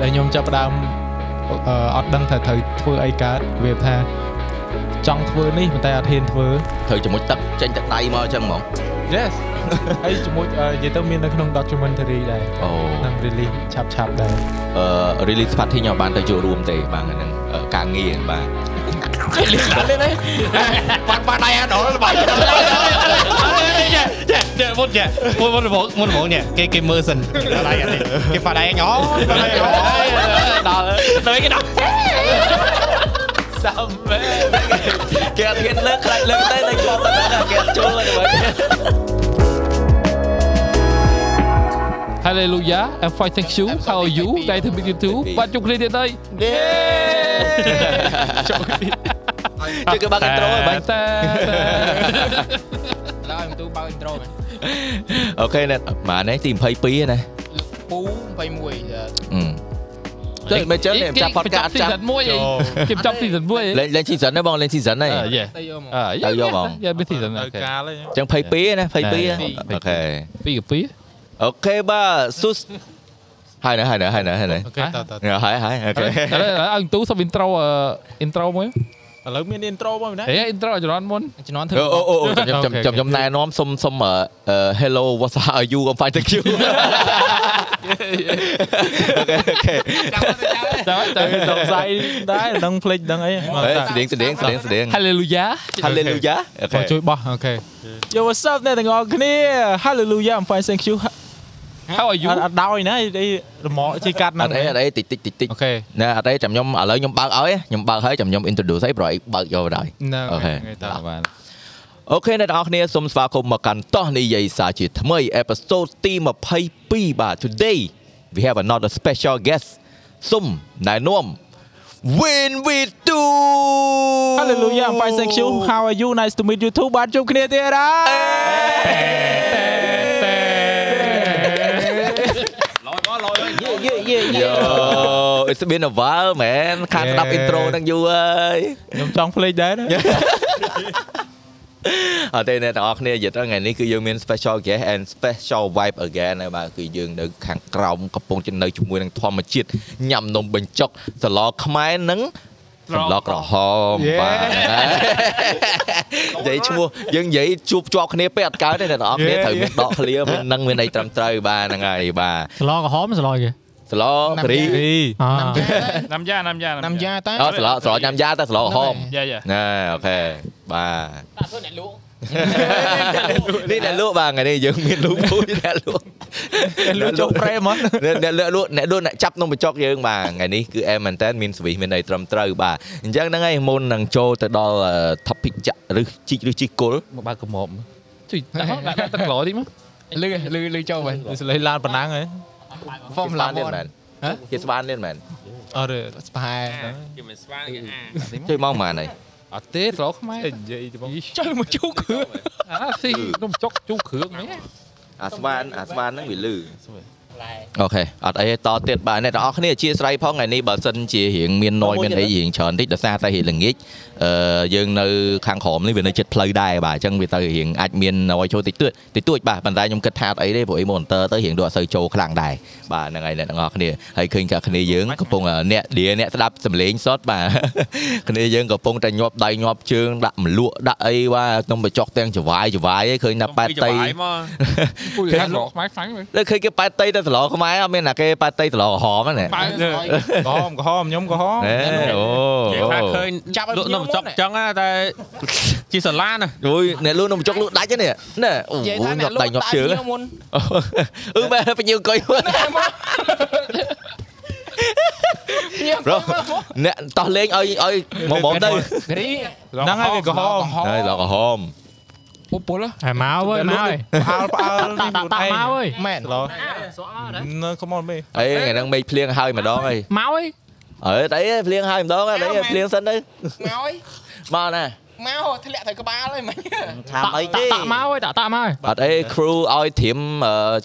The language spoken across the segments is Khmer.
ដែលខ្ញុំចាប់ផ្ដើមអឺអត់ដឹងថាត្រូវធ្វើអីកើតវាថាចង់ធ្វើនេះប៉ុន្តែអត់ហ៊ានធ្វើត្រូវជាមួយទឹកចេញទឹកដៃមកអញ្ចឹងហ្មង Yes ហើយជាមួយអឺនិយាយទៅមាននៅក្នុង documentary ដែរអូនឹង release ឆាប់ឆាប់ដែរអឺ release party ខ្ញុំបានទៅចូលរួមទេបាទអាហ្នឹងអឺការងារបាទ បាត់បាត់ដៃអាដល់បាត់ចេះចេះមុនចេះមុនមុនមកមុនមកនេះគេគេមើលសិនដៃអានេះគេបាត់ដៃញ៉ោបាត់ដៃញ៉ោដល់ទៅគេដ Hallelujah I'm fine thank you how are you ដៃទៅ meet you too បាទជួបគ្នាទៀតហើយជិះគេបើក intro ហើយបាញ់តែឡើយមិនទូបើ intro មែនអូខេណែម៉ានេះទី22ណាពូ21អឺតែមិនចឹងចាំ podcast អត់ចាំ season 1គេចាប់ season 1លេងលេង season ទេបងលេង season ទេអឺ yeah ទៅយកមកអឺទៅយកបងយ៉ាមាន season ទៅអូខេកាលហើយអញ្ចឹង22ណា22ពីរ អូខេពីកាពីអូខេបាទស៊ូសហើយណាហើយណាហើយណាហើយណាអូខេតតតហើយហើយអូខេឥឡូវឲ្យទូសុំ intro អឺ intro មួយឥឡូវមាន intro មកណាហេ intro ឲ្យចរន្តមុនជំនាន់ធ្វើអូអូអូខ្ញុំខ្ញុំខ្ញុំខ្ញុំណែនាំសុំសុំ hello what's up are you I'm fine thank you អូខេអូខេតើតើសង្ស័យដែរដឹងភ្លេចដឹងអីស្តៀងស្តៀងស្តៀងស្តៀង Hallelujah hallelujah អូខេបងជួយបោះអូខេ Yo what's up អ្នកទាំងអស់គ្នា Hallelujah I'm fine thank you How are you អត់អត់ដោយណាអីរមាក់ជីកាត់អហ្នឹងត់អីអត់អីតិចតិចតិចតិចអូខេណែអត់អីចាំខ្ញុំឥឡូវខ្ញុំបើកឲ្យខ្ញុំបើកឲ្យចាំខ្ញុំ introduce ឲ្យប្រអីបើកយកបណ្ដោយហ្នឹងអូខេតើបាទអូខេអ្នកនរគ្នាសូមស្វាគមន៍មកកាន់តោះនិយាយសារជាថ្មី episode ទី22បាទ today we have another special guest សូមណែនាំ Win with two Hallelujah I'm fine thank you How are you Nice to meet you too បាទជួបគ្នាទៀតហើយ Yo it's been a while man ខានស្ដាប់ intro ហ្នឹងយូរហើយខ្ញុំចង់ភ្លេចដែរណាអត់ទេអ្នកទាំងអស់គ្នាយល់ទៅថ្ងៃនេះគឺយើងមាន special guest and special vibe again ហើយបាទគឺយើងនៅខាងក្រោមកំពុងជានៅជាមួយនឹងធម្មជាតិញ៉ាំនំបញ្ចុកសឡខ្មែរនិងសម្លក្រហមបាទនិយាយឈ្មោះយើងនិយាយជួបជាប់គ្នាពេកអត់កើតទេអ្នកទាំងអស់គ្នាត្រូវមានដកឃ្លាមាននឹងមានអីត្រឹមត្រូវបាទហ្នឹងហើយបាទស្លក្រហមស្លគេ សឡការីរីអណាំយ៉ាណាំយ៉ាណាំយ៉ាតាអូសឡសឡញ៉ាំយ៉ាតែសឡក្រហមយ៉ាយ៉ាណែអូខេបាទតាធ្វើអ្នកលក់នេះអ្នកលក់បាទថ្ងៃនេះយើងមានលក់ពូជអ្នកលក់លក់ចុះប្រេមហ៎អ្នកអ្នកលក់អ្នកលក់អ្នកចាប់នំបញ្ចុកយើងបាទថ្ងៃនេះគឺអែមមែនតើមានសវិសមានអីត្រឹមត្រូវបាទអញ្ចឹងហ្នឹងហើយមុននឹងចូលទៅដល់ topic ចាក់ឬជីកឬជីកគល់មកបើកកំមជួយដាក់ដាក់ទឹកក្លោតិចមកលឺលឺលឺចូលវិញសលេងឡានប៉ុណ្ណឹងហ៎ ហ្វមឡាទៀតមមែនហ៎ជាស្វានទៀតមែនអត់ទេស្បែជួយមកម៉ានហើយអត់ទេស្លោខ្មែរនិយាយទៅបងចូលមកជូគ្រឿងអាស៊ីនំចុកជូរគ្រឿងនេះអាស្វានអាស្វានហ្នឹងវាលឺឡែអូខេអត់អីទេតទៀតបាទអ្នកទាំងអស់គ្នាអធិស្ឋានផងថ្ងៃនេះបើសិនជារៀងមាន noise មានអីរៀងច្រើនតិចដោយសារតែរៀងល្ងាចអឺ យើងនៅខាងក្រោមនេះវានៅចិត្តផ្លូវដែរបាទអញ្ចឹងវាទៅរៀងអាចមាន noise ចូលតិចតួចតិចតួចបាទប៉ុន្តែខ្ញុំគិតថាអត់អីទេព្រោះអី monitor ទៅរៀងដូចអត់សូវចូលខ្លាំងដែរបាទហ្នឹងហើយអ្នកទាំងអស់គ្នាហើយឃើញ cả គ្នាយើងកំពុងអ្នកឌីអ្នកស្ដាប់សំឡេងសតបាទគ្នាយើងកំពុងតែញាប់ដៃញាប់ជើងដាក់មលក់ដាក់អីបាទខ្ញុំបញ្ចុកទាំងចវាយចវាយឯងឃើញថាប៉ែតតៃគួយថាស្លោខ្មែរខ្លាំងមើលលើឃើញគេប៉ែតតៃទៅសឡខ្មែរអត់មានតែគេប៉ែតតៃសឡក្រហមហ្នឹងបើក្រហមក្រហមខ្ញុំក្រហមណែអូនិយាយថាឃើញចាប់ឲ្យលក់នំបញ្ចុកចឹងណាតែជាសាឡាណាអូយអ្នកលូននំចុកលក់ដាច់ហ្នឹងនេះណែអូនិយាយថាញាប់ដៃញាប់ជើងមុនអឺបែបញៀវកុយប្រូអ្នកតោះលេងឲ្យឲ្យមកមកទៅរីហ្នឹងហើយវាក្រហមហើយឡក្រហមពុពុលហើយមកវើមកហើយផ្អើលផ្អើលតាក់តាក់តាក់មកអើយមែនឡនៅ come on មេអីថ្ងៃហ្នឹងមេឃភ្លៀងហើយម្ដងហើយមកអើយ អើតែភ្លៀងហើយម្ដងហើយភ្លៀងសិនទៅមកអើយមកណាមកធ្លាក់ទៅក្បាលហើយមិញថាអីទេតាក់មកអើយតាក់តាក់មកអើយអត់អី crew ឲ្យត្រៀម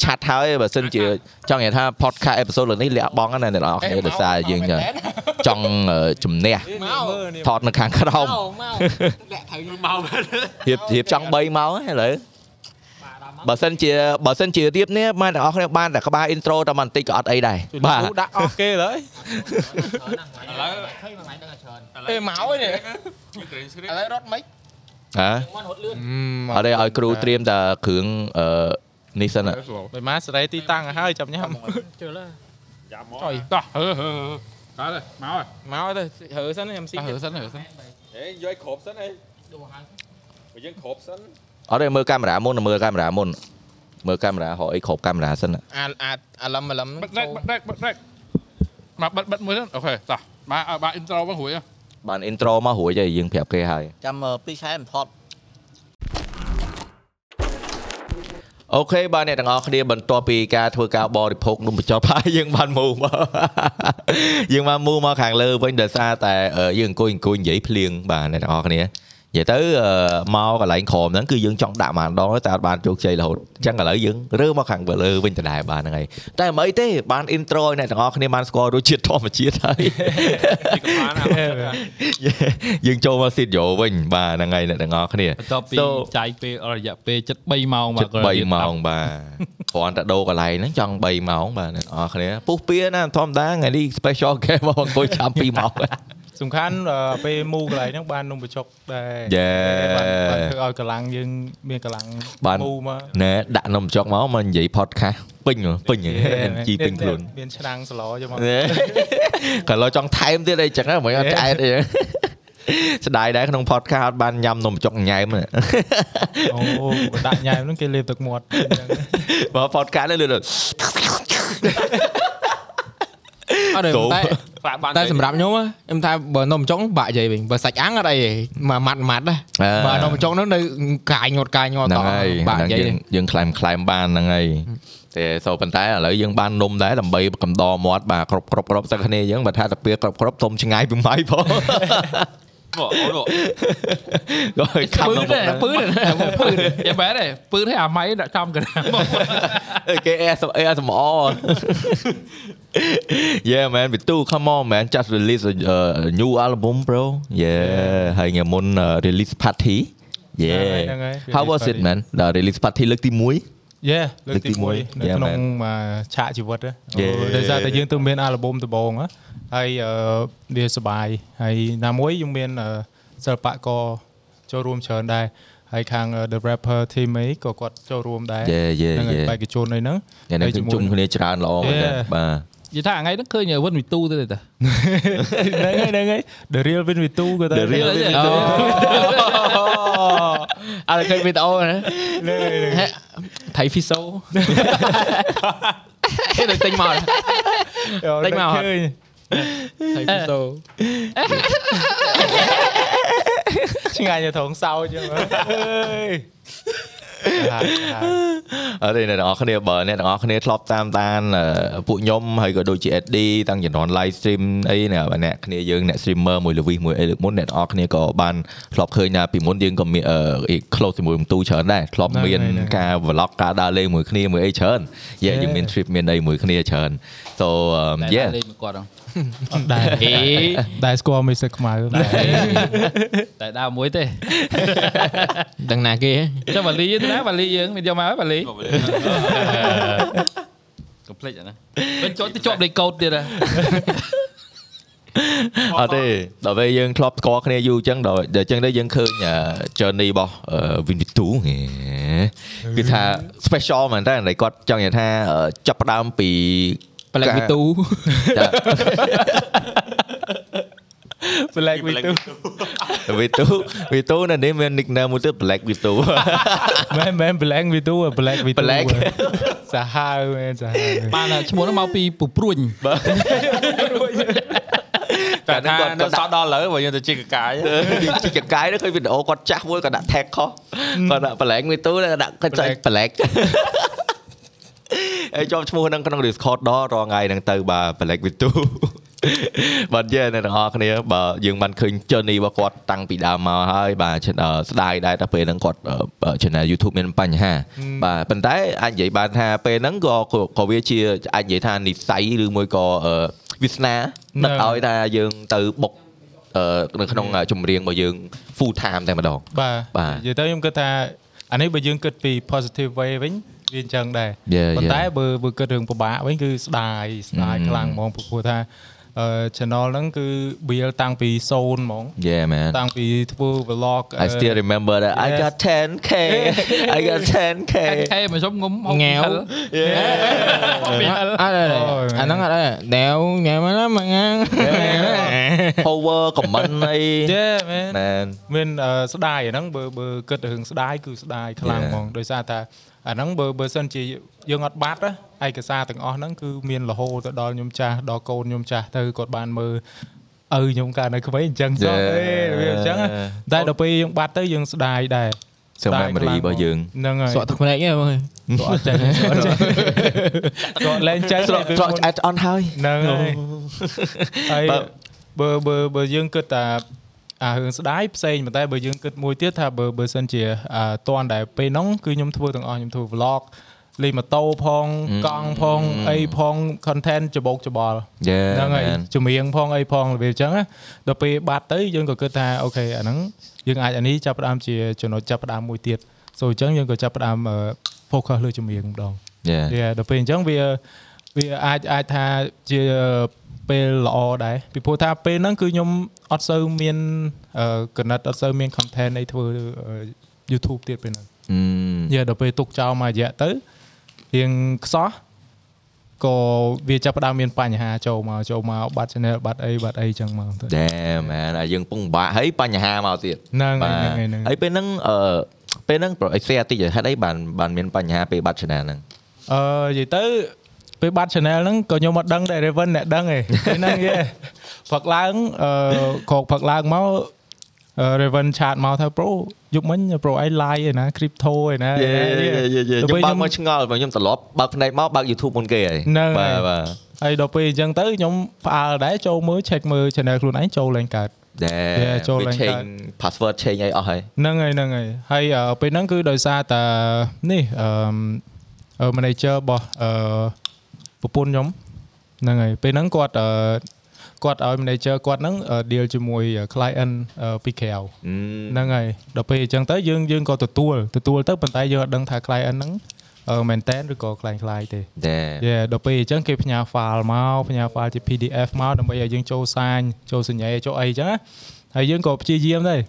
ឆាត់ហើយបើសិនជាចង់និយាយថា podcast episode លើនេះលាក់បងណាអ្នកនរគ្នាដោយសារយើងចង់ជំនះមកថតនៅខាងក្រោមមកមកធ្លាក់ទៅមករៀបរៀបចង់3ម៉ោងហ្នឹងឥឡូវ បើសិនជាបើសិនជារៀបនេះបានទាំងអស់គ្នាបានតែក្បាល intro តែបន្តិចក៏អត់អីដែរបាទដាក់អស់គេលើអេមកហើយនេះឥឡូវរត់មិនហ៎អត់ទេឲ្យគ្រូត្រៀមតែគ្រឿងអឺនេះសិនបីម៉ាសេរីទីតាំងឲ្យហើយចាំញ៉ាំចុយតោះហឺហឺដល់ហើយមកហើយមកទៅហើសិនខ្ញុំស៊ីហឺសិនហឺសិនហេយកគ្រប់សិនអីបើយើងគ្រប់សិន អត់ទេមើលកាមេរ៉ាមុនមើលកាមេរ៉ាមុនមើលកាមេរ៉ាហៅអីគ្រប់កាមេរ៉ាសិនអាអាអាឡឹមអាឡឹមបិទដេកបិទដេកបិទដេកមកបិទបិទមួយសិនអូខេតោះបាទឲ្យបាទ intro មករួចហ៎បាន intro មករួចហើយយើងប្រាប់គេហើយចាំ2ខែមិនថត់អូខេបាទអ្នកទាំងអស់គ្នាបន្ទាប់ពីការធ្វើការបរិភោគនំបញ្ចុលផាយយើងបានមូមកយើងបានមូមកខាងលើវិញដោយសារតែអឺយើងអង្គុយអង្គុយនិយាយភ្លៀងបាទអ្នកទាំងអស់គ្នា និយាយទៅអឺមកកន្លែងក្រមហ្នឹងគឺយើងចង់ដាក់ម្ដងតែអត់បានជោគជ័យរហូតអញ្ចឹងឥឡូវយើងរើមកខាងលើវិញដដែលបាទហ្នឹងហើយតែមិនអីទេបាន intro ឲ្យអ្នកទាំងអស់គ្នាបានស្គាល់រសជាតិធម្មជាតិហើយយើងចូលមកស៊ីតយោវិញបាទហ្នឹងហើយអ្នកទាំងអស់គ្នាបន្ទាប់ពី So ចាយពេលរយៈពេល73ម៉ោងបាទចិត្ត3ម៉ោងបាទគ្រាន់តែដូរកន្លែងហ្នឹងចង់3ម៉ោងបាទអ្នកនរគ្នាពុះពៀណាធម្មតាថ្ងៃនេះ special game មកអង្គុយចាំ2ម៉ោង សំខាន់អឺពេលមូកន្លែងហ្នឹងបាននំបញ្ចុកដែរយេបានបានធ្វើឲ្យកម្លាំងយើងមានកម្លាំងបានមូមកណែដាក់នំចុកមកមកនិយាយ podcast ពេញហ៎ពេញហ៎ NG ពេញខ្លួនមានឆ្នាំងសឡយកមកក៏លោចង់ថែមទៀតអីចឹងហ្នឹងមិនអត់ឆ្អែតអីស្ដាយដែរក្នុង podcast អត់បានញ៉ាំនំចុកញ៉ែមអូបើដាក់ញ៉ែមហ្នឹងគេលេបទឹកមាត់អញ្ចឹងបើ podcast នេះលឿនអត់ទេចូលតែ ខ្លះបានតែសម្រាប់ខ្ញុំខ្ញុំថាបើនំចុងបាក់និយាយវិញបើសាច់អាំងអត់អីទេមួយម៉ាត់ម៉ាត់ដែរបើនំចុងហ្នឹងនៅកាយញាត់កាយញាត់ហ្នឹតងហើយបាក់ហ្នឹងនិយាយយើងយើងខ្លែមខ្លែមបានហ្នឹងហើយតែសូប៉ុន្តែឥឡូវយើងបាននំដែរដើម្បីកំដរមាត់បាទគ្រប់គ្រប់គ្រប់ទាំងគ្នាយើងបើថាតាពីគ្រប់គ្រប់ទុំឆ្ងាយពីម៉ៃផង អូអូក៏ឲ្យខាប់ពឺនៅទេមុខពឺទេពឺទេយ៉ាងបែរទេពឺទេអាម៉ៃដាក់ចំកណ្ដាលមកគេ ASM ASMR Yeah man ពីទូ come on man just release a, a new album bro Yeah ហើយថ្ងៃមុន uh, release party ហ្នឹង Yeah ហើយហ្នឹងហើយ How was it man the release party លើកទី1យេលើកទីលើកទីមួយ1នៅ Yeah, ក្នុង man. មកឆាកជីវិតហ៎ Yeah. អូដោយសារតែយើងទៅមានអាល់ប៊ុមដំបូងហ៎ ហើយអឺវាសប្បាយហើយណាមួយយើងមានអឺសិល្បករចូលរួមច្រើនដែរហើយខាងអឺ the rapper team អីក៏គាត់ចូលរួមដែរ Yeah yeah ហ្នឹងហើយ yeah បេក្ខជនអីហ្នឹងថ្ងៃនេះជុំគ្នាច្រើនល្អមែនទេ Yeah. បាទនិយាយថាថ្ងៃហ្នឹងឃើញវិនវិទូទេតាហ្នឹងហើយហ្នឹងហើយ the real win with 2ក៏ទៅ The real win with អូអត់ឃើញវីដេអូណាហ្នឹងហើយហ្នឹងហើយថៃហ្វីសូគេទៅទិញមកតិចមកអត់ឃើញ ថៃហ្វីសូឆ្ងាញ់ទៅត្រង់សោចចឹងអើយហាក់ហាក់អត់ទេអ្នកទាំងអស់គ្នាបើអ្នកទាំងអស់គ្នាធ្លាប់តាមដានអឺពួកខ្ញុំហើយក៏ដូចជា SD តាំងជំនាន់ live stream អីណាបាទអ្នកគ្នាយើងអ្នក streamer មួយលវីសមួយអីលើកមុនអ្នកទាំងអស់គ្នាក៏បានធ្លាប់ឃើញថាពីមុនយើងក៏មានអឺ close ជាមួយបន្ទូច្រើនដែរធ្លាប់មានការ vlog ការដើរលេងមួយគ្នាមួយអីច្រើនយេយើងមាន trip មានអីមួយគ្នាច្រើន so um, តែ yeah លេងមកគាត់ហ្នឹង អត់ដែរអេដែរស្គាល់មីសឹកខ្មៅតែដើរមួយទេដឹងណាគេចាំបាលីទៅណាបាលីយើងមានយកមកហើយបាលីកុំភ្លេចអាហ្នឹងមិនចូលទៅជាប់លេខកោតទៀតហ៎អត់ទេដល់ពេលយើងធ្លាប់ស្គាល់គ្នាយូរអញ្ចឹងដល់ដល់អញ្ចឹងទៅយើងឃើញអឺ journey របស់ Win Vitu ហេគឺថា special មែនតើតែគាត់ចង់និយាយថាអឺចាប់ផ្ដើមពី ប្លែកវីទូចា Black with 2វីទូវីទូនៅនេះមាន nickname មួយទៀត Black វីទូមែនមែន Black with 2 Black with 2 Black សាហាវមែនសាហាវបានឈ្មោះហ្នឹងមកពីពូព្រួញតែថានៅសតដល់ឥឡូវបើយើងទៅជាកកាយជីកកាយនោះឃើញវីដេអូគាត់ចាស់មួយគាត់ដាក់ tag ខុសគាត់ដាក់ Black វីទូគាត់ដាក់គាត់ចុច Black ហើយជាប់ឈ្មោះហ្នឹងក្នុង Discord ដល់រងថ្ងៃហ្នឹងទៅបាទ Black វីទូបាទយេអ្នកទាំងអស់គ្នាបើយើងបានឃើញ journey របស់គាត់តាំងពីដើមមកហើយបាទឆអឺស្ដាយដែរតែពេលហ្នឹងគាត់អឺ channel YouTube មានបញ្ហាបាទប៉ុន្តែអាចនិយាយបានថាពេលហ្នឹងក៏ក៏វាជាអាចនិយាយថានិស័យឬមួយក៏អឺវាសនានឹកឲ្យថាយើងទៅបុកអឺនៅក្នុងចម្រៀងរបស់យើង full time តែម្ដងបាទបាទនិយាយទៅខ្ញុំគិតថាអានេះបើយើងគិតពី positive way វិញ វាអញ្ចឹងដែរ Yeah, ប៉ុន្តែ yeah. បើបើគិតរឿងពិបាកវិញគឺស្ដាយស្ដាយ Mm. ខ្លាំងហ្មងព្រោះថាអឺ channel ហ្នឹងគឺ build តាំងពី0ហ្មង Yeah man តាំងពីធ្វើ vlog I still remember that I Yes. got 10k I got 10k ខេមកជុំងុំងាវអត់អាហ្នឹងអត់ដែរវញ៉ាំណាមកងា power comment អី Yeah man man មានអឺស្ដាយអាហ្នឹងបើបើគិតរឿងស្ដាយគឺស្ដាយខ្លាំង Yeah. ហ្មងដោយសារតែ អាហ្នឹងបើបើសិនជាយើងអត់បាត់ណាឯកសារទាំងអស់ហ្នឹងគឺមានរហូតទៅដល់ខ្ញុំចាស់ដល់កូនខ្ញុំចាស់ទៅគាត់បានមើលឪខ្ញុំកាលនៅក្មេងអញ្ចឹងសោះ Yeah. អេវាអញ្ចឹងណាតែដល់ពេលយើងបាត់ទៅយើងស្ដាយដែរសឹង memory របស់យើងហ្នឹងហើយសក់ទឹកភ្នែកហ្នឹងបងគាត់អត់ចេះគាត់អត់ចេះគាត់លែងចេះស្រកស្រកឆ្អែតអន់ហើយហ្នឹងហើយហើយបើបើបើបើយើងគិតថា អារឿងស្ដាយផ្សេងប៉ុន្តែបើយើងគិតមួយទៀតថាបើបើសិនជាអាតន់ដែលពេលហ្នឹងគឺខ្ញុំធ្វើទាំងអស់ខ្ញុំធ្វើ vlog លេងម៉ូតូផងកង់ផងអីផង content ច្បោកច្បល់ Yeah ហ្នឹងហើយ man ចម្រៀងផងអីផងរបៀបអញ្ចឹងណាដល់ពេលបាត់ទៅយើងក៏គិតថាអូខេអាហ្នឹងយើងអាចអានេះចាប់ផ្ដើមជាចំណុចចាប់ផ្ដើមមួយទៀត so អញ្ចឹងយើងក៏ចាប់ផ្ដើមអឺ focus លើចម្រៀងម្ដង Yeah វាដល់ពេលអញ្ចឹងវាវាអាចអាចថាជាពេលល្អដែរពីព្រោះថាពេលហ្នឹងគឺខ្ញុំ អត់សូវមានអឺកណិតអត់សូវមាន content អីធ្វើអឺ YouTube ទៀតពេលហ្នឹងอืมយាដល់ពេលទុកចោលមួយរយៈទៅរៀងខ្សោះក៏វាចាប់ផ្ដើមមានបញ្ហាចូលមកចូលមកបាត់ channel បាត់អីបាត់អីចឹងមកទៅ Damn man ហើយយើងពងពិបាកហើយបញ្ហាមកទៀតហ្នឹងហើយបាទហ្នឹងហើយហ្នឹងហើយហើយពេលហ្នឹងអឺពេលហ្នឹងប្រូអេសែតិចហេតុអីបានបានមានបញ្ហាពេលបាត់ channel ហ្នឹងអឺនិយាយទៅពេលបាត់ channel ហ្នឹងក៏ខ្ញុំអត់ដឹងដែរ Raven អ្នកដឹងឯងពេលហ្នឹងយេ ផឹកឡើងអឺក្រោកផឹកឡើងមកអឺ Raven ឆាតមកថា Pro យប់មិញ Pro ឯង live ឯណា crypto ឯណាយេយេយេដល់ខ្ញុំពេលបើខ្ញុំកមកឆ្ងល់បើខ្ញុំត្រឡប់បើកភ្នែកមកបើក YouTube មុនគេហើយហ្នឹងហើយបាទបាទហើយដល់ពេលអញ្ចឹងទៅខ្ញុំផ្អើលដែរចូលមើល check មើល channel ខ្លួនឯងចូលឡើងកើតដែរ Yeah ចូលឡើងកើត change password change អីអស់ហើយហ្នឹងហើយហ្នឹងហើយហើយអឺពេលហ្នឹងគឺដោយសារតែនេះអឺអឺ manager របស់អឺប្រពន្ធខ្ញុំហ្នឹងហើយពេលហ្នឹងគាត់អឺ គាត់ឲ្យ manager គាត់ហ្នឹងអឺ deal ជាមួយ client អឺពីក្រៅអឺហ្នឹងហើយដល់ពេលអញ្ចឹងទៅយើងយើងក៏ទទួលទទួលទៅប៉ុន្តែយើងអត់ដឹងថា client ហ្នឹងអឺមែនតែនឬក៏ខ្លាំងខ្លាយទេដែរយេដល់ពេលអញ្ចឹងគេផ្ញើ file មកផ្ញើ file ជា PDF មកដើម្បីឲ្យយើងចូលសាញចូលសញ្ញាចូលអីអញ្ចឹងណាហើយយើងក៏ព្យាយាមដែរ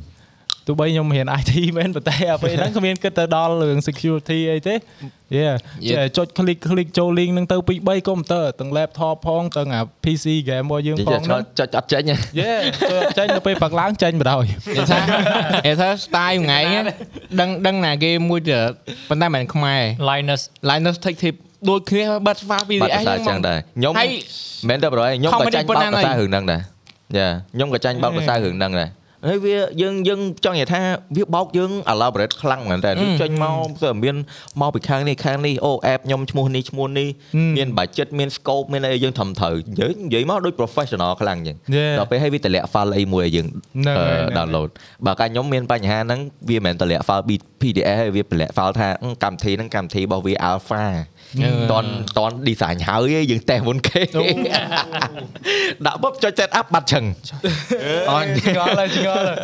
ទោះបីខ្ញុំរៀន IT មែនប៉ុន្តែអាពេលហ្នឹងគ្មានគិតទៅដល់រឿង security អីទេយេចេះចុច click click ចូល link ហ្នឹងទៅពី3កុំព្យូទ័រទាំង laptop ផងទាំងអា PC game របស់យើងនិផងយាយហ្នឹងចុចអត់ចេញហ៎យេចូលចេញដល់ពេលផឹកឡើងចេញបណ្ដោយនិយាយថានិយាយថា style មួយថ្ងៃហ្នឹងដឹងដឹងណាគេមួយទៀតប៉ុន្តែមិនមែនខ្មែរ Linus Linus Tech Tip ដូចគ្នាបិទ file បាត់ PDF ភាសាចឹងដែរខ្ញុំហើយមែនទេប្រូខ្ញុំក៏ Comedy ចាញ់បោកប៉ុណ្ណាភាសាហើយរឿងហ្នឹងដែរយ៉ាខ្ញុំក៏ចាញ់បោកភាសារឿងហ្នឹងដែរ ហើយវាយើងយើងចង់និយាយថាវាបោកយើង elaborate ខ្លាំងមែនតើវាចេញមកទៅមានមកពីខាងនេះខាងនេះអូ app ខ្ញុំឈ្មោះនេះឈ្មោះនេះមាន budget មាន scope មានអីយើងត្រឹមត្រូវយើងនិយាយមកដូច professional ខ្លាំងអញ្ចឹងយេដល់ពេលឲ្យវាតម្លាក់ file អីមួយឲ្យយើងហ្នឹងហើយអឺ download បើកាខ្ញុំមានបញ្ហាហ្នឹងវាមិនមែនតម្លាក់ file PDF ទេវាតម្លាក់ file ថាអឺកម្មវិធីហ្នឹងកម្មវិធីរបស់វា alpha តនតន design ហើយឯងយើងតេស្តមុនគេដាក់បបចុច set up បាត់ឆឹងអត់ឆ្ងល់ហើយឆ្ងល់ហើយ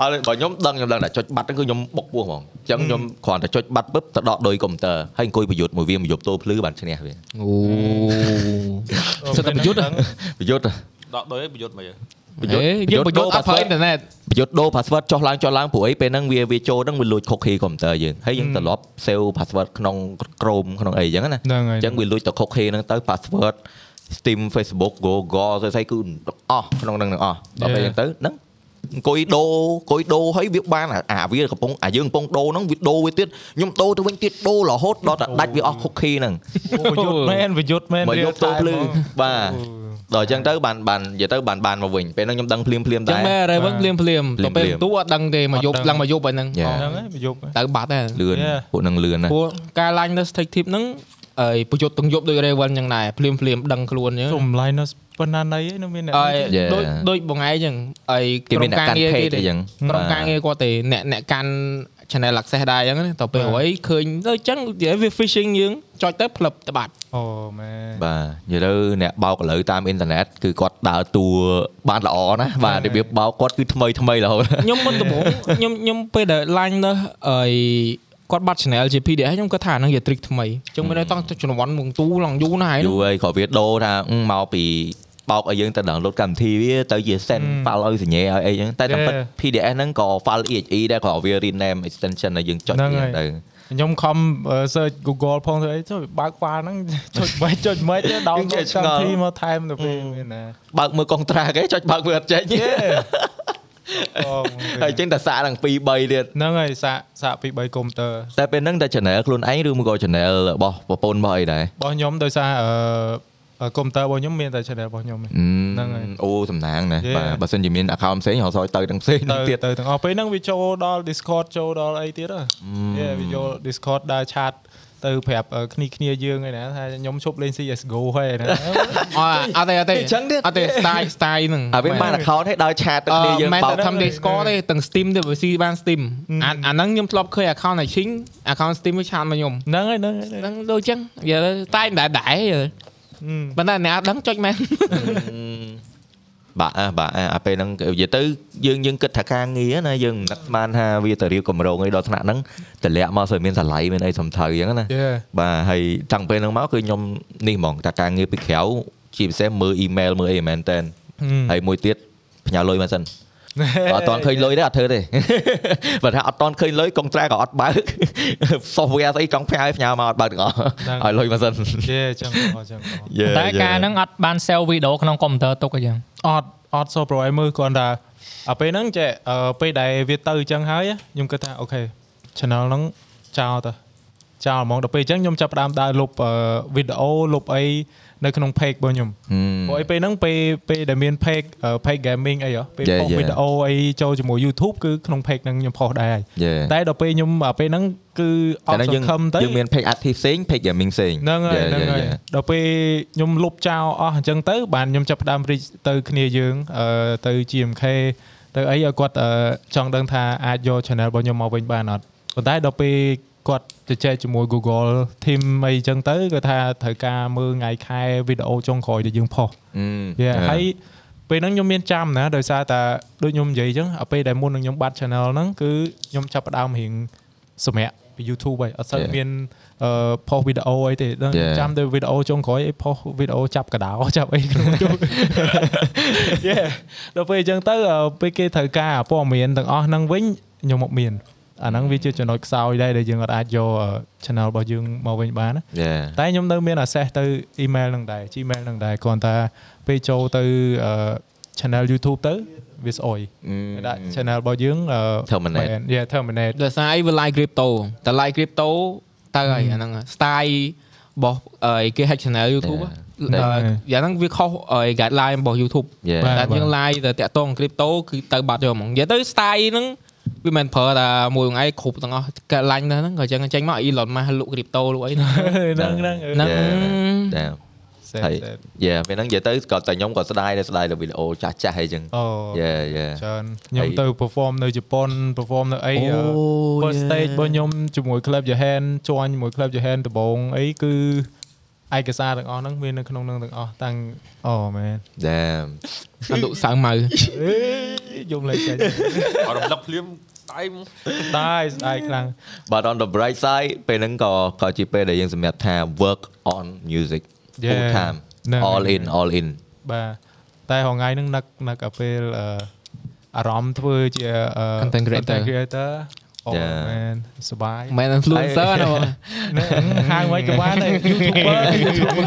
អត់បើខ្ញុំដឹងខ្ញុំដឹងតែចុចបាត់ហ្នឹងគឺខ្ញុំបុកពោះហ្មងអញ្ចឹងខ្ញុំគ្រាន់តែចុចបាត់ពឹបទៅដកដោយកុំព្យូទ័រហើយអង្គុយប្រយុទ្ធមួយវាមួយយប់តូភ្លឺបានឈ្នះវាអូសិតតែប្រយុទ្ធហ៎ប្រយុទ្ធដកដោយប្រយុទ្ធមកយើ ប្រយុទ្ធអេយើងប្រយុទ្ធអត់ប្រើអ៊ីនធឺណិតប្រយុទ្ធដូរ password ចុះឡើងចុះឡើងព្រោះអីពេលហ្នឹងវាវាចូលហ្នឹងវាលួច cookie កុំព្យូទ័រយើងហើយយើងត្រឡប់ save password ក្នុង Chrome ក្នុងអីអញ្ចឹងណាហ្នឹងហើយអញ្ចឹងវាលួចទៅ cookie ហ្នឹងទៅ password Steam Facebook Google ស្អីៗគឺអស់ក្នុងហ្នឹងទាំងអស់ដល់ពេលអញ្ចឹងទៅហ្នឹងអង្គុយដូរអង្គុយដូរហើយវាបានអាអាវាកំពុងអាយើងកំពុងដូរហ្នឹងវាដូរវាទៀតខ្ញុំដូរទៅវិញទៀតដូររហូតដល់តែដាច់វាអស់ cookie ហ្នឹងប្រយុទ្ធមែនប្រយុទ្ធមែនមកយកទៅភ្លឺហ្មងបាទ ដល់អញ្ចឹងទៅបានបាននិយាយទៅបានបានមកវិញពេលហ្នឹងខ្ញុំដឹងភ្លាមភ្លាមចឹតែងមែនរ៉េវិញភ្លាមភ្លាមភ្លាទៅមពេលភ្លាមទូអត់ដឹងទេមកយប់អត់ដឹងឡើងមកយប់ហ្នឹង Yeah. ហ្នឹងហើយប្រយុទ្ធទៅបាត់ដែរលឿន Yeah. ពួកហ្នឹងលឿនណាស់ព្រោះការ Linus Tech Tip ហ្នឹងអើយប្រយុទ្ធទាំងយប់ដូច Raven ចឹងដែរភ្លាមភ្លាមដឹងខ្លួនចឹងសុំ Linus ប៉ុណ្ណាណីឯងនៅមានអ្នកអើយ Yeah. ដូចដូចបងឯងចឹងអើយគេមានអ្នកកាន់ងារ page ទេអីចឹងក្រុមបាទការងារគាត់ទេអ្នកអ្នកកាន់ channel access ដែរចឹងណាតទៅពេលបាទរួយឃើញទៅចឹងនិយាយវា phishing យើងចុចទៅផ្លឹបទៅបាត់អូមែនបាទនិយាយទៅអ្នកបោកឥឡូវតាមអ៊ីនធឺណិតគឺគាត់ដើរតួបានល្អណាស់បាទរបៀបបោកគាត់គឺថ្មីថ្មីរហូតខ្ញុំមុនដំបូងខ្ញុំខ្ញុំពេលដែល line ទៅអើយគាត់បាត់ channel ជា PDF ខ្ញុំគាត់ថាហ្នឹងជា trick ថ្មីអញ្ចឹងមិនដឹងតោះជំនាន់មុងទូឡងយូរណាស់ហើយយូរហើយក៏វាដូរថាអឺមកពី បោកឲ្យយើងទៅ download កម្មវិធីវាទៅជា send file ឲ្យសញ្ញាឲ្យអីចឹងតែតាមពិត PDF ហ្នឹងក៏ file exe ដែរក៏វា rename extension ឲ្យយើងចុចហ្នឹងវាហើយទៅខ្ញុំខំ search Google ផងទៅអីចុះបើក file ហ្នឹងចុចមិនចុចមិនទេដោនយើងចេះឆ្ងល់កម្មវិធីមកថែមទៅពេលមានណាបើកមើលកុងត្រាគេចុចបើកវាអត់ចេញអូហើយចេញតែសាកដល់2 3ទៀតហ្នឹងហើយសាកសាកពី3កុំព្យូទ័រតែពេលហ្នឹងតែ channel ខ្លួនឯងឬមួយក៏ channel របស់ប្រពន្ធរបស់អីដែររបស់ខ្ញុំដោយសារអឺ កុំព្យូទ័ររបស់ខ្ញុំមានតែ channel របស់ខ្ញុំឯងហ្នឹងហើយអូសំណាងណា Yeah. បាទបើសិនជាមាន account ផ្សេងរហូតទៅទាំងផ្សេងទៅទៀតទៅទាំងអស់ពេលហ្នឹងវាចូលដល់ Discord ចូលដល់អីទៀតហ៎យេវាចូល Discord ដើរឆាតទៅប្រាប់អឺគ្នាគ្នាយើងឯណាថាខ្ញុំឈប់លេង CS:GO ហើយឯណាអត់អត់ទេអត់ទេអញ្ចឹងទៀតអត់ទេ style style ហ្នឹងអាវាបាន account ឲ្យដើរឆាតទៅអឺគ្នាយើងមិនបោតែកធម្មតា score ទេទាំង Steam ទេបើស៊ីបាន Steam អាអាហ្នឹងខ្ញុំធ្លាប់ឃើញ account អាឈីង account Steam វាឆាតមកខ្ញុំហ្នឹងហើយហ្នឹងហើយហ្នឹងហ្នឹងដូចចឹងយើតែដែរដែរយើហឹម ប៉ុន្តែអ្នកអត់ដឹងចុចមែនបាទអ่ะបាទអ่ะអាពេលហ្នឹងនិយាយទៅយើងយើងគិតថាការងារណាយើងមិននឹកស្មានថាវាទៅរៀបកម្រងអីដល់ថ្នាក់ហ្នឹងតម្លាក់មកស្អីមានស្រឡៃមានអីសំថៅអញ្ចឹងណាយេបាទហើយតាំងពេលហ្នឹងមកគឺខ្ញុំនេះហ្មងតែការងារពីក្រៅជាពិសេសមើល email មើលអីមែនតើហើយមួយទៀតផ្ញើលុយមកសិន អត់តន់ឃើញលុយទេអត់ធ្វើទេបើថាអត់តន់ឃើញលុយកុងត្រាក៏អត់បើក software ស្អីចង់ផ្ញើផ្ញើមកអត់បើកទាំងអស់ឲ្យលុយមកសិនយេចឹងអត់ចឹងអត់ Yeah, តែការ yeah. ហ្នឹងអត់បាន save វីដេអូក្នុងកុំព្យូទ័រទុកអីចឹងអត់អត់ so pro ឲ្យមើលគ្រាន់តែអាពេលហ្នឹងចេះអឺពេលដែលវាទៅអញ្ចឹងហើយខ្ញុំគិតថាអូខេ channel ហ្នឹងចោលទៅចោលហ្មងដល់ពេលអញ្ចឹងខ្ញុំចាប់ផ្ដើមដើរលុបអឺវីដេអូលុបអី នៅក្នុង page របស់ខ្ញុំព្រោះអីពេលហ្នឹងពេលពេលដែលមាន page អឺ page gaming អីហ៎ពេល Yeah, ផុស yeah. វីដេអូអីចូលជាមួយ YouTube គឺក្នុង page ហ្នឹងខ្ញុំផុសដែរហើយ Yeah. តែដល់ពេលខ្ញុំអាពេលហ្នឹងគឺអតែត់ហ្នឹងសយើងង្ឃឹមទៅយើងមាន page active ផ្សេង page gaming ផ្សេងហ្នឹងហើយ Yeah, ហ្នឹង yeah, ហើយ yeah. ដល់ពេលខ្ញុំលុបចោលអស់អញ្ចឹងទៅបានខ្ញុំចាប់ផ្ដើម reach ទៅគ្នាយើងអឺទៅ GMK ទៅអីឲ្យគាត់អឺចង់ដឹងថាអាចយក channel របស់ខ្ញុំមកវិញបានអត់ប៉ុន្តែដល់ពេល គាត់ទៅចែកជាមួយ Google Team អីអញ្ចឹងទៅគាត់ថាត្រូវការមើលថ្ងៃខែវីដេអូចុងក្រោយដែលយើងផុសយេហើយពេលហ្នឹងខ្ញុំមានចាំណាដោយសារតែដូចខ្ញុំនិយាយអញ្ចឹងអាពេលដែលមុននឹងខ្ញុំបាត់ channel ហ្នឹងគឺខ្ញុំចាប់ផ្ដើមរៀងសម្រាប់ពី YouTube ហើយអត់សូវ Yeah. មានអឺផុសវីដេអូអីទេដល់ Yeah. ចាំទៅវីដេអូចុងក្រោយអីផុសវីដេអូចាប់កដោចាប់អីក្នុង YouTube យេដល់ពេលអញ្ចឹងទៅអឺពេលគេត្រូវការព័ត៌មានទាំងអស់ហ្នឹងវិញខ្ញុំមកមាន អាហ្នឹងវាជាចំណុចខ្សោយដែរដែលយើងអត់អាចយក channel របស់យើងមកវិញបានណាយ៉ាតែខ្ញុំនៅមាន access ទៅ email ហ្នឹងដែរ Gmail ហ្នឹងដែរគ្រាន់តែពេលចូលទៅអឺ channel YouTube ទៅវាស្អុយគេដាក់ channel របស់យើងអឺ Terminate ban yeah terminate ដោយសារអីវា like crypto តែ like crypto ទៅហើយអាហ្នឹង style របស់អីគេ hack channel YouTube តែអឺយ៉ាងហ្នឹងវាខុសអី guideline របស់ YouTube យ៉ាបាទតែយើង live ទៅតាក់ទង crypto គឺទៅបាត់យកហ្មងនិយាយទៅ style ហ្នឹង វាមិនប្រើតែមួយថ្ងៃគ្រប់ទាំងអស់ guideline ទៅហ្នឹងក៏ចឹងចេញមក Elon Musk លក់ crypto លក់អីហ្នឹងហ្នឹងហ្នឹងហ្នឹងតែសេតហើយសេតយ៉ាពេលហ្នឹងនិយាយទៅក៏តែខ្ញុំក៏ស្ដាយដែរស្ដាយលើវីដេអូចាស់ចាស់អីចឹងអូយ៉ាយ៉ាច្រើនខ្ញុំហើយទៅ perform នៅជប៉ុន perform នៅអីអូ first yeah. stage របស់ខ្ញុំជាមួយ Club Jahan ជួញជាមួយ Club Jahan ដំបងអីគឺ ឯកសារទាំងអស់ហ្នឹងមាននៅក្នុងហ្នឹងទាំងអស់តាំងអូមែន Damn អត់លក់សៅម៉ៅអេយំលេចចេញអត់រំលឹកភ្លាមស្ដាយមកស្ដាយស្ដាយខ្លាំង but on the bright side ពេលហ្នឹងក៏ក៏ជាពេលដែលយើងសម្រាប់ថា work on music full Yeah. time ហ្នឹង all in all in បាទតែរហងៃហ្នឹងនឹកនឹកអាពេលអឺអារម្មណ៍ធ្វើជាអឺ Content creator content creator អូ Yeah. មែនសប្បាយមិន influencer ណាបងហៅមិនក៏បានដែរ YouTuber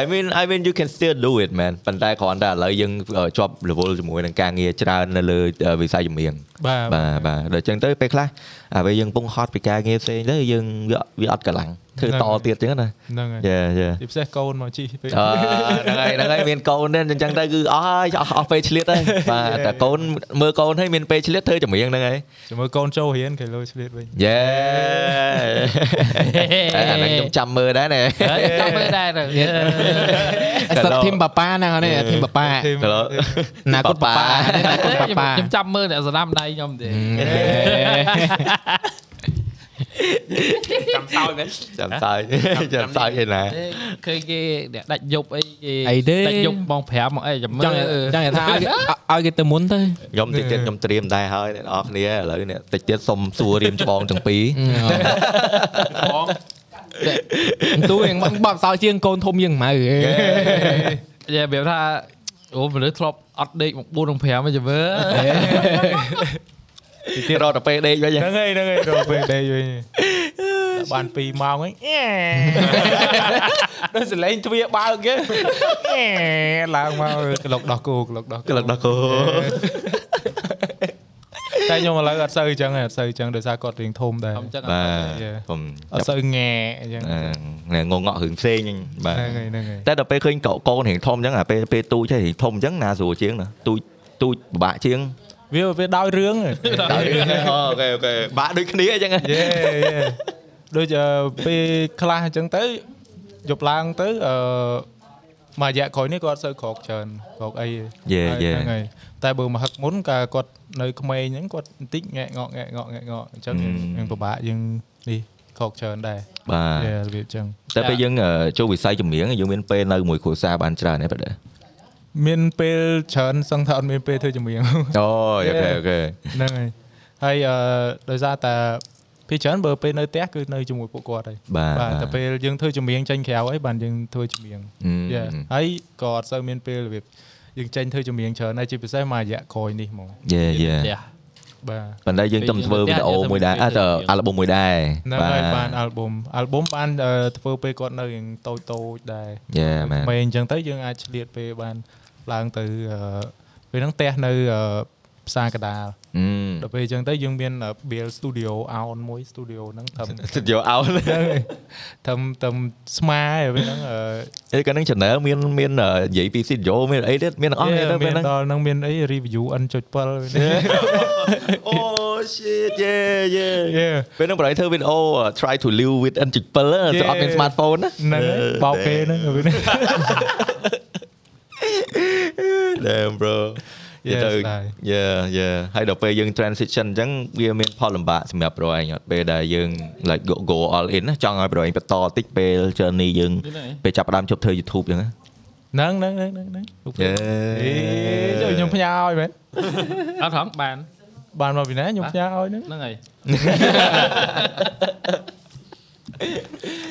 I mean I mean you can still do it man ប៉ុន្តែគ្រាន់តែឥឡូវយើងជាប់ level ជាមួយនឹងការងារច្រើននៅលើវិស័យចម្រៀងបាទបាទបាទដល់អញ្ចឹងទៅពេលខ្លះអាពេលយើងពងហត់ពីការងារផ្សេងទៅយើងវាវាអត់កម្លាំងធ្វើតទៀតអញ្ចឹងណាហ្នឹងហើយយ៉ាយ៉ាជាពិសេសកូនមកជីពេលអឺហ្នឹងហើយហ្នឹងហើយមានកូនទេអញ្ចឹងទៅគឺអស់ហើយអស់អស់ពេលឆ្លៀតហើយបាទតែកូនមើលកូនហើយមានពេលឆ្លៀតធ្វើចម្រៀងហ្នឹងហើយជាមួយកូនចូលរៀនគេលុយឆ្លៀតវិញយេ អាហ្នឹងខ្ញុំចាំមើលដែរណែហើយចាំមើលដែរទៅសិតធីមប៉ាប៉ាហ្នឹងនេះធីមប៉ាប៉ាធីមទៅណាគាត់ប៉ាប៉ាណាគាត់ប៉ាប៉ាខ្ញុំចាំមើលអ្នកស្ដាប់ដៃខ្ញុំទេហ ចាំសោយមែនចាំសើចចាំសើចឯណាឃើញគេអ្នកដាច់យប់អីគេអីទេដាច់យប់ម៉ោង5មកអីចាំមើចង់លចង់និយាយថាឲ្យគេឲ្យគេទៅមុនទៅខ្ញុំតិចទៀតខ្ញុំត្រៀមដែរហើយអ្នកនរគ្នាឥឡូវនេះតិចទៀតសុំសួររៀមច្បងទាំងពីរបងទូយ៉ាងបាត់បាត់សោជាងកូនធំជាងម៉ៅនិយាយប្រាប់ថាអូមនុស្សធ្លាប់អត់ដេកមក4និង5អីចាំមើល ទៀតរត់ទៅពេលដេកវិញហ្នឹងហើយហ្នឹងហើយរកពេលដេកវិញដល់បាន2ម៉ោងហ្នឹងអែដូចសលេងទ្វារបើកគេអែឡើងមកក្លុកដោះគោក្លុកដោះគោក្លឹកដល់គោតែខ្ញុំឥឡូវអត់សូវអញ្ចឹងទេអត់សូវអញ្ចឹងដោយសារគាត់រៀងធំដែរខ្ញុំចឹងបាទ Yeah. ខ្ញុំអត់សូវងែអញ្ចឹងណែងងក់រឿងផ្សេងហ្នឹងបាទហ្នឹងហើយហ្នឹងហើយតែដល់ពេលឃើញកកូនរៀងធំអញ្ចឹងអាពេលពេលទូចទៅរៀងធំអញ្ចឹងណាស្រួលជាងណាទូចទូចពិបាកជាង វាវាដោយរឿងហ៎ដល់អូខេអូខេបាក់ដូចគ្នាអញ្ចឹងយេយេដូចអឺពេលខ្លះអញ្ចឹងទៅយប់ឡើងទៅអឺមួយរយៈក្រោយនេះគាត់សូវក្រោកច្រើនក្រោកអីយេហើយយេហ្នឹងហើយតែបើមកហឹកមុនកាលគាត់នៅក្មេងហ្នឹងគាត់បន្តិចងែកងក់ងែកងក់ងែកងក់អញ្ចឹងយើងពិបាកយើងនេះក្រោកច្រើនដែរបាទយេរបៀបអញ្ចឹងតែពេលយើងអឺចូលវិស័យចម្រៀងយើងមានពេលនៅមួយគ្រួសារបានច្រើនទេបាទ មានពេលច្រើនសឹងថាអត់មានពេលធ្វើចម្រៀងអូអូខេអូខេហ្នឹងហើយហើយអឺដោយសារតែពេលច្រើនបើពេលនៅផ្ទះគឺនៅជាមួយពួកគាត់ហើយបាទបាទតែពេលយើងធ្វើចម្រៀងចេញក្រៅហើយបានយើងធ្វើចម្រៀងយេហើយក៏អត់សូវមានពេលរបៀបយើងចេញធ្វើចម្រៀងច្រើនហើយជាពិសេសមួយរយៈក្រោយនេះហ្មងយេយេផ្ទះបាទប៉ុន្តែយើងទំធ្វើវីដេអូមួយដែរអត់អាល់ប៊ុមមួយដែរហ្នឹងហើយបានអាល់ប៊ុមអាល់ប៊ុមបានអឺធ្វើពេលគាត់នៅរៀងតូចតូចដែរយេមែនមិនអញ្ចឹងទៅយើងអាចឆ្លៀតពេលបាន ឡើងទៅអឺពេលហ្នឹងផ្ទះនៅអឺផ្សារកដាលអឺដល់ពេលអញ្ចឹងទៅយើងមាន build studio out មួយ studio ហ្នឹងធំសិតយកអោហ្នឹងហើយធំធំស្មាហើយពេលហ្នឹងអឺអីកាលហ្នឹង channel មានមាននិយាយពី studio មានអីទៀតមានទាំងអស់យេទេពេលមានហ្នឹងដល់ហ្នឹងមានអី review N.7 អូ shit យេយេយេពេលហ្នឹងប្រហែលធ្វើវីដេអូ try to live with N7 ទៅអត់មាន smartphone ណាហ្នឹងហើយបោកគេហ្នឹងពេលហ្នឹង Damn bro យេ Yes, ទៅដែរយេយេហើយដល់ពេលយើង transition អញ្ចឹងវាមានផលលំបាកសម្រាប់ប្រូឯងអត់ពេលដែលយើង like go, go all in ណាចង់ឲ្យប្រូឯងបន្តតិចពេល journey យើងពេលចាប់ផ្ដើមជប់ធ្វើ YouTube អញ្ចឹងណាហ្នឹងហ្នឹងហ្នឹងហ្នឹងហ្នឹងយេអេចូលខ្ញុំផ្ញើឲ្យមែនអត់ថងបានបានមកពីណាខ្ញុំផ្ញើឲ្យហ្នឹងហ្នឹងហើយ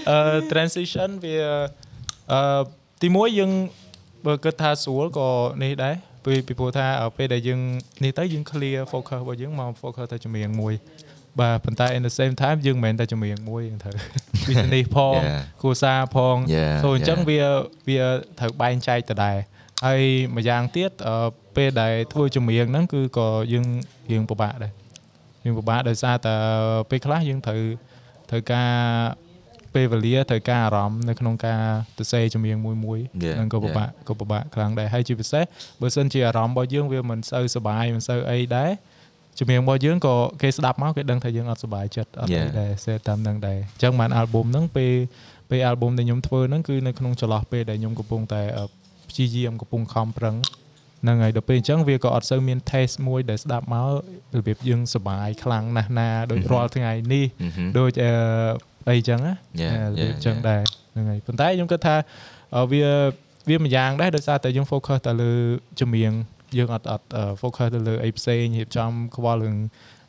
អឺ transition វាអឺទីមួយយើង បើគិតថាស្រួលក៏នេះដែរពីពីព្រោះថាអឺពេលដែលយើងនេះទៅយើង clear focus របស់យើងមក focus ទៅចម្រៀងមួយបាទប៉ុន្តែ in the same time យើងមិនមែនតែចម្រៀងមួយយើងត្រូវ business ផង Yeah. គ្រួសារផង Yeah, សូអញ្ចឹង yeah. វាវាត្រូវបែងចែកទៅដែរហើយម្យ៉ាងទៀតអឺពេលដែលធ្វើចម្រៀងហ្នឹងគឺក៏យើងរៀងពិបាកដែរយើងពិបាកដោយសារតែពេលខ្លះយើងត្រូវត្រូវការ ពេលវេលាត្រូវការអារម្មណ៍នៅក្នុងការទៅសេចម្រៀងមួយមួយ Yeah, ហ្នឹងក៏ពិបាកក៏ពិបាកខ្លាំងដែរហើយជាពិសេសបើសិនជាអារម្មណ៍របស់យើងវាមិនសូវសុបាយមិនសូវអីដែរចម្រៀងរបស់យើងក៏គេស្ដាប់មកគេដឹងថាយើងអត់សុបាយចិត្តអត់អី Yeah. ដែរសេតាមហ្នឹងដែរអញ្ចឹងបានអាល់ប៊ុមហ្នឹងពេលពេលអាល់ប៊ុមដែលខ្ញុំធ្វើហ្នឹងគឺនៅក្នុងចន្លោះពេលដែលខ្ញុំកំពុងតែអឺព្យាយាមកំពុងខំប្រឹងហ្នឹងហើយដល់ពេលអញ្ចឹងវាក៏អត់សូវមាន taste មួយដែលស្ដាប់មករបៀបយើងសុបាយខ្លាំងណាស់ណាដូចរាល់ថ្ងៃនេះដូច អឺអីចឹងណា Yeah, របៀប yeah, ចឹង yeah. ដែរហ្នឹងហើយប៉ុន្តែខ្ញុំគិតថាអឺវាវាមួយយ៉ាងដែរដោយសារតែយើង focus ទៅលើចម្រៀងយើងអត់អត់អឺ focus ទៅលើអីផ្សេងរៀបចំខ្វល់រឿង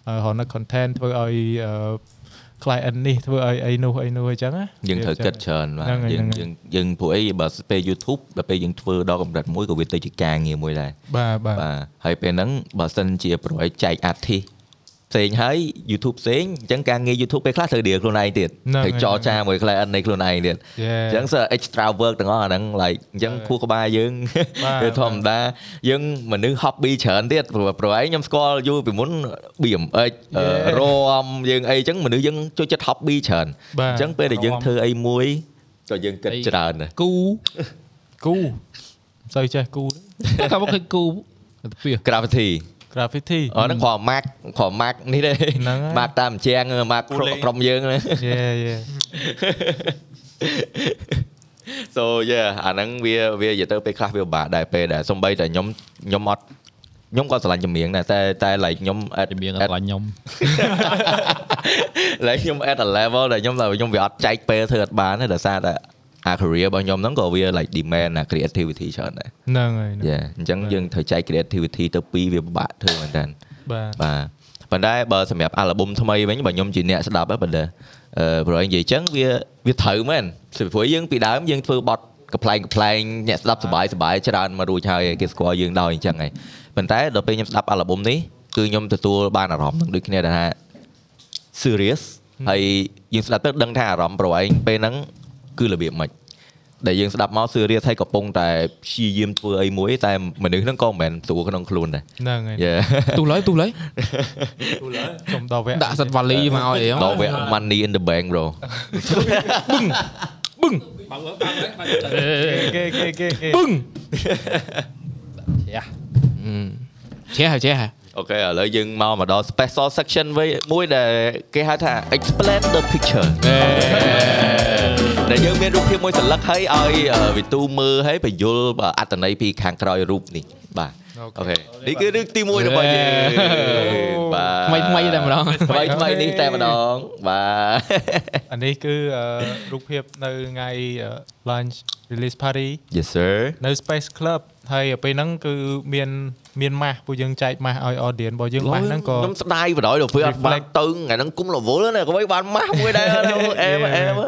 អឺរក content ធ្វើឲ្យអឺ client នេះធ្វើឲ្យអីនោះអីនោះអីចឹងណាយើងត្រូវគិតច្រើនបាទហ្នឹងហើយយើងហ្នឹងហើយយើងយើងព្រោះអីបើពេល YouTube ដល់ពេលយើងធ្វើដល់កម្រិតមួយក៏វាទៅជាការងារមួយដែរបាទបាទបាទហើយពេលហ្នឹងបើសិនជាប្រួយចែក artist ផ្សេងហើយ YouTube ផ្សេងអញ្ចឹងការងារ YouTube ពេលខ្លះត្រូវ deal ខ្លួនឯងទៀតហ្នឹងត្រូវហើយចរចាមួយ client នៃខ្លួនឯងទៀត Yeah អញ្ចឹងសើ extra work ទាំងអស់អាហ្នឹង like អញ្ចឹងបាទខួរក្បាលយើងបាទវាធម្មតាយើងមនុស្ស hobby ច្រើនទៀតព្រោះព្រោះឯងខ្ញុំស្គាល់យូរពីមុន BMX អឺ Yeah រមយើងអីអញ្ចឹងមនុស្សយើងចូលចិត្ត hobby ច្រើនបាទអញ្ចឹងពេលដែលយើងរាំធ្វើអីមួយក៏យើងគិតច្រើនដែរគូគូមិនសូវចេះគូទេកាលមកឃើញគូទៅពី gravity graffiti អត់ហ្នឹងគ្រាន់ mark គ្រាន់ mark នេះទេហ្នឹងហើយ mark តាមជាង mark ក្រុមយើងហ្នឹង Yeah yeah so yeah អាហ្នឹងវាវានិយាយទៅពេលខ្លះវាពិបាកដែរពេលដែលសំបីតែខ្ញុំខ្ញុំអត់ខ្ញុំក៏ស្រឡាញ់ចម្រៀងដែរតែតែ like ខ្ញុំ at ជំនាញ at ឆ្លាញ់ខ្ញុំ like ខ្ញុំ at a level ដែលខ្ញុំតែខ្ញុំវាអត់ចែកពេលធ្វើអត់បានទេដោយសារតែ អា career របស់ខ្ញុំហ្នឹងក៏វា like demand អា creativity ច្រើនដែរហ្នឹងហើយហ្នឹងយ៉ាអញ្ចឹងយើងត្រូវចែក creativity ទៅពីរវាពិបាកធ្វើមែនតើបាទបាទប៉ុន្តែបើសម្រាប់ album ថ្មីវិញបើខ្ញុំជាអ្នកស្ដាប់ហ្នឹងប៉ុន្តែអឺព្រោះឯងនិយាយអញ្ចឹងវាវាត្រូវមែនព្រោះយើងពីដើមយើងធ្វើបត់កំ pl ែងកំ pl ែងអ្នកស្ដាប់សប្បាយសប្បាយច្រើនមករួចហើយគេស្គាល់យើងដោយអញ្ចឹងហើយប៉ុន្តែដល់ពេលខ្ញុំស្ដាប់ album នេះគឺខ្ញុំទទួលបានអារម្មណ៍នឹងដូចគ្នាដែរថា serious ហើយយើងស្ដាប់ទៅដឹងថាអារម្មណ៍ប្រវែងពេលហ្នឹង គឺរបៀបម៉េចដែលយើងស្ដាប់មក serious ហើយកំពុងតែព្យាយាមធ្វើអីមួយតែមនុស្សហ្នឹងក៏មិនមែនស្រួលក្នុងខ្លួនដែរហ្នឹងហើយយេទូឡើយទូឡើយខ្ញុំដល់វគ្គដាក់សិតវ៉ាលីមកឲ្យអីដល់វគ្គ money in the bank bro គេគេគេគេបឹងជះជះអូខេឥឡូវយើងមកមកដល់ special section វិញមួយដែលគេហៅថា explain the picture ដែលយើងមានរូបភាពមួយសន្លឹកហើយឲ្យវិទូមើលហើយបញ្យល់អត្តន័យពីខាងក្រោយរូបនេះបាទអូខេនេះគឺរឿងទី1របស់យើងបាទថ្មីថ្មីតែម្ដងថ្មីថ្មីនេះតែម្ដងបាទអានេះគឺអឺរូបភាពនៅថ្ងៃអឺ launch release party Yes sir នៅ Space Club ហើយពេលហ្នឹងគឺមាន មានម៉ាស់ពួកយើងចែកម៉ាស់ឲ្យ audience របស់យើងម៉ាស់ហ្នឹងក៏ខ្ញុំស្ដាយបណ្ដោយទៅពេលអត់បានទៅថ្ងៃហ្នឹងគុំរវល់ណាក៏បីបានម៉ាស់មួយដែរអែមអែម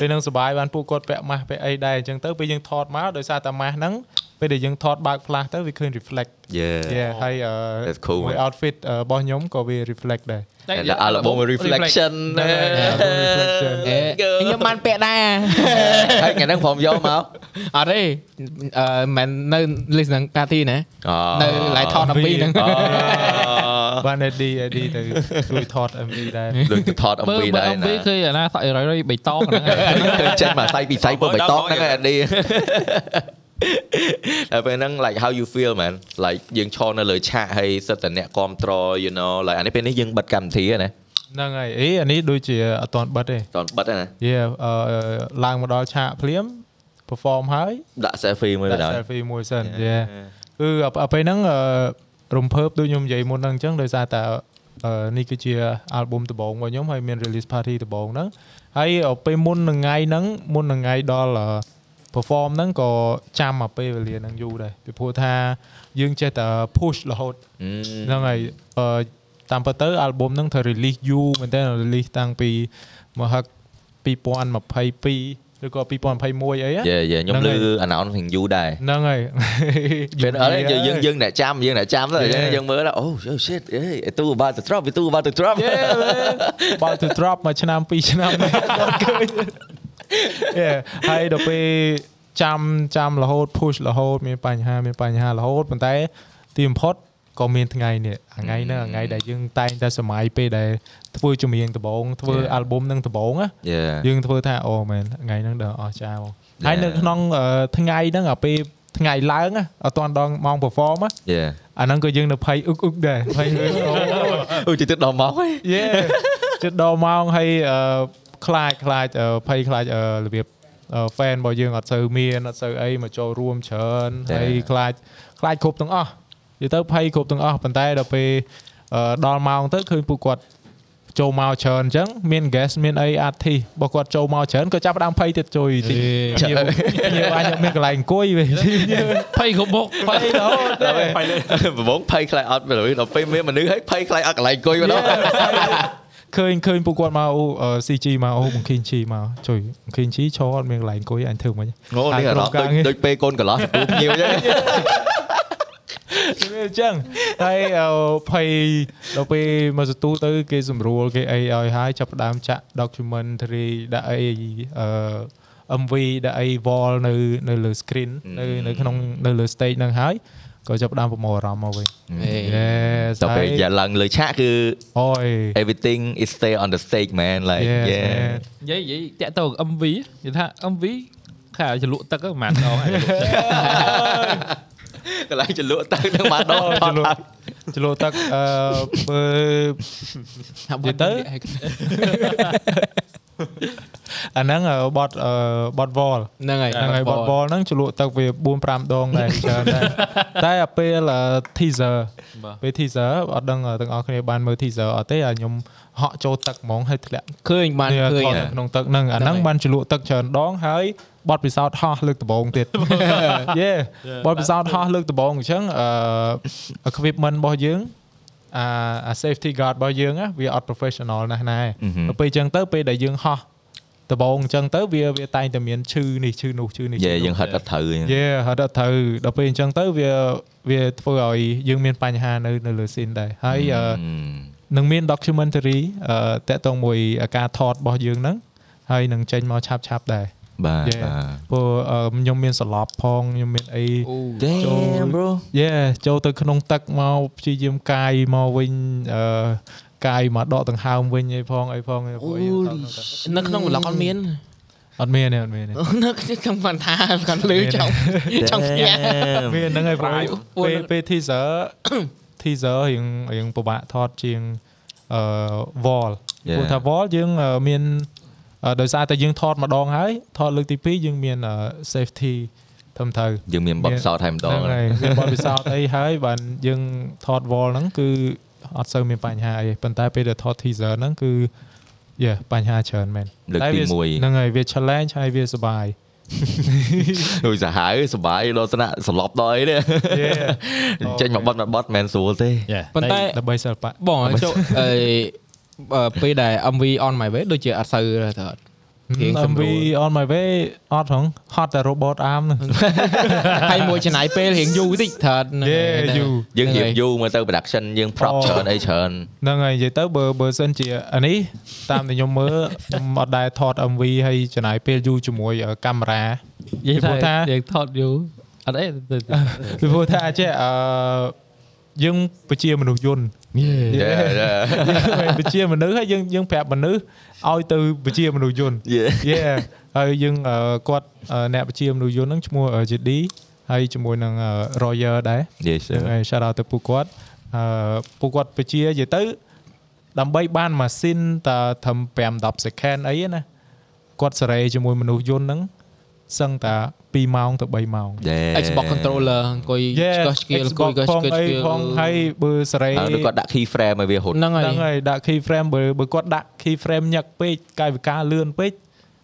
ពេលហ្នឹងសប្បាយបានពួកគាត់ពាក់ម៉ាស់ពាក់អីដែរអញ្ចឹងទៅពេលយើងថតមកដោយសារតែម៉ាស់ហ្នឹង ពេលដែលយើងថតបើក flash ទៅវាឃើញ reflect Yeah yeah ហើយអឺ That's cool មួយ outfit អឺរបស់ខ្ញុំក៏វា reflect ដែរតែ album reflection ហ្នឹងហើយ album reflection អេខ្ញុំបានពាក់ដែរហើយថ្ងៃហ្នឹងខ្ញុំយកមកអត់ទេអឺមិននៅ list ហ្នឹង party ណានៅ live ថត12ហ្នឹងបាន AD AD ទៅជួយថត MV ដែរដូចទៅថតមើ MV លមើដែលរ MV ឃើញអាណាសក់រយរយបៃតងហ្នឹងហើយឃើញចេញមកសៃពីសៃពើបៃតងហ្នឹងឯងឌី តែពេលហ្នឹង like how you feel man like យើងឈរនៅលើឆាកហើយសិតតែអ្នកគ្រប់ត្រ you know like អានេះពេលនេះយើងបិទកម្មវិធីហ្នឹងណាហ្នឹងហើយអេអានេះដូចជាអត់ទាន់បិទទេតន់បិទហ្នឹងណាយេអឺឡើងមកដល់ឆាកភ្លាម perform ហើយដាក់ selfie មួយដាក់ដល់ selfie មួយសិនយេគឺអាពេលហ្នឹងអឺរំភើបដូចខ្ញុំនិយាយមុនហ្នឹងអញ្ចឹងដោយសារតែអឺនេះគឺជា album ដំបូងរបស់ខ្ញុំហើយមាន release party ដំបូងហ្នឹងហើយពេលមុននឹងថ្ងៃហ្នឹងមុននឹងថ្ងៃដល់អឺ perform ហ្នឹងក៏ចាំមកពេលវេលាហ្នឹងយូរដែរពីព្រោះថាយើងចេះតែ push រហូតហ្នឹងហើយអឺតាមពិតទៅ album ហ្នឹងត្រូវ release យូរមែនតើ release តាំងពីមហឹក2022ឬក៏2021អីយេយេខ្ញុំលឺ announce នឹងយូរដែរហ្នឹងហើយពេលអត់ទេយើងយើងអ្នកចាំយើងអ្នកចាំទៅយើងមើលអូ shit អេ it too about to drop it too about to drop យេបើទៅ drop មួយឆ្នាំពីរឆ្នាំមិនឃើញយេ ហើយដល់ពេលចាំចាំរហូត push រហូតមានបញ្ហាមានបញ្ហារហូតប៉ុន្តែទីបំផុតក៏មានថ្ងៃនេះថ្ងៃហ្នឹងថ្ងៃដែលយើងតែងតែសម័យពេលដែលធ្វើចម្រៀងដំបូងធ្វើ album នឹងដំបូងណាយេយើងធ្វើថាអូមែនថ្ងៃហ្នឹងដល់អស់ចាមកហើយនៅក្នុងអឺថ្ងៃហ្នឹងអាពេលថ្ងៃឡើងណាអត់ទាន់ដល់ម៉ោង perform ណាយេអាហ្នឹងក៏យើងនៅភ័យអ៊ុកអ៊ុកដែរភ័យអូអូជិះទឹកដល់មកហើយយេចិត្តដល់ម៉ោងហើយអឺ ខ្លាចខ្លាចអឺភ័យខ្លាចអឺរបៀបអឺ fan របស់យើងអត់សូវមានអត់សូវអីមកចូលរួមច្រើនហើយខ្លាចខ្លាចគ្រប់ទាំងអស់និយាយទៅភ័យគ្រប់ទាំងអស់ប៉ុន្តែដល់ពេលអឺដល់ម៉ោងទៅឃើញពួកគាត់ចូលមកច្រើនអញ្ចឹងមាន guest មានអី artist របស់គាត់ចូលមកច្រើនក៏ចាប់ផ្ដើមភ័យទៀតជួយតិចញៀវញៀវអញអត់មានកន្លែងអង្គុយវិញភ័យគ្រប់មុខភ័យរហូតដែរប្រមងភ័យខ្លាចអត់ដល់ពេលមានមនុស្សហើយភ័យខ្លាចអត់កន្លែងអង្គុយម្ដង ឃើញឃើញពួកគាត់មកអូ CG មកអូបង្ខីជីមកជួយបង្ខីជីឈរអត់មានកន្លែងអង្គុយអញធ្វើមិនអូនេះអារម្មណ៍ដូចដូចពេលកូនកន្លោះពូភ្ញៀវអញ្ចឹងវាអញ្ចឹងហើយអឺភ័យដល់ពេលមកសទូទៅ គេសម្រួលគេអីឲ្យហើយចាប់ផ្ដើមចាក់ documentary ដាក់អីអឺ MV ដាក់អី wall នៅនៅលើ screen នៅនៅក្នុងនៅលើ stage ហ្នឹងហើយ ក៏ចាប់ផ្ដើមប្រមូលអារម្មណ៍មកវិញ Yes ដល់ពេលយ៉ាឡើងលើឆាកគឺអូយ everything is stay on the stage man like Yes, yeah man. និយាយនិយាយតាក់ទៅ MV និយាយថា MV ខែចលក់ទឹកហ្នឹងប្រហែលដងហើយកន្លែងចលក់ទៅនឹងបានដង ចលក់ចលក់ទឹកអឺបើហាប់និយាយទៅអាហ្នឹងអឺបត់អឺបត់ wall ហ្នឹងហើយហ្នឹងហើយបត់ wall ហ្នឹងជ្រលក់ទឹកវា4 5ដងដែរច្រើនដែរតែអាពេលអឺ teaser ពេល teaser អត់ដឹងទាំងអស់គ្នាបានមើល teaser អត់ទេអាខ្ញុំ ហក់ចូលទឹកហ្មងហើយធ្លាក់ឃើញបាននេះឃើញថតនៅក្នុងទឹកហ្នឹងអាហ្នឹងបានជ្រលក់ទឹកច្រើនដងហើយបត់ពិសោធន៍ហោះលើកដំបូងទៀតយេបត់ពិសោធន៍ហោះលើកដំបូងអញ្ចឹងអឺ equipment របស់យើងអាអា safety guard របស់យើងណាវាអត់ professional ណាស់ណាមដល់ពេលអញ្ចឹងទៅពេលដែលយើងហោះដំបូងអញ្ចឹងទៅវាវាតែងតែមានឈឺនេះឈឺនោះឈឺនេះយេឈឺនោះយើងហិតអត់ត្រូវយេហត់អត់ត្រូវដល់ពេលអញ្ចឹងទៅវាវាធ្វើឲ្យយើងមានបញ្ហានៅនៅលើ scene ដែរហើយអឺ នឹងមាន documentary អឺតកតងមួយការថតរបស់យើងហ្នឹងហើយនឹងចេញមកឆាប់ឆាប់ដែរបាទ Yeah. បាទព្រោះអឺខ្ញុំមានសឡប់ផងខ្ញុំមានអីអូ Damn bro យេចូលទៅក្នុងទឹកមកព្យាយាមកាយមកវិញអឺកាយមកដកដង្ហើមវិញអីផងអីផងអីពួកយើងថតនៅទឹកនៅក្នុងប្លុកអត់មានអត់មានទេអត់មានទេនៅក្នុងផាន់ថាគាត់លឺចង់ចង់ស្ញា Damn. មានហ្នឹងហើយព្រោះពួកពេលពេល teaser teaser រៀងរៀងពិបាកថតជាងអឺ wall Yeah. ព្រោះថា wall យើងអឺមានអឺដោយសារតែយើងថតម្ដងហើយថតលើកទី2យើងមានអឺ safety ត្រឹមត្រូវយើងមានបទពិសោធន៍តែម្ដហ្នឹងងហើយមានបទពិសោធន៍អីហើយបានយើងថត wall ហ្នឹងគឺអត់សូវមានបញ្ហាអីប៉ុន្តែពេលដែលថត teaser ហ្នឹងគឺយេបញ្ហាច្រើនមែនលើកទីវា1ហ្នឹងហើយវា challenge ហើយវាសុបាយ ដូចសាហាវសុបាយដល់ស្នាក់សន្លប់ដល់អីទេ Yeah. ចេញមកបត់មកបត់មិនមែនស្រួលទេប៉ុន្តែដើម្បីសិល្បៈបងចូលអីអឺពេលដែល MV on my way ដូចជាអត់សូវទៅអត់ រៀងសម្រួល MV on my way អត់ហងហត់តែ robot arm ហ្នឹងហើយមួយចំណាយពេលរៀងយូរតិចត្រូវយេយូយើងរៀបហ្នឹងហើយយូរមកទៅ production យើង prop អូច្រើនអីច្រើនហ្នឹងហើយនិយាយទៅបើបើសិនជាអានេះតាមដែលខ្ញុំមើលខ្ញុំអត់ដែរថត MV ហើយចំណាយពេលយូរជាមួយកាមេរ៉ានិយាយពីព្រោះថាថាយើងថតយូរអត់អីពីព្រោះថាចេះអឺ យើងប្រជាមនុស្សយន្តយេយេយើងប្រជាមនុស្សហើយយើងយើងប្រាប់មនុស្សឲ្យទៅប្រជាមនុស្សយន្តយេយេហើយយើងអឺគាត់អឺអ្នកប្រជាមនុស្សយន្តហ្នឹងឈ្មោះអឺ JD ហើយជាមួយនឹងអឺ Royer ដែរយេហ្នឹងហើយ shout out ទៅពួកគាត់អឺពួកគាត់បជានិយាយទៅដើម្បីបានម៉ាស៊ីនតែត្រឹម5 10 second អីណាគាត់សេរីជាមួយមនុស្សយន្តហ្នឹងសឹងតែ 2ម៉ោងទៅ3ម៉ោងយេ Xbox controller អង្គុយឆ្កឹះឆ្កៀលអង្គុយឆ្កឹះឆ្កៀលអីផងហើយបើសេរីហើយគាត់ដាក់ key frame ឲ្យវាហត់ហ្នឹងហើយហ្នឹងហើយដាក់ key frame បើបើគាត់ដាក់ key frame ញឹកពេកកាយវិការលឿនពេក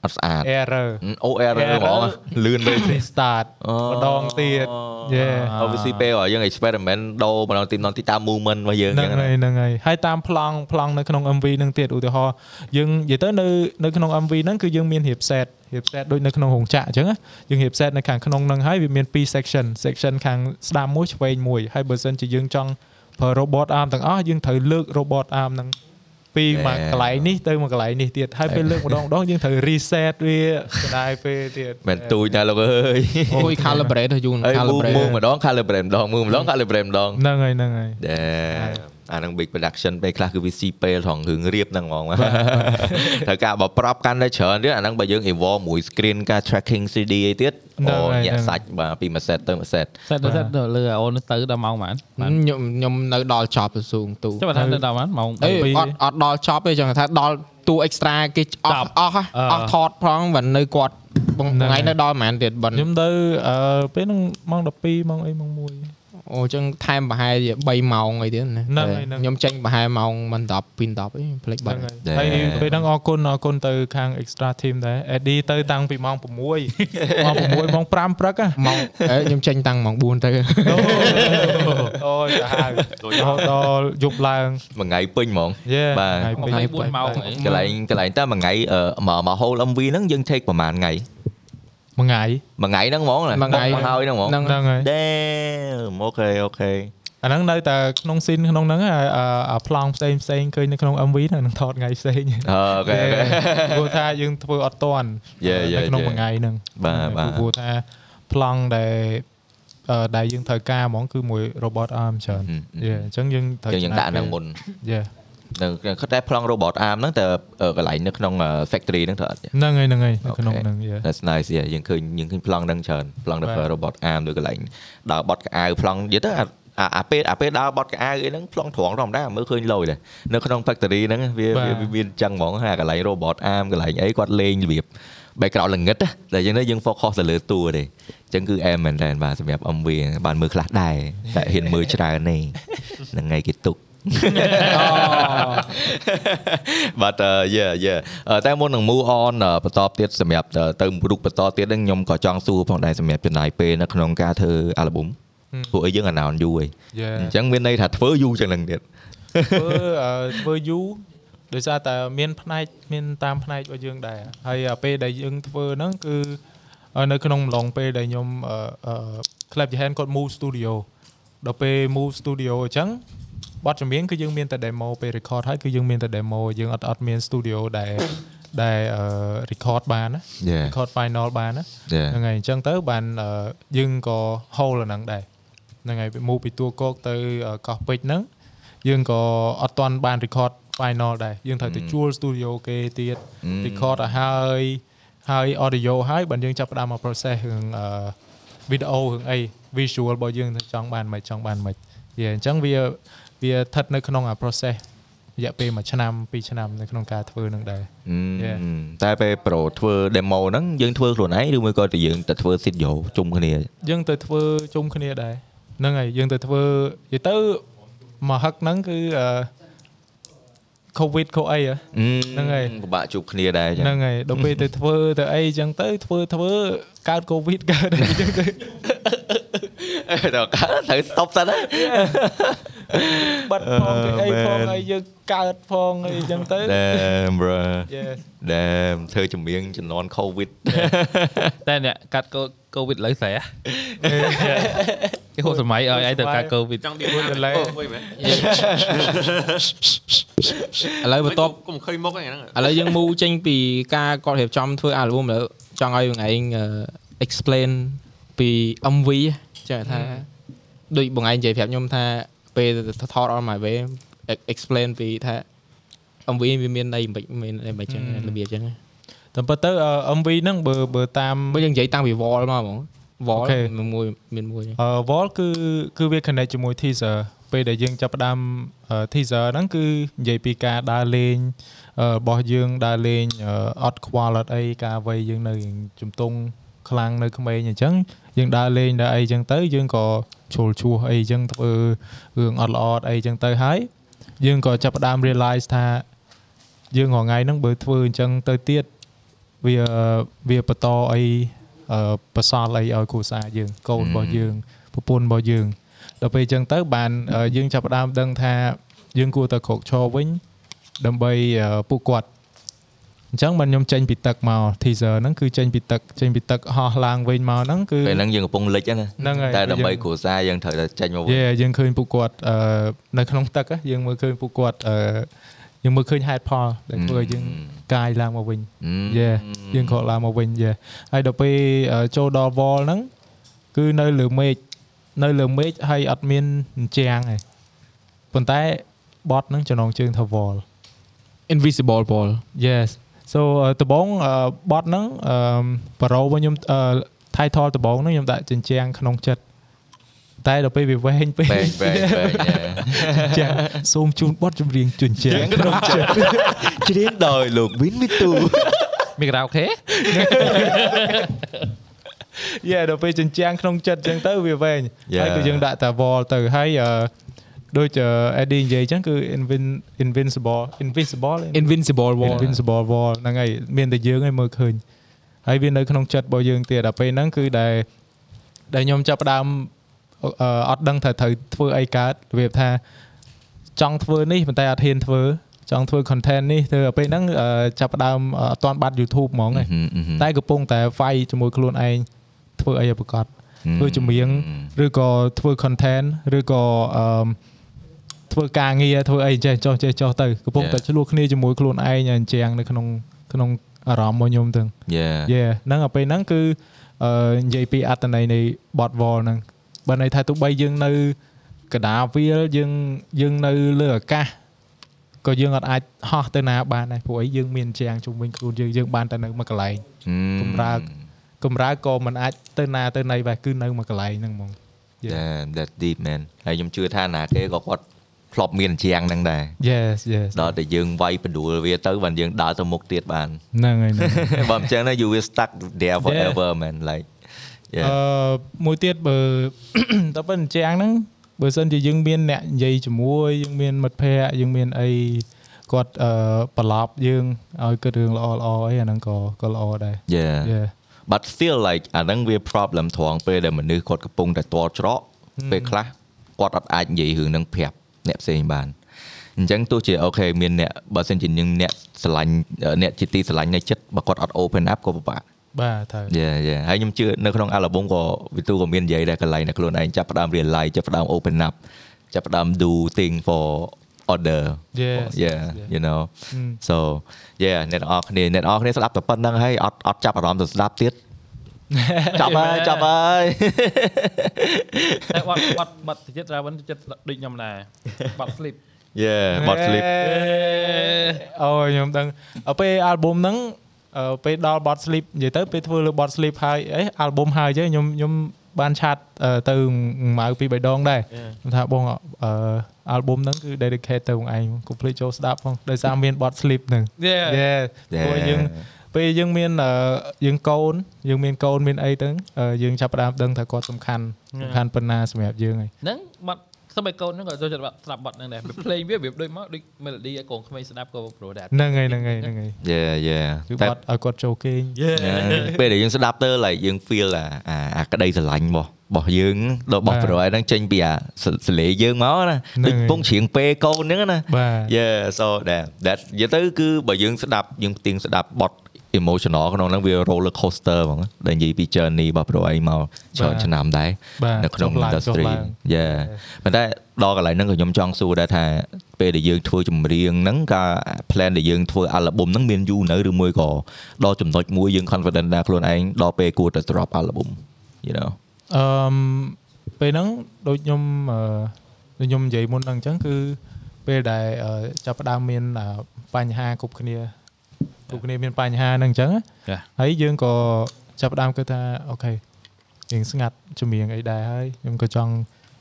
អត់ស្អាត error OR ហ្មងលឿនពេក restart ម្ដងទៀតយេ obviously ពេលឲ្យយើង experiment ដូរម្ដងទីម្ដងទីតាម movement របស់យើងហ្នឹងចឹងហើយហ្នឹងហើយហើយតាមប្លង់ប្លង់នៅក្នុង MV ហ្នឹងទៀតឧទាហរណ៍យើងនិយាយទៅនៅនៅក្នុង MV ហ្នឹងគឺយើងមានរៀប set រៀប set ដូចនៅក្នុងរោងចក្រអញ្ចឹងណាយើងរៀប set នៅខាងក្នុងហ្នឹងហើយវាមាន2 section section ខាងស្ដាំមួយឆ្វេងមួយហើយបើសិនជាយើងចង់ប្រើ robot arm ទាំងអស់យើងត្រូវលើក robot arm ហ្នឹងពីមកកន្លែងនេះទៅមកកន្លែងនេះទៀតហើយពេលលើកម្ដងម្ដងយើងត្រូវ reset វាចំណាយពេលទៀតមិនទូចណាលោកអើយអូយ calibrate ទៅយូរហើយ move calibrate move ម្ដង calibrate ម្ដង move ម្ដង calibrate ម្ដងហ្នឹងហើយហ្នឹងហើយដែរ អានឹង big production ពេលខ្លះគឺវាស៊ីពេលថងរឿងរៀបហ្នឹងហ្មងត្រូវការបើប្រាប់កាន់តែច្រើនទៀតអាហ្នឹងបើយើង evolve មួយ screen ការ tracking CD អីទៀតហ្នឹងអូហើយញាក់ហ្នឹងសាច់បាទពីមួយ set ទៅមួយ set សិតទៅសិតទៅលើអូនទៅដល់ម៉ោងប៉ុន្មានខ្ញុំខ្ញុំនៅដល់ចប់ទៅស៊ូងទូចុះបើថាទៅដល់ប៉ុន្មានម៉ោងអេពីរអត់អត់ដល់ចប់ទេចឹងថាដល់តួ extra គេអស់អស់ហ៎អស់ថតផងបើនៅគាត់បងថ្ងៃនៅដល់ប្រហែលទៀតបើខ្ញុំទៅអឺពេលហ្នឹងម៉ោង12ម៉ោងអីម៉ោង1 អូចឹងថែមប្រហែលជា3ម៉ោងអីទៀតណាហ្នឹងហើយហ្នឹងខ្ញុំចេញប្រហែលម៉ោងមិន10ពី10អីភ្លេចបាបាត់ត់ហើយហើយហើយពេលហ្នឹងអរគុណអរគុណទៅខាង extra team ដែរ Eddie ទៅតាំងពីម៉ោង6ម៉ោង6ម៉ោង5ព្រឹកហ៎ម៉ោងអេខ្ញុំចេញតាំងម៉ោង4ទៅអូយទៅហើយរហូតដល់យប់ឡើងមួយថ្ងៃពេញហ្មង yeah បាទថ្ងៃ24ម៉ោងអីកន្លែងកន្លែងតែមួយថ្ងៃអឺមកមក whole MV ហ្នឹងយើង take ប្រហែលថ្ងៃ មួយថ្ងៃមួយថ្ងៃហ្នឹងហ្មងណាមួយថ្ងៃមកហើយហ្នឹងហ្មងហ្នឹងហ្នឹងហើយ Damn okay okayអាហ្នឹងនៅតែក្នុង scene ក្នុងហ្នឹងហើយអាអាប្លង់ផ្សេងផ្សេងឃើញនៅក្នុង MV ហ្នឹងនឹងថតថ្ងៃផ្សេងអូខេអូខេព្រោះថាយើងធ្វើអត់តាន់ Yeah, yeah, នៅក្នុង yeah. មួយថ្ងៃហ្នឹងបាទបាទព្រោះថាប្លង់ដែលអឺដែលយើងត្រូវការហ្មងគឺមួយ robot arm ច្រើនហឹមយេអញ្ចឹងយើងត្រូវយើងយើងដាក់ហ្នឹងមុនយេ នៅគាត់តែប្លង់ robot arm ហ្នឹងតែកន្លែងនៅក្នុង factory ហ្នឹងត្រូវអត់ទេហ្នឹងហើយហ្នឹងហើយនៅក្នុង Okay. ហ្នឹងយេ That's nice យើងឃើញយើងឃើញប្លង់ហ្នឹងច្រើនប្លង់ទៅបាទ robot arm ដូចកន្លែងដល់បត់កៅអៅប្លង់និយាយទៅអាអាអាពេលអាពេលដើរបត់កៅអៅអីហ្នឹងប្លង់ត្រង់ធម្មតាមើលឃើញលយដែរនៅក្នុង factory ហ្នឹងវាវាវាមានចឹងហ្មងហាកន្លែង robot arm កន្លែងអីគាត់លេងរបៀប background ល្ងិតណាតែអញ្ចឹងទៅយើង focus ទៅលើតួទេអញ្ចឹងគឺអែមមែនតើបាទសម្រាប់ MV បានមើលខ្លះដែរតែហ៊ានមើលច្រើនទេហ្នឹងហើយគេទុក បាទយេយេតែមុននឹង move on អឺបន្តទៀតសម្រាប់ទៅទៅរូបបន្តទៀតហ្នឹងខ្ញុំក៏ចង់សួរផងដែរសម្រាប់ចំណាយពេលនៅក្នុងការធ្វើ album ព្រោះអីយើង announce យូរហើយ Yeah អញ្ចឹងមានន័យថាធ្វើយូរចឹងហ្នឹងទៀតធ្វើអឺធ្វើយូរដោយសារតែមានផ្នែកមានតាមផ្នែករបស់យើងដែរហើយអាពេលដែលយើងធ្វើហ្នឹងគឺនៅក្នុងអំឡុងពេលដែលខ្ញុំអឺអឺ Club Jahan គាត់ move studio ដល់ពេល move studio អញ្ចឹង បទចម្រៀងគឺយើងមានតែ demo ពេល record ហើយគឺយើងមានតែ demo យើងអត់អត់មាន studio ដែលដែលអឺ record បានណា Yeah record final បានណា Yeah ហ្នឹងហើយអញ្ចឹងទៅបានអឺយើងក៏ hold អាហ្នឹងដែរហ្នឹងហើយមកពីតួកកទៅអឺកោះពេជ្រហ្នឹងយើងក៏អត់ទាន់បាន record final ដែរយើងត្រូវទៅជួល studio គេទៀត record ឲ្យហើយហើយ audio ហើយបានយើងចាប់ផ្ដើមមក process រឿងអឺ video រឿងអី visual របស់យើងទៅចង់បានមិនចង់បានមិនយេអញ្ចឹងវា វាស្ថិតនៅក្នុងអា process រយៈពេល1ឆ្នាំ2ឆ្នាំនៅក្នុងការធ្វើនឹងដែរ Yeah. តែពេលប្រូធ្វើ demo ហ្នឹងយើងធ្វើខ្លួនឯងឬមួយក៏ទៅយើងទៅធ្វើ studio ជុំគ្នាយើងទៅធ្វើជុំគ្នាដែរហ្នឹងហើយយើងទៅធ្វើនិយាយទៅមកហឹកហ្នឹងគឺអឺ covid ខូអីហ៎ហ្នឹងហើយពិបាកជួបគ្នាដែរចឹងហ្នឹងហើយដល់ពេលទៅធ្វើទៅអីចឹងទៅធ្វើធ្វើកើត covid កើតអីចឹងទៅ ដល់កើតត្រូវ stop សិនណាបាត់ផងទៅអីផង man. ហើយយើងកើតផងអីចឹងទៅ Damn bro Yes Damn ធ្វើចម្រៀងជំនាន់ covid តែអ្នកកាត់កូវីដលើស្រែគេហូបសម័យឲ្យឯងទៅកាត់កូវីដចង់ឌីមួយមែនឥឡូវបន្ទាប់កុំឃើញមុខហ្នឹងឥឡូវយើងមូចេញពីការគាត់រៀបចំធ្វើ album ឥឡូវចង់ឲ្យបងឯងអឺ explain ពី MV ចាថាដូចបងឯងនិយាយប្រាប់ខ្ញុំថាពេលថត on my way explain ពីថា MV វាមានន័យមិនមានអីមិនចឹងរបៀបចឹងតែប៉ុន្តែអឺ MV ហ្នឹងបើបើតាមបើយើងនិយាយតាំងពី wall មកហ្មង wall Okay. មួយមានមួយអឺ wall គឺគឺវា connect ជាមួយ teaser ពេលដែលយើងចាប់ផ្ដើមអឺ teaser ហ្នឹងគឺនិយាយពីការដើរលេងអឺរបស់យើងដើរលេងអឺអត់ខ្វល់អត់អីការវ័យយើងនៅជំទង់ ខ្លាំងនៅក្មេងអញ្ចឹងយើងដើរលេងដើរអីអញ្ចឹងទៅយើងក៏ឈុលឈួសអីអញ្ចឹងធ្វើរឿងអត់ល្អអត់អីអញ្ចឹងទៅហើយយើងក៏ចាប់ផ្ដើម realize ថាយើងរងថ្ងៃហ្នឹងបើធ្វើអញ្ចឹងទៅទៀតវាវាបន្តអីអឺបសល់អីឲ្យគ្រួសារយើងកូនរបស់យើងប្រពន្ធរបស់យើងដល់ពេលអញ្ចឹងទៅបានអឺយើងចាប់ផ្ដើមដឹងថាយើងគួរតែក្រោកឈរវិញដើម្បីអឺពួកគាត់ អញ្ចឹងបានខ្ញុំចេញពីទឹកមក teaser ហ្នឹងគឺចេញពីទឹកចេញពីទឹកហោះឡើងវិញមកហ្នឹងគឺពេលហ្នឹងយើងកំពុងលិចហ្នឹងណាហ្នឹងហើយតែដើម្បីយើងគ្រួសារយើងត្រូវតែចេញមកវិញយេយើងឃើញពួកគាត់អឺនៅក្នុងទឹកហ៎យើងមើលឃើញពួកគាត់អឺយើងមើលឃើញហេតុផលដែលធ្វើឲ្យយើងកាយឡើងមកវិញយេយើងក្រោកឡើងមកវិញយេហើយដល់ពេលអឺចូលដល់ wall ហ្នឹងគឺនៅលើមេឃនៅលើមេឃហើយអត់មានអញ្ចាំងឯងប៉ុន្តែបត់ហ្នឹងចំណងជើងថា wall invisible ball yes so អឺដំបងអឺបត់ហ្នឹងអឺបារោរបស់ខ្ញុំអឺ title ដំបងហ្នឹងខ្ញុំដាក់ជញ្ជាំងក្នុងចិត្តតែដល់ពេលវាវែងពេកបែងបែងបែងចាសូមជូនបទចម្រៀងជញ្ជាំងក្នុងចិត្តច្រៀងដោយលោកវិនវិទូមានការ៉ាអូខេយេដល់ពេលជញ្ជាំងក្នុងចិត្តអញ្ចឹងទៅវាវែង Yeah. ហើយគឺយើងដាក់តែ wall ទៅហើយអឺ ដូចអឺ Eddie និយាយអញ្ចឹងគឺ invin- invincible invisible invincible wall invincible wall ហ្នឹងហើយមានតែយើងឯងមើលឃើញហើយវានៅក្នុងចិត្តរបស់យើងទៀតដល់ពេលហ្នឹងគឺដែលដែលខ្ញុំចាប់ផ្ដើមអឺអត់ដឹងថាត្រូវធ្វើអីកើតរបៀបថាចង់ធ្វើនេះប៉ុន្តែអត់ហ៊ានធ្វើចង់ធ្វើ content នេះធ្វើដល់ពេលហ្នឹងអឺចាប់ផ្ដើមអត់ទាន់បាត់ YouTube ហ្មងឯងតែកំពុងតែ fight ជាមួយខ្លួនឯងធ្វើអីឲ្យប្រកបធ្វើចម្រៀងឬក៏ធ្វើ content ឬក៏អឺ ធ្វើការងារធ្វើអីចេះចោះចេះចោះទៅកំពុង Yeah. តែឆ្លោះគ្នាជាមួយខ្លួនឯងអញ្ចឹងនៅក្នុងក្នុងអារម្មណ៍របស់ខ្ញុំទាំងយេយេហ្នឹងដល់ពេលហ្នឹងគឺអឺនិយាយពីអត្តន័យនៃ bot wall ហ្នឹងបើន័យថាទោះបីយើងនៅកណ្ដាលវាលយើងយើងនៅលើអាកាសក៏យើងអត់អាចហោះទៅណាបានដែរព្រោះអីយើងមានជាងជុំវិញខ្លួនយើងយើងបានតែនៅមួយកន្លែងកម្រើកកំរើកក៏មិនអាចទៅណាទៅណីបែបគឺនៅមួយកន្លែងហ្នឹងហ្មង Damn that deep man ហើយខ្ញុំជឿថាណាគេក៏គាត់ ធ្លាប់មានជាងហ្នឹងដែរ yes yes ដល់តែយើងវាយបដួលវាទៅបានយើងដើរទៅមុខទៀតបានហ្នឹងហើយហ្នឹងហើយបើមិនចឹងណា you will stuck there forever man like អឺ yeah មួយទៀតបើតើប៉ុនជាងហ្នឹងបើសិនជាយើងមានអ្នកនិយាយជាមួយយើងមានមិត្តភ័ក្តិយើងមានអីគាត់អឺប្រឡប់យើងឲ្យគិតរឿងល្អល្អអីអាហ្នឹងក៏ក៏ល្អដែរ yeah yeah but still like អាហ្នឹងវា problem ត្រង់ពេលដែលមនុស្សគាត់កំពុងតែតល់ច្រកពេលខ្លះគាត់អត់អាចនិយាយរឿងហ្នឹងប្រាប់ អ្នកផ្សេងបានអញ្ចឹងទោះជាអូខេមានអ្នកបើសិនជានឹងអ្នកស្រឡាញ់អ្នកជាទីស្រឡាញ់នៅចិត្តបើគាត់អត់ open up ក៏ពិបាកបាទត្រូវយេយេហើយខ្ញុំជឿនៅក្នុង album ក៏វិទូក៏មាននិយាយដែរកន្លែងដែលខ្លួនឯងចាប់ផ្ដើម realize ចាប់ផ្ដើម open up ចាប់ផ្ដើម do thing for other Yes, yeah yes, you know อืม so yeah អ្នកទាំងអស់គ្នាអ្នកទាំងអស់គ្នាស្ដាប់តែប៉ុណ្្នឹងហើយអត់អត់ចាប់អារម្មណ៍ទៅស្ដាប់ទៀត ចាប់ហើយចាប់ហើយតែបាត់បាត់បាត់តិចទៀតរាវិនតិចដូចខ្ញុំដែរបាត់ sleep yeah បត់ sleep អូខ្ញុំដឹងដល់ពេល album ហ្នឹងអឺពេលដល់ bot sleep និយាយទៅពេលធ្វើលើ bot sleep ហើយអី album ហើយចឹងខ្ញុំខ្ញុំបានឆាតអឺទៅម៉ៅពីរបីដងដែរខ្ញុំថាបងអឺ album ហ្នឹងគឺ dedicate ទៅបងឯង complete ចូលស្ដាប់ផងដោយសារមាន bot sleep ហ្នឹង Yeah. yeah ព្រោះយើង ពេលយើងមានអឺយើងកូនយើងមានកូនមានអីទៅអឺយើងចាប់ផ្ដើមដឹងថាគាត់សំខាន់សំខាន់ប៉ុណ្ណាសម្រាប់យើងហើយហ្នឹងបាត់ស្បែកកូនហ្នឹងក៏ចូលចិត្តស្ដាប់បាត់ហ្នឹងដែរភ្លេងវារបៀបដូចមកដូច melody ឲ្យកូនក្មេងស្ដាប់ក៏ព្រោះដែរហ្នឹងហើយហ្នឹងហើយហ្នឹងហើយ yeah yeah គឺតែបាត់ឲ្យគាត់ចូលគេងពេលដែលយើងស្ដាប់ទៅ like យើង feel អាអាអាក្តីស្រឡាញ់របស់របស់យើងរបស់បាទប្រួយហ្នឹងចេញពីអាសសលេងយើងមកណាហ្នឹងដូចហើយពងច្រៀងពេលកូនហ្នឹងណាបាទ Yeah so that that និយាយទៅគឺបើយើងស្ដាប់យើងផ្ទៀងស្ដាប់បទ emotional ក្នុងហ្នឹងវា roller coaster ហ្មងដែលនិយាយពី journey របស់ប្រួយមកច្រើនឆ្នាំដែរបាទនៅក្នុងចុះឡើងចុះ industry ឡើង Yeah ប៉ុន្តែដល់កន្លែងហ្នឹងក៏ខ្ញុំចង់សួរដែរថាពេលដែលយើងធ្វើចម្រៀងហ្នឹងការ plan ដែលយើងធ្វើ album ហ្នឹងមានយូរនៅឬមួយក៏ដល់ចំណុចមួយយើង confident ដែរខ្លួនឯងដល់ពេលគួរតែ drop album you know អឺមពេលហ្នឹងដូចខ្ញុំអឺដូចខ្ញុំនិយាយមុនហ្នឹងអញ្ចឹងគឺពេលដែលអឺចាប់ផ្ដើមមានអឺបញ្ហាគ្រប់គ្នា គ្រប់គ្នាមានបញ្ហាហ្នឹងអញ្ចឹងណាចា៎ហើយយើងក៏ចាប់ផ្ដើមគិតថាអូខេយើងស្ងាត់ចម្រៀងអីដែរហើយខ្ញុំក៏ចង់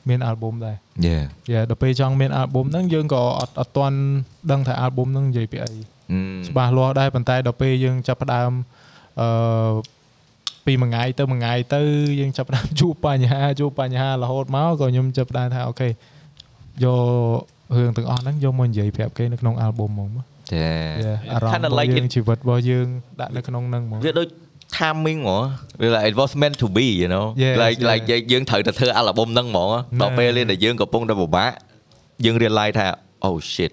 មាន album ដែរ Yeah យ៉ាដល់ពេលចង់មាន album ហ្នឹងយើងក៏អត់អត់ទាន់ដឹងថា album ហ្នឹងនិយាយពីអី Mm. ច្បាស់លាស់ដែរប៉ុន្តែដល់ពេលយើងចាប់ផ្ដើមអឺពីមួយថ្ងៃទៅមួយថ្ងៃទៅយើងចាប់ផ្ដើមជួបបញ្ហាជួបបញ្ហារហូតមកក៏ខ្ញុំចាប់ផ្ដើមថាអូខេយករឿងទាំងអស់ហ្នឹងយកមកនិយាយប្រាប់គេនៅក្នុង album ហ្មង Yeah យ៉ាអារម្មណ៍ Kinda របស់ like យើង it ជីវិតរបស់យើងដាក់នៅក្នុងហ្នឹងហ្មងវាដូច timing ហ្មងវា like it was meant to be you know Yes, like yeah. like យើងយើងត្រូវតែធ្វើ album ហ្នឹងហ្មងដល់ពេលដែលយើងកំពុងតែពិបាកយើង realize ថា oh shit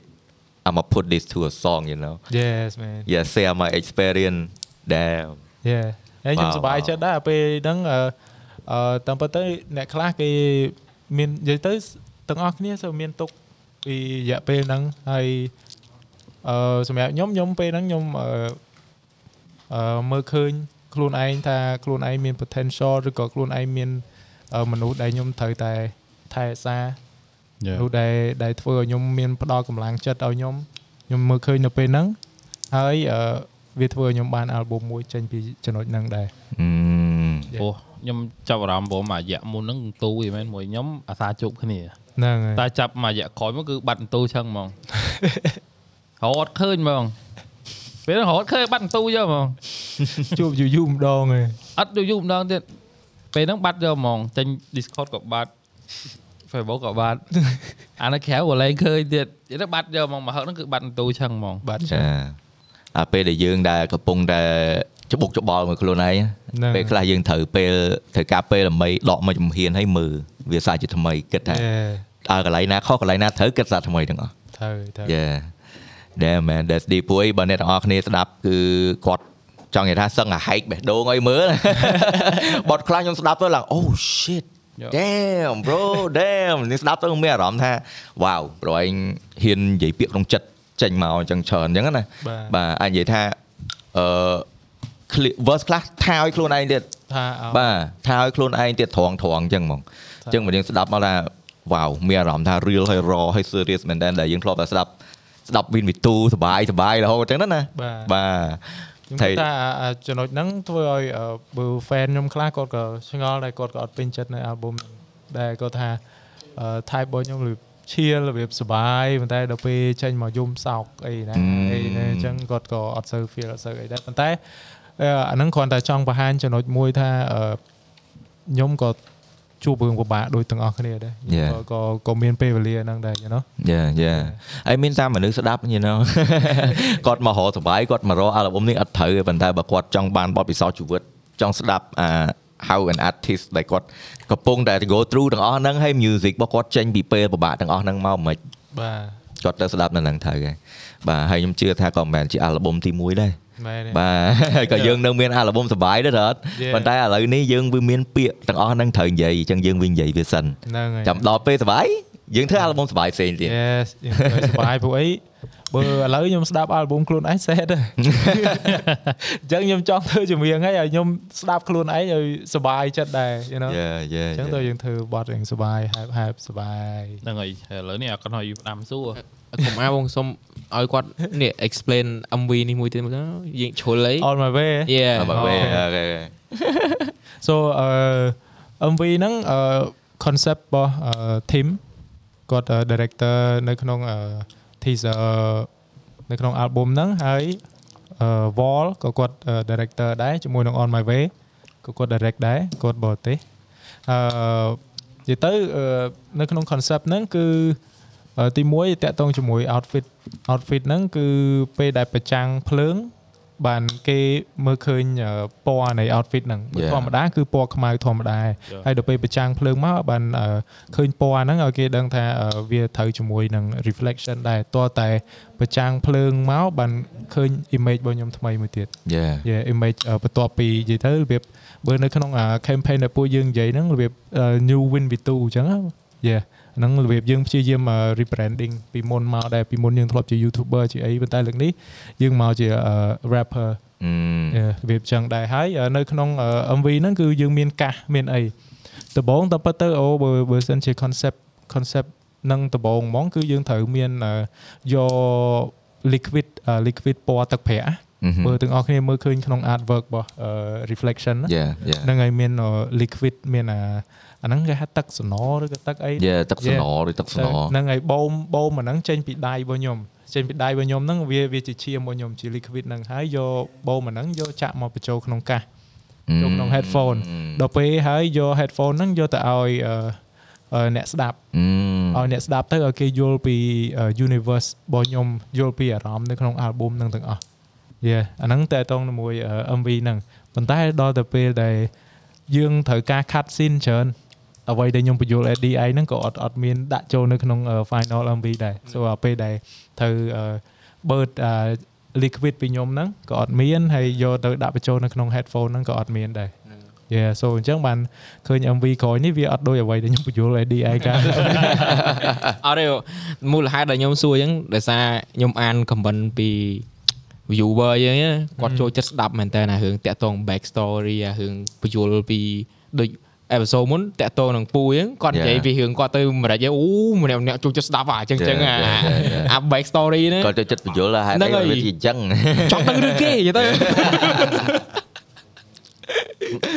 I'm gonna put this to a song you know Yes man yeah share my experience damn Yeah ហើយខ្ញុំ Wow, សប្បាយ wow. ចិត្តដែរពេលហ្នឹងអឺអឺតាមពិតទៅអ្នកខ្លះគេមាននិយាយទៅទាំងអស់គ្នាសូវមានទុកពីរយៈពេលហ្នឹងហើយ អឺសម្រាប់ខ្ញុំខ្ញុំពេលហ្នឹងខ្ញុំអឺអឺមើលឃើញខ្លួនឯងថាខ្លួនឯងមាន potential ឬក៏ខ្លួនឯងមានអឺមនុស្សដែលខ្ញុំត្រូវតែថែរក្សាមនុស្សដែលដែលធ្វើឲ្យខ្ញុំមានផ្ដល់កម្លាំងចិត្តឲ្យខ្ញុំខ្ញុំមើលឃើញនៅពេលហ្នឹងហើយអឺវាធ្វើឲ្យខ្ញុំបាន album មួយចេញពីចំណុចហ្នឹងដែរ mm. អូខ្ញុំចាប់អារម្មណ៍ព្រមអារយៈមុនហ្នឹងអន្ទូយមែនមួយខ្ញុំអាសាជួបគ្នាហ្នឹងហើយតែចាប់មួយរយៈក្រោយមកគឺបាត់អន្ទូឆឹងហ្មង រហូតឃើញហ្មងពេលហ្នឹងរហូតឃើញបាត់អន្ទូយកហ្មងជួបយូរយូរម្ដងហើយអត់យូរយូរម្ដងទៀតពេលហ្នឹងបាត់យកហ្មងចេញ Discord ក៏បាត់ Facebook ក៏បាត់អានៅក្រៅក៏លែងឃើញទៀតនិយាយទៅបាត់យកហ្មងមកហឹកហ្នឹងគឺបាត់អន្ទូឆឹងហ្មងបាត់ចាអាពេលដែលយើងដែលកំពុងតែច្បុកច្បល់មួយខ្លួនឯងហ្នឹងពេលខ្លះយើងត្រូវពេលត្រូវការពេលដើម្បីដកមកជំហានឲ្យមើលវាសាជាថ្មីគិតថាយេអើកន្លែងណាខុសកន្លែងណាត្រូវគិតសាថ្មីទាំងអស់ត្រូវត្រូវ Yeah Damn man that's deep ពួកឯងបើអ្នកទាំងអស់គ្នាស្ដាប់គឺគាត់ចង់និយាយថាសឹងអាហែកបេះដូងឲ្យមើលបត់ខ្លះខ្ញុំស្ដាប់ទៅឡើង oh shit Yeah. damn bro damn នេះស្ដាប់ទៅមានអារម្មណ៍ថា wow ព្រោះឯងហ៊ាននិយាយពាក្យក្នុងចិត្តចេញមកអញ្ចឹងច្រើនអញ្ចឹងណាបាទបាទអាចនិយាយថាអឺ clear- verse ខ្លះថាឲ្យខ្លួនឯងទៀតថាឲ្យបាទថាឲ្យខ្លួនឯងទៀតត្រង់ត្រង់អញ្ចឹងហ្មងអញ្ចឹងបើយើងស្ដាប់មកថាវ៉ាវមានអារម្មណ៍ថា real ហើយ raw ហើយ serious មែនតើដែលយើងធ្លាប់តែស្ដាប់ ស្ដាប់វិនវិទូសបាយសបាយរហូតអញ្ចឹងណាណាបាទបាទខ្ញុំថៃគិតថាអាអាចំណុចហ្នឹងធ្វើឲ្យអឺបើ fan ខ្ញុំខ្លះគាត់ក៏ឆ្ងល់ដែរគាត់ក៏អត់ពេញចិត្តនៅ album ហ្នឹងដែលគាត់ថាអឺ type របស់ខ្ញុំរបៀបឈៀលរបៀបសុបាយប៉ុន្តែដល់ពេលចេញមកយំសោកអីណាអឺអីណាអញ្ចឹងគាត់ក៏អត់សូវ feel អត់សូវអីដែរប៉ុន្តែអឺអាហ្នឹងគ្រាន់តែចង់បង្ហាញចំណុចមួយថាអឺខ្ញុំក៏ ជួបរឿងពិបាកដូចទាំងអស់គ្នាដែរ Yeah. ក៏ក៏ក៏មានពេលវេលាហ្នឹងដែរ you know យ៉ាយ៉ាហើយមានតាមមនុស្សស្ដាប់ you know គាត់មករកសុបាយគាត់មករកអាល់ប៊ុមនេះអត់ត្រូវទេប៉ុន្តែបើគាត់ចង់បានបទពិសោធន៍ជីវិតចង់ស្ដាប់អា how an artist ដែលគាត់កំពុងតែ go through ទាំងអស់ហ្នឹងហើយ music របស់គាត់ចេញពីពេលពិបាកទាំងអស់ហ្នឹងមកមិនបាទគាត់ទៅស្ដាប់នៅហ្នឹងត្រូវហើយបាទហើយខ្ញុំជឿថាក៏មិនមែនជាអាល់ប៊ុមទី1ដែរមែនទេ បាទក៏យើងនៅមានអាល់ប៊ុមសបាយដែរអត់ Yeah. ប៉ុន្តែឥឡូវនេះយើងវាមានពាក្យទាំងអស់ហ្នឹងត្រូវនិយាយអញ្ចឹងយើងវិញនិយាយវាសិនហ្នឹងហើយចាំដល់ពេលសបាយយើងធ្វើអាល់ប៊ុមសបាយផ្សេងទៀត Yes យើងទៅសប្បាយពួកអីបើឥឡូវខ្ញុំស្ដាប់ album ខ្លួនឯងសេតហើយអញ្ចឹងខ្ញុំចង់ធ្វើចម្រៀងឲ្យឲ្យខ្ញុំស្ដាប់ខ្លួនឯងឲ្យសប្បាយចិត្តដែរ you know យ៉ាយ៉ាអញ្ចឹងទៅយើងធ្វើបទរៀងសប្បាយ happy happy សប្បាយហ្នឹងហើយឥឡូវនេះអត់គាត់ឲ្យផ្ដាំសួរ កុំអាបងសុំឲ្យគាត់នេះ explain MV នេះមួយទៀតមើលទៅយើងជ្រុលអី on my way Yeah អត់មកវិញអូអូខេ so អឺ MV ហ្នឹងអឺ concept របស់អឺ team គាត់អឺ director នៅក្នុងអឺ teaser នៅក្នុង album ហ្នឹងហើយអឺ wall ក៏គាត់អឺ director ដែរជាមួយនឹង on my way ក៏គាត់ direct ដែរគាត់បរទេសអឺនិយាយទៅអឺនៅក្នុង concept ហ្នឹងគឺអឺ ទី1តាក់ទងជាមួយ outfit outfit ហ្នឹងគឺពេលដែលប្រចាំងភ្លើងបានគេមើលឃើញអឺពណ៌នៃ outfit ហ្នឹងបើ Yeah. ធម្មតាគឺពណ៌ខ្មៅធម្មតាហើយដល់ពេលប្រចាំងភ្លើងមកបានអឺឃើញពណ៌ហ្នឹងឲ្យគេដឹងថាអឺវាត្រូវជាមួយនឹង reflection ដែរតើតែប្រចាំងភ្លើងមកបានឃើញ image របស់ខ្ញុំថ្មីមួយទៀតយ៉ា yeah image អឺបន្ទាប់ពីនិយាយទៅរបៀបបើនៅក្នុងអា campaign ដែលពួកយើងនិយាយហ្នឹងរបៀបអឺ new win v2 អញ្ចឹងណា yeah ហ្នឹងរបៀបយើងព្យាយាមអឺ rebranding ពីមុនមកដែរពីមុនយើងធ្លាប់ជា YouTuber ជាអីប៉ុន្តែលើកនេះយើងមកជាអឺ rapper អឺ Yeah, របៀបចឹងដែរហើយអឺនៅក្នុងអឺ MV ហ្នឹងគឺយើងមានកាសមានអីដំបូងតើពិតទៅអូបើបើសិនជា concept concept នឹងដំបូងហ្មងគឺយើងត្រូវមានអឺយក liquid អឺ liquid ពណ៌ទឹកប្រាក់បើទាំងអស់គ្នាមើលឃើញក្នុង artwork របស់អឺ reflection ណាយ៉ាយ៉ាហ្នឹងហើយមានអឺ liquid មានអា អាហ្នឹងគេហៅទឹកសណឬក៏ទឹកអីយ៉ាទឹកសណឬទឹកសណហ្នឹងហើយបូមបូមអាហ្នឹងចេញពីដៃរបស់ខ្ញុំចេញពីដៃរបស់ខ្ញុំហ្នឹងវាវាជាឈាមរបស់ខ្ញុំជា liquid ហ្នឹងហើយយកបូមអាហ្នឹងយកចាក់មកបញ្ចូលក្នុងកាសចូលក្នុង headphone ដល់ពេលហើយយក headphone ហ្នឹងយកទៅឲ្យអឺអឺអ្នកស្ដាប់អឺឲ្យអ្នកស្ដាប់ទៅឲ្យគេយល់ពីអឺ universe របស់ខ្ញុំយល់ពីអារម្មណ៍នៅក្នុង album ហ្នឹងទាំងអស់យេអាហ្នឹងតើតងជាមួយអឺ MV ហ្នឹងប៉ុន្តែដល់ទៅពេលដែលយើងត្រូវការ cut scene ច្រើន អ្វីដែលខ្ញុំបញ្យល់ ADI ហ្នឹងក៏អត់អត់មានដាក់ចូលនៅក្នុងអឺ final MV ដែរ so ដល់ពេលដែលត្រូវអឺបើកអឺ liquid ពីខ្ញុំហ្នឹងក៏អត់មានហើយយកទៅដាក់បញ្ចូលនៅក្នុង headphone ហ្នឹងក៏អត់មានដែរ Yeah so អញ្ចឹងបានឃើញ MV ក្រោយនេះវាអត់ដូចអ្វីដែលខ្ញុំបញ្យល់ ADI កាលអត់ទេមូលហេតុដែលខ្ញុំសួរអញ្ចឹងដោយសារខ្ញុំអាន comment ពី viewer យើងណាគាត់ចូលចិត្តស្ដាប់មែនតើណារឿងតាក់ទង back story អារឿងបញ្យល់ពីដូច episode មុនតាក់ទងនឹងពូអញ្ចឹងគាត់និយាយ Yeah. ពីរឿងគាត់ទៅម្ដេចអូម្នាក់ម្នាក់ចូលចិត្តស្ដាប់អាអញ្ចឹងអញ្ចឹង Yeah, អា yeah, yeah, yeah. អា back story ហ្នឹងគាត់ចូលចិត្តបញ្យល់ហេតុហ្នឹងអីហើយវាជាអញ្ចឹងចង់ដឹងរឿងគេនិយាយទៅ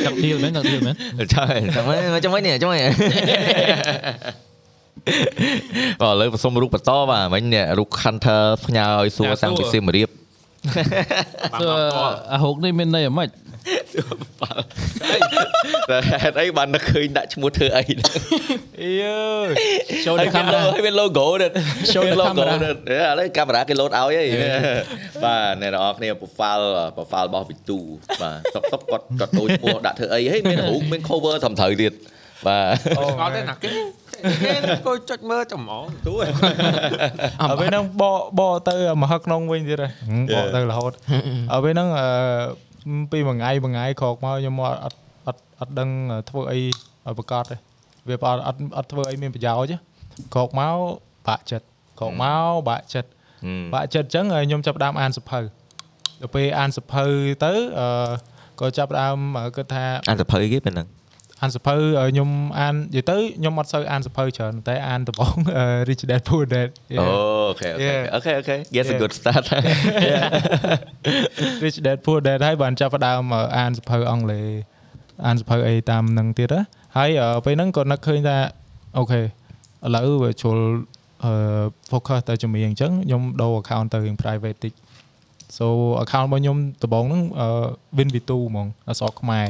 ចាប់ធៀលមែនចាប់ធៀលមែនចាំចាំមកចាំមកនេះចាំមកនេះបាទឥឡូវសុំរូបបន្តបាទមិញនេះរូប Hunter ផ្ញើឲ្យសួរតាំងពីសៀមរាបសួរអាហុកនេះមានន័យអ្ហ្មិច តែហេតុអីបាននឹកឃើញដាក់ឈ្មោះធ្វើអីអីយើ show ហើ the យមាន camera ហើយមាន logo ទៀត Show the logo camera ទៀតឥឡូវកាមេរ៉ាគេ load ឲ្យហើយបាទអ្នកនរគ្នា profile profile របស់វិទូបាទតុកតុកគាត់គាត់ដូរឈ្មោះដាក់ធ្វើអីហេមានរូបមាន cover ត្រឹមត្រូវទៀតបាទអត់ទេណាគេគេក៏ចុចមើលចំអងទូហើយពេលហ្នឹងបកបកទៅមហឹកក្នុងវិញទៀតហើយបកទៅរហូតហើយពេលហ្នឹងអឺ ពីមួយថ្ងៃមួយថ្ងៃក្រោកមកខ្ញុំមកអត់អត់អត់ដឹងធ្វើអីឲ្យប្រកាសទេវាអត់អត់អត់ធ្វើអីមានប្រយោជន៍ទេក្រោកមកបាក់ចិត្តក្រោកមកបាក់ចិត្តបាក់ចិត្តអញ្ចឹងហើយខ្ញុំចាប់ផ្ដើមអានសភៅដល់ពេលអានសភៅទៅអឺក៏ចាប់ផ្ដើមគិតថាអានសភៅគេពេលហ្នឹង អានសភៅឲ្យខ្ញុំអាននិយាយទៅខ្ញុំអត់សូវអានសភៅច្រើនតែអានដំបងអឺ Rich Dad Poor Dad អូ okay okay Yeah. okay okay yes a Yeah. good start Rich Dad Poor Dad ហើយបានចាប់ផ្ដើមអឺអានសភៅអង់គ្លេសអានសភៅអីតាមនឹងទៀតណាហហើយអឺពេលហ្នឹងក៏នឹកឃើញថា okay ឥឡូវវាជុលអឺ focus ទៅជំនាញអញ្ចឹងខ្ញុំដូរ account ទៅរៀង private តិច so account របស់ខ្ញុំដំបូងហ្នឹងអឺ Vin Vitou ហ្មងអក្សរខ្មែរ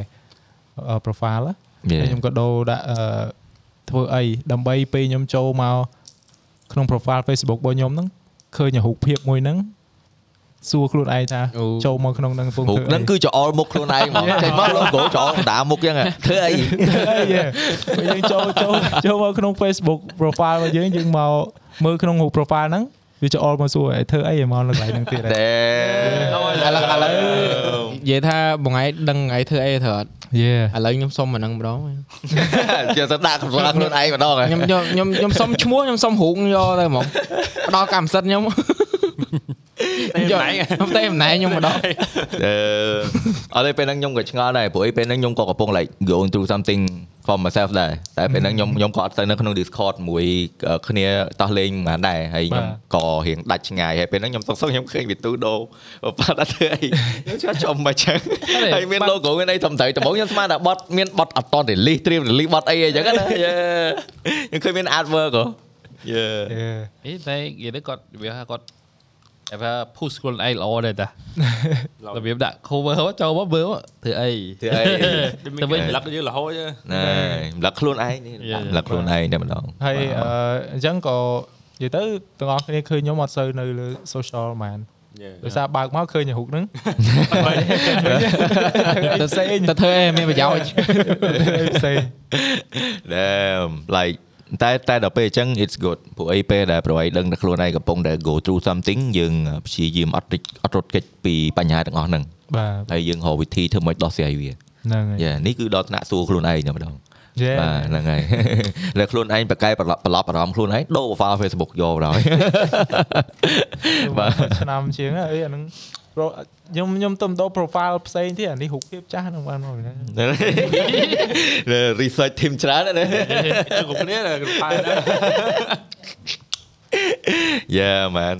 អឺ profile ណា ហើយខ្ញុំក៏ដូរដាក់អឺធ្វើអីដើម្បីពេលខ្ញុំចូលមកក្នុង profile Facebook របស់ខ្ញុំហ្នឹងឃើញរូបភាពមួយហ្នឹងសួរខ្លួនឯងថាអូចូលមកក្នុងហ្នឹងកំពុងរូបធ្វើអីហ្នឹងគឺចោលមុខខ្លួនឯងហ្មងចេញមក logo ចោលកណ្ដាលមុខអញ្ចឹងហ៎ធ្វើអីអីពេលយើងចូលចូលចូលមកក្នុង Facebook profile របស់យើងយើងមកមើលក្នុងរូប profile ហ្នឹងវាច្អល់មកសួរឯងធ្វើអីមកនៅកន្លែងហ្នឹងទៀតតែឥឡូវឥឡូវនិយាយថាបងឯងដឹងថ្ងៃធ្វើអីត្រូវអត់ យេឥឡូវខ្ញុំសុំអាហ្នឹងម្ដងជាសដាក់កម្លាំងខ្លួនឯងម្ដងហ៎ខ្ញុំខ្ញុំខ្ញុំខ្ញុំសុំឈ្មោះខ្ញុំសុំរូបយកទៅហ្មងផ្ដល់កម្មសិទ្ធិខ្ញុំ ខ្ញុំខ្ញុំតែម្នែខ្ញុំម្ដងអឺអត់ទេពេលហ្នឹងខ្ញុំក៏ឆ្ងល់ដែរព្រោះឯពេលហ្នឹងខ្ញុំក៏កំពុង like going through something for myself ដែរតែពេលហ្នឹងខ្ញុំខ្ញុំក៏អត់ទៅនៅក្នុង Discord មួយគ្នាតោះលេងមិនបានដែរហើយខ្ញុំក៏រៀងដាច់ឆ្ងាយហើយពេលហ្នឹងខ្ញុំសុកសុកខ្ញុំឃើញវីទូដូប៉ាត់អត់ធ្វើអីខ្ញុំឆ្លចំមកចឹងហើយមាន logo មានអីតំត្រូវដំបូងខ្ញុំស្មានថាបត់មានបត់អត់ត release stream release បត់អីអញ្ចឹងណាខ្ញុំឃើញមាន artwork ហ៎យេអីតែនិយាយទៅគាត់វាថាគាត់ ever push ខ្លួនឯងល្អដែរតារបៀបដាក់ cover ហ៎ចូលមកមើលធ្វើអីធ្វើអីទៅវិញលឹកយើងរហូតណែម្លឹកខ្លួនឯងនេះម្លឹកខ្លួនឯងតែម្ដងហើយអឺអញ្ចឹងក៏និយាយទៅទាំងអស់គ្នាឃើញខ្ញុំអត់សូវនៅលើ social ហ្មងដោយសារបើកមកឃើញរូបហ្នឹងទៅផ្សេងទៅធ្វើអីមានប្រយោជន៍ផ្សេង Damn like តែតែដល់ពេលអញ្ចឹង it's good ព្រោះអីពេលដែលប្រវ័យដឹងថាខ្លួនឯងកំពុងតែ go through something យើងព្យាយាមអត់រិចអត់រត់គេចពីបញ្ហាទាំងអស់ហ្នឹងបាទហើយយើងរកវិធីធ្វើម៉េចដោះស្រាយវាហ្នឹងហើយយ៉ានេះគឺដល់ថ្នាក់សួរខ្លួនឯងតែម្ដងយេបាទហ្នឹងហើយលើខ្លួនឯងប្រកែប្រឡប់ប្រឡប់អារម្មណ៍ខ្លួនឯងដូរ profile Facebook យកបណ្ដោយបាទឆ្នាំជាងហើយអាហ្នឹង pro- ខ្ញុំខ្ញុំទៅដូរ profile ផ្សេងទៀតអានេះរូបភាពចាស់ហ្នឹងបានមកហ្នឹង research team ច្រើនណាស់គ្រប់គ្នាគ្រប់ផែណា Yeah man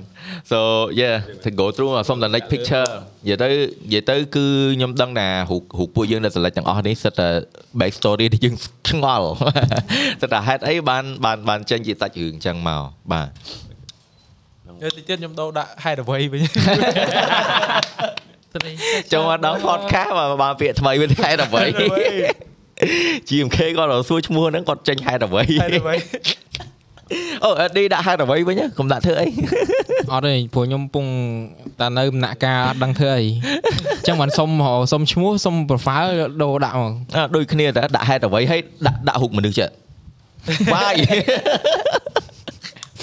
so yeah to go through សុំតែ next picture និយាយទៅនិយាយទៅគឺខ្ញុំដឹងថារូបរូបពួកយើងដែល select ទាំងអស់នេះសិតតែ back story ที่យើងឆ្ងល់សិតតែហេតុអីបានបានបានចេញជាសាច់រឿងអញ្ចឹងមកបាទ ទៅតិចទៀតខ្ញុំដូរដាក់ហេតុអ្វីវិញចូលមកដល់ podcast មកបានពាក្យថ្មីវិញហេតុអ្វី GMK គាត់រកសួរឈ្មោះហ្នឹងគាត់ចេញហេតុអ្វីហេតុអ្វីអូអត់ឌីដាក់ហេតុអ្វីវិញកុំដាក់ធ្វើអីអត់ទេព្រោះខ្ញុំកំពុងតែនៅដំណាក់កាលអត់ដឹងធ្វើអីអញ្ចឹងបានសុំសុំឈ្មោះសុំ profile ដូរដាក់មកអ่าដូចគ្នាតែដាក់ហេតុអ្វីហើយដាក់ដាក់រូបមនុស្សចេះបាយ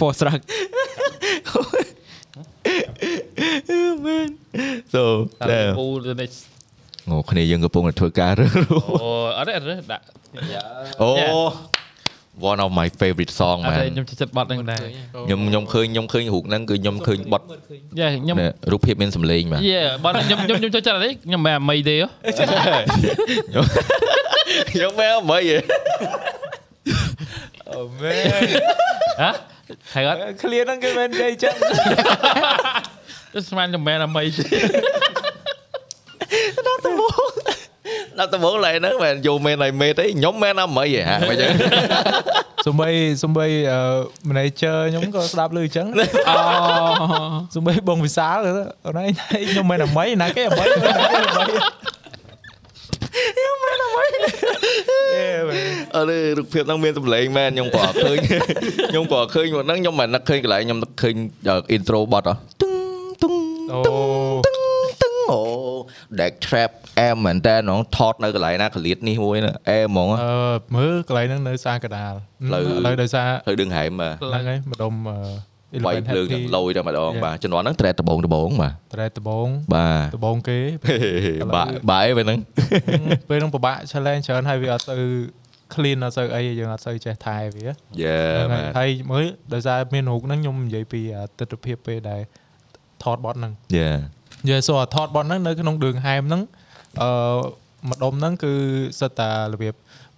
for struck so តែ damn ពូទៅ next ងគ្នាយើងកំពុងតែធ្វើការរើសអូអត់ទេអត់ទេដាក់អូ one of my favorite song អត់ man ទេខ្ញុំចិត្តបត់ហ្នឹងដែរខ្ញុំខ្ញុំឃើញខ្ញុំឃើញរូបហ្នឹងគឺខ្ញុំឃើញបត់យ៉ាខ្ញុំនេះរូបភាពមានសម្លេងបាទយេបត់ខ្ញុំខ្ញុំខ្ញុំចូលចិត្តអត់ទេខ្ញុំមិនអាមីទេហ៎ខ្ញុំមែនអីហ៎អូមែនហ៎ ហើយអត់ឃ្លាហ្នឹងគឺមិននិយាយចឹងទៅស្មានខ្ញុំមិនអាមីទេដល់ដំបូងដល់ដំបូងឡើយហ្នឹងមែនយកមែនឲ្យមេតអីខ្ញុំមែនអាមីហ៎មិនចឹងសំបីសំបីអឺ manager ខ្ញុំក៏ស្ដាប់ឮអញ្ចឹងអូសំបីបងវិសាលអូនឯងខ្ញុំមិនអ្វីណាគេអ្វីណាគេអ្វីខ្ញុំ មិនអ្វីអេមែនអឺរូបភាពហ្នឹងមានសម្លេងមែនខ្ញុំក៏អត់ឃើញខ្ញុំក៏អត់ឃើញមកហ្នឹងខ្ញុំមិននឹកឃើញកន្លែងខ្ញុំនឹកឃើញ intro បត់ហ៎ទឹងទឹងអូទឹងអូ deck trap អែមមែនតើហ្នងថតនៅកន្លែងណាកលៀតនេះមួយណាអែមហ្មងអឺមើលកន្លែងហ្នឹងនៅសាកដាលផ្លូវឥឡូវដោយសារហើយដឹងហែមបាទហ្នឹងហើយម្ដុំអឺ វាយ Eleven ភ្លើង Happy ទាំងលយតែម្ដង Yeah. បាទជំនាន់ហ្នឹងត្រេតដបងដបងបាទត្រែតដបងបាទដបងគេបាទបាយពេលហ្នឹងពេលហ្នឹងពិបាក challenge ច្រើនហើយវាអត់ទៅ clean អត់ទៅអីយើងអត់ទៅចេះថែវាយេហ្នឹងបាហើយទហើយមើលដោយសារមានរូបហ្នឹងខ្ញុំនិយាយពីអាទស្សនវិជ្ជាពេលដែលថតបត់ហ្នឹងយេយេសូថតបត់ហ្នឹងនៅក្នុង đường ហែមហ្នឹងអឺម្ដុំហ្នឹងគឺសិតតារបៀប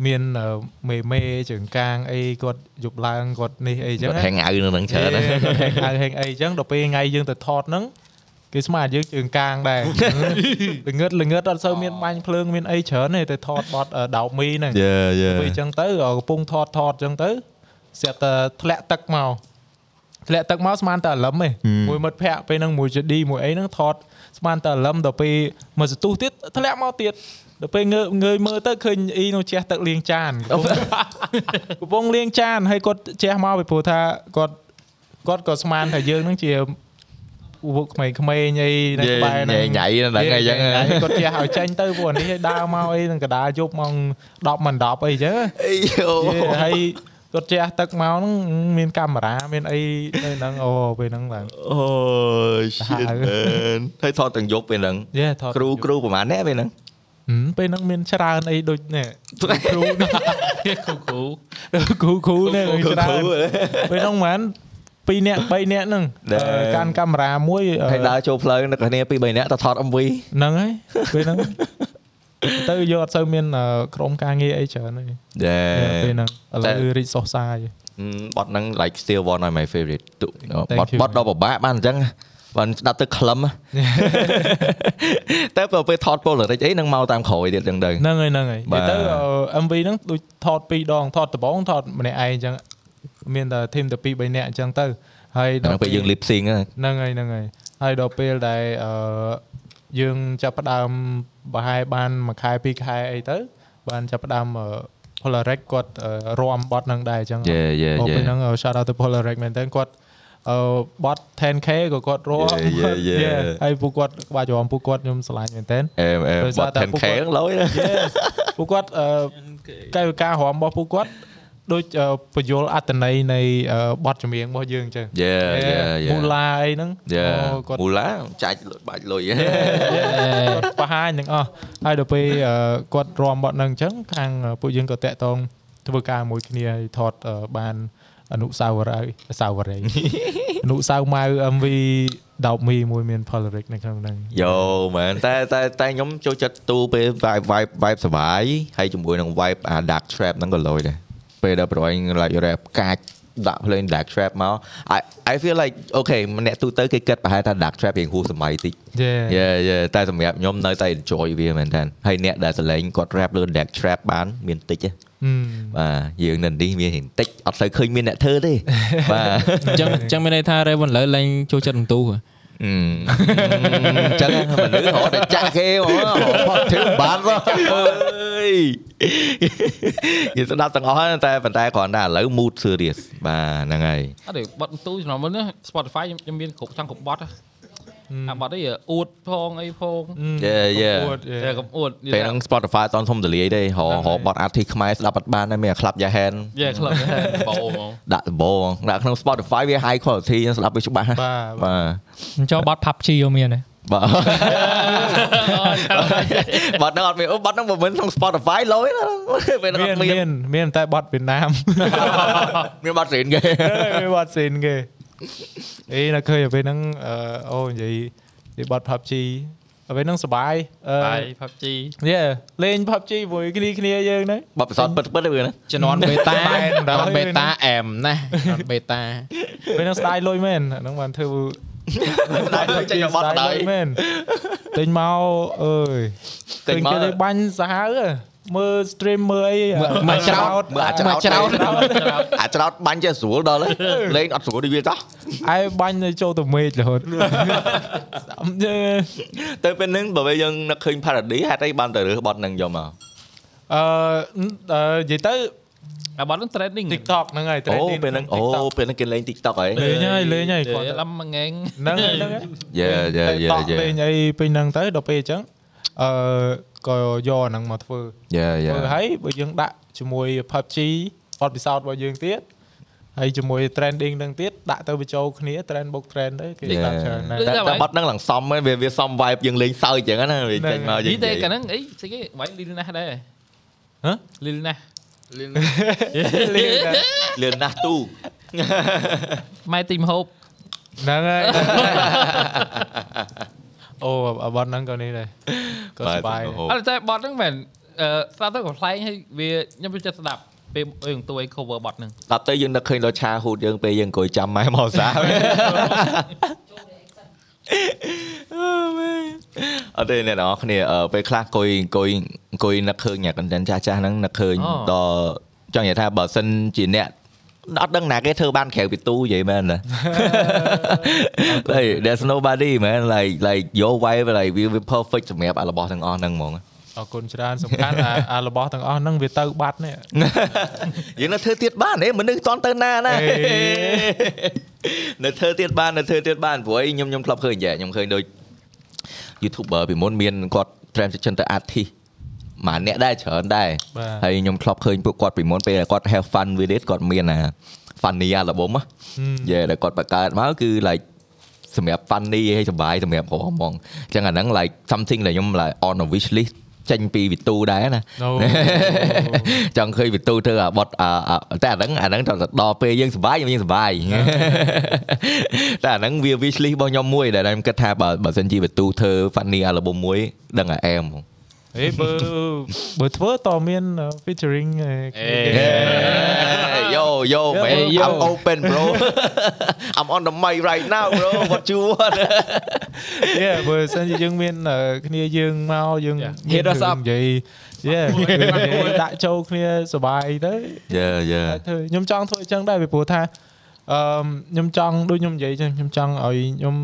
មានអឺមេមេជើងកាងអីគាត់យប់ឡើងគាត់នេះអីចឹងគាត់ហែងៅនៅហ្នឹងច្រើនណាហែងហៅហែងអីចឹងដល់ពេលថ្ងៃយើងទៅថតហ្នឹងគេស្មានយើងជើងកាងដែរល្ងឹតល្ងឹតអត់សូវមានបាញ់ភ្លើងមានអីច្រើនទេតែថតបត់អឺដោបមីហ្នឹងយេយេពេលអញ្ចឹងទៅកំពុងថតថតអញ្ចឹងទៅស្រាប់តែធ្លាក់ទឹកមកធ្លាក់ទឹកមកស្មានតែអលឹមឯងមួយមិត្តភ័ក្តិពេលហ្នឹងមួយ JD មួយអីហ្នឹងថតស្មានតែអលឹមដល់ពេលមកសន្ទុះទៀតធ្លាក់មកទៀត ដល់ពេលងើងើយមើលទៅឃើញអ៊ីនោះជះទឹកលាងចានកំពុងកំពុងលាងចានហើយគាត់ជះមកពីព្រោះថាគាត់គាត់ក៏ស្មានថាយើងហ្នឹងជាពួកក្មេងៗអីនៅយេក្បែរហ្នឹងញ៉ៃញ៉ៃហ្នឹងអីចឹងហើយគាត់ជះឲ្យចេញទៅពួកនេះឲ្យដើរមកអីនឹងកដាលយប់ម៉ោង10មិន10អីចឹងអីយោយេហើយគាត់ជះទឹកមកហ្នឹងមានកាមេរ៉ាមានអីនៅហ្នឹងអូពេលហ្នឹងឡើងអូយ shit man ហើយថតទាំងយប់ពេលហ្នឹងយេថតគ្រូគ្រូប្រហែលអ្នកពេលហ្នឹងហឹម ពេលហ្នឹងមានច្រើនអីដូចនេះគ្រូគ្រូគ្រូគ្រូគ្រូនេះច្រើនពេលហ្នឹងមិន2នាក់3នាក់ហ្នឹងកាន់កាមេរ៉ាមួយហើយដើរចូលផ្លូវនៅគ្នាពី3នាក់ទៅថត MV ហ្នឹងហើយពេលហ្នឹងទៅយកអត់សូវមានក្រុមការងារអីច្រើនទេយេពេលហ្នឹងឥឡូវរីកសុសសាយបត់ហ្នឹង like still one of my favorite ទុ Thank បត់ you. បត់ដល់ពិបាកបានអញ្ចឹង បានស្ដាប់ទៅក្លឹមតែពេលថត Polaroid អីនឹងមកតាមក្រោយទៀតអញ្ចឹងទៅហ្នឹងហើយហ្នឹងហើយបាទនិយាយទៅអឺ MV ហ្នឹងដូចថតពីរដងថតដំបងថតម្នាក់ឯងអញ្ចឹងមានតែ team តែ2 3នាក់អញ្ចឹងទៅហើយហ្នឹងពេលយើង lip sync ហ្នឹងហ្នឹងហើយហ្នឹងហើយហើយដល់ពេលដែលអឺយើងចាប់ផ្ដើមប្រហែលបានមួយខែពីរខែអីទៅ បានចាប់ផ្ដើមអឺ Polarex គាត់អឺរាំបត់ហ្នឹងដែរអញ្ចឹងយេយេអូយេពេលហ្នឹងអឺ shout out to Polarex មែនតើគាត់អឺ បត់ 10k ក៏គាត់រាំយេយេយេ Yeah ហើយពួកគាត់ក្បាច់រាំពួកគាត់ខ្ញុំឆ្លាញ់មែនតើអេមអេមដោយបសារត់តែ 10k ពួកគាត់ហ្នឹងលុយណា Yes ពួកគាត់អឺកាយវិការរំរបស់ពួកគាត់ដូចអឺបញ្យលអត្តន័យនៃអឺបទចម្រៀងរបស់យើងអញ្ចឹងយេយេយេមូឡាអីហ្នឹងយេអូគាត់មូឡាចាច់បាច់លុយគាត់បង្ហាញទាំងអស់ហើយដល់ពេលអឺគាត់រំបទហ្នឹងអញ្ចឹងខាងពួកយើងក៏តាក់ទងធ្វើការមួយគ្នាហើយថតអឺបាន អនុស្សាវរីយ៍អនុស្សាវរីយ៍អនុស្សាវម៉ៅ MV ដោបមីមួយមាន Polaric នៅក្នុងហ្នឹងយោមែនតែតែតែខ្ញុំចូលចិត្តទូពេល vibe vibe vibe សបាយហើយជាមួយនឹង vibe អា dark trap ហ្នឹងក៏លុយដែរពេលដែលប្រហែល like rap កាចដាក់ភ្លេង dark trap មក I I feel like okay អ្នកទូទៅគេគិតប្រហែលថា dark trap រៀងហួសសម័យតិចយេយេយេតែសម្រាប់ខ្ញុំនៅតែ enjoy វាមែនតើហើយអ្នកដែលសលេងគាត់ rap លើ dark trap បានមានតិចទេហឹម បាទយើងនៅនេះមានរៀងតិចអត់សូវឃើញមានអ្នកធ្វើទេបាទអញ្ចឹងអញ្ចឹងមានន័យថា Raven លើឡើងចូលចិត្តបន្ទូហ៎អឺអញ្ចឹងមនុស្សរត់តែចាក់គេហ្មងផត់ធ្វើបានសោះអើយយើងស្ដាប់ទាំងអស់ហើយតែប៉ុន្តែគ្រាន់តែឥឡូវ mood serious បាទហ្នឹងហើយអត់ទេបត់ទូចំណុចមុនណា Spotify ខ្ញុំខ្ញុំមានគ្រប់ចង់គ្រប់បត់ហ៎ អាបត់អីអួតផងអីផងយេយេអួតយេតែកំអួតពេលហ្នឹង Spotify អត់ធំទលាយទេរហរហបត់ artist ខ្មែរស្ដាប់អត់បានដែរមានអា club យ៉ាហែនយេក្លឹបបោហ្មងដាក់ដំបងដាក់ក្នុង Spotify វា high quality ស្ដាប់វាច្បាស់ណាបាទបាទអញ្ចឹងបត់ PUBG យកមានទេបាទបាត់ហ្នឹងអត់មានអូបាត់ហ្នឹងមិនមែនក្នុង Spotify លយណាពេលហ្នឹងមានអត់មានមានមានតែបទវៀតណាមមានបាត់រៀនគេមានបទសេនគេ អីនៅឃើញទៅពេលហ្នឹងអឺអូនិយាយពីបទ PUBG ទៅពេលហ្នឹងសបាយអឺបាយ PUBG យេលេង PUBG មួយគ្នាគ្នាយើងហ្នឹងបាត់ពិសោធន៍ពិតពិតទេវាណាជំនាន់ beta តែនដល់ជំនាន់ beta អែមណាស់ជំនាន់ beta ពេលហ្នឹងស្ដាយលុយមែនអាហ្នឹងបានធ្វើដែរចេញមកបាត់ដៃលុយមែនទិញមកអើយទិញមកឃើញគេទៅបាញ់សាហាវហ៎ មើល stream មើលអីមើលច្រោតមើលអាចច្រោតច្រោតអាចច្រោតបាញ់ចេះស្រួលដល់ហើយលេងអត់ស្រួលដូចវាតោះឯបាញ់ទៅចូលទៅមេឃរហូតស្ដាប់យេទៅពេលហ្នឹងបើពេលយើងនឹកឃើញ parody ហេតុអីបានទៅរើសបត់ហ្នឹងយកមកអឺអឺនិយាយទៅអាបត់ហ្នឹង trending TikTok ហ្នឹងហើយអូ trending ពេលហ្នឹងអូ TikTok ពេលហ្នឹងគេលេង TikTok ហ៎លេងហើយលេងហើយយេគាត់ឡំមួយងែងហ្នឹងហើយហ្នឹងហើយយេយេយេ TikTok យេលេងអីពេញហ្នឹងទៅដល់ពេលអញ្ចឹង អឺក៏យកអាហ្នឹងមកធ្វើយេយេធ្វើហើយបើយើងដាក់ជាមួយ PUBG បទពិសោធន៍របស់យើងទៀតហើយជាមួយ trending ហ្នឹងទៀតដាក់ទៅបញ្ចូលគ្នា trend បុក trend ទៅគេដាក់ច្រើនណាស់តែតែបត់ហ្នឹងឡើងសមហ្នឹងវាវាសម vibe យើងលេងសើចអញ្ចឹងណាវាចេញមកយើងនេះទេកាលហ្នឹងអីស្អីគេវាយលីលណាស់ដែរហ៎លីលណាស់លេងដែរលឿនណាស់ទូម៉ែទីមហូបហ្នឹងហើយ អូអាបទហ្នឹងក៏នេះដែរក៏សប្បាយដែរអត់តែបត់ហ្នឹងមែនអឺស្ដាប់ទៅក៏ប្លែកហើយវាខ្ញុំចូលចិត្តស្ដាប់ពេលយើងទួយ cover បត់ហ្នឹងស្ដាប់ទៅយើងនឹកឃើញដល់ឆាហូតយើងពេលយើងអង្គុយចាំម៉ែមកសាអត់ទេអ្នកនរគ្នាអឺពេលខ្លះអង្គុយអង្គុយអង្គុយនឹកឃើញអ្នក content ចាស់ចាស់ហ្នឹងនឹកឃើញអូដល់ចង់និយាយថាបើសិនជាអ្នក អត់ដឹងណាគេធ្វើបានក្រៅពីទូនិយាយមែនណា Like there's nobody man like like your wife like we we perfect សម្រាប់អារបស់ទាំងអស់ហ្នឹងហ្មងអរគុណច្រើនសំខាន់អាអារបស់ទាំងអស់ហ្នឹងវាទៅបាត់នេះយើងនៅធ្វើទៀតបានទេមនុស្សតន់ទៅណាណាអេនៅធ្វើទៀតបាននៅធ្វើទៀតបានព្រោះអីខ្ញុំខ្ញុំធ្លាប់ឃើញយ៉ាខ្ញុំឃើញដូច YouTuber ពីមុនមានគាត់ transition ទៅ artist ម៉ាអ្នកដែរច្រើនដែរបាទហើយខ្ញុំធ្លាប់ឃើញពួកគាត់ពីមុនពេលដែលគាត់ have fun with it គាត់មានអា funny អាល្បមណាយេដែលគាត់បង្កើតមកគឺ like សម្រាប់ funny ហើយសប្បាយសម្រាប់រស់ហ្មងអញ្ចឹងអាហ្នឹង like something ដែលខ្ញុំ like on a wish list ចេញពីវិទូដែរណាអូចង់ឃើញវិទូធ្វើអាបត់អាអាតែអាហ្នឹងអាហ្នឹងទៅដល់ពេលយើងសប្បាយយើងសប្បាយតែអាហ្នឹងវា wish list របស់ខ្ញុំមួយដែលខ្ញុំគិតថាបើបើសិនជាវិទូធ្វើ funny album មួយដឹងអាអែមហ្មង ហេបើបើធ្វើតមាន featuring អេ yo yo man Hey, yo. I'm open bro I'm on the mic right now bro what you want យេបើសិនជាយើងមានអឺគ្នាយើងមកយើង Yeah. មាន Hit us រឿង up. និយាយយេដាក់ចូលគ្នាសប្បាយទៅ yeah yeah ធ្វើខ្ញុំចង់ធ្វើអញ្ចឹងដែរពីព្រោះថាអឺខ្ញុំចង់ដូចខ្ញុំនិយាយអញ្ចឹងខ្ញុំចង់ឲ្យខ្ញុំ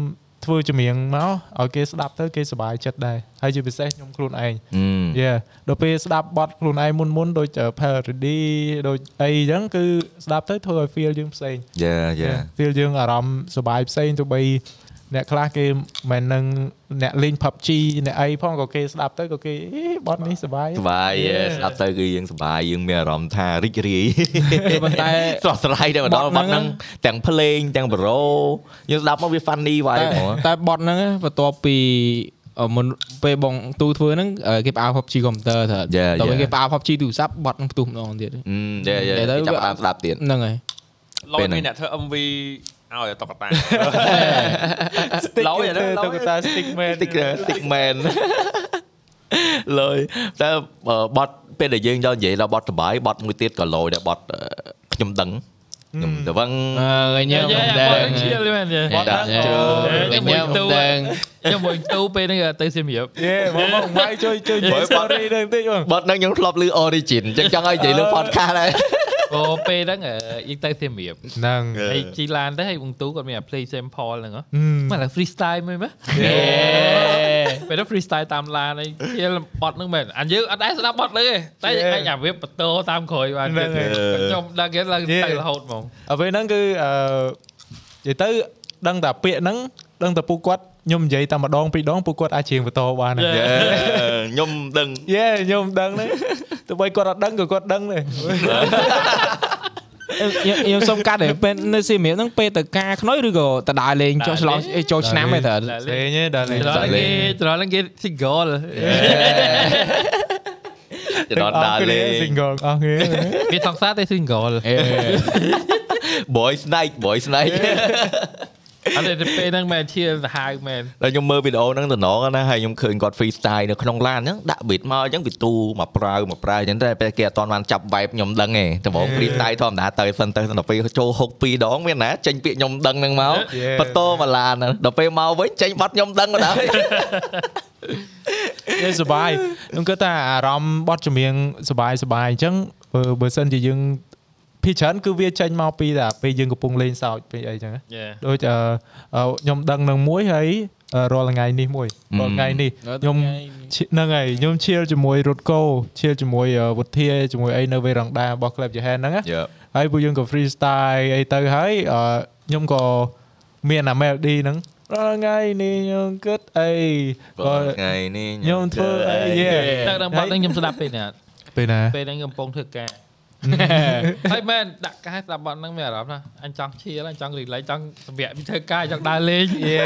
ធ្វើចម្រៀងមកឲ្យគេស្ដាប់ទៅគេសប្បាយចិត្តដែរហើយជាពិសេសខ្ញុំខ្លួនឯង Mm. យេដល់ពេលស្ដាប់បទខ្លួនឯងមុនមុនដូច parody ដូចអីអញ្ចឹងគឺស្ដាប់ទៅធ្វើឲ្យ feel យើងផ្សេង yeah yeah feel យើងអារម្មណ៍សប្បាយផ្សេងទៅបី អ្នកខ្លះគេមិននឹងអ្នកលេង PUBG អ្នកអីផងក៏គេស្ដាប់ទៅក៏គេអេបទនេះសប្បាយសប្បាយ yeah ស្ដាប់ទៅគឺយើងសប្បាយយើងមានអារម្មណ៍ថារីករាយប៉ុន្តែស្រស់ស្រាយតែម្ដងបទបត់ហ្នឹហ្នឹងងទាំងភ្លេងទាំងបរោយើងស្ដាប់មកវា funny តែ vibe ហ្មងតែបត់ហ្នឹងបន្ទាប់ពីអឺមុនពេលបងទូធ្វើហ្នឹងអឺគេផ្អា PUBG computer ទៅ Yeah, ដល់ពេល yeah. គេផ្អា PUBG ទូរស័ព្ទបត់ហ្នឹងផ្ទុះម្ដងទៀតអឺយេយេតែទៅចាប់ផ្ដើមស្ដាប់ទៀតហ្នឹងហើយឡូពេលយហ្នឹងមានអ្នកធ្វើ MV ឲ្យតុកតា stick ឡូយទៅឡូយទៅតា stick man stick stick man លើយតែបើបត់ពេលដែលយើងយកនិយាយដល់បត់សបាយបត់មួយទៀតក៏លយដែរបត់អឺខ្ញុំដឹងខ្ញុំទៅវឹងអឺញ៉ាំយ៉ាមិនយ៉ាដឹងបងឈៀលមែនទេបត់ហ្នឹងញ៉ាំជើញ៉ាំមិនដឹងខ្ញុំមួយទូពេលហ្នឹងទៅសៀមរាបយេមកមកមកជួយជួយនិយាយ story នឹងតិចបងបត់ហ្នឹងខ្ញុំធ្លាប់ឮ origin អញ្ចឹងចង់ឲ្យនិយាយលើ podcast ដែរ អូពេលហ្នឹងអឺយើងទៅសៀមរាបហ្នឹងហើយជីឡានទៅហើយបងទូគាត់មាន play sample ហ្នឹងហ៎ហឹមមកតែ freestyle មើលមើលពេលទៅ freestyle តាមឡានហើយជាបត់ហ្នឹងមែនអញយើងអត់ដែរស្ដាប់បត់លើទេតែអាចអាវាបន្តតាមក្រោយបានទៀតខ្ញុំដឹងគេឡើងទៅរហូតហ្មងអ្វីហ្នឹងគឺអឺនិយាយទៅដឹងតែពាក្យហ្នឹងដឹងតែពួកគាត់ខ្ញុំនិយាយតែម្ដងពីរដងពួកគាត់អាចច្រៀងបន្តបានដែរយេខ្ញុំដឹងយេខ្ញុំដឹងហ្នឹង ទោះបីគាត់អត់ដឹងក៏គាត់ដឹងដែរខ្ញុំខ្ញុំសុំកាត់តែពេលនៅសៀមរាបហ្នឹងពេលទៅការខ្នុយឬក៏ទៅដើរលេងចុះឆ្លងអេចូលឆ្នាំឯងតើផ្សេងទេដល់លេងត្រង់គេត្រង់គេ single ទៅដល់ដើរលេង single អស់គ្នាគេសង្សារតែ single អេ boy snake boy snake អត់ទេពេលហ្នឹងមែនជាសាហាវមែនដល់ខ្ញុំមើលវីដេអូហ្នឹងតំណងណាហើយខ្ញុំឃើញគាត់ freestyle នៅក្នុងឡានអញ្ចឹងដាក់ beat មកអញ្ចឹងវាទូមកប្រើមកប្រើអញ្ចឹងតែពេលគេអត់ទាន់បានចាប់ vibe ខ្ញុំដឹងទេដំបូង freestyle ធម្មតាទៅសិនទៅដល់ពេលចូលហុកពីរដងមានណាចេញពាក្យខ្ញុំដឹងហ្នឹងមកបន្តមកឡានដល់ពេលមកវិញចេញបាត់ខ្ញុំដឹងមកដែរយេសប្បាយខ្ញុំគិតថាអារម្មណ៍បត់ចម្រៀងសប្បាយសប្បាយអញ្ចឹងបើបើសិនជាយើង ភាគច្រើនគឺវាចេញមកពីតែពេលយើងកំពុងលេងសើចពេលអីចឹងណាយេដូចអឺអឺខ្ញុំដឹងនឹងមួយហើយអឺរាល់ថ្ងៃនេះមួយរាល់ថ្ងៃនេះខ្ញុំឈៀហ្នឹងហើយខ្ញុំឈៀលជាមួយរត់កោឈៀលជាមួយអឺវុធាជាមួយអីនៅវេរ៉ង់ដារបស់ Club Jahan ហ្នឹងណាយេហើយពួកយើងក៏ freestyle អីទៅហើយអឺខ្ញុំក៏មានអា melody ហ្នឹងរាល់ថ្ងៃនេះខ្ញុំគិតអីក៏ថ្ងៃនេះខ្ញុំធ្វើអីយេតែដល់បត់ហ្នឹងខ្ញុំស្ដាប់ពេលណាពេលណាពេលហ្នឹងខ្ញុំកំពុងធ្វើការ ហើយមែនដាក់ការស្ដាប់បត់ហ្នឹងមានអារម្មណ៍ណាអញចង់ឈៀលអញចង់រីកលេងចង់សម្រាប់ពីធ្វើការចង់ដើរលេងយេ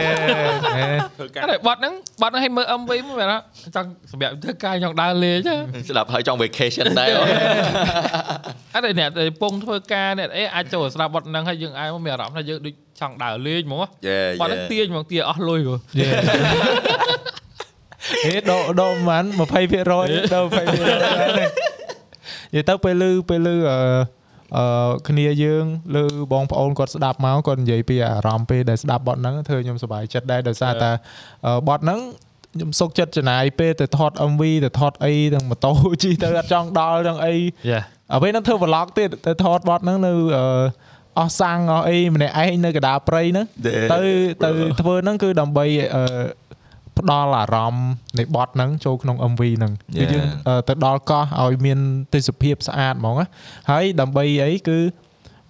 ធ្វើការអត់ទេបត់ហ្នឹងបត់ហ្នឹងឲ្យមើល MV មកមែនអត់ចង់សម្រាប់ពីធ្វើការចង់ដើរលេងហ៎ស្ដាប់ហើយចង់ vacation ដែរអត់ទេអ្នកដែលពងធ្វើការអ្នកអីអាចចូលស្ដាប់បត់ហ្នឹងហើយយើងអាចមកមានអារម្មណ៍ថាយើងដូចចង់ដើរលេងហ្មងយេបត់ហ្នឹងទាញហ្មងទាញអស់លុយហ្មងយេហេដកដកប៉ុន្មាន20%ដក20% និយាយទៅពេលលឺពេលលឺអឺអឺគ្នាយើងលើបងប្អូនគាត់ស្ដាប់មកគាត់និយាយពីអារម្មណ៍ពេលដែលស្ដាប់បទហ្នឹងធ្វើខ្ញុំសប្បាយចិត្តដែរដោយសារតែអឺបទហ្នឹងខ្ញុំសុកចិត្តចំណាយពេលទៅថត MV ទៅថតអីទាំងម៉ូតូជិះទៅអត់ចង់ដល់ទាំងអីយ៉ាអ្វីហ្នឹងធ្វើ vlog ទៀតទៅថតបទហ្នឹងនៅអឺអស់សាំងអស់អីម្នាក់ឯងនៅកណ្ដាលព្រៃហ្នឹងទៅទៅធ្វើហ្នឹងគឺដើម្បីអឺ ផ្ដល់អារម្មណ៍នៃបទហ្នឹងចូលក្នុង MV ហ្នឹងគឺ Yeah. យើងអឺទៅដល់កោះឲ្យមានទេសភាពស្អាតហ្មងណាហើយដើម្បីអីគឺ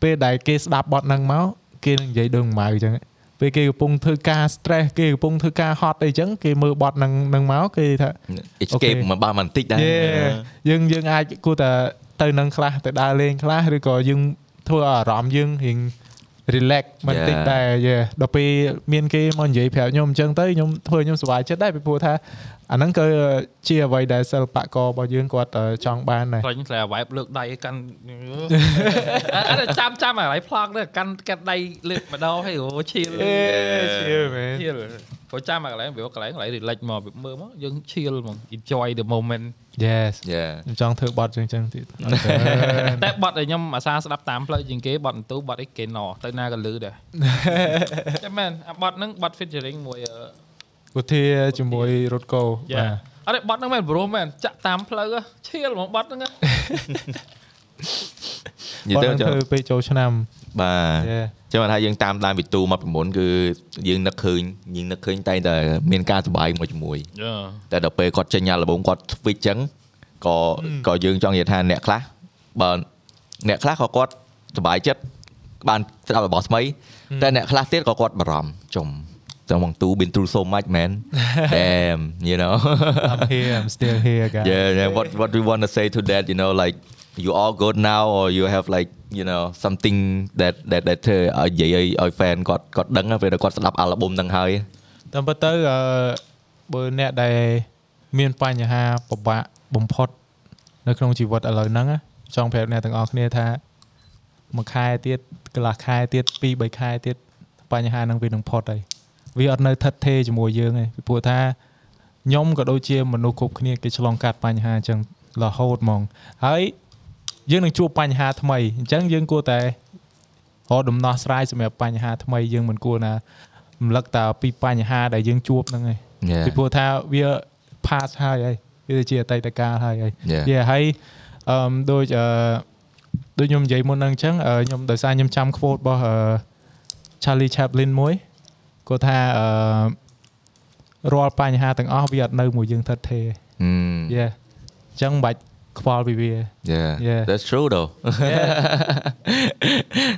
ពេលដែលគេស្ដាប់បទហ្នឹងមកគេនឹងនិយាយដូចម៉ៅអញ្ចឹងពេលគេកំពុងធ្វើការ stress គេកំពុងធ្វើការហត់អីចឹងគេមើលបទហ្នឹងហ្នឹងមកគេថា escape មកបានបន្តិចដែរ Yeah. យើងយើងអាចគួរតែទៅនឹងខ្លះទៅដើរលេងខ្លះឬក៏យើងធ្វើឲ្យអារម្មណ៍យើងរៀង relax បន្តិច Yeah. ដែរយេដល់ពេលមានគេមកនិយាយប្រាប់ខ្ញុំអញ្ចឹងទៅខ្ញុំធ្វើឲ្យខ្ញុំសប្បាយចិត្តដែរពីព្រោះថា អាហ្នឹងគឺជាអ្វីដែលសិល្បកររបស់យើងគាត់ចង់បានដែរគាត់ឆ្លែវ៉ៃបលើកដៃឲ្យកាន់អានចាំចាំអាឡៃផ្លង់ទៅកាន់កាត់ដៃលើកម្ដងហើយអូឈៀលឈៀលមែនឈៀលគាត់ចាំអាកន្លែងវាកន្លែងកន្លែង relax មកមើលមកយើងឈៀលមក enjoy the moment yes ខ្ញុំចង់ធ្វើបត់ជាងចឹងទៀតតែបត់ឲ្យខ្ញុំអាសាស្ដាប់តាមផ្លូវជាងគេបត់បន្ទូបត់អីគេណទៅណាក៏លឺដែរតែមែនអាបត់ហ្នឹងបត់ featuring មួយ អឺឧទាជាមួយរត់កោយ៉ាអត់ទេបတ်ហ្នឹងមែនប្រុសមែនចាក់តាមផ្លូវហ៎ឈៀលហ្មងបတ်ហ្នឹងហ៎និយាយបទទៅហ្នឹងចុះធ្វើពេលចូលឆ្នាំបាទយេចឹងបានថាយើងតាមដានវិទូមកពីមុនគឺយើងនឹកឃើញយើងនឹកឃើញតែតែមានការសប្បាយមួយជាមួយយ៉ាតែដល់ពេលគាត់ចេញអាល់ប៊ុមគាត់ switch ចឹងក៏ក៏យើងចង់និយាយថាអ្នកខ្លះបើអ្នកខ្លះក៏គាត់សប្បាយចិត្តបានស្ដាប់របស់ថ្មីតែអ្នកខ្លះទៀតក៏គាត់បារម្ភចំ ចាំបងទូ been through so much man damn you know I'm here I'm still here guys yeah, yeah what what do you want to say to that you know like you all good now or you have like you know something that that that ធ្វើឲ្យនិយាយឲ្យឲ្យ fan គាត់គាត់ដឹងណាពេលដែលគាត់ស្ដាប់អាល់ប៊ុមហ្នឹងហើយតាមពិតទៅអឺបើអ្នកដែលមានបញ្ហាពិបាកបំផុតនៅក្នុងជីវិតឥឡូវហ្នឹងណាចង់ប្រាប់អ្នកទាំងអស់គ្នាថាមួយខែទៀតកន្លះខែទៀត2 3ខែទៀតបញ្ហាហ្នឹងវានឹងផុតហើយ វាអត់នៅថិតថេរជាមួយយើងទេពីព្រោះថាខ្ញុំក៏ដូចជាមនុស្សគ្រប់គ្នាគេឆ្លងកាត់បញ្ហាអញ្ចឹងរហូតហ្មងហើយយើងនឹងជួបបញ្ហាថ្មីអញ្ចឹងយើងគួរតែរកដំណោះស្រាយសម្រាប់បញ្ហាថ្មីយើងមិនគួរណារំលឹកតែពីបញ្ហាដែលយើងជួបហ្នឹងឯង Yeah ពីព្រោះថាវា pass ហើយហើយវាជាអតីតកាលហើយហើយ Yeah យេហើយអឺដូចអឺដូចខ្ញុំនិយាយមុនហ្នឹងអញ្ចឹងអឺខ្ញុំដោយសារខ្ញុំចាំ quote របស់អឺ Charlie Chaplin មួយ គាត់ថាអឺរាល់បញ្ហាទាំងអស់វាអត់នៅមួយយើងថិតថេរ Hmm. យេអញ្ចឹងមិនបាច់ខ្វល់ពីវា Yeah. Yeah. That's true though.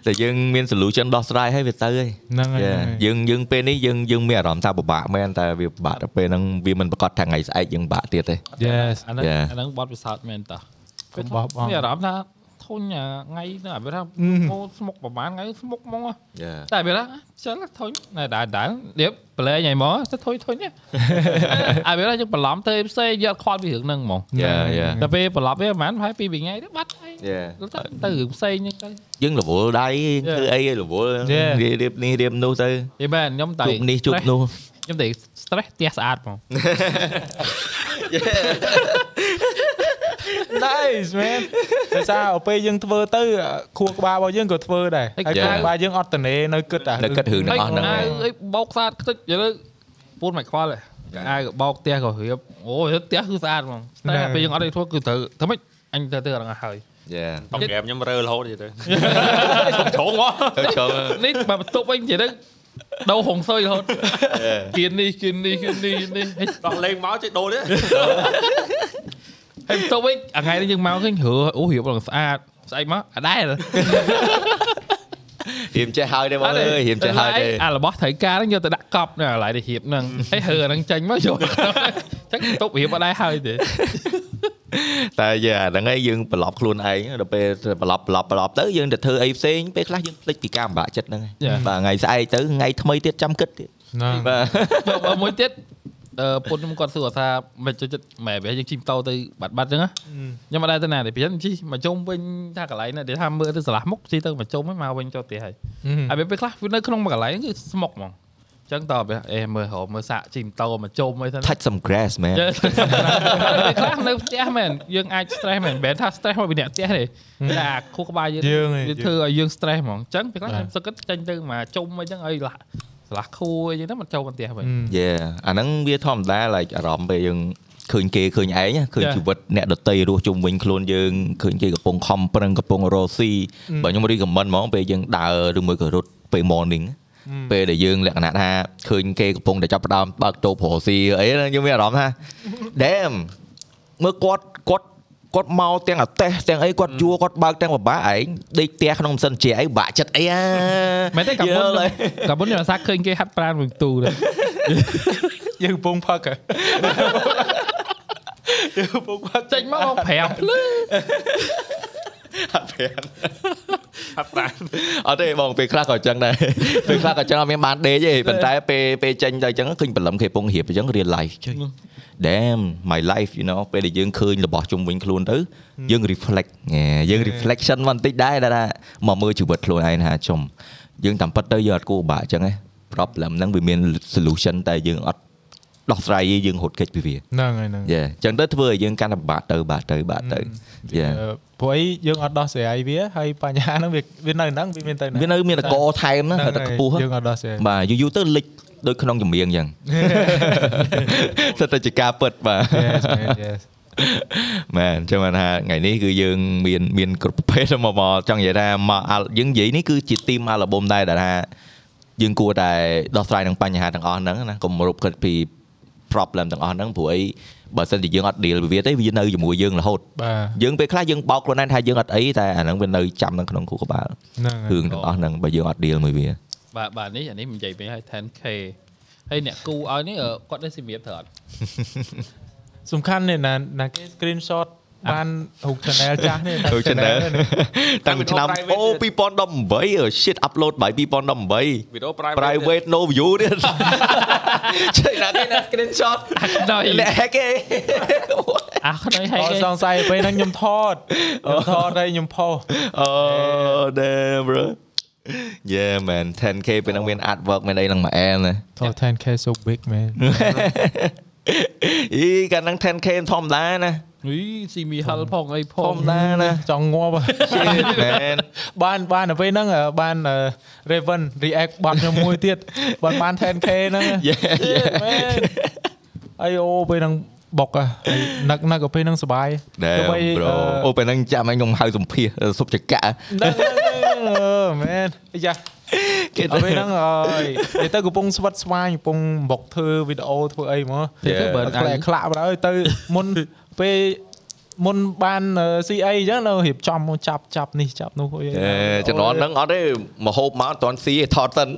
តែយើងមាន solution ដោះស្រាយឲ្យវាទៅហើយហ្នឹងហើយ Yeah. ហ្នឹងហើយយើងយើងពេលនេះយើងយើងមានអារម្មណ៍ថាពិបាកមែនតែវាពិបាកដល់ពេលហ្នឹងវាមិនប្រកាសថាថ្ងៃស្អែកយើងពិបាកទៀតទេ Yes អាហ្នឹង Yeah. អាហ្នឹងបត់ពិសោធន៍មែនតោះកុំបោះបង់មានអារម្មណ៍ថា ធុញអាថ្ងៃហ្នឹងអាវាថាអឺអូស្មុកប្រហែលថ្ងៃស្មុកហ្មងហ៎ Yeah. តែវាថាចឹងធុញណែដែរដែររៀបប្រឡែងហើយហ្មងទៅធុញធុញនេះអាវាថាយើងបន្លំទៅផ្សេងយកខ្វល់ពីរឿងហ្នឹងហ្មង Yeah, yeah. តែពេលបន្លប់វាប្រហែលប្រហែលពីរថ្ងៃទៅបាត់ហើយ Yeah. ទៅទៅរឿងផ្សេងហ្នឹងទៅយើងរវល់ដៃ Yeah. ធ្វើអីរវល់ Yeah. រៀបនេះរៀបនោះទៅយីមែនខ្ញុំតែជួបនេះជួបនោះខ្ញុំតែ stress ផ្ទះស្អាតហ្មង nice man ដោយសារឲ្យពេលយើងធ្វើទៅខួរក្បាលរបស់យើងក៏ធ្វើដែរហើយខួរក្បាលយើងអត់តនេនៅគិតអានៅគិតរឿងទាំងអស់ហ្នឹងអាឯវងអីបោកស្អាតខ្ទេចយល់ពូនមិនខ្វល់ទេអាវក៏បោកផ្ទះក៏រៀបអូផ្ទះគឺស្អាតហ្មងតែពេលយើងអត់ឲ្យធ្វើគឺត្រូវធ្វើម៉េចអញទៅទៅអត់ហ្នឹងហើយ Yeah. តុកក្រាបខ្ញុំរើរហូតទៀតទៅជងមកទៅចូលនេះបើបន្ទប់វិញជាទៅដូរហុងសុយរហូតគៀននេះគៀននេះគៀននេះគៀននេះហើយដល់លេងមកជិះដូរទៀត ហើយបន្ទប់វិញអាថ្ងៃនេះយើងមកឃើញរើអូរៀបឡើងស្អាតស្អែកមកអាដែររៀមចេះហើយទេបងអើយរៀមចេះហើយទេអារបស់ត្រូវការហ្នឹងយកទៅដាក់កប់នៅកន្លែងដែលរៀបហ្នឹងហើយរើអាហ្នឹងចេញមកយកចឹងបន្ទប់រៀបអត់ដែរហើយទេតែយ៉ាហ្នឹងហើយយើងប្រឡប់ខ្លួនឯងដល់ពេលប្រឡប់ប្រឡប់ប្រឡប់ទៅយើងទៅធ្វើអីផ្សេងពេលខ្លះយើងភ្លេចពីការពិបាកចិត្តហ្នឹងហើយបាទថ្ងៃស្អែកទៅថ្ងៃថ្មីទៀតចាំគិតទៀតហ្នឹងបាទបើមួយទៀតអឺ ពុនខ្ញុំគាត់សួរថាមិនចូលចិត្តម៉ែវាយើងជិះម៉ូតូទៅបាត់បាត់ចឹងណាខ្ញុំអត់ដែរទៅណាទេពីចឹងជិះមកជុំវិញថាកន្លែងណាដែលថាមើលទៅស្រឡះមុខជិះទៅមកជុំហ្នឹងមកវិញចូលផ្ទះហើយហើយពេលខ្លះវានៅក្នុងមួយកន្លែងគឺស្មុកហ្មងចឹងតបអេមើលហៅមើលសាក់ជីម៉ូតូមកជុំអីទៅ touch some grass man យើខ្លះនៅផ្ទះមែនយើងអាច stress មែនមិនមែនថា stress មកពីអ្នកផ្ទះទេតែអាខួរក្បាលយើងយើងឯងវាធ្វើឲ្យយើង stress ហ្មងអញ្ចឹងពេលខ្លះខ្ញុំសឹកគិតចេញទៅមកជុំអីចឹងឲ្យឡា ឆ្លាស់ខួរអីចឹងទៅមកចូលមកផ្ទះវិញ Yeah អាហ្នឹងវាធម្មតា like អារម្មណ៍ពេលយើងឃើញគេឃើញឯងណាឃើញ Yeah. ជីវិតអ្នកដតីរស់ជុំវិញខ្លួនយើងឃើញគេកំពុងខំប្រឹងកំពុងរកស៊ីបើខ្ញុំ recommend ហ្មងពេលយើងដើរឬមួយក៏រត់ពេល morning ពេលដែលយើងលក្ខណៈថាឃើញគេកំពុងតែចាប់ផ្ដើមបើកតូបរកស៊ីអីហ្នឹងយើងមានអារម្មណ៍ថា damn មើលគាត់គាត់ គាត់មកទាំងអាតេះទាំងអីគាត់យួរគាត់បើកទាំងបបាក់ឯងដេកផ្ទះក្នុងម៉ាស៊ីនជាអីបាក់ចិត្តអីអាមែនទេកាលមុនយល់ហើយកាលមុនខ្ញុំអាសាឃើញគេហាត់ប្រាណមួយទូដែរយើងកំពុងផឹកហ៎យើងកំពុងផឹកចេញមកមក5ភ្លឺហាត់ប្រាណហាត់ប្រាណអត់ទេបងពេលខ្លះក៏អញ្ចឹងដែរពេលខ្លះក៏អញ្ចឹងអត់មានបានដេកទេប៉ុន្តែពេលពេលចេញទៅអញ្ចឹងឃើញបលឹមគេពងរៀបអញ្ចឹង real life ចុយ damn my life you know ពេលដែលយើងឃើញរបស់ជុំវិញខ្លួនទៅយើង reflect ហេយើង reflection មកបន្តិចដែរថាមកមើលជីវិតខ្លួនឯងថាចំយើងតាមពិតទៅយើងអត់គួរបាក់អញ្ចឹងឯង problem ហ្នឹងវាមាន solution តែយើងអត់ដោះស្រាយទេយើងរត់គេចពីវាហ្នឹងហើយហ្នឹងយេអញ្ចឹងទៅធ្វើឲ្យយើងកាន់តែបាក់ទៅបាក់ទៅបាក់ទៅយេអឺព្រោះអីយើងអត់ដោះស្រាយវាហើយបញ្ហាហ្នឹងវាវានៅហ្នឹងវាមានទៅវានៅមានតកថែមណាតែខ្ពស់យើងអត់ដោះស្រាយបាទយូរយូរទៅលិច ដូចក្នុងចម្រៀងអញ្ចឹងសិតតែជាការពិតបាទ Yes man yes មែនចឹងបានថាថ្ងៃនេះគឺយើងមានមានគ្រប់ប្រភេទមកមកចង់និយាយថាមកអាល់យើងនិយាយនេះគឺជាទីមអាល់ប៊ុមដែរដែលថាយើងគួរតែដោះស្រាយនឹងបញ្ហាទាំងអស់ហ្នឹងណាកុំរົບគិតពី problem ទាំងអស់ហ្នឹងព្រោះអីបើសិនជាយើងអត់ deal វិវាទេវានៅជាមួយយើងរហូតបាទយើងពេលខ្លះយើងបោកខ្លួនឯងថាយើងអត់អីតែអាហ្នឹងវានៅចាំនៅក្នុងខួរក្បាលហ្នឹងហើយរឿងទាំងអស់ហ្នឹងបើយើងអត់ deal មួយវា បាទបាទនេះអានេះមិននិយាយពេកឲ្យ 10k ហើយអ្នកគូឲ្យនេះអឺគាត់ได้សម្រៀបត្រូវអត់សំខាន់នេះណាណាគេ screenshot បានរូប channel ចាស់នេះទៅ channel តាំងពីឆ្នាំ private អូ2018អឺ shit upload បាយ2018វីដេអូ private private no view នេះចេញណាគេណា screenshot ដល់អ្នក hack គេអាខ្នើយហែកអត់សង្ស័យពេលហ្នឹងខ្ញុំថតខ្ញុំថតហើយខ្ញុំផុសអូ damn bro Yeah man 10k ពេលហ្នឹងមាន artwork មានអីហ្នឹងមួយអែមណាថត 10k so big man អីកាលហ្នឹង 10k ធម្មតាណាអីស៊ីមីហលផងអីផធងម្មតាណាចង់ងាប់ហ៎ shit man បានបានទៅពេលហ្នឹងអឺបាន Raven react បាត់ខ្ញុំមួយទៀតបានបាន 10k ហ្នឹង Yeah yeah មែនអីអូពេលហ្នឹងបុកហ៎ហើយនឹកនឹកទៅពេលហ្នឹងសុបាយ Damn ទោះបី bro អឺអូពេលហ្នឹងចាំឲ្យខ្ញុំហៅសម្ភាសសុបចកៈហ្នឹង ហ្នឹងអឺមែនអាយ៉ាគេដល់ពេលហ្នឹងអើយនិយាយទៅកំពុងស្វិតស្វាញកំពុងបុកធ្វើវីដេអូធ្វើអីហ្មង Yeah. ទៅបើខ្លាក់ខ្លាក់ទៅទៅមុនពេលមុនបាន CA អញ្ចឹងនៅរៀបចំមកចាប់ចាប់នេះចាប់នោះអីអេជំនាន់ហ្នឹងអត់ទេមកហូបមកអត់ទាន់ស៊ីទេថតសិន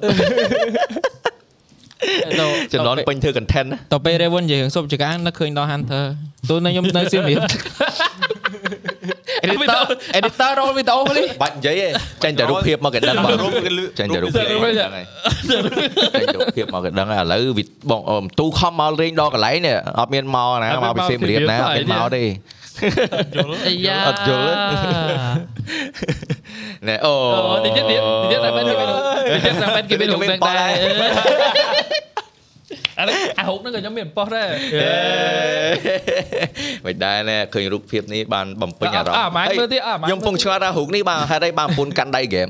ជំនាន់ពេញធ្វើ content ណាតទៅពេល Raven និយាយរឿងសុបចកានឹកឃើញដល់ Hunter ទូនៅខ្ញុំនៅសៀមរាប editor editor roll វីដេអូនេះបាច់និយាយទេចាញ់តែរូបភាពមកគេដឹងបាទចាញ់តែរូបភាពមកគេដឹងហើយចាញ់តែរូបភាពមកគេដឹងហើយឥឡូវវាបងអឺទូខំមកលេងដល់កន្លែងនេះអត់មានមកណាមកពីសៀមរាបណាអត់មានមកទេ អាយ៉ាអត់យល់ណែអូអូនេះទៀតនេះទៀតតែបែបគេមាននេះទៀតតែបែបគេមានរូបបែបដែរអានេះអាហុកហ្នឹងក៏ខ្ញុំមានប៉ុស្តិ៍ដែរមិនដែរណែឃើញរូបភាពនេះបានបំពេញអារម្មណ៍អ่าម៉ែមើលទៀតអ่าម៉ែខ្ញុំពងឆ្ងល់ថារូបនេះបានហេតុអីបានពុនកាន់ដៃហ្គេម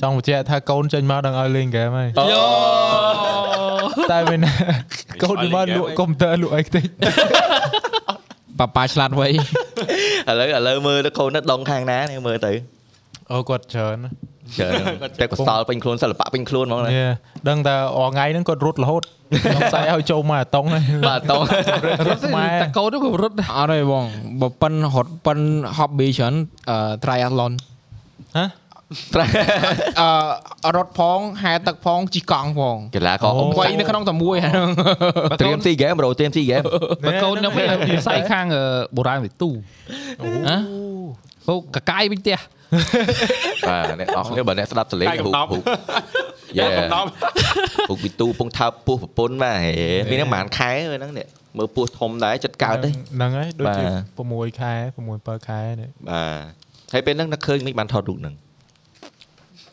ចង់បញ្ជាក់ថាកូនចេញមកដល់ឲ្យលេងហ្គេមហើយយោតែវិញណាកូនមកលក់កុំព្យូទ័រលក់អីតិច ប៉ាប៉ាឆ្លាតវៃឥឡូវឥឡូវមើលទៅកូនទៅដងខាងណានេះមើលទៅអូគាត់ច្រើនច្រើនតែកសលពេញខ្លួនសិល្បៈពេញខ្លួនហ្មងណានេះដឹងតែអងថ្ងៃហ្នឹងគាត់រត់រហូតសង្ស័យឲ្យចូលមកអាតុងហើយបាទតោះរត់ខ្មែរតែកូននោះក៏រត់ដែរអត់ទេបងបើប៉ិនរត់ប៉ិន hobby ច្រើនអឺ triathlon ហ៎ អឺរត់ផងហែទឹកផងជិះកង់ផងកីឡាករអ៊ំវៃនៅក្នុងតែមួយហ្នឹងត្រៀមស៊ីហ្គេមប្រូត្រៀមស៊ីហ្គេមបើកូនខ្ញុំមានវិស័យខាងអឺបុរាណវិទូហ៎ហូកកាយវិញផ្ទះបាទអ្នកអស់គ្នាបើអ្នកស្ដាប់សលេងកាយកំហូបណប់ហូបយ៉ាយ៉ាកំណប់ហូបពីទូពងថើបពោះប្រពន្ធបាទហេមានហ្នឹងប្រហែលខែហ្នឹងនេះមើលពោះធំដែរចិត្តកើតទេហ្នឹងហើយដូចជាបាទ6ខែ6 7ខែនេះបាទហើយពេលហ្នឹងនឹកឃើញមិនបានថតរូបហ្នឹង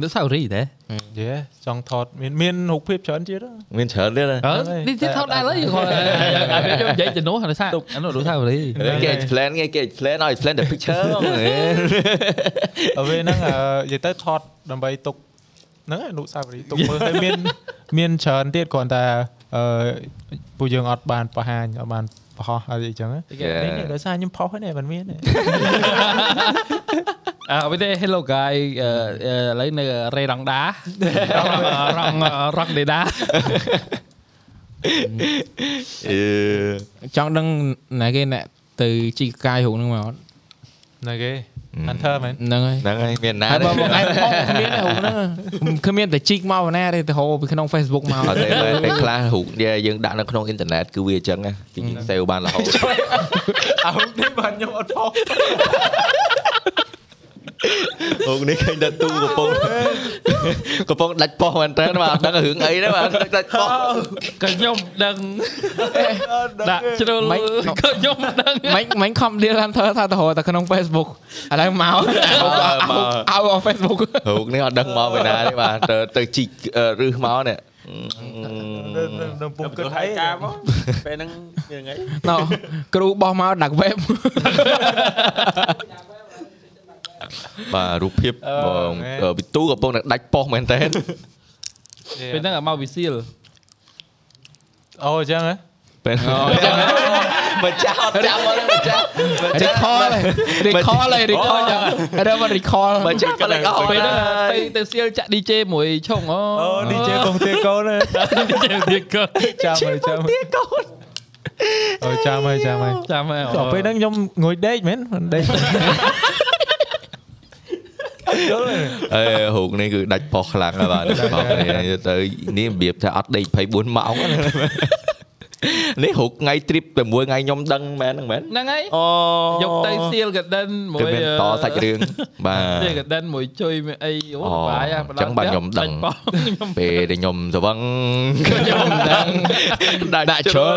នឹកសាវរីទេអយេចង់ថតមានមានរូបភាពច្រើនទៀតមានច្រើនទៀតណាអឺនេះទៀតថតដែរឡើយគាត់អាវាខ្ញុំនិយាយជំនួសហើយថាអានោះដូចថាបរីគេ explain គេគេ explain ឲ្យ explain the picture ហ្មងហើយពេលហ្នឹងអឺនិយាយទៅថតដើម្បីទុកហ្នឹងឯងអនុស្សាវរីយ៍ទុកមើលហើយមានមានច្រើនទៀតគ្រាន់តែអឺពួកយើងអត់បានបង្ហាញអត់បានបង្ហោះអីអញ្ចឹងណានេះដោយសារខ្ញុំផុសហ្នឹងមិនមានទេ អើវិញទេ Hello guy អឺឥឡូវនៅរេរ៉ង់ដារ៉ង់រ៉ង់ដេដាអឺចង់ដឹងណាគេអ្នកទៅជីកកាយរូបហ្នឹងមកអត់ណាគេ Hunter មែនហ្នឹងហើយហ្នឹងហើយមានណាហើយទេបើបងឯងផងគ្មានទេរូបហ្នឹងគ្មានតែជីកមកណាទេទៅហៅពីក្នុង Facebook មកអត់ទេពេលខ្លះរូបដែលយើងដាក់នៅក្នុងអ៊ីនធឺណិតគឺវាអញ្ចឹងណាគេ save បានរហូតអោនេះបានខ្ញុំអត់ផុ សអូនេះឃើញដាក់ទូកំពុងកំពុងដាច់ប៉ោះមែនតើបាទអត់ដឹងរឿងអីទេបាទដាច់ប៉ោះក៏ខ្ញុំដឹងដាក់ជ្រុលក៏ខ្ញុំដឹងមិនមិនខំ deal hunter ថាទៅហៅតែក្នុង Facebook ឥឡូវមកអោអោ Facebook រូបនេះអត់ដឹងមកពីណាទេបាទទៅទៅជីករឹសមកនេះនៅពុំគិតហើហើយយការមកពេលហ្នឹងយ៉ាងហ្នឹងណ៎គ្រូបោះមកដាក់ web បាទរូបភាពពីទូកំពុងតែដាច់ប៉ោះមែនតើពេលហ្នឹងឲ្យមកវិសៀលអូអញ្ចឹងហ៎ពេលមិនចាស់អត់ចាំមកមិនចាស់មិនចាស់ recall ហើយ recall ហើយ recall ដល់មក recall មិនចាស់បលិកអស់ពេលណាហ្នឹងទៅទៅសៀលចាក់ DJ មួយឆុងអូអូ DJ កងទាកូន DJ ទៀតក៏ចាំហើយចាំហើយកូនអូចាំហើយចាំហើយចាំហើយដល់ពេលហ្នឹងខ្ញុំងុយដេកមែនមិនដេក យល់ទេអេរូបនេះគឺដាច់ប៉ោះខ្លាំងហើយបាទដាច់ប៉ោះនេះទៅនេះរបៀបថាអត់ដេក24ម៉ោងនេះរូបថ្ងៃ trip តែមួយថ្ងៃខ្ញុំដឹងមែនហ្នឹងមែនហ្នឹងហើយអូយកទៅសៀលកដិនមួគឺយមានតសាច់រឿងបាទសៀលកដិនមួយជួយមួយអីអូអូសុបាយហ่ะអញ្ចឹងបាទខ្ញុំដឹងខ្ញុំពេលដែលខ្ញុំស្វឹងខ្ញុំដឹងដាក់ជ្រុល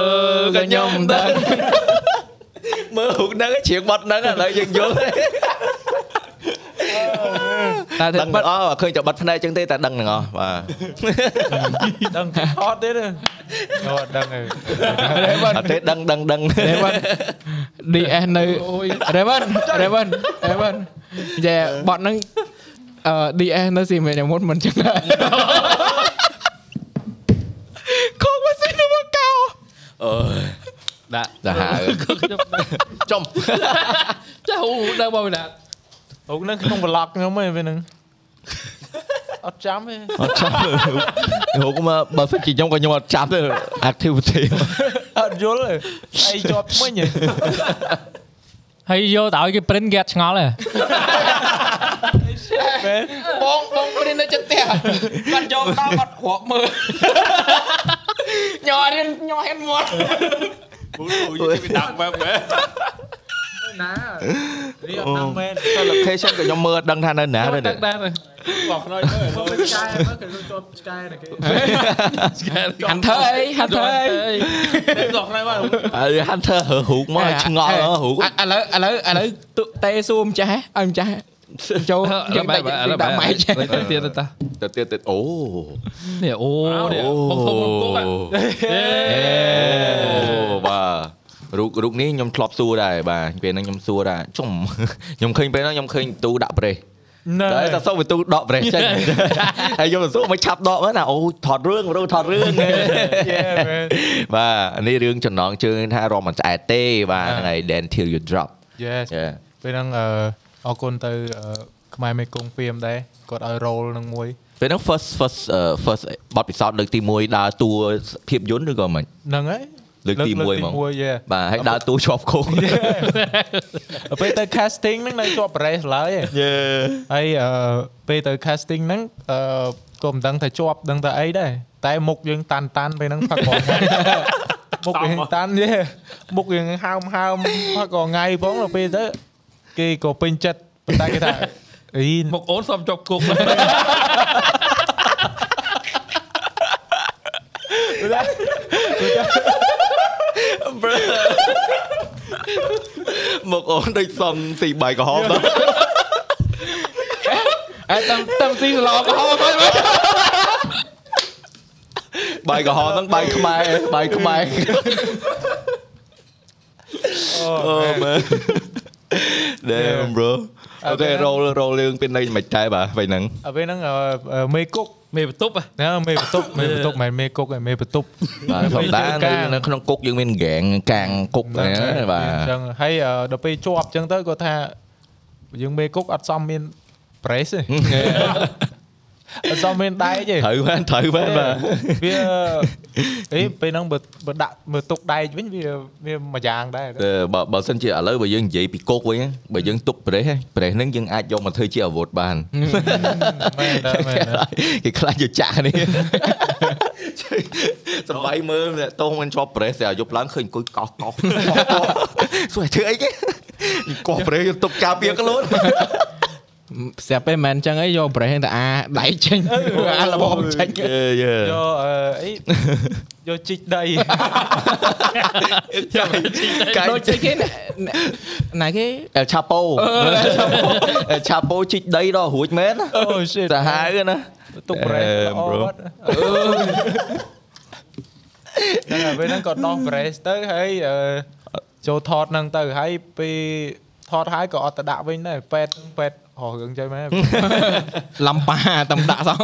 ក៏ខ្ញុំដឹងមើលរូបហ្នឹងជ្រៀងបត់ហ្នឹងឥឡូវយើងយល់ តែដឹងទាំងអស់ឃើញតែបတ်ភ្នែកចឹងទេតែដឹងទាំងអស់បាទដឹងគេថតទៀតអូអត់ដឹងហើយអត់ទេដឹងដឹងដឹង Raven DS នៅ Raven Raven Raven យ៉ាបត់ហ្នឹងអឺ DS នៅស៊ីមេនមុនមិនចឹងដែរខកមកស៊ីទៅមកកោអើយដាក់ទៅហៅខ្ញុំដឹងចំចាហូដឹងមកពីណា អូហ្នឹងក្នុង vlog ខ្ញុំឯងពេលហ្នឹងអត់ចាំទេអត់ចាំរូបមកបើសិនជាខ្ញុំក៏ខ្ញុំអត់ចាំទេ activity អត់យល់ទេអីជាប់ថ្មិញហ៎ហើយយកទៅឲ្យគេ print គេអត់ឆ្ងល់ទេបងបងព្រីននៅចិត្តផ្ទះបាត់យកដល់បាត់គ្រាប់មើលញ័ររៀនញ័រហ៊ានមាត់ដាក់បែបហ្នឹង ណានេះអត់ដឹងមែនតែ location ក៏ខ្ញុំមើលអត់ដឹងថានៅណាទេដឹងដែរបងខ្នើយមើលមកឆ្កែមកគេជាប់ឆ្កែណាគេ Hunter អី Hunter អីបងខ្នើយមកហើយ Hunter ហើរូបមកឆ្ងល់រូបឥឡូវឥឡូវឥឡូវទុតេសួរម្ចាស់ឲ្យម្ចាស់ចូលយើងដាក់ដាក់ម៉ែចេះទៅទៀតទៅតាទៅទៀតទៀតអូនេះអូនេះបងធំគុកអេអូបាទ រូបរូបនេះខ្ញុំធ្លាប់សួរដែរបាទពេលហ្នឹងខ្ញុំសួរដែរចំខ្ញុំឃើញពេលហ្នឹងខ្ញុំឃើញទូដាក់ប្រេះណែតែតែសុំទៅទូដកប្រេះចេញហើយខ្ញុំទៅសួរមកឆាប់ដកមកណាអូថតរឿងរូបថតរឿងបាទនេះរឿងចំណងជើងថារំមិនឆ្អែតទេបាទហ្នឹងហើយ then till you drop Yes ពេលហ្នឹងអឺអរគុណទៅអឺខ្មែរមេគង្គហ្វៀមដែរគាត់ឲ្យ role នឹងមួយពេលហ្នឹង first first អឺ first បទពិសោធន៍លើកទី1ដើរតួភាពយន្តឬក៏មិនហ្នឹងហើយ លើកទី1ហ្មង1យេបាទហើយដើរតួជាប់គោពេលទៅ casting ហ្នឹងនៅជាប់ race ឡើយឯងយេហើយអឺពេលទៅ casting ហ្នឹងអឺក៏មិនដឹងថាជាប់ដឹងតែអីដែរតែមុខយើងតាន់តាន់ពេលហ្នឹងផឹកកងថ្ងៃមុខយើងតាន់យេមុខយើងហើមហើមផឹកកងថ្ងៃផងដល់ពេលទៅគេក៏ពេញចិត្តប៉ុន្តែគេថាអីមកអូនសុំជាប់គុក មកអូនដូចសំស៊ីបាយក្រហមដល់អើតាមតាមស៊ីសឡក៏ហោមកបាយក្រហមហ្នឹងបាយខ្មែរបាយខ្មែរអូមែន Damn bro អូខេរ៉ូលរ៉ូលរឿងពីនៃមិនដែរបាទពេលហ្នឹងអពេលហ្នឹងអឺអឺមេគុក មេបន្ទប់ហ៎ណាមេបន្ទប់មេបន្ទប់មិនមែនមេគុកឯមេបន្ទប់បាទធម្មតានៅនៅក្នុងគុកយើងមានហ្គេងកាងគុកហ្នឹងបាទអញ្ចឹងហើយអឺដល់ពេលជាប់អញ្ចឹងទៅគាត់ថាយើងមេគុកអត់សមមាន brace ទេ អត់សមមានដែកទេត្រូវបានត្រូវបានបាទវាអីពេលហ្នឹងបើបើដាក់មើលទុកដែកវិញវាវាមួយយ៉ាងដែរតែបើបើសិនជាឥឡូវបើយើងនិយាយពីគុកវិញណាបើយើងទុកប្រេសប្រេសហ្នឹងយើងអាចយកមកធ្វើជាអាវុធបានមែនដែរមែនដែរគេខ្លាចយកចាក់នេះសំបីមើលអ្នកតោះមិនជាប់ប្រេសតែយប់ឡើងឃើញអង្គុយកោសកោសសួរធ្វើអីគេកោសប្រេសយកទុកការពារខ្លួន ស្រាប់ពេលមិនមែនអញ្ចឹងអីយក brain ទៅអាដៃចេញអាលបងចេញយេយេយកអឺអីយកជីកដីកាយដូចចេញគេណាណាគេអែលឆាប៉ូអែលឆាប៉ូជីកដីដល់រួចមែនអូ shit សាហាវណាទុក brace អឺល្អ bro បាត់ហ្នឹងហើយពេលហ្នឹងក៏ដោះ brace ទៅហើយអឺចូលថតហ្នឹងទៅហើយពេលថតហើយក៏អត់ទៅដាក់វិញដែរពេទ្យពេ ទ្យរករឿងចឹងមែនឡំប៉ាតំដាក់សោះ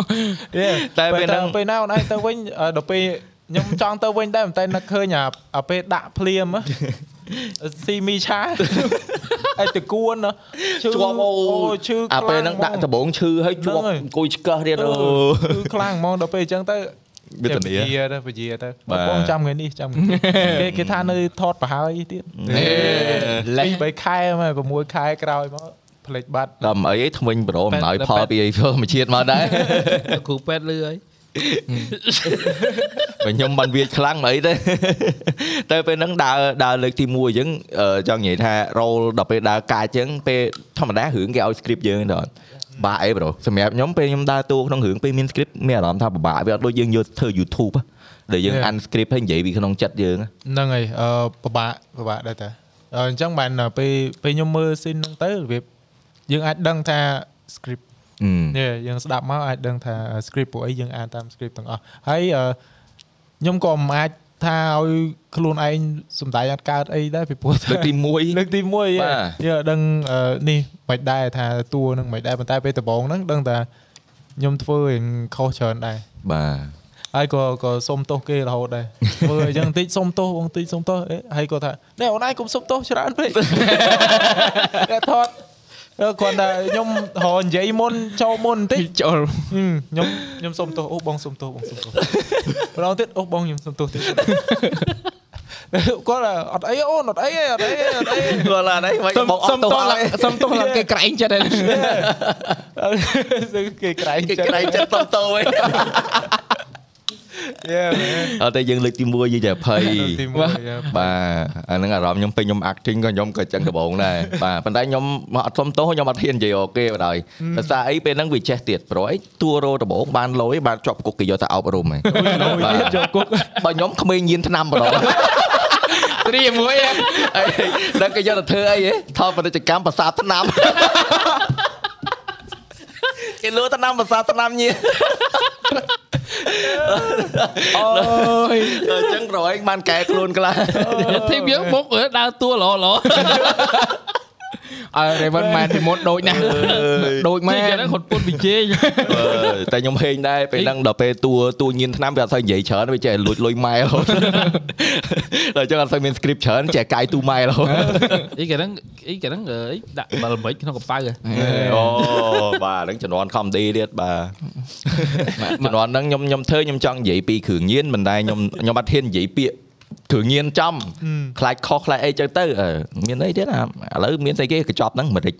តែពេលហ្នឹងពេលណាអូនឯងទៅវិញអឺដល់ពេលខ្ញុំចង់ទៅវិញដែរតែនឹកឃើញអាអាពេលដាក់ភ្លាមហ៎ស៊ីមីឆាអីតគួនណាឈឺជាប់អូឈឺអាពេលហ្នឹងដាក់ដំបងឈឺហើយជាប់ហ្នឹងហើយអង្គុយឆ្កឹះទៀតអូឈឺខ្លាំងហ្មងដល់ពេលអញ្ចឹងទៅវេទនាពជាទៅពជាទៅបាទបងចាំថ្ងៃនេះចាំថ្ងៃនេះគេគេថានៅថតប្រហើយទៀតលេះ3ខែមក6ខែក្រោយមក ផ្លេចបាត់ដល់អីថ្មិញប្រូមិនឲ្យផលពីអីធម្មជាតិមកដែរគ្រូពេទ្យលឺអីបើខ្ញុំបានវាខ្លាំងមិនអីទេតែពេលហ្នឹងដើរដើរលើកទី1អញ្ចឹងអឺចង់និយាយថា role ដល់ពេលដើរកាចអញ្ចឹងពេលធម្មតារឿងគេឲ្យ script យើងដល់បាក់អីប្រូសម្រាប់ខ្ញុំពេលខ្ញុំដើរតួក្នុងរឿងពេលមាន script មានអារម្មណ៍ថាពិបាកវាអត់ដូចយើងយកធ្វើ YouTube ហ៎ដែលយើង Yeah. unscript ហើយនិយាយពីក្នុងចិត្តយើងហ៎ហ្នឹងហើយអឺពិបាកពិបាកដែរតាអឺអញ្ចឹងបានពេលពេលខ្ញុំមើលស៊ីនហ្នឹងទៅរបៀប យើងអាចដឹងថា script អឺនេះយើងស្ដាប់មកអាចដឹងថា script ពួកអីយើងអានតាម script ទាំងអស់ហើយអឺខ្ញុំក៏មិនអាចថាឲ្យខ្លួនឯងសំដែងអត់កើតអីដែរពីព្រោះថាលើកទី1លើកទី1បាទយើងអត់ដឹងអឺនេះមិនដែរថាតួនឹងមិនដែរប៉ុន្តែពេលដំបូងហ្នឹងដឹងថាខ្ញុំធ្វើរៀងខុសច្រើនដែរបាទហើយក៏ក៏សុំទោសគេរហូតដែរធ្វើអញ្ចឹងតិចសុំទោសបងតិចសុំទោសអេហើយគាត់ថានេះអូនឯងកុំសុំទោសច្រើនពេកតែថត អឺគាត់ថាខ្ញុំរហនិយាយមុនចូលមុនបន្តិចចូលហឹមខ្ញុំខ្ញុំសុំទោសអូបងសុំទោសបងសុំទោសម្ដងទៀតអូបងខ្ញុំសុំទោសទៀតគាត់ថាអត់អីអូនអត់អីទេអត់អីទេអត់អីទេគាត់ឡានអីមិនសុំបងអសុំត់ទោទោសសឡើយសុំទោសឡើងគេក្រែងចិត្តហើយគេក្រែងគេចិត្តក្រែងចិត្តសុំទោសវិញយេមែន អត់តែយើងលើកទី1យើងតែភ័យទី1បាទអាហ្នឹងអារម្មណ៍ខ្ញុំពេលខ្ញុំ acting ក៏ខ្ញុំក៏ចឹងដំបងដែរបាទប៉ុន្តែខ្ញុំមកអត់សុំទោសខ្ញុំអត់ហ៊ាននិយាយអូគេបណ្ដោយដោយសារអីពេលហ្នឹងវាចេះទៀតព្រោះអីតួរោដំបងបានលយបានជាប់គុកគេយកទៅអប់រំហ៎បាទជាប់គុកបើខ្ញុំក្មេងញៀនឆ្នាំបណ្ដោយត្រៀមមួយហ៎អីដល់គេយកទៅធ្វើអីហ៎ថតពាណិជ្ជកម្មប្រាសាទឆ្នាំគេលួឆ្នាំប្រាសាទឆ្នាំញៀន អូយអញ្ចឹងប្រហែលបានកែខ្លួនខ្លះធីមយើងមុខដើរតួល្អល្អ អើ Raven Man ពីមុនដូចណាស់ដូចមែទីគេនហ្នឹងគាត់ពុតវិជ័យអឺតែខ្ញុំហេងដែរពេលហ្នឹងដល់ពេលតួតួញៀនឆ្នាំវាអត់សូវនិយាយច្រើនវាចេះលួចលុយម៉ែរហូតដល់អញ្ចឹងអត់សូវមាន script ច្រើនចេះកាយទូម៉ែរហូតអីគេហ្នឹងអីគេហ្នឹងអីដាក់បាល់មិចក្នុងកប៉ៅហ៎អូបាទហ្នឹងជំនាន់ comedy ទៀតបាទជំនាន់ហ្នឹងខ្ញុំខ្ញុំធ្វើខ្ញុំចង់និយាយពីគ្រឿងញៀនមិនដែរខ្ញុំខ្ញុំអត់ហ៊ាននិយាយពាក្យ គ្រឿងញៀនចំខ្លាចខុសខ្លាចអីចឹងទៅអឺមានអីទៀតអាឥឡូវមានស្អីគេកញ្ចប់ហ្នឹងមិនរិច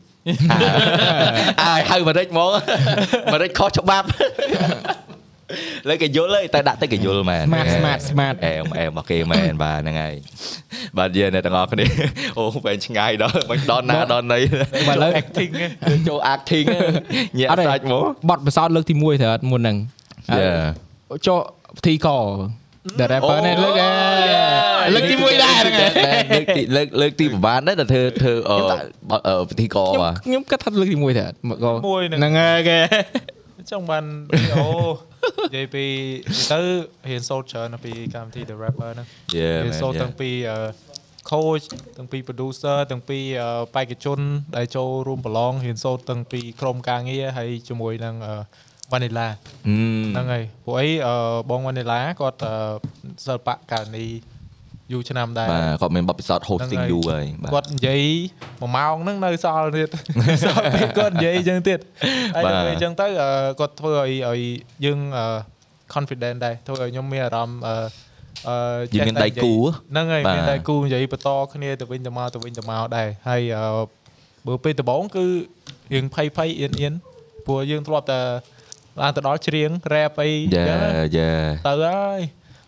អាយហៅមិនរិចហ្មងមិនរិចខុសច្បាប់លើគេយល់ហើយតែដាក់ទៅគេយល់មែន Smart smart smart អែមអែមមកគេមែនបាទហ្នឹងហើយបាទយើងអ្នកទាំងអស់គ្នាអូវែងឆ្ងាយដល់មិនដល់ណាដល់ណីបើឥឡូវ acting ហ៎ចូល acting ញាក់អត់ទេសាច់មកបត់ពិសោធន៍លើកទី1ត្រូវអត់មុនហ្នឹង Yeah ចូលពិធីក The rapper នេះលើកអើលើកទី1ដែរហ្នឹងលើកទីលើកលើកទីប្រហែលដែរតែធ្វើធ្វើអឺអឺពិធីករខ្ញុំបាទខ្ញុំគិតថាលើកទី1ត្រូវអត់មកកមួយហ្នឹងហ្នឹងហើយគេចឹងបានវីដេអូនិយាយពីទៅរៀនសូត្រច្រើនពីកម្មវិធី The Rapper ហ្នឹងយេរៀនសូត្រតាំងពី coach តាំងពី producer តាំងពីបេក្ខជនដែលចូលរួមប្រឡងរៀនសូត្រតាំងពីក្រុមការងារហើយជាមួយនឹង Vanilla ហ្នឹងហើយពួកអីបង Vanilla គាត់សិល្បៈករណីយូរឆ្នាំដែរបាទគាត់មានបទពិសោធន៍ hosting យូរហើយបាទគាត់និយាយ1ម៉ោងហ្នឹងនៅសល់ទៀតសល់ទៀតគាត់និយាយអញ្ចឹងទៀតហើយដល់ពេលអញ្ចឹងទៅអឺគាត់ធ្វើឲ្យឲ្យយើងអឺ confident ដែរធ្វើឲ្យខ្ញុំមានអារម្មណ៍អឺអឺយើងមានដៃគូហ្នឹងហើយបាទមានដៃគូនិយាយបន្តគ្នាទៅវិញទៅមកទៅវិញទៅមកដែរហើយអឺបើពេលដំបូងគឺយើងភ័យភ័យអៀនអៀនព្រោះយើងធ្លាប់តែ ឡើងទៅដល់ច្រៀង rap អីអញ្យេចឹងណាយេទៅហើយ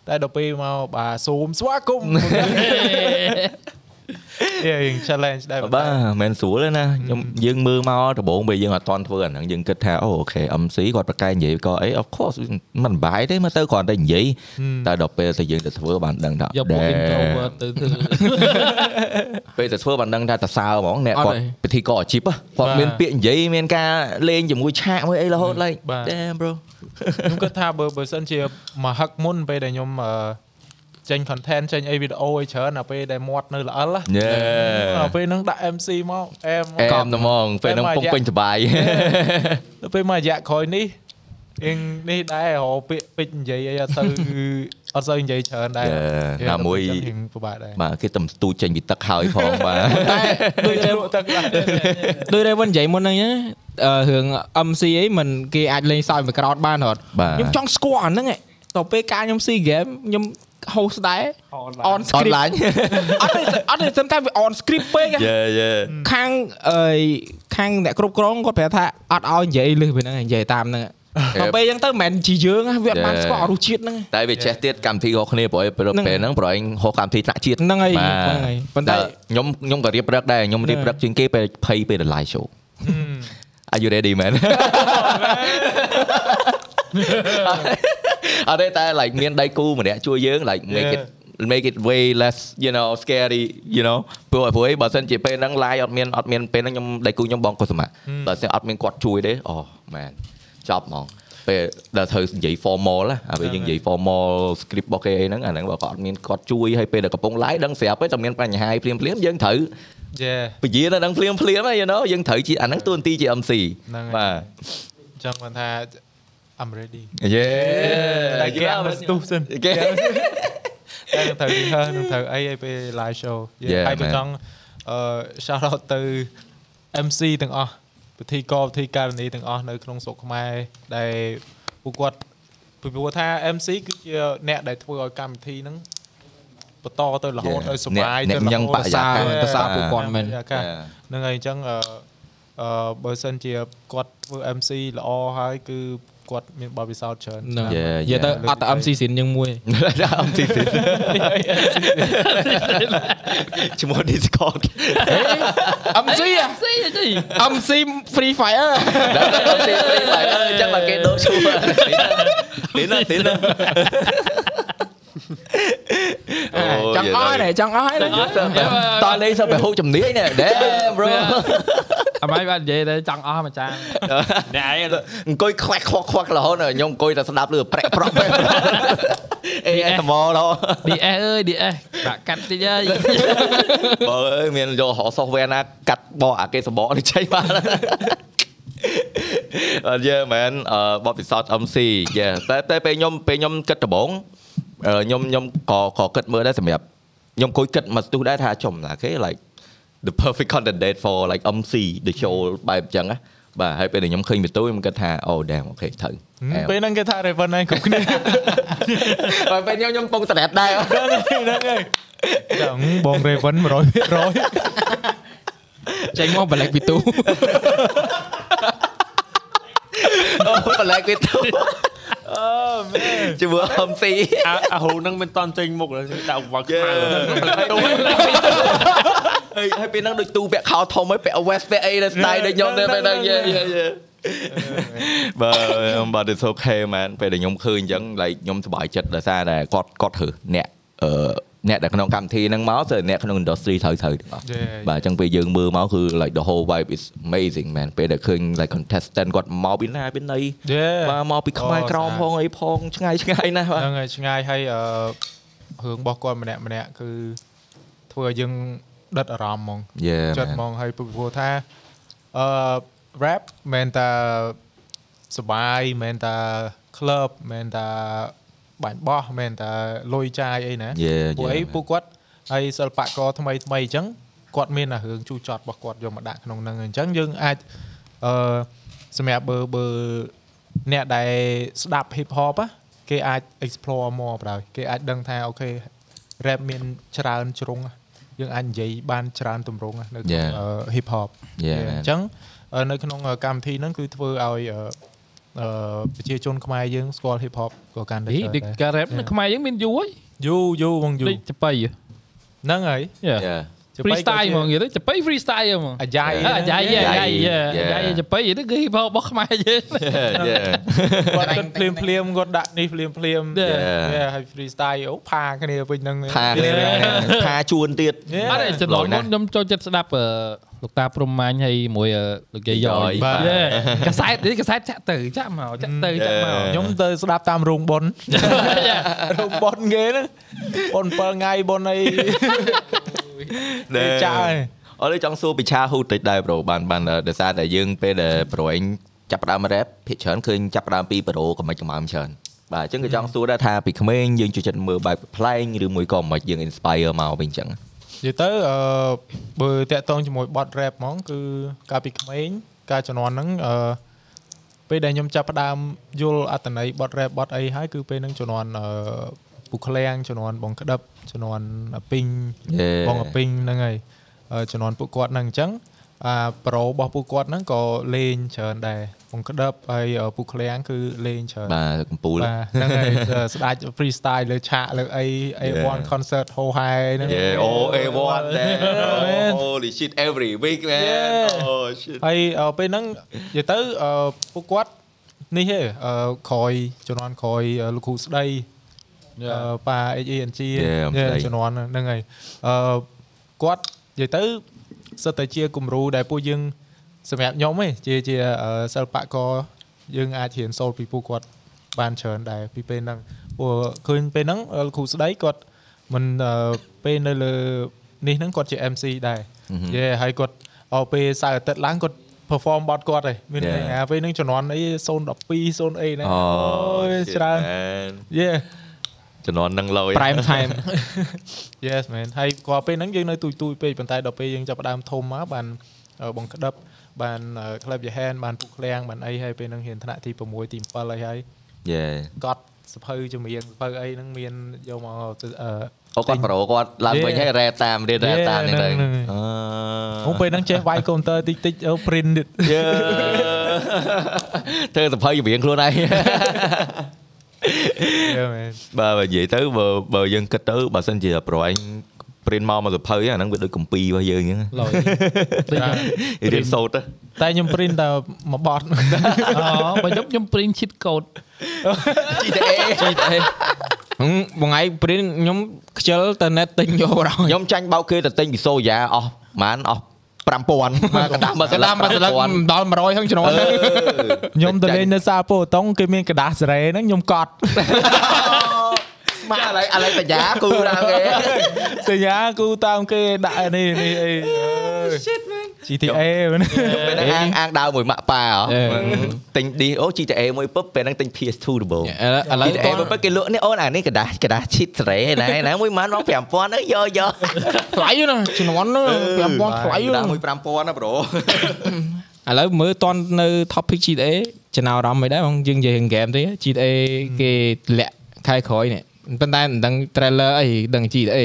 តែដល់ពេលមកបាទស៊ូមស្វាគមន៍ យើង challenge ដែរបាទមិនស្រួលទេណាខ្ញុំយើងមើលមកដំបូងពេលយើងអត់តន់ធ្វើអាហ្នឹងយើងគិតថាអូអូខេ MC គាត់ប្រកែកនិយាយក៏អី of course មិនបាយទេមើលទៅគ្រាន់តែនិយាយតែដល់ពេលទៅយើងទៅធ្វើបានដឹងថាយកពួក introvert ទៅធ្វើពេលទៅធ្វើបានដឹងថាតសើហ្មងអ្នកអត់គាត់ទេពិធីករអាជីពគាត់មានពាក្យនិយាយមានការលេងជាមួយឆាកមួយអីរហូត like បាទ damn bro ខ្ញុំគិតថាបើបើសិនជាមកហឹកមុនពេលដែលខ្ញុំអឺ ចេញ content ចេញអីវីដេអូអីច្រើនដល់ពេលដែលមាត់នៅល្អិលណាយេដល់ពេលហ្នឹងដាក់ MC មកអែមអែមតែហ្មងពេលហ្នឹងពងពេញសបាយដល់ពេលមករយៈក្រោយនេះអៀងនេះដែររកពាក្យពេចន៍និយាយអីអត់ទៅអត់សូវនិយាយច្រើនដែរយេណាមួយអញ្ចឹងពិបាកដែរបាទគេតែស្ទូចចេញពីទឹកហើយផងបាទដូចជាលក់ទឹកដែរដូច Raven និយាយមុនហ្នឹងណាអឺរឿង MC អីមិនគេអាចលេងសើចមួយក្រោតបានរត់បាទខ្ញុំចង់ស្គាល់អាហ្នឹងឯងតទៅពេលការខ្ញុំ see game ខ្ញុំ host ដែរ on អន script ឡាញអត់ទេអត់ទេសំខាន់វា on script ពេកហ៎យេយេខាងអើយខាងអ្នកគ្រប់គ្រងគាត់ប្រាប់ថាអត់ឲ្យនិយាយលឹះពីហ្នឹងឯងនិយាយតាមហ្នឹងដល់ពេលអញ្ចឹងទៅមិនមែនជាយើងណាវាអត់បានស្គាល់រសជាតិហ្នឹងតែវាចេះទៀតកម្មវិធីរបស់គ្នាព្រោះឯពេលពេលហ្នឹងព្រោះឯងហោះកម្មវិធីថ្នាក់ជាតិហ្នឹងហើយបាទហ្នឹងហើយប៉ុន្តែខ្ញុំខ្ញុំក៏រៀបរឹកដែរខ្ញុំរៀបរឹកជាងគេពេលភ័យពេល live show Are you ready man អត់ទេតែ like មានដៃគូម្នាក់ជួយយើង like make it make it way less you know scary you know ព្រោះព្រោះអីបើសិនជាពេលហ្នឹង live អត់មានអត់មានពេលហ្នឹងខ្ញុំដៃគូខ្ញុំបងកុសមាបើសិនអត់មានគាត់ជួយទេអូ man ចប់ហ្មងពេលដល់ត្រូវនិយាយ formal ណាអាពេលយើងនិយាយ formal script របស់គេអីហ្នឹងអាហ្នឹងបើគាត់អត់មានគាត់ជួយឲ្យពេលដែលកំពុង live ដឹងស្រាប់ទេតែមានបញ្ហាភ្លាមភ្លាមៗយើងត្រូវយេពជានៅហ្នឹងភ្លាមភ្លាមៗ you know យើងត្រូវជាអាហ្នឹងតួនាទីជា MC ហ្នឹងហើយបាទអញ្ចឹងមិនថា I'm ready យេតែគេអត់ស្ទុះសិនគេតែនឹងត្រូវ rehearse នឹងត្រូវអីឲ្យពេល live show យេ Yeah, ហើយក៏ man. ចង់អឺ shout out ទៅ MC ទាំងអស់ពិធីករពិធីការនីទាំងអស់នៅក្នុងស្រុកខ្មែរដែលពួកគាត់ពីព្រោះថា MC គឺជាអ្នកដែលធ្វើឲ្យកម្មវិធីហ្នឹងបន្តទៅរហូត Yeah. ឲ្យសុបាយអ្នកទៅរញ៉ឹងហូតបរិយាកាសប្រសើរពួកគាត់មែនបរិយាកាសហ្នឹងហើយអញ្ចឹងអឺអឺបើសិនជាគាត់ធ្វើ MC ល្អហើយគឺ គាត់មានបទពិសោធន៍ច្រើនហ្នឹង Yeah, និយាយទៅ yeah. អត់តែ MC ស៊ីនយើងមួយ MC ឈ្មោះ Discord MC អា MC Free Fire អញ្ចឹងមកគេដូរឈ្មោះទីណាទីណាចង់អស់ហើយចង់អស់ហើយណាតោះនេះសបើហូបជំនាញនេះ Damn bro អមៃបាននិយាយទៅចង់អស់មួយចានអ្នកឯងអង្គុយខ្វាក់ខ្វាក់ខ្វាក់រហូតខ្ញុំអង្គុយតែស្ដាប់លឺប្រែកប្រក់អេអេតមឡោ DS អើយ DS ដាក់កាត់តិចហើយបើអើយមានយករក software ណាកាត់បកអាគេសបកនេះចេញបានអត់យើមែនអឺបបពិសោធន៍ MC យេតែតែពេលខ្ញុំពេលខ្ញុំគិតដំបងអឺខ្ញុំខ្ញុំក៏ក៏គិតមើលដែរសម្រាប់ខ្ញុំគួយគិតមកស្ទុះដែរថាចំណាគេ like the perfect candidate for like MC the show បែបអញ្ចឹងណាបាទហើយពេលដែលខ្ញុំឃើញបន្ទូខ្ញុំគិតថាអូ damn អូខេត្រូវពេលហ្នឹងគេថា Raven ហ្នឹងគ្រប់គ្នាហើយពេលខ្ញុំខ្ញុំពងតរ៉េតដែរហ្នឹងហើយចឹងបង Raven 100%ចេញមកបលែកពីទូអូបលែកវាទៅអូមែនជាមួយ MC អាអាហូហ្នឹងមិនតន់ចេញមុខឡើយដាក់វ៉ាក់ខ្មៅ ហើយហើយពេលហ្នឹងដូចទូពាក់ខោធំហើយពាក់ vest ពាក់អីនៅ style ដូចខ្ញុំទៅពេលហ្នឹងយេយេយេបាទបាទ it's okay man ពេលដែលខ្ញុំឃើញអញ្ចឹង like ខ្ញុំសប្បាយចិត្តដោយសារតែគាត់គាត់ហឺអ្នកអឺអ្នកដែលក្នុងកម្មវិធីហ្នឹងមកទៅអ្នកក្នុង industry ត្រូវត្រូវទាំងអស់ Yeah, បាទអញ្ចឹងពេលយើងមើលមកគឺ like the whole vibe is amazing man ពេលដែលឃើញ like contestant គាត់មកពីណាពីណី Yeah បាទមកពីខ្មែរអូក្រមស្អាតផងអីផងឆ្ងាយឆ្ងាយណាស់បាទហ្នឹងហើយឆ្ងាយហើយអឺរឿងរបស់គាត់ម្នាក់ម្នាក់គឺធ្វើឲ្យយើង ដិតអារម្មណ៍ហ្មង Yeah ចិត្តហ្ម man ងហើយពីព្រោះថាអឺ rap មិនតាសបាយមិនតា club មិនតាបាញ់បោះមិនតាលុយចាយអីណា Yeah ពួកអី yeah, man. ពួកគាត់ហើយសិល្បករថ្មីថ្មីអញ្ចឹងគាត់មានអារឿងជូរចត់របស់គាត់យកមកដាក់ក្នុងហ្នឹងអញ្ចឹងយើងអាចអឺសម្រាប់បើបើអ្នកដែលស្ដាប់ hip hop á គេអាច explore more បណ្ដោយគេអាចដឹងថាអូខេ rap មានច្រើនជ្រុងណា យើងអាចនិយាយបានច្រើនទម្រង់ណានៅក្នុង Yeah. អឺ hip hop Yeah, អ man. ញ្ចឹងអឺនៅក្នុងកម្មវិធីហ្នឹងគឺធ្វើឲ្យអឺអឺប្រជាជនខ្មែរយើងស្គាល់ hip hop ក៏កាន់តែហីច្រើនដូចដែរការ rap នៅខ្មែរយើងមានយូរហើយយូរយូរបងយូរដូចចប៉ៃហ្នឹងហើយ Yeah freestyle ហ្មងនិយាយទៅចប៉ៃ freestyle ហ្មងអាយ៉ៃអាយ៉ៃអាយ៉ៃ Yeah. អាយ៉ៃចប៉ៃនេះគឺ hip hop របស់ខ្មែរយើង Yeah គាត់គិតភ្លាមភ្លាមៗគាត់ដាក់នេះភ្លាមភ្លាមៗ Yeah. Yeah, ហើយ freestyle អូផាគ្នាវិញហ្នឹងផាគ្នាផាជួនទៀត Yeah. អត់ទេចំណងមុនខ្ញុំចូលចិត្តស្ដាប់អឺលោកតាព្រំមាញ់ហើយមួយអឺលោកយាយយ៉យបាទយេកសែតនេះកសែតចាក់ទៅចាក់មកចាក់ទៅចាក់មកខ្ញុំទៅស្ដាប់តាមរោងបុនរោងបុនគេហ្នឹងបុន7ថ្ងៃបុនអី គេចាស់ហើយអត់ទេចង់សួរពីឆាហ៊ូតិចដែរប្រូបានបានអឺដោយសារតែយើងពេលដែលប្រូឯងចាប់ផ្ដើម rap ភាគច្រើនឃើញចាប់ផ្ដើមពីប្រូកំមិចកំមើមច្រើនបាទអញ្ចឹងក៏ចង់សួរដែរថាពីក្មេងយើងចូលចិត្តមើលបែបប្លែកឬមួយក៏មិនយើង inspire មកវិញអញ្ចឹងនិយាយទៅអឺបើតាក់ទងជាមួយបទ rap ហ្មងគឺកាលពីក្មេងកាលជំនាន់ហ្នឹងអឺពេលដែលខ្ញុំចាប់ផ្ដើមយល់អត្ថន័យបទ rap បទអីហើយគឺពេលហ្នឹងជំនាន់អឺ ពូក្លៀងជំនាន់បងក្តឹបជំនាន់អាពីង Yeah. បងអាពីងហ្នឹងហើយអឺជំនាន់ពួកគាត់ហ្នឹងអញ្ចឹងអាប្រូរបស់ពួកគាត់ហ្នឹងក៏លេងច្រើនដែរបងក្តឹបហើយអឺពូក្លៀងគឺលេងច្រើនបាទកំពូលបាទហ្នឹងហើយអឺស្ដាច់ freestyle លើឆាកលើអី A1 concert ហោហែហ្នឹង Yeah oh A1 ដែរ Man. holy shit every week man Yeah. oh shit ហើយអឺពេលហ្នឹងនិយាយទៅអឺពួកគាត់នេះហេអឺក្រោយជំនាន់ក្រោយអឺលោកគ្រូស្ដីអឺ ប៉ា HANG Yeah, ស្ដីជំនាន់ហ្នឹងហើយអឺគាត់និយាយទៅសិតតែជាគំរូដែលពួកយើងសម្រាប់ខ្ញុំឯងជាជាអឺសិល្បករយើងអាចរៀនសូត្រពីពួកគាត់បានច្រើនដែរពីពេលហ្នឹងព្រោះឃើញពេលហ្នឹងអឺលោកគ្រូស្ដីគាត់មិនអឺពេលនៅលើនេះហ្នឹងគាត់ជា MC ដែរយេហើយគាត់អោពេលសៅរ៍អាទិត្យឡើងគាត់ perform បទគាត់ឯងមាន Yeah. ន័យថាពេលហ្នឹងជំនាន់អី012 0អីហ្នឹងអូយច្រើនយេ ជំនាន់នឹងឡើយ prime time yes man ហើយគាត់ពេលហ្នឹងយើងនៅទូចទូចពេកប៉ុន្តែដល់ពេលយើងចាប់ផ្ដើមធំមកបានអឺបងក្តឹបបានក្លឹបយ៉ាហែនបានពុកឃ្លាំងបានអីហើយពេលហ្នឹងរៀនថ្នាក់ទី6ទី7អីហើយយេគាត់សភៅចម្រៀងសភៅអីហ្នឹងមានយកមកទៅអឺអូគាត់ប្រូគាត់ឡើងវិញ Yeah. ហើយរ៉ែតាមរៀនរ៉ែ Yeah, តាមហ្នឹងទៅហ្នឹងហើយអឺ હું ពេលហ្នឹងចេះវាយកុំព្យូទ័រតិចតិចអឺ print ទៀតយេធ្វើសភៅចម្រៀងខ្លួនឯង Yeah, man បាទបើនិយាយទៅបើបើយើងគិតទៅបើសិនជាប្រឯង print មកមកសភៅអាហ្នឹងវាដូចកម្ពីរបស់យើងអញ្ចឹងឡើយរៀនសូត្រទៅតែខ្ញុំ print តែមួយបទអូបើខ្ញុំខ្ញុំ print cheat code GTA GTA ហឹងបងឯង print ខ្ញុំខ្ជិលទៅ net ទិញយកដល់ខ្ញុំចាញ់បោកគេទៅទិញពីសូយ៉ាអស់ប្រហែលអស់ 5000មកកដាស់មកកដាស់មកស្លឹកដល់100ហ្នឹងជំនាន់ខ្ញុំទៅលេងនៅសាពោតុងគេមានកដាស់សរ៉េហ្នឹងខ្ញុំកត់ មកឥឡូវឥឡូវបញ្ញាគូដល់គេ សញ្ញាគូតាមគេដាក់នេះនេះអី shit man GTA មែន ពេលហ្នឹងអាងអាងដើរមួយម៉ាក់ប៉ាហ៎ អឺ ទិញឌីអូ GTA មួយពឹបពេលហ្នឹងទិញ PS2 ដំបូង ឥឡូវឥឡូវ GTA តោះ មួយពឹបគេលក់នេះអូនអានេះกระดาษกระดาษឈីតស្រេណាណាមួយម៉ានមក5000អើយយកយក ថ្លៃណាស់ជំនាន់ហ្នឹង5000ថ្លៃ ដា ណាស់ មួយ5000ណាប្រូ ឥឡូវមើលតន់នៅ topic GTA ចំណាអារម្មណ៍មិនដែរបងយើងនិយាយរឿង game ទេ GTA គេលាក់ខែក្រោយនេះ ប៉ុន្តែមិនដឹង trailer អីដឹង GTA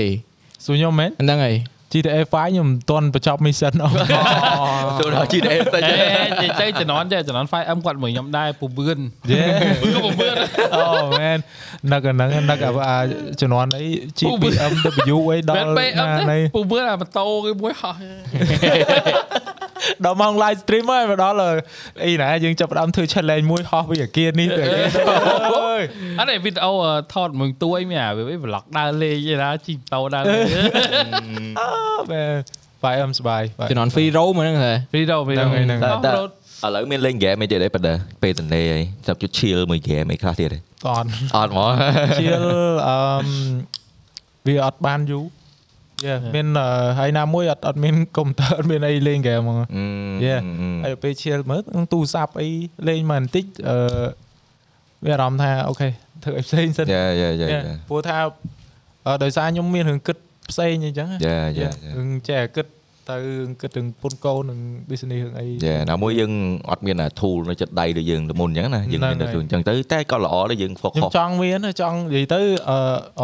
សួរខ្ញុំមែនមិនដឹងអី GTA 5ខ្ញុំមិនទាន់បញ្ចប់ mission អស់ទៅដល់ GTA ទៅអេនិយាយទៅជំនាន់ចេះជំនាន់ 5M គាត់មួយខ្ញុំដែរពូបឿនយេអូមែននឹកអាហ្នឹងនឹកអាជំនាន់អី GPMW អីដល់បែប PM ណាទេនៃពូបឿនអាម៉ូតូគេមួយហោះ ដល់ម៉ោង live stream ហើយមកដល់អីណាយើងចាប់ផ្ដើមធ្វើ challenge មួយហោះពីអាគារនេះទៅអាគារទៅអើយអត់ឯវីដេអូថតមួយទួយមានអា vlog ដើរលេងឯណាជីម៉ូតូដើរលេងបែបាយអឹមស្បាយបាយជំនាន់ free roam ហ្នឹងហ៎វីដេអូវីដេអូហ្នឹងហើយតែតែឥឡូវមានលេងហ្គេមអីទៀតទេប៉ុន្តែពេលតនេអីចាប់ជិះ chill មួយហ្គេមអីខ្លះទៀតទេតនអត់ហ្មងជាអឺមវាអត់បានយូរ យេមានអឺហើយណាមួយអត់អត់មានកុំព្យូទ័រអត់មានអីលេងហ្គេមហ្មងយេហើយពេលឈៀលមើលនឹងទូរស័ព្ទអីលេងមកបន្តិចអឺវាអារម្មណ៍ថាអូខេធ្វើអីផ្សេងសិនយ៉ាយ៉ាយ៉ា Yeah. ព្រោះថាអឺដោយសារខ្ញុំមានរឿងគិតផ្សេងអញ្ចឹងយ៉ាយ៉ារឿងចេះគិត ទៅរឿងគិតរឿងពុនកូននឹង business រឿងអីយ៉ាណាមួយយើងអត់មានអា tool នៅចិត្តដៃដូចយើងល្មុនអញ្ចឹងណាយើងមានតែ tool អញ្ចឹងទៅតែក៏ល្អដែរយើងខ្ញុំ focus ចង់មានចង់និយាយទៅអឺអ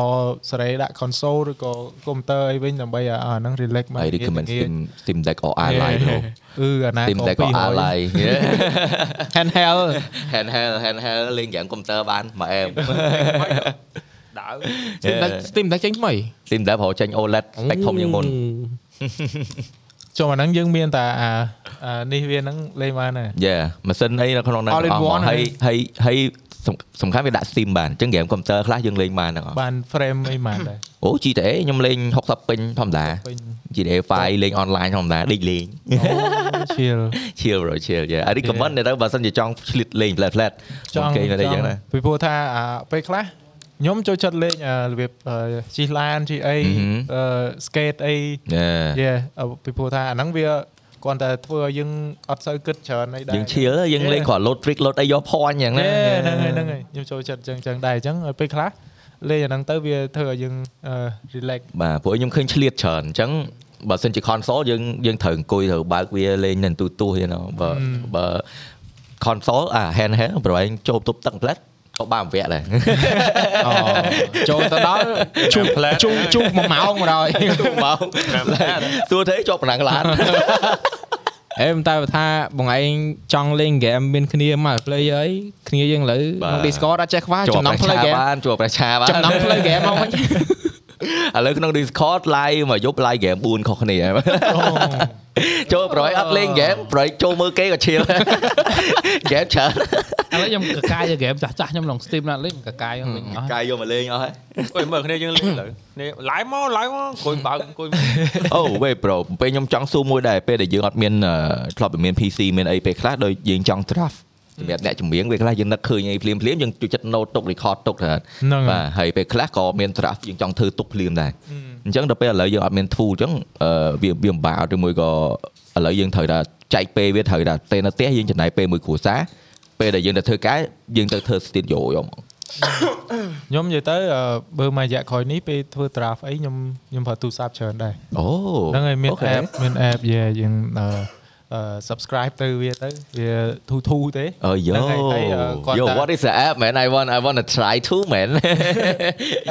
សេរីដាក់ console ឬក៏ computer អីវិញដើម្បីឲ្យអាហ្នឹង relax មកហើយ recommend Steam Steam Deck or Ally ទៅគឺអាណា Steam Deck or Ally handheld handheld handheld លេងហ្គេមកុំព្យូទ័របានមកអែមដើរ Steam Deck Steam Deck ចេញថ្មី Steam Deck ប្រហែលចេញ OLED spec ធំជាងមុន ចុះអាហ្នឹងយើងមានតែអាអានេះវាហ្នឹងលេងបានហើយយ៉ាម៉ាស៊ីនអីនៅក្នុងហ្នឹង All in ទាំងអស់ one ហើយហើយហើយសំសំខាន់វាដាក់ Steam បានអញ្ចឹងហ្គេមកុំព្យូទ័រខ្លះយើងលេងបានទាំងអស់បាន frame អីបានដែរអូ GTA ខ្ញុំលេង60ពេញធម្មតាពេញ GTA 5លេង online ធម្មតាដេកលេងអូ chill chill bro chill យ៉ាអា recommend ទៅបើសិនជាចង់ឆ្លៀតលេង flat flat ចង់គេនៅ đây អញ្ចឹងណាពីព្រោះថាអាពេលខ្លះ ខ្ញុំចូលចិត្តលេងអារបៀបអឺជិះឡានជិះអីអឺហឹមអឺ skate អីយ៉ាយេពីព្រោះថាអាហ្នឹងវាគ្រាន់តែធ្វើឲ្យយើងអត់សូវគិតច្រើនអីដែរយើង chill យើងលេងគ្រាន់ load trick load អីយក point អញ្ចឹងយេណាហ្នឹងហើយហ្នឹងហើយខ្ញុំចូលចិត្តអញ្ចឹងអញ្ចឹងដែរអញ្ចឹងពេលខ្លះលេងអាហ្នឹងទៅវាធ្វើឲ្យយើងអឺ relax បាទព្រោះខ្ញុំឃើញឆ្លៀតច្រើនអញ្ចឹងបើសិនជា console យើងយើងត្រូវអង្គុយត្រូវបើកវាលេងនៅទូទូហ្នឹងបើបើ console អា hand hand ប្រហែលចូលទប់ទឹកផ្លែ តក៏បានវគ្គដែរអូចូលទៅដល់ជុំជុំជុំមួយម៉ោងមកដល់មកសួរទេជាប់ប្រណាំងឡានអេមិនតែថាបងឯងចង់លេងហ្គេមមានគ្នាមក player អីគ្នាយើងឥឡូវក្នុង Discord អត់ចេះខ្វះជាប់ចំណងប្រ play ឆា game បានជាប់ប្រឆាបានចំណង play game មកវិញឥឡូវក្នុង Discord live មកយប់ live game 4ខុសគ្នា ចូលប្រហែលអត់លេង game ប្រហែលចូលមើលគេក៏ឈៀល game ច្រើនឥឡូវខ្ញុំកកាយហ្គេមចាស់ចាស់ខ្ញុំក្នុង Steam ណាស់លេងកកាយហ្នឹងវិញអស់កាយយកមកលេងអស់ហើយអង្គុយមើលគ្នាយើងលេងលើនេះ live មក live មកអង្គុយបើកអង្គុយអូវេប្រូពេលខ្ញុំចង់សួរមួយដែរពេលដែលយើងអត់មានធ្លាប់តែមាន PC មានអីពេលខ្លះដោយយើងចង់ draft សម្រាប់អ្នកជំនាញពេលខ្លះយើងនឹកឃើញអីភ្លាមភ្លាមយើងជួយចិត្ត note ទុក record ទុកទៅហ្នឹងហើយបាទហើយពេលខ្លះក៏មាន draft យើងចង់ធ្វើទុកភ្លាមដែរ អញ្ចឹងដល់ពេលឥឡូវយើងអត់មាន tool អញ្ចឹងអឺវាវាពិបាកឬមួយក៏ឥឡូវយើងត្រូវតែចែកពេលវាត្រូវតែពេលនៅផ្ទះយើងចំណាយពេលមួយគ្រួសារពេលដែលយើងទៅធ្វើការយើងទៅធ្វើ studio យកមកខ្ញុំនិយាយទៅអឺបើមួយរយៈក្រោយនេះពេលធ្វើ draft អីខ្ញុំខ្ញុំប្រើទូរស័ព្ទច្រើនដែរអូហ្នឹងហើយមានអូខេ app មាន app យេយើងអឺអឺ subscribe ទៅវាទៅវាធូធូទេអូយហ្នឹងហើយហើយអឺគាត់ Yo តែ what is the app man I want I want to try too man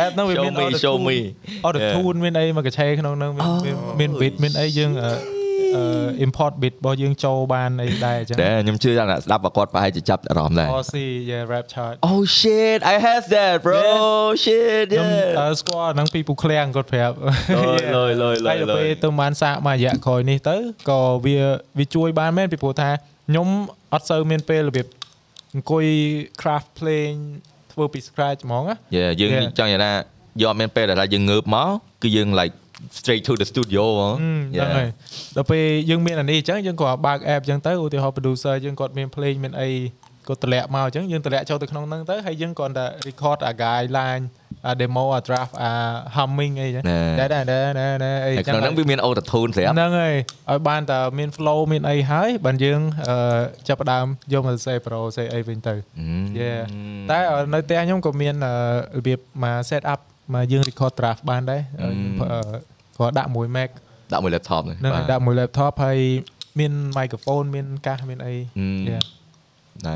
app ហ្នឹងវា Show មាន me, auto show tune me. auto Yeah. tune មានអីមកកឆេក្នុងហ្នឹងមានមានមាន bit មានអីយើងអឺអឺ import bit របស់យើងចូលបានអីដែរអញ្ចឹងតែខ្ញុំជឿថាអ្នកស្ដាប់បើគាត់ប្រហែលជាចាប់អារម្មណ៍ដែរ OC yeah rap chart Oh shit I have that bro shit ខ្ញុំ yeah អឺស្គាល់អាហ្នឹងពីពូឃ្លាំងគាត់ប្រាប់លយលយលយហើយដល់ពេលទៅបានសាកមួយរយៈក្រោយនេះទៅក៏វាវាជួយបានមែនពីព្រោះថាខ្ញុំអត់សូវមានពេលរបៀបអង្គុយ craft ភ្លេងធ្វើពី scratch ហ្មងណា Yeah យើង Yeah. ចង់និយាយថាយកអត់មានពេលដែលថាយើងងើបមកគឺយើង like straight to the studio ហ្មងហ្នឹងហើយដល់ពេលយើងមានអានេះអញ្ចឹងយើងក៏បើក app អញ្ចឹងទៅឧទាហរណ៍ producer យើងគាត់មាន play មានអីគាត់តម្លាក់មកអញ្ចឹងយើងតម្លាក់ចូលទៅក្នុងហ្នឹងទៅហើយយើងគ្រាន់តែ record អា guideline អា demo អា draft អា humming អីចឹងដែរដែរដែរដែរអីហើយចឹងក្នុងហ្នឹងវាមាន auto tune ស្រាប់ហ្នឹងហើយឲ្យបានតែមាន flow មានអីហើយបានយើងអឺចាប់ផ្ដើមយកមកសរសេរ pro សរសេរអីវិញទៅ Yeah តែអឺនៅផ្ទះខ្ញុំក៏មានអឺរបៀបមក set up មកយើង record draft បានដែរអឺអឺ គាត់ដាក់មួយ Mac ដាក់មួយ laptop ហ្នឹងហ្នឹងហើយដាក់មួយ laptop ហើយមាន microphone មានកាសមានអី Yeah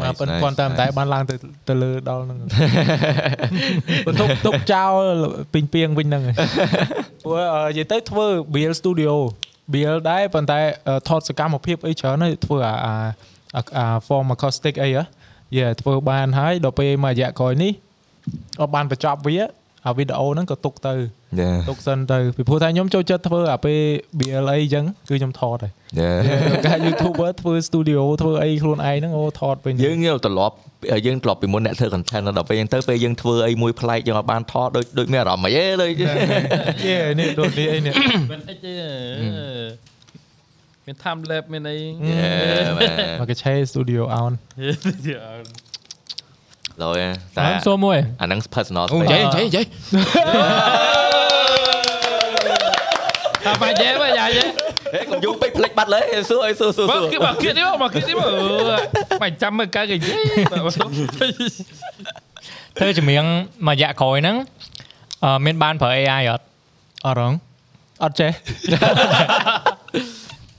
មកប៉ុន្តែគាត់តែមិនតែបានឡើងទៅទៅលើដល់ហ្នឹងបន្ទុកទុកចោលពីងពីងវិញហ្នឹងហើយព្រោះអឺនិយាយទៅធ្វើ build studio build ដែរប៉ុន្តែអឺថតសកម្មភាពអីច្រើនហើយធ្វើអាអាអាអា form acoustic អីហ៎យេធ្វើបានហើយដល់ពេលមួយរយៈក្រោយនេះអត់បានបញ្ចប់វា អាវីដេអូហ្នឹងក៏ទុកទៅយេទុកសិនទៅពីព្រោះថាខ្ញុំចូលចិត្តធ្វើអាពេល BLA អញ្ចឹងគឺខ្ញុំថតហើយយេការ YouTuber ធ្វើ studio ធ្វើអីខ្លួនឯងហ្នឹងអូថតពេញយើងយើងត្រឡប់យើងត្រឡប់ពីមុនអ្នកធ្វើ content ដល់ពេលយើងទៅពេលយើងធ្វើអីមួយប្លែកយើងអត់បានថតដូចដូចមានអារម្មណ៍អីដូចយេនេះដូចនេះអីនេះមិនអីទេមាន time lab មានអីយេបាទមកកឆេ studio on ឡើយតែខ្ញុំសួរមួយអាហ្នឹង personal អូ space និយាយនិយាយនិយាយថាបាច់ទេបាច់យ៉ាទេហេកុំយូរពេកភ្លេចបាត់លើសួរអីសួរសួរមកសួរគិតមកគិតនេះមកគិតនេះមកមិនចាំមើលកើគេនិយាយធ្វើចម្រៀងមួយរយៈក្រោយហ្នឹងអឺមានបានប្រើ AI អត់អត់រងអត់ចេះ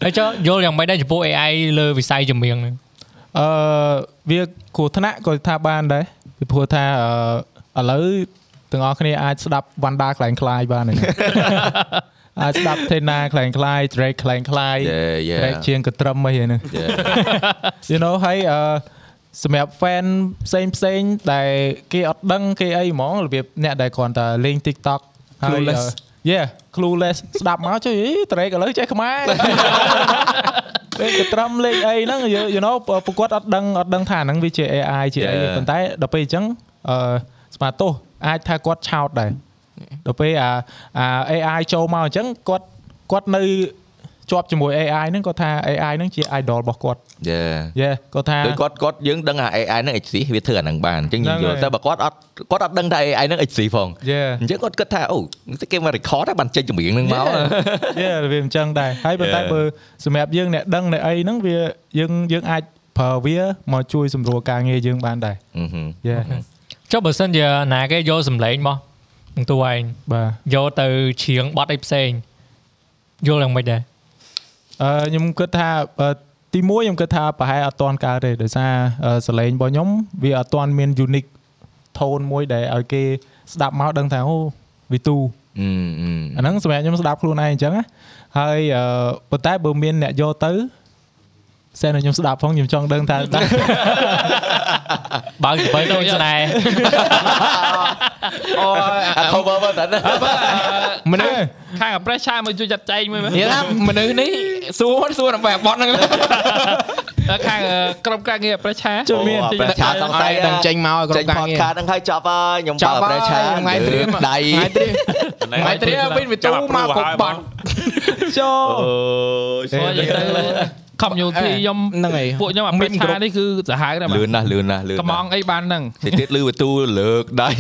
ហើយចុះយល់យ៉ាងម៉េចដែរចំពោះ AI លើវិស័យចម្រៀងហ្នឹង អឺវាគ្រោះថ្នាក់ក៏ថាបានដែរពីព្រោះថាអឺឥឡូវទាំងអស់គ្នាអាចស្ដាប់វ៉ាន់ដាខ្លាំងខ្លាយបានហើយអាចស្ដាប់ Tena ខ្លាំងខ្លាយ Drake ខ្លាំងខ្លាយយេយេ Drake ជាងកត្រឹមអីហ្នឹងយេ you know ហើយអឺសម្រាប់ fan ផ្សេងផ្សេងដែលគេអត់ដឹងគេអីហ្មងរបៀបអ្នកដែលគ្រាន់តែលេង TikTok ហើយ Clueless យេ clueless ស្ដាប់មកជួយអី Drake ឥឡូវចេះខ្មែរលេងកត្រឹមលេងអីហ្នឹង you you know ប្រកួតអត់ដឹងអត់ដឹងថាហ្នឹងវាជា AI ជាអី Yeah. ប៉ុន្តែដល់ពេលអញ្ចឹងអឺស្មាតទោសអាចថាគាត់ឆោតដែរដល់ពេលអាអា AI ចូលមកអញ្ចឹងគាត់គាត់នៅ ជាប់ជាមួយ AI ហ្នឹងគាត់ថា AI ហ្នឹងជា idol របស់គាត់យេយេគាត់ថាដូចគាត់គាត់យើងដឹងថា AI ហ្នឹង exist វាធ្វើអាហ្នឹងបានអញ្ចឹងយើងយល់ហ្នឹងហើយតែបើគាត់អត់គាត់អត់ដឹងថា AI ហ្នឹង exist ផងយេអញ្ចឹងគាត់គិតថាអូគេមក record តែបានចេញចម្រៀងហ្នឹងមកយេវាអញ្ចឹងដែរហើយប៉ុន្តែ Yeah. បើសម្រាប់យើងអ្នកដឹងអ្នកអីហ្នឹងវាយើងយើងអាចប្រើវាមកជួយសម្រួលការងារយើងបានដែរអឺហឹមយេចុះបើសិនជាណាគេយកសម្លេងមកនឹងតួឯងបាទយកទៅច្រៀងបទអីផ្សេងយល់យ៉ាងម៉េចដែរ អឺខ្ញុំគិតថាអឺទីមួយខ្ញុំគិតថាប្រហែលអត់ទាន់កើតទេដោយសារអឺសលេងរបស់ខ្ញុំវាអត់ទាន់មាន unique tone មួយដែលឲ្យគេស្ដាប់មកដឹងថាអូវាទូអឺអឺអាហ្នឹងសម្រាប់ខ្ញុំស្ដាប់ខ្លួនឯងអញ្ចឹងណាហើយអឺប៉ុន្តែបើមានអ្នកយកទៅសែនឲ្យខ្ញុំស្ដាប់ផងខ្ញុំចង់ដឹងថា ដែរបើកទៅទៅស្នេហ៍អូអា cover មើលតើណាមនុស្សខាងអា pressure មកជួយចាត់ចែងមួយមើលនិយាយថាមនុស្សនេះសួរសួរដើម្បីបត់ហ្នឹងខាងក្រុមការងារ pressure ជួយមានប្រឆាសង្ស័យដឹងចេញមកឲ្យចេក្រុញមការងារ podcast ហ្នឹងហើយចប់ហើយខ្ញុំចបើប់ហើយប្រឆាថ្ងៃត្រៀមដៃថ្ងៃត្រៀមថ្ងៃត្រៀមវិញវាទូមកគ្រប់បត់ចូលអូព្រោះនិយាយទៅ community ខ្ញុំហ្នឹងហើយពួកខ្ញុំអាមានក្រុ pressure មនេះគឺសាហាវដែរលឿនណាស់លឿនណាស់លឿនកំងអីបានហ្នឹងតិចទៀតលឺវទូលើកដៃ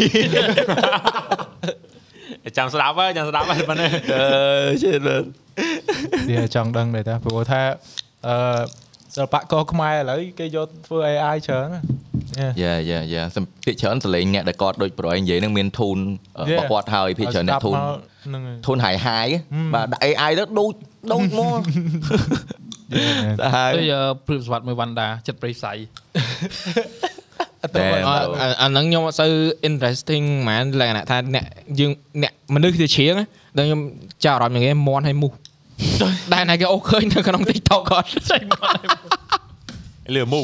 ចាំស្ដាប់ហើយចាំស្ដាប់ហើយប៉ុណ្ណេះអឺជិតវាចង់ដឹងដែរតាព្រោះថាអឺសិល្បករខ្មែរឥឡូវគេយកធ្វើ AI ច្រើនណាយ៉ាយ៉ាយ៉ាសំភាគច្រើនសលេងអ្នកដែលគាត់ដូចប្រអីនិយាយហ្នឹងមានធូន Yeah. របស់គាត់ហើយភាគច្រើនអ្នកធូនហ្នឹងហើយធូនហាយហាយបាទដាក់ AI ទៅដូចដូចមក តែហើយដូចព្រឹបសវត្តមួយវណ្ដាចិត្តប្រិយផ្សៃតែអ่าអាហ្នឹងខ្ញុំអត់សូវ interesting ហ្មងលក្ខណៈថាអ្នកយើងអ្នកមនុស្សទៅច្រៀងដល់ខ្ញុំចាប់អារម្មណ៍យ៉ាងគេមន់ឲ្យមូសដែលណាគេអូសឃើញនៅក្នុង TikTok គាត់ចេញមក លឺមូ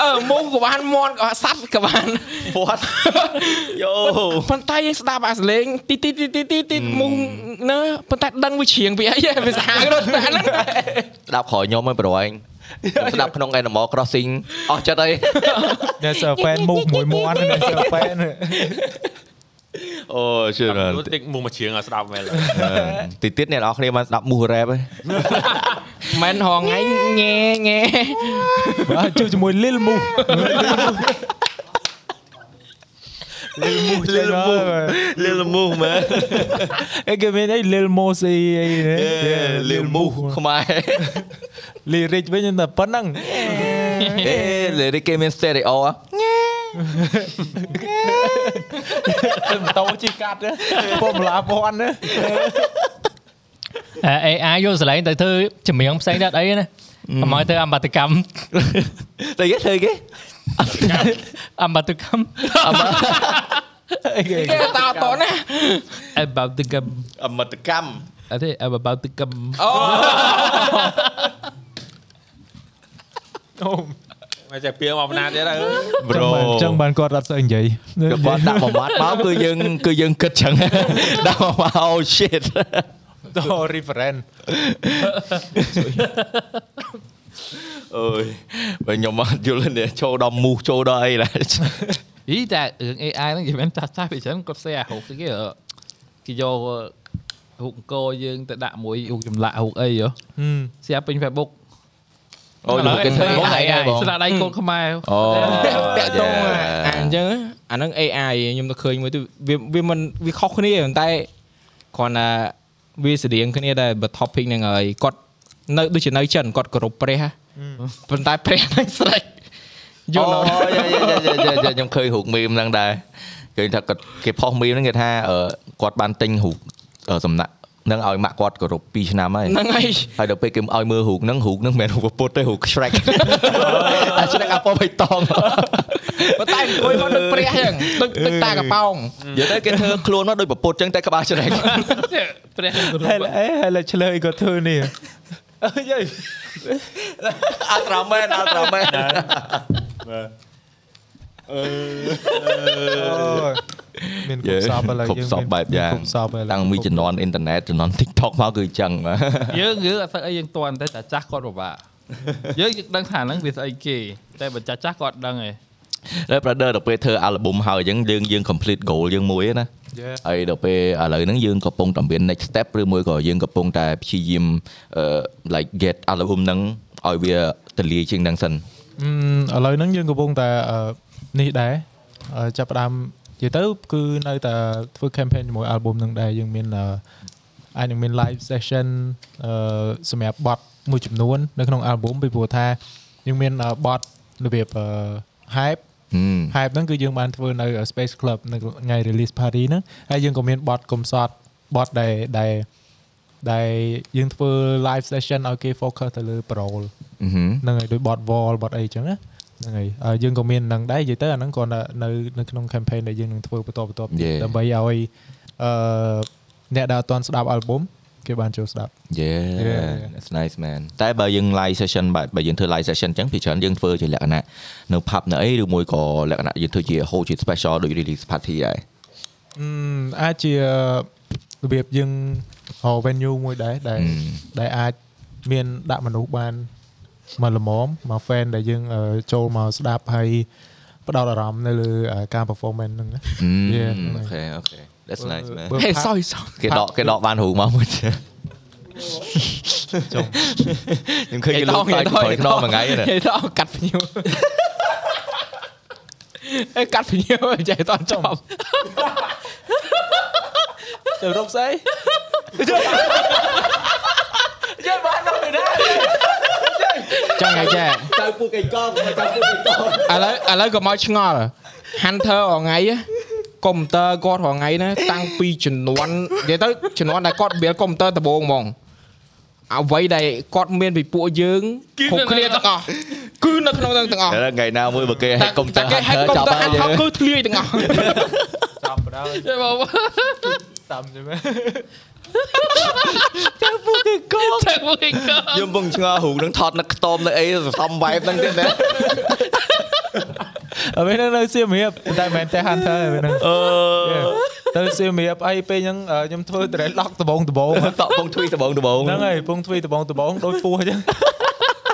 អឺមូសក៏បានមន់ក៏សัตว์ក៏បាន what យោប៉ុន្តែយើងស្ដាប់អាសលេងទីទីទីទីទីទីមូសនៅប៉ុន្តែដឹងវាច្រៀងពីអីហ៎វាសាហាវដល់តែហ្នឹងស្ដាប់ក្រោយខ្ញុំហ្នឹងប្រអីស្ដាប់ក្នុង Animal Crossing អស់ចិត្តអីអ្នក sur fan មូសមួយមាន់អ្នក sur fan អូជឿណាស់តិចមូមកជ្រៀងឲ្យស្ដាប់មែនតិចទៀតអ្នកនរគ្នាបានស្ដាប់មូស rap ហ៎មិនហងៃញ៉ែញ៉ែបាទជួបជាមួយ Lil Moose Lil Moose លឺមូសលឺមូសមែនអីគេមានអី Lil Moose អីអីនេះលឺមូសខ្មែរ lyric វិញតែប៉ុណ្ណឹងអេលេរីគេមាន stereo ហ៎ ទៅម៉ូតូជិះកាត់ណាពំឡាពាន់ណាអឺ AI យកសម្លេងទៅធ្វើចម្រៀងផ្សេងទៀតអីណាកុំឲ្យទៅអមតកម្មតែគេធ្វើគេអមតកម្មអីគេគេតោតណា about the gum អមតកម្មអត់ទេ about the gum អូអូ មកចេះពីមកបណ្ណាទៀតហើយ bro អញ្ចឹងបានគាត់អត់ស្អីនិយាយគាត់ដាក់មួយម៉ាត់មកគឺយើងគឺយើងគិតចឹងដាក់មក oh shit ត reference អើយបើខ្ញុំអត់យល់នេះចូលដល់មូសចូលដល់អីដែរអីតែរឿង AI ហ្នឹងនិយាយមែនចាស់ចាស់ពីច្រើនគាត់ share រូបស្អីគេអឺគេយករូបអង្គរយើងទៅដាក់មួយរូបចម្លាក់រូបអីហ៎ share ពេញ Facebook អូយគេធ្វើបងឯងបងស្លាកដៃកូនខ្មែរអូតាក់តងអាអញ្ចឹងអាហ្នឹង AI ខ្ញុំទៅឃើញមួយទៅវាវាមិនវាខុសគ្នាប៉ុន្តែគ្រាន់តែវាស្តៀងគ្នាដែរបើ topic ហ្នឹងហើយគាត់នៅដូចជានៅចិនគាត់គោរពព្រះហ៎ប៉ុន្តែព្រះហ្នឹងស្រេចយយល់ល់អត់ខ្ញុំឃើញរូបមីមហ្នឹងដែរឃើញថាគាត់គេផុសមីមហ្នឹងគេថាអឺគាត់បានទិញរូបអឺសំណាក់ នឹងឲ្យម៉ាក់គាត់គោរព2ឆ្នាំហើយហ្នឹងហើយហើយដល់ពេលគេឲ្យមើលរូបហ្នឹងរូបហ្នឹងមិនមែនរូបពុទ្ធទេរូប Shrek តែ Shrek អាពណ៌បៃតងប៉ុន្តែអង្គុយមកដូចព្រះអញ្ចឹងដូចដូចតាកប៉ោងនិយាយទៅគេធ្វើខ្លួនមកដូចប្រពុតចឹងតែក្បាល Shrek ព្រះហើយអេហើយលើឆ្លើយគាត់ធ្វើនេះអើយ Ultraman Ultraman មានគ្រប់សព ឥឡូវគ្រប់សពបែបយ៉ាងគ្រប់សពឥឡូវតាំងពីជំនាន់អ៊ីនធឺណិតជំនាន់ TikTok មកគឺចឹងបាទយើងយើងអត់ស្អីយើងតន់តែចាស់គាត់ពិបាកយើងយើងដឹងថាហ្នឹងវាស្អីគេតែបើចាស់ចាស់គាត់ដឹងឯងហើយ brother ដល់ពេលធ្វើ album ហើយអញ្ចឹងយើងយើង complete goal យើងមួយណា Yeah. ហើយដល់ពេលឥឡូវហ្នឹងយើងកំពុងតែមាន next step ឬមួយក៏យើងកំពុងតែព្យាយាមអឺ like get album ហ្នឹងឲ្យវាទលាយជាងហ្នឹងសិនអឺឥឡូវហ្នឹងយើងកំពុងតែអឺនេះដែរអឺចាប់ផ្ដើម និយាយទៅគឺនៅតែធ្វើ campaign ជាមួយ album ហ្នឹងដែរយើងមានអឺអាចនឹងមាន live session អឺសម្រាប់បទមួយចំនួននៅក្នុង album ពីព្រោះថាយើងមានអឺបទរបៀបអឺ hype ហឹម hype ហ្នឹងគឺយើងបានធ្វើនៅ Space Club នៅថ្ងៃ release party ហ្នឹងហើយយើងក៏មានបទកំសត់បទដែលដែលដែលយើងធ្វើ live session ឲ្យគេ focus ទៅលើ pro ហឹមហ្នឹងហើយដូចបត wall បតអីចឹងណា ហ្នឹងហើយហើយយើងក៏មានហ្នឹងដែរនិយាយទៅអាហ្នឹងក៏នៅនៅក្នុង campaign ដែលយើងនឹងធ្វើបន្តបន្តទៀត Yeah. ដើម្បីឲ្យអឺអ្នកដែលអត់ទាន់ស្ដាប់ album គេបានចូលស្ដាប់ Yeah Yeah. that's nice man តែបើយើង live session បាទបើយើងធ្វើ live session អញ្ចឹងពីច្រើនយើងធ្វើជាលក្ខណៈនៅ pub នៅអីឬមួយក៏លក្ខណៈយើងធ្វើជា hold ជា special ដូច release party ដែរអឺអាចជារបៀបយើងហៅ venue មួយដែរដែលហឹមដែលអាចមានដាក់មនុស្សបាន មកល្មមមក fan ដែលយើងអឺចូលមកស្ដាប់ហើយផ្ដោតអារម្មណ៍នៅលើអឺការ performance ហ្នឹងណា Yeah. អូខេអូខេ that's nice man បើហេផាសយសយគេដកគេដកបានរូបមកមួយទៀតចុងខ្ញុំឃើញគេលុបខ្សែក្រោយខ្នងមួយថ្ងៃណាហេតោកាត់ភ្ញៀវអេ កាត់ភ្ញៀវចេះតន់ចប់ទៅរកស្អីចឹងហើយចេះចៅពួកកេកងចៅពួកកេកងឥឡូវឥឡូវក៏មកឆ្ងល់ Hunter រងថ្ងៃកុំព្យូទ័រគាត់រងថ្ងៃណាតាំងពីជំនាន់និយាយទៅជំនាន់ដែលគាត់ build កុំព្យូទ័រដំបូងហ្មងអ្វីដែលគាត់មានពីពួកយើងគ្រប់គ្នាទាំងអស់ គឺនៅក្នុងហ្នឹងទាំងអស់តែថ្ងៃណាមួយបើគេហែកកុំព្យូទ័រគេហែកកុំព្យូទ័រហើយ Hunter គឺធ្លាយទាំងអស់ចាប់បដល់ចេះបងតាមចឹងណាចេះពួកគេកខ្ញុំពងឆ្ងល់រូបនឹងថតនឹកខ្ទមនៅអីសំ vibe ហ្នឹងទៀតណាអើពេលហ្នឹងនៅសៀមរាបតែមិនមែនតែ Hunter ទេពេលហ្នឹងអឺទៅសៀមរាបអីពេលហ្នឹងអឺខ្ញុំធ្វើ trail lock ដបងដបងតក់ពងទ្វីដបងដបងហ្នឹងហើយពងទ្វីដបងដបងដូចពស់អញ្ចឹង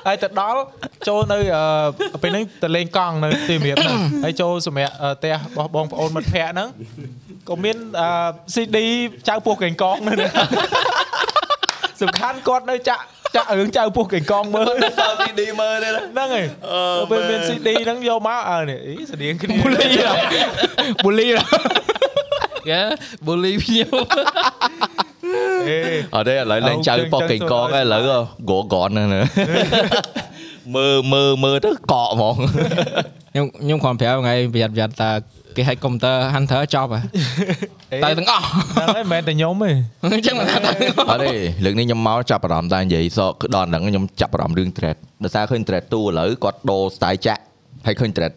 ហើយទៅដល់ ចូលនៅអឺពេលហ្នឹងទៅលេងកង់នៅសៀមរាបហ្នឹងហើយចូលសម្រាប់អឺផ្ទះរបស់បងប្អូនមិត្តភ័ក្ដិហ្នឹងក៏មានអឺ CD ចៅពោះកេងកងនៅហ្នឹងសំខាន់គាត់នៅចាក់ចាក់រឿងចៅពោះកេងកងមើលសើ CD មើលទេណាហ្នឹងហើយទៅពេលមាន CD ហ្នឹងយកមកអើនេះអីស្តៀងគ្នាបូលីបូលីគេបូលីភ្ញៀវអេអត់ទេឥឡូវលេងចៅប៉ុកកេងកងហើយឥឡូវក្រកនហ្នឹងណា មើលមើលមើលទៅកកហ្មងខ្ញុំខ្ញុំគ្រាន់ប្រាប់ថ្ងៃប្រយ័ត្នប្រយ័ត្នតាគេហែកកុំព្យូទ័រ Hunter ចប់ហ៎តែទាំងអស់ហ្នឹងហើយមិនមែនតែខ្ញុំទេអញ្ចឹងមិនថាតែទាំងអស់អត់ទេលើកនេះខ្ញុំមកចាប់អារម្មណ៍តែនិយាយសគឺដល់ហ្នឹងខ្ញុំចាប់អារម្មណ៍រឿង thread ដោយសារឃើញ thread ទូឥឡូវគាត់ដូរ style ចាក់ហើយឃើញ thread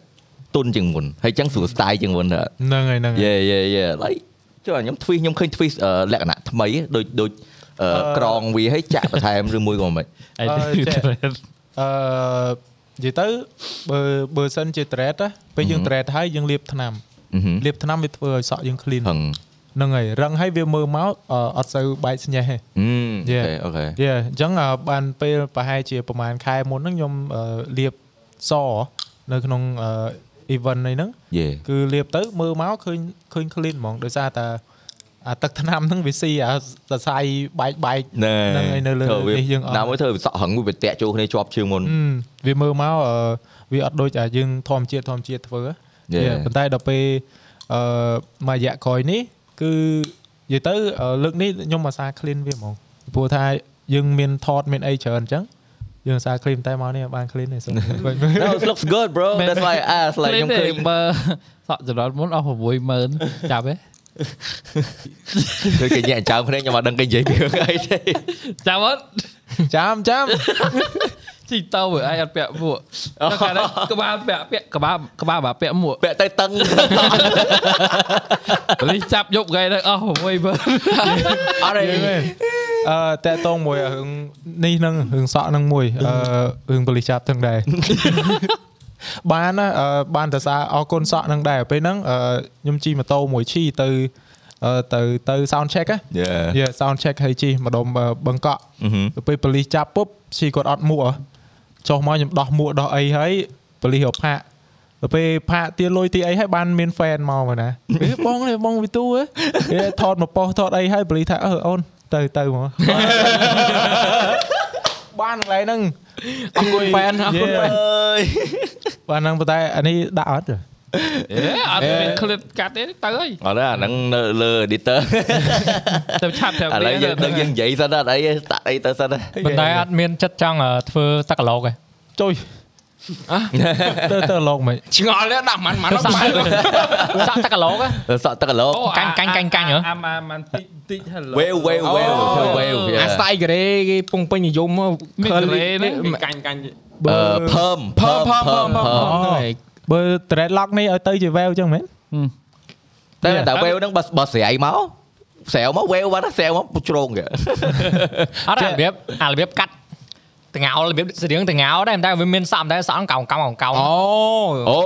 ទុនជាងមុនហើយចឹងស្រួល style ជាងមុនដែរហ្នឹងហើយហ្នឹងហើយយេយេយេឡៃចុះខ្ញុំ twist ខ្ញុំឃើញ twist អឺលក្ខណៈថ្មីដូចដូចអឺអឺក្រងវាឲ្យចាក់បន្ថែមឬមួយក៏មិនអី អឺចេះអឺនិយាយទៅបើបើសិនជា thread ណាពេលយើង thread ហើយយើងលាបថ្នាំអឺហឹមលាបថ្នាំវាធ្វើឲ្យសក់យើង clean ហឹងហ្នឹងហើយរឹងហើយវាមើលមកអឺអត់សូវបែកស្ញេះទេអឺ Yeah. អូខេយេអញ្ចឹងអឺបានពេលប្រហែលជាប្រហែលខែមុនហ្នឹងខ្ញុំអឺលាបសនៅក្នុងអឺ event នេះហ្នឹងយេគឺលាបទៅមើលមកឃើញឃើញ clean ហ្មងដោយសារតែ អាទឹកថ្នាំហ្នឹងវាស៊ីអាសរសៃបែកបែកណែហ្នឹងហើយនៅលើធ្វើវានេះយើងអត់ណាមួយធ្វើវាសក់ហឹងវាតាក់ចូលគ្នាជាប់ជើងមុនហឹមវាមើលមកអឺវាអត់ដូចអាយើងធម្មជាតិធម្មជាតិធ្វើ Yeah. យេប៉ុន្តែដល់ពេលអឺមួយរយៈក្រោយនេះ គឺនិយាយទៅអឺលើកនេះខ្ញុំអាសា clean វាហ្មងព្រោះថាយើងមានថតមានអីច្រើនអញ្ចឹងយើងអាសា clean តែមកនេះបាន clean ទេសុំ No it looks good bro that's why I asked like ខ្ញុំឃើញបើសក់ចំណត់មុនអស់60000ចាប់ហ៎ គឺគេញាក់ចោមគ្នាខ្ញុំអត់ដឹងគេនិយាយពីរឿងអីទេចាប់អត់ចាំចាំជីកទៅឯងអត់ពាក់មួកតែកាលនេះក្បាលពាក់ពាក់ក្បាលក្បាលបាពាក់មួកពាក់ទៅតឹងលីចាប់យកថ្ងៃទៅអស់60000អត់ទេអឺតេតងមួយរឿងនេះហ្នឹងរឿងសក់ហ្នឹងមួយអឺរឿងបលិសចាប់ទាំងដែរ បានណាអឺបានតសារអរគុណសក់ហ្នឹងដែរពេលហ្នឹងអឺខ្ញុំជិះម៉ូតូមួយឈីទៅអឺទៅទៅ sound check ណាយេយេ sound check ហើយជិះម្ដុំអឺបឹងកក់អឺហឹមទៅពេលប៉ូលីសចាប់ពុបឈីគាត់អត់មួកហ៎ចុះមកខ្ញុំដោះមួកដោះអីហើយប៉ូលីសរកផាកទៅពេលផាកទាលុយទីអីហើយបានមាន fan មកមកណាអេបងនេះបងវិទូហ៎គេថតមកប៉ុស្តិ៍ថតអីហើយប៉ូលីសថាអឺអូនទៅទៅមក បានកន្លែងហ្នឹងអរគុណ fan អរគុណ Yeah. fan អើយបានហ្នឹងប៉ុន្តែអានេះដាក់អត់ទេអេអត់មាន clip កាត់ទេទៅហើយអត់ទេអាហ្នឹងនៅលើ editor ទៅឆាប់ទៅឥឡូវយើងដឹងយើងនិយាយសិនអត់អីទេតាក់អីទៅសិនទេប៉ុន្តែអត់មានចិត្តចង់អឺធ្វើតកាឡូកឯងចុយ ទៅទៅលោកមិនឆ្ងល់ទេដាក់មិនមិនអត់បែបសាក់តកាឡូកឯងសក់ទឹកគីឡូកាញ់កាញ់កាញ់កាញ់ហ៎អាម៉ាមិនតិចតិច hello វេវវេវវេវធ្វើវេវអាស្ទាយការ៉េគេពងពេញនិយមមានការ៉េហ្នឹងកាញ់កាញ់អឺភើមភើមភើមភើមបើ dreadlock នេះឲ្យទៅជា wave អញ្ចឹងមែនតែតែវេវហ្នឹងបើបើស្រ័យមកស្រែវមកវេវបាត់ស្រែវមកជ្រងគេអត់ទេរបៀបអារបៀបកាត់ តងោរបៀបស្រៀងតងោដែរតែវាមានសក់តែសក់កោងកោងកោងអូអូ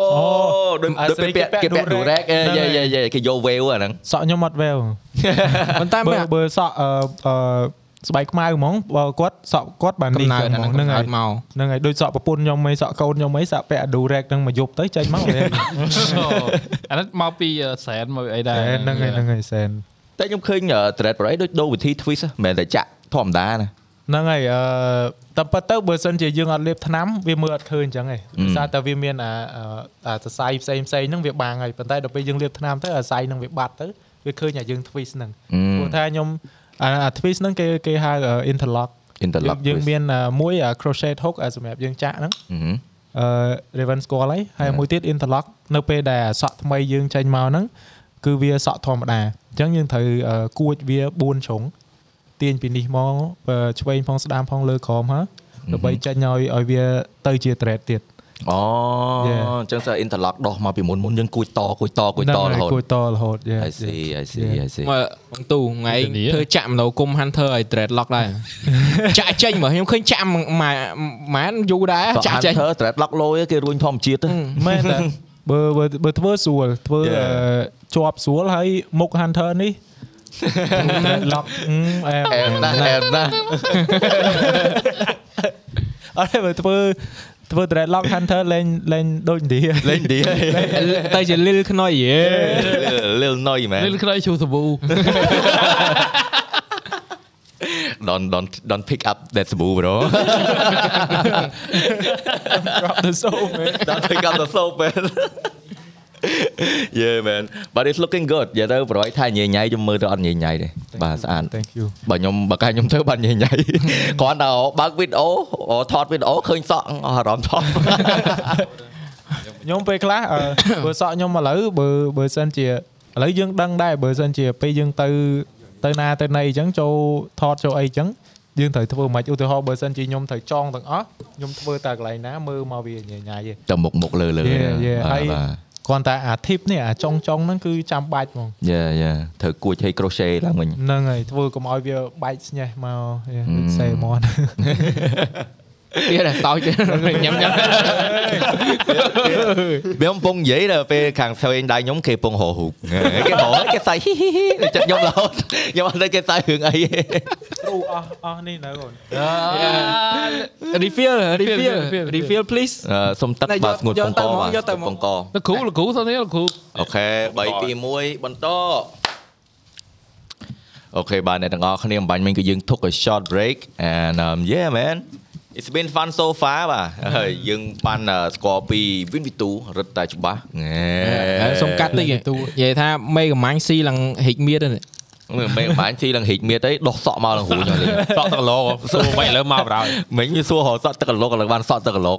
ដូចដូចពេលពាក់គេពាក់ឌូរ៉េកយេយេយេគេយកវេវអាហ្នឹងសក់ខ្ញុំអត់ wave ប៉ុន្តែបើមើលបើសក់អឺអឺស្បែកខ្មៅហ្មងបើគាត់សក់គាត់បានកំនេះណើតហ្មហ្នឹងងហ្នឹងហើហើយយមកហ្នឹងហើយដូចសក់ប្រពន្ធខ្ញុំអីសក់កូនខ្ញុំអីសាក់ពាក់ durag ហ្នឹងមកយប់ទៅចេញមកវិញអានេះមកពីសែនមកអីដែរហ្នឹងហើយហ្នឹងហើយសែនតែខ្ញុំឃើញ thread ប្រអីដូចដូរវិធី twist មិនមែនតែចាក់ធម្មតាណា ហ្នឹងហើយអឺតែប៉ុន្តែបើសិនជាយើងអត់លាបថ្នាំវាមើលអត់ឃើញអញ្ចឹងឯងដោយសារតែវាមានអាអឺអាសរសៃផ្សេងផ្សេងហ្នឹងវាបាំងហើយប៉ុន្តែដល់ពេលយើងលាបថ្នាំទៅអាសរសៃហ្នឹងវាបាត់ទៅវាឃើញអាយើង twist ហ្នឹងព្រោះថាខ្ញុំអាអា twist ហ្នឹងគេគេហៅ interlock យើង interlock យើងមានអាមួយអា crochet hook អាសម្រាប់យើងចាក់ហ្នឹងអឺហឹមអឺ Raven ស្គាល់ហើយហើយមួយទៀត interlock នៅពេលដែលអាសក់ថ្មីយើងចេញមកហ្នឹងគឺវាសក់ធម្មតាអញ្ចឹងយើងត្រូវអឺគួចវា4ជ្រុង ទាញពីនេះមកបើឆ្វេងផងស្ដាមផងលើក្រោមហ៎ដើម្បីចេញឲ្យឲ្យវាទៅជា thread ទៀតអូ Yeah. អញ្ចឹងសើ interlock ដោះមកពីមុនមុនយើងគួចតគួចតគួចតរហូតគួចតរហូត yeah, I see I see I see មើលបងទូថ្ងៃធ្វើចាក់ម្ដងគុំ Hunter ឲ្យ dreadlock ដែរចាក់ចេញមើលខ្ញុំឃើញចាក់មួយម៉ានយូរដែរចាចាក់ក់ចេចេញញធ្វើ thread lock លយគេរួញធម្មជាតិទៅមែនតែបើបើបើធ្វើស្រួលធ្វើ Yeah. អឺជាប់ស្រួលហើយមុខ hunter នេះ lock អឺអែមអែមណាស់អែមណាស់អត់ទេបើធ្វើធ្វើ dreadlock hunter លេងលេងដូចឥណ្ឌាលេងឌីទៅជាលិលខ្នុយយេលិលណុយមែនលិលខ្នើយជូសាប៊ូ don't don't don't pick up that សាប៊ូ bro drop the soap man don't pick up the soap man Yeah man but it's looking good និយាយទៅប្រហែលថាញ៉ៃញ៉ៃខ្ញុំមើលទៅអត់ញ៉ៃញ៉ៃទេបាទស្អាត thank you បើខ្ញុំបើកាខ្ញុំទៅបានញ៉ៃញ៉ៃគ្រាន់តែបើកវីដេអូថតវីដេអូឃើញសក់អស់អារម្មណ៍ថតខ្ញុំពេលខ្លះអឺបើសក់ខ្ញុំឥឡូវបើបើសិនជាឥឡូវយើងដឹងដែរបើសិនជាពេលយើងទៅទៅណាទៅណីអញ្ចឹងចូលថតចូលអីអញ្ចឹងយើងត្រូវធ្វើមិនឧទាហរណ៍បើសិនជាខ្ញុំត្រូវចងទាំងអស់ខ្ញុំធ្វើតែកន្លែងណាមើលមកវាញ៉ៃញ៉ៃទេទៅមុខមុខលើលើ Yeah, yeah. ហើយបាទ គ្រាន់តែអា tip នេះអាចុងចុងហ្នឹងគឺចាំបាច់ហ្មងយ៉ាយ៉ាត្រូវគួចឲ្យ crochet ឡើងវិញហ្នឹងហើយធ្វើកុំឲ្យវាបែកស្ញេះមក Hmm. សេមន ទៀតតែតោចទៀតញ៉ាំញ៉ាំវាកំពុងនិយាយដល់ពេលខាងផ្សេងដៃខ្ញុំគេកំពុងហោហូបគេហោគេសៃចិត្តខ្ញុំរហូតខ្ញុំអត់ដឹងគេសៃរឿងអីគ្រូអស់អស់នេះនៅកូន refill refill refill, refill please អឺសុំទឹកណែបើយកស្ងួតយកពងទៅកហ្មងបាទយកទៅហ្មងពងកលោកគ្រូលោកគ្រូទៅនេះលោកគ្រូអូខេ3 2 1បន្តអូខេបាទអ្នកទាំងអស់គ្នាអំបញ្ញមិញគឺយើង took a short break and um, yeah man it's been fun so far បាទហើយយើងបានអឺស្គាល់ពី Win V2 រឹតតែច្បាស់ណែសុំកាត់តិចនិយាយថាមេកំាញ់ស៊ីឡើងហិចមៀតហ្នឹងមិនមិនបាញ់ស៊ីឡើងហិចមៀតអីដោះសក់មកឡើងរួចហើយតក់ទឹកឡូសួរមិនឥឡូវមកបរោយមិញវាសួររកសក់ទឹកកឡុកឥឡូវបានសក់ទឹកកឡុក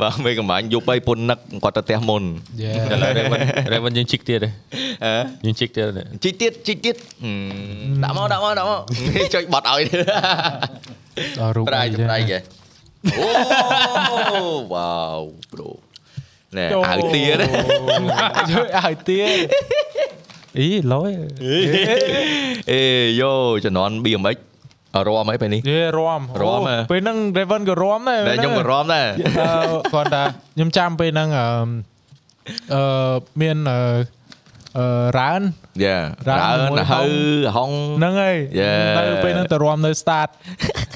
បាទមេកំបាញ់យប់ឲ្យពុននឹកគាត់ទៅផ្ទះមុនយេឥឡូវរេមិនរេមិនយើងជីកទៀតទេអឺយើងជីកទៀតទេជីកទៀតជីកទៀតហឹមដាក់មកដាក់មកដាក់មកចុចបត់ឲ្យដល់រូបប្រៃអីប្រៃគេអូវ៉ាវប្រូណែអាវទៀនជួយឲ្យទៀតអីលយអេយោជំនាន់ BMX រមអីពេលនេះយេរមរាំហ៎អូពេលហ្នឹង Raven ក៏រមដែរតែខ្ញុំក៏រមដែរអឺគាត់ថាខ្ញុំចាំពេលហ្នឹងអឺអឺមានអឺអឺរ៉ានយ៉ារ៉ារើននមួយហៅហុងហុងហ្នឹងហើយ Yeah. នៅពេលហ្នឹងទៅរមនៅ start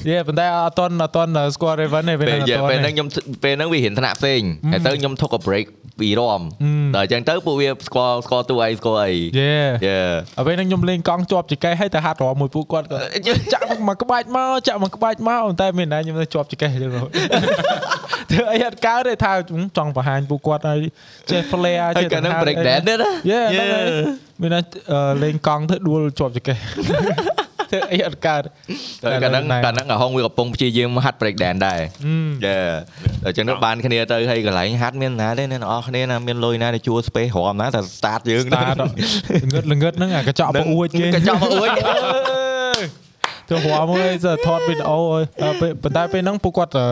យេប៉ុន្តែអត់តន់អត់តន់ស្គាល់ Raven ទេពេលពេលហ្នឹងអយ៉ាត់តន់ពេលទេហ្នឹងខ្ញុំពេលហ្នឹងវារៀនថ្នាក់ផ្សេងហើយទៅខ្ញុំ took a break ពីរមអឺដល់អញ្ចឹងទៅពួកវាស្គាល់ស្គាល់តួអីស្គាល់អីយេយ៉ាដល់ពេលហ្នឹងខ្ញុំលេងកង់ជាប់ចង្កេះហើយទៅហាត់រមមួយពួកគាត់ក៏ចាក់មកក្បាច់មកចាក់មកក្បាច់មកប៉ុន្តែមានណាខ្ញុំទៅជាប់ចង្កេះអញ្ចឹងរហូតធ្វើអីអត់កើតទេថាចង់បង្ហាញពួកគាត់ឲ្យចេះ flare ហើយចេះកាលហ្នឹង break dance ទៀតណាយេហ្នឹងហើយមានណាអឺលេងកង់ទៅដួលជាប់ចង្កេះ ធ្វើអីអត់កើតហើយកាលហ្នឹងកាលហ្នឹងអាហុងវាកំពុងព្យាយាមហាត់ break dance ដែរអឺយ៉ាដល់អញ្ចឹងទៅបានគ្នាទៅហើយកន្លែងហាត់មានណាទេអ្នកនរអស់គ្នាណាមានលុយណាទៅជួល space រមណាតែ start យើងតាតងឹតល្ងឹតហ្នឹងអាកញ្ចក់ប្រអួចគេកញ្ចក់មកអួចទៅរមមួយទៅថតវីដេអូឲ្យអឺពេលប៉ុន្តែពេលហ្នឹងពួកគាត់អឺ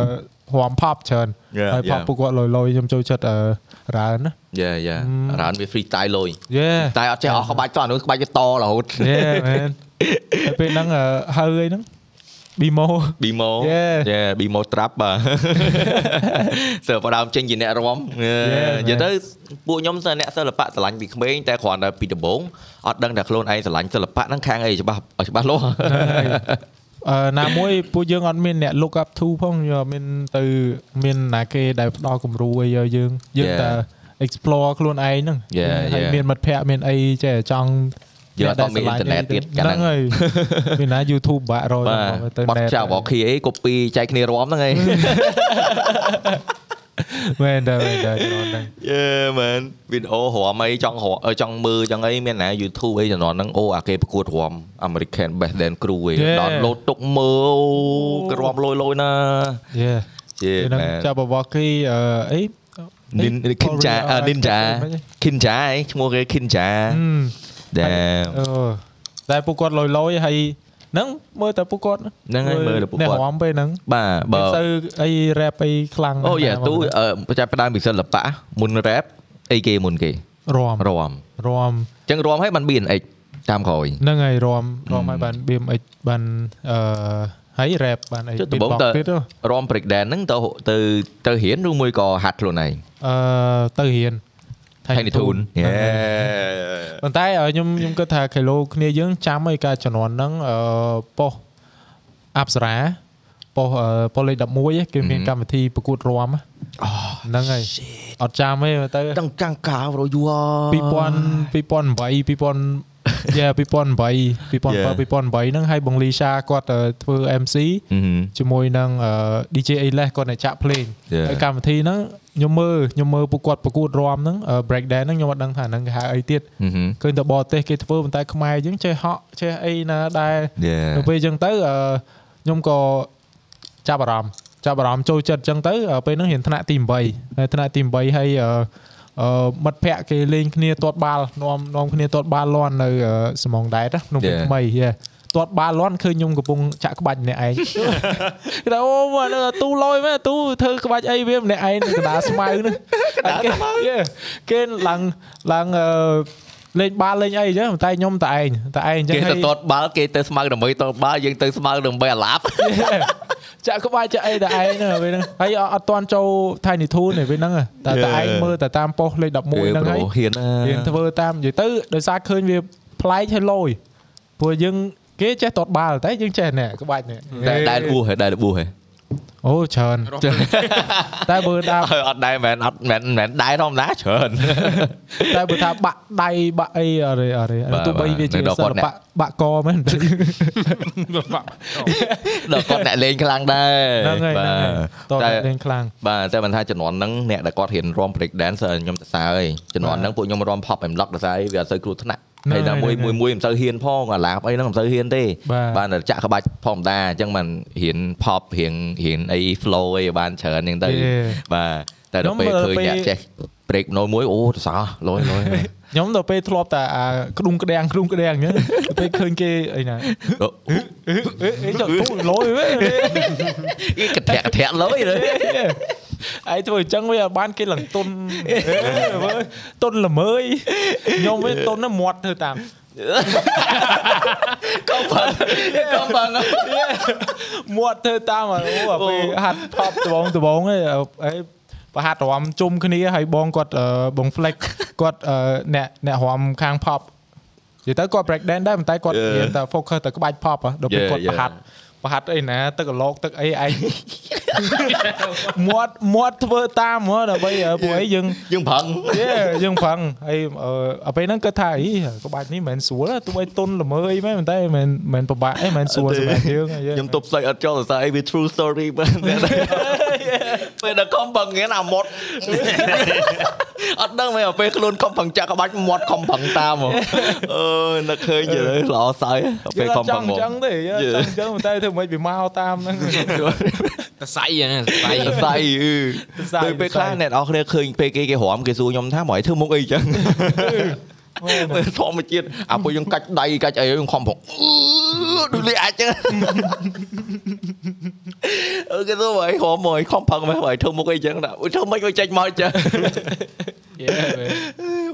រមផប់ច្រើន Yeah, ហើយផប់ yeah. ពួកគាត់លយលយខ្ញុំចូលចិត្តអឺរ៉ើនណាយ៉ាយ៉ារ៉ានវា freestyle លុយយេតែអត់ចេះអស់ក្បាច់តោះអានោះក្បាច់វាតរហូតយេមែនហើយពេលហ្នឹងអឺហៅអីហ្នឹងប៊ីម៉ូ Bimo Yeah. yeah Bimo trap បាទសើបដើមចេញជាអ្នករំនិយាយទៅពួកខ្ញុំសិស្សអ្នកសិល្បៈស្រឡាញ់ពីក្មេងតែគ្រាន់តែពីដំបូងអត់ដឹងថាខ្លួនឯងស្រឡាញ់សិល្បៈហ្នឹងខាងអីច្បាស់ឲ្យច្បាស់លាស់អឺ ណាមួយពួកយើងអត់មានអ្នក look up to ផងយើងអត់មានទៅមានណាគេដែលផ្ដល់គំរូអីឲ្យយើងយើងតែ explore ខ្លួនឯងហ្នឹង Yeah, ហើយ yeah. មានមិត្តភ័ក្តិមានអីចេះចង់យើងអត់មានអ៊ីនធឺណិតទៀតកាលហ្នឹងហ្នឹងហើយមានណា YouTube បាក់រយបាទទៅបត់ net ចៅរបស់ KA copy ចែកគ្នារំហ្នឹងឯង មែនដែរមែនដែរជំនាន់ហ្នឹងយេមែនវីដេអូរំអីចង់រំអឺចង់មើលចង់អីមានណា YouTube អីជំនាន់ហ្នឹងអូអាគេប្រកួតរំ American Best Dance Crew ឯង Yeah. download ទុកមើលអូគេរំលយលយណាយេយេពេលហ្នឹងមែនចាប់របស់គេអឺអី Nin Kinja អឺ Ninja Kinja ឯងឈ្មោះគេ Kinja ដែលអឺតែពួកគាត់លយលយហើយ ហ្នឹងមើលតែពួកគាត់ហ្នឹងហើយមើលតែពួកគាត់អ្នករំពេលហ្នឹងបាទបើបើទៅអី rap អីខ្លាំងអូយ៉ាទូអឺចាប់ផ្ដើមពីសិល្បៈមុន rap អីគេមុនគេរំរំរំអញ្ចឹងរំឲ្យបាន BNX តាមក្រោយហ្នឹងហើយរំរំឲ្យបាន BMX បានអឺហើយ rap បានអីចុះដំបូង beatbox តើទៀតហ៎រំ break dance ហ្នឹងទៅទៅទៅរៀនឬមួយក៏ហាត់ខ្លួនឯងអឺទៅរៀន Tiny Toon យេប៉ុន្តែអឺខ្ញុំខ្ញុំគិតថាគីឡូគ្នាយើងចាំឲ្យការជំនាន់ហ្នឹងអឺប៉ុសអប្សរាប៉ុសអឺប៉ុសលេខ11ឯងគេមានកម្មវិធីប្រកួតរាំហ្នឹងហើយអត់ចាំទេទៅដឹងកាំងកាវរយូរ2000 2008 2000 យ៉ា2008 2007 2008ហ្នឹងហើយបងលីសាគាត់អឺធ្វើ MC ជាមួយនឹងអឺ DJ Ales គាត់អ្នកចាក់ភ្លេង Yeah. ហើយកម្មវិធីហ្នឹងខ្ញុំមើលខ្ញុំមើលពួកគាត់ប្រកួតរាំហ្នឹងអឺ break dance ហ្នឹងខ្ញុំអត់ដឹងថាហ្នឹងគេហៅអីទៀតឃើញតែបរទេសគេធ្វើប៉ុន្តែខ្មែរយើងចេះហក់ចេះអីណាដែរយេទៅពេលអញ្ចឹងទៅអឺខ្ញុំក៏ចាប់អារម្មណ៍ចាប់អារម្មណ៍ចូលចិត្តអញ្ចឹងទៅអឺពេលហ្នឹងរៀនថ្នាក់ទី8ហើយថ្នាក់ទី8ហើយអឺអឺ មិត្តភ័ក្តិគេលេងគ្នាទាត់បាល់នាំនាំគ្នាទាត់បាល់លាន់នៅអឺស្មងដែតណាក្នុងពេល Yeah. ថ្មីយេទាត់បាល់លាន់ឃើញខ្ញុំកំពុងចាក់ក្បាច់ម្នាក់ឯងគេថាអូមកនៅទូលយមែនទូធ្វើក្បាច់អីវាម្នាក់ឯងនៅកណ្ដាលស្មៅហ្នឹងហើយគេយេគេឡើងឡើងអឺលេងបាល់លេងអីអញ្ចឹងតែខ្ញុំតែឯងតែឯងអញ្ចឹងគេទៅតតបាល់គេទៅស្មៅដើម្បីតតបាល់យើងទៅស្មៅដើម្បីអាឡាប់ ចាក់ក្បាច់ចាក់អីតែឯងហ្នឹងពេលហ្នឹងហើយអត់ទាន់ចូល Tiny Toon ទេពេលហ្នឹងតែតែឯងមើលតែតាមប៉ុស្តិ៍លេខ11ហ្នឹងហើយហ៊ានរៀនធ្វើតាមនិយាយទៅដោយសារឃើញវាប្លែកហើយលយព្រោះយើងគេចេះតតបាល់តែយើងចេះណែក្បាច់នេះតែដែលប៊ូហេដែលប៊ូហេ អូច្រើនតែបើដាក់អត់ដែរមែនអត់មែនមែនដែរធម្មតាច្រើនតែបើថាបាក់ដៃបាក់អីអរេអរេបាទទោះបីវាជានឹងដល់សិគាត់ល្បៈបាក់កមែនដល់គាត់អ្នកលេងខ្លាំងដែរហ្នឹងហើយបាហ្នឹងហើយតទតែលេងខ្លាំងបាទតែមិនថាជំនាន់ហ្នឹងអ្នកដែលគាត់រៀនរាំ break dance ខ្ញុំសរសើរហើយជំនាន់ហ្នឹងពួកខ្ញុំរាំ pop and lock ដោយសារអីវាអត់សូវគ្រោះថ្នាក់ ហ្នឹងហើយដល់មួយហ្នឹងមួយមួយមិនសូវហ៊ានផងអាឡាបអីហ្នឹងមិនសូវហ៊ានទេបាទបានតែចាក់ក្បាច់ធម្មតាអញ្ចឹងមិនរៀន pop រៀនរៀនអី flow អីឲ្យបានច្រើនអញ្ចឹងទៅយេបាទតែដល់ពេលខ្ញុំមើលឃើញពេលអ្នកចេះ break ណូមួយអូសរសើរលយលយខ្ញុំដល់ពេលធ្លាប់តែអាក្ដុំក្ដាំងក្ដុំក្ដាំងអញ្ចឹងពេលឃើញគេអីណាអូអេអេចុះទូលយវិញគេកធាក់កធាក់លយទៅ ឯងធ្វើអញ្ចឹងវាអត់បានគេឡើងទុនអេមើលទុនល្មើយខ្ញុំវិញទុនណាមាត់ធ្វើតាមកកុំបងកុំបងមាត់ធ្វើតាមអាអូអាពេលហាត់ថប់ដបងដបងឯងអីប្រហាត់រំជុំគ្នាហើយបងគាត់អឺបង flex គាត់អឺអ្នកអ្នករំខាង pop និយាយទៅគាត់ break dance ដែរប៉ុន្តែគាត់ Yeah. រៀនតែ focus តែក្បាច់ pop ហ៎ដល់ពេល Yeah, គាត់ yeah. ប្រហាត់ ប្រហាត់អីណាទឹកកឡោកទឹកអីឯងមាត់មាត់ធ្វើតាមហ្មងដើម្បីអឺពួកអីយើងយើងប្រឹងយេយើងប្រឹងហើយអឺអាពេលហ្នឹងគាត់ថាអីក្បាច់នេះមិនមែនស្រួលទេទោះបីទុនល្មើយមែនប៉ុន្តែមិនមិនពិបាកអីមិនមែនស្រួលសម្រាប់យើងយេខ្ញុំទប់ស្លេចអត់ចូលសរសើរអីវា true story មែនពេលដល់ខំប្រឹងងារអាមាត់អត់ដឹងមែនពេលខ្លួនខំប្រឹងចាក់ក្បាច់មាត់ខំប្រឹងតាមហ៎អឺនឹកឃើញយល់ល្អសើចពេលខំប្រឹងអមកញ្ចឹងទេយើងអញ្ចឹងប៉ុន្តែធ្វើមិនវាមកតាមហ្នឹងតសៃហ្នឹងតសៃសរសៃអឺសរសៃពេលពេលខ្លះអ្នកនរគ្នាឃើញពេលគេគេរំគេសួរខ្ញុំថាមកឲ្យធ្វើមុខអីចឹងពេលធម្មជាតិអាពួកយើងកាច់ដៃកាច់អីខ្ញុំខំប្រឹងអឺដូចលេអាចចឹងអឺគេសួរមកឲ្យរំមកឲ្យខំប្រឹងមកឲ្យធ្វើមុខអីចឹងណាអូយធ្វើមិនឲ្យចេញមកចឹង យេ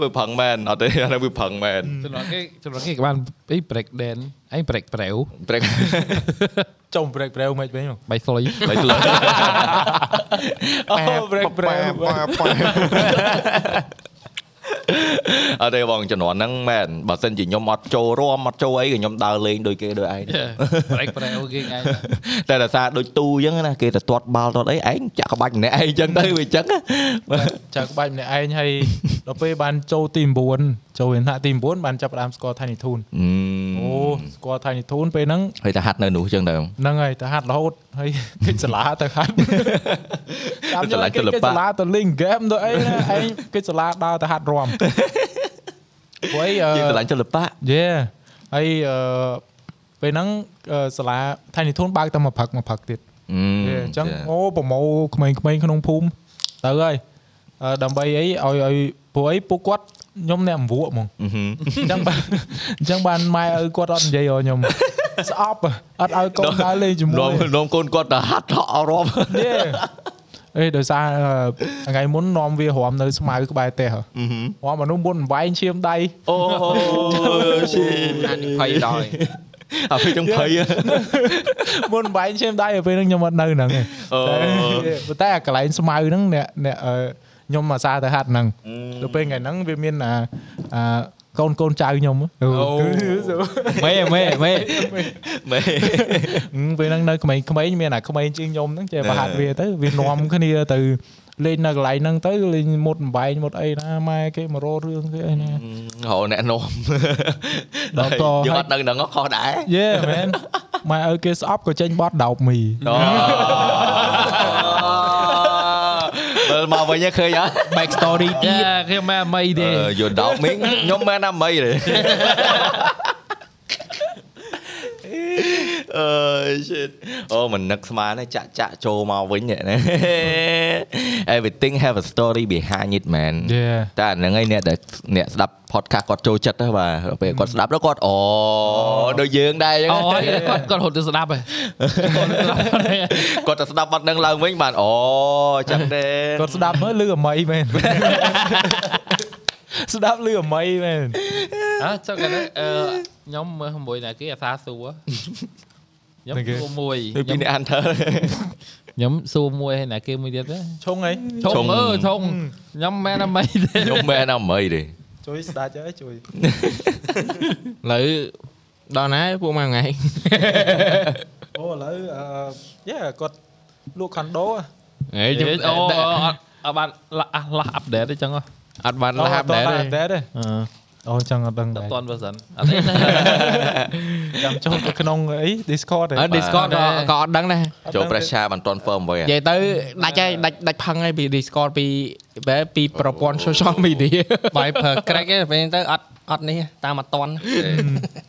វាប្រឹងមែនអត់ទេអានេះវាប្រឹងមែនចំណងគេចំណងគេក៏បានអី break dance អី break ប្រែវព្រែកចុំ break break មិនវិញបៃស្លុយមិនលើអូ break break អត់ទេបងជំនាន់ហ្នឹងមែនបើសិនជាខ្ញុំអត់ចូលរួមអត់ចូលអីក៏ខ្ញុំដើរលេងដូចគេដូចឯង break ប្រែវគេឯងតែដោយសារដូចទូអញ្ចឹងណាគេទៅទាត់បាល់ទាត់អីឯងចាក់ក្បាច់ម្នាក់ឯងអញ្ចឹងទៅវាអញ្ចឹងណាចាក់ក្បាច់ម្នាក់ឯងហើយដល់ពេលបានចូលទី9ចូលរៀនថ្នាក់ទី9បានចាប់ផ្ដើមស្គាល់ Tiny Toon អឺអូស្គាល់ Tiny Toon ពេលហ្នឹងហើយទៅហាត់នៅនោះអញ្ចឹងទៅហ្នឹងហើយទៅហាត់រហូតហើយគេចសាលាទៅហាត់តាមទៅសាលាគេសិល្បៈគេសាលាទៅលេងហ្គេមទៅអីណាឯងគេសាលាដើរទៅហាត់រំព្រោះអីអឺយើងឆ្លាញ់សិល្បៈយេហើយអឺពេលហ្នឹងអឺសាលា Tiny Toon បើកតែមួយផឹកមួយផឹកទៀតអឺយេអញ្ចឹងអូប្រម៉ូក្មេងៗក្នុងភូមិទៅហើយអឺដើម្បីអីឲ្យឲ្យព្រោះអីពួកគាត់ខ្ញុំអ្នកអង្វក់ហ្មងអឺហឹមអញ្ចឹងបានអញ្ចឹងបានម៉ែឪគាត់អត់និយាយឲ្យខ្ញុំស្អប់អត់ឲ្យកូនដើរលេងជាមួយនាំនាំកូនគាត់ទៅហាត់ថអរាប់យេ អេដោយសារអឺថ្ងៃមុននាំវារំនៅស្មៅក្បែរផ្ទះហ៎អឺហឹមរំមនុស្សមុនវាយឈាមដៃអូឈីអានិភ័យដល់អាពេលចឹងភ័យមុនវាយឈាមដៃពេលហ្នឹងខ្ញុំអត់នៅហ្នឹងឯងអូតែប៉ុន្តែអាកន្លែងស្មៅហ្នឹងអ្នកអ្នកអឺខ្ញុំអាសាទៅហាត់ហ្នឹងទៅពេលថ្ងៃហ្នឹងវាមានអាអា កូនកូនចៅខ្ញុំអូមេមេមេមេពេលហ្នឹងនៅក្មេងៗមានអាក្មេងជាងខ្ញុំហ្នឹងចេះប្រហាត់វាទៅវានាំគ្នាទៅលេងនៅកន្លែងហ្នឹងទៅលេងមុតបំបែងមុតអីណាម៉ែគេមករោរឿងគេអីណារហអ្នកនាំដល់តយើងហើយអត់ដឹងហ្នឹងខុសដែរយេមែនម៉ែឲ្យគេស្អប់ក៏ចេញបត់ដោបមីអូមើ លមកវិញឃើញហ៎ back story យ៉ាទៀតគេមិនអីទេយល់ដោមីងខ្ញុំមែនណាមីទេ អឺ shit អូមិននឹកស្មានទេចាក់ចាក់ចូលមកវិញនេះណា everything have a story behind it man យេតែអាហ្នឹងឯងអ្នកដែលអ្នកស្ដាប់ podcast គាត់ចូលចិត្តហ្នឹងបាទពេលគាត់ស្ដាប់ទៅគាត់អូដូចយើងដែរអញ្ចឹអូងយគាត់គាត់រត់ទៅស្ដាប់ហ៎គាត់ទៅស្ដាប់បាត់នឹងឡើងវិញបានអូចឹងទេគាត់ស្ដាប់មើលលឺអមីមែនស្ដាប់លឺអមីមែនអើចុះកណ្ដអឺ ខ្ញុំមើលជាមួយណាគេអាសាសួរខ្ញុំណាគេសួរមួយដូចពីខ្ញុំអ្នកអានធើខ្ញុំសួរមួយហើយណាគេមួយទៀតណាឈងអីឆុឆុងងអើឆុងខ្ញុំមិនអីទេខ្ញុំមែនអមីទេជួយស្ដាច់ហើយជួយឥឡូវដល់ណាពួកម៉ែថ្ងៃអូឥឡូវអឺយ៉ាគាត់លក់ខុនដូហ៎ហេខ្ញុំអូអត់អត់បានអះឡោះអាប់ដេតទេចឹងហ៎អត់បានលះដែរទេដែរទេ អឺអូចឹងអត់ដឹងតដែរតន់បើសិនអត់ទេចាំចូលទៅក្នុងអី Discord ទេអត់ Discord ក៏ក៏អត់ដឹងដែរចូល pressure បានតន់ firm អ្វីនិយាយទៅដាច់ហើយដាច់ដាច់ផឹងហើយពី Discord ពីបែបពីប្រព័ន្ធ social media បាយប្រើ crack ទេពេលទៅអត់អត់នេះតាមអត់តន់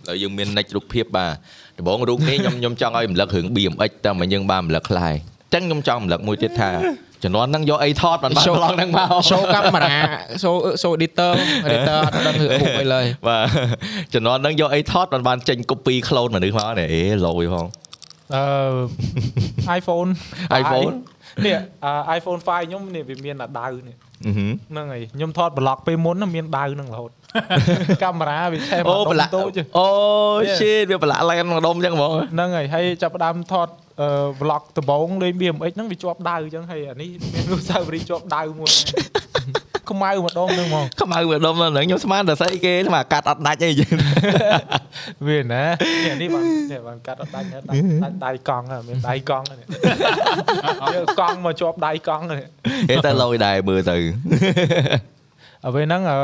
ហើយយើងមាននិចរូបភាពបាទដំបងរូបនេះខ្ញុំខ្ញុំចង់ឲ្យរំលឹករឿង BMX តែមកយើងបានរំលឹកខ្លះហើយអញ្ចឹងខ្ញុំចង់រំលឹកមួយទៀតថា ជំនាន់ហ្នឹងយកអីថតបានបាន Show ប្រឡងហ្នឹងមក show កាមេរ៉ា show show editor editor អត់ដឹងរឿងពុកអីឡើយបាទជំនាន់ហ្នឹងយកអីថតបានបានចេញ copy clone មនុស្សមកនេះអេលយផងអឺ iPhone iPhone នេះអឺ iPhone 5ខ្ញុំនេះវាមានអាដាវនេះអឺហឹមហ្នឹងហើយខ្ញុំថតប្លុកពេលមុនណាមានដាវហ្នឹងរហូតកាមេរ៉ាវាឆេះអូមកប្រឡាក់តូចអូ shit វាប្រឡាក់ឡើងម្ដុំអញ្ចឹងហ្មងហ្នឹងហើយហើយចាប់ផ្ដើមថតអឺ vlog ដំបូងលេង BMX ហ្នឹងវាជាប់ដាវអញ្ចឹងហើយអានេះមានរូបសាវរីយ៍ជាប់ដាវមួយខ្មៅម្ដងហ្នឹងហ្មងខ្មៅម្ដុំហ្នឹងខ្ញុំស្មានតែស្អីគេស្មានកាត់អត់ដាច់អីចឹងវាណានេះនេះបាននេះបានកាត់អត់ដាច់ណាដាច់ដាច់ដៃកង់ហ្នឹងមានដៃកង់ហ្នឹងយកកង់មកជាប់ដៃកង់ហ្នឹងហេតែលយដែរមើលទៅអ្វីហ្នឹងអឺ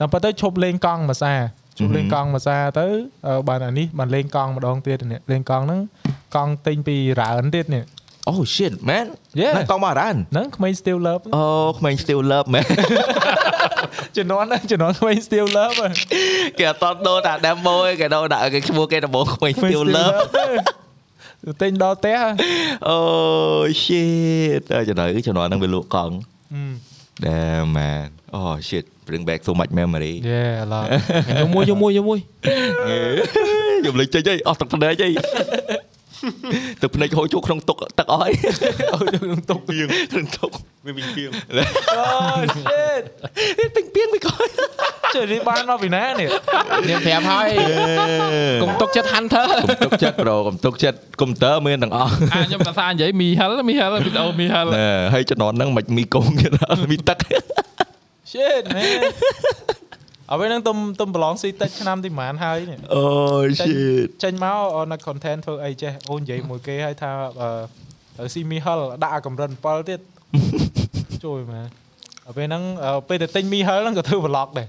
តាមពិតទៅឈប់លេងកង់មួយសា ឈប់លេងកង់មួយសាទៅអឺបានអានេះបានលេងកង់ម្ដងទៀតនេះលេងកង់ហ្នឹងកង់ទិញពីច្រើនទៀតនេះអូ shit man Yeah ណាកង់មករ៉ានហ្នឹងក្មេង still love អូក្មេង still love man ជំនាន់ហ្នឹងជំនាន់ក្មេង still love ហ្នឹងគេអត់តន់ដូរតា demo ឯងគេដូរដាក់គេឈ្មោះគេដំបូងក្មេង still love ទៅទិញដល់ផ្ទះអូ shit តែចំណុចចំណុចហ្នឹងវាលក់កង់ Damn man oh shit bring back so much memory យេឡោយកមួយយកមួយយកមួយខ្ញុំលេចចេញអីអស់ទឹកភ្នែកអីទឹកភ្នែកហូរចូលក្នុងទុកទឹកអស់អីហូរចូលក្នុងទុកពីងក្នុងទុកវាវិញពីងអូ shit ពេញពីងវាក៏ជិះនេះបានមកពីណានេះខ្ញុំប្រាប់ហើយកុំទុកចិត្ត Hunter កុំទុកចិត្តប្រូកុំទុកចិត្តកុំព្យូទ័រមានទាំងអស់អាខ្ញុំតែសារនិយាយមីហិលមីហិលវីដេអូមីហិលណែហើយចំណន់ហ្នឹងមិនមីកងទៀតមីទឹក shit man អ្វីហ្នឹងទុំទុំប្រឡងស៊ីតិចឆ្នាំទីប៉ុន្មានហើយនេះអូ shit ចេញមកនៅ content ធ្វើអីចេះអូននិយាយមួយគេឲ្យថាអឺត្រូវស៊ីមីហិលដាក់អាកម្រិត7ទៀតជួយមែន ដល់ពេលហ្នឹងអឺពេលទៅទិញមីហិលហ្នឹងក៏ធ្វើ vlog ដែរ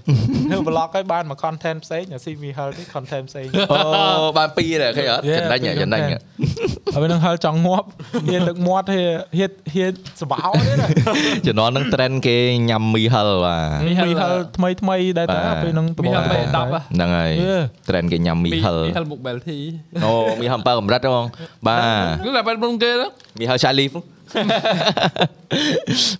ធ្វើ vlog ឲ្យបានមក content ផ្សេងស៊ីមីហិលនេះ content ផ្សេងអូបានពីរដែរឃើញអត់ Yeah, ចំណេញពីរចំណេញ content ហើយពេលហ្នឹងហិលចង់ងាប់ហ៊ានទឹកមាត់ហ៊ានហ៊ានហ៊ានសបោទៀតណាជំនាន់ហ្នឹង trend គេញ៉ាំមីហិលបាទមីហិលថ្មីថ្មីដែរតាបាទពេលហ្នឹងមីហិលដំបូង10ហ៎ហ្នឹងហើយ Yeah. trend គេញ៉ាំមីហិលមីហិលមុខបែលធីអូមីហិល7កម្រិតហ្មងបាទគឺតែបែលមុនគេហ្នឹងមីហិលឆាលីហ្វ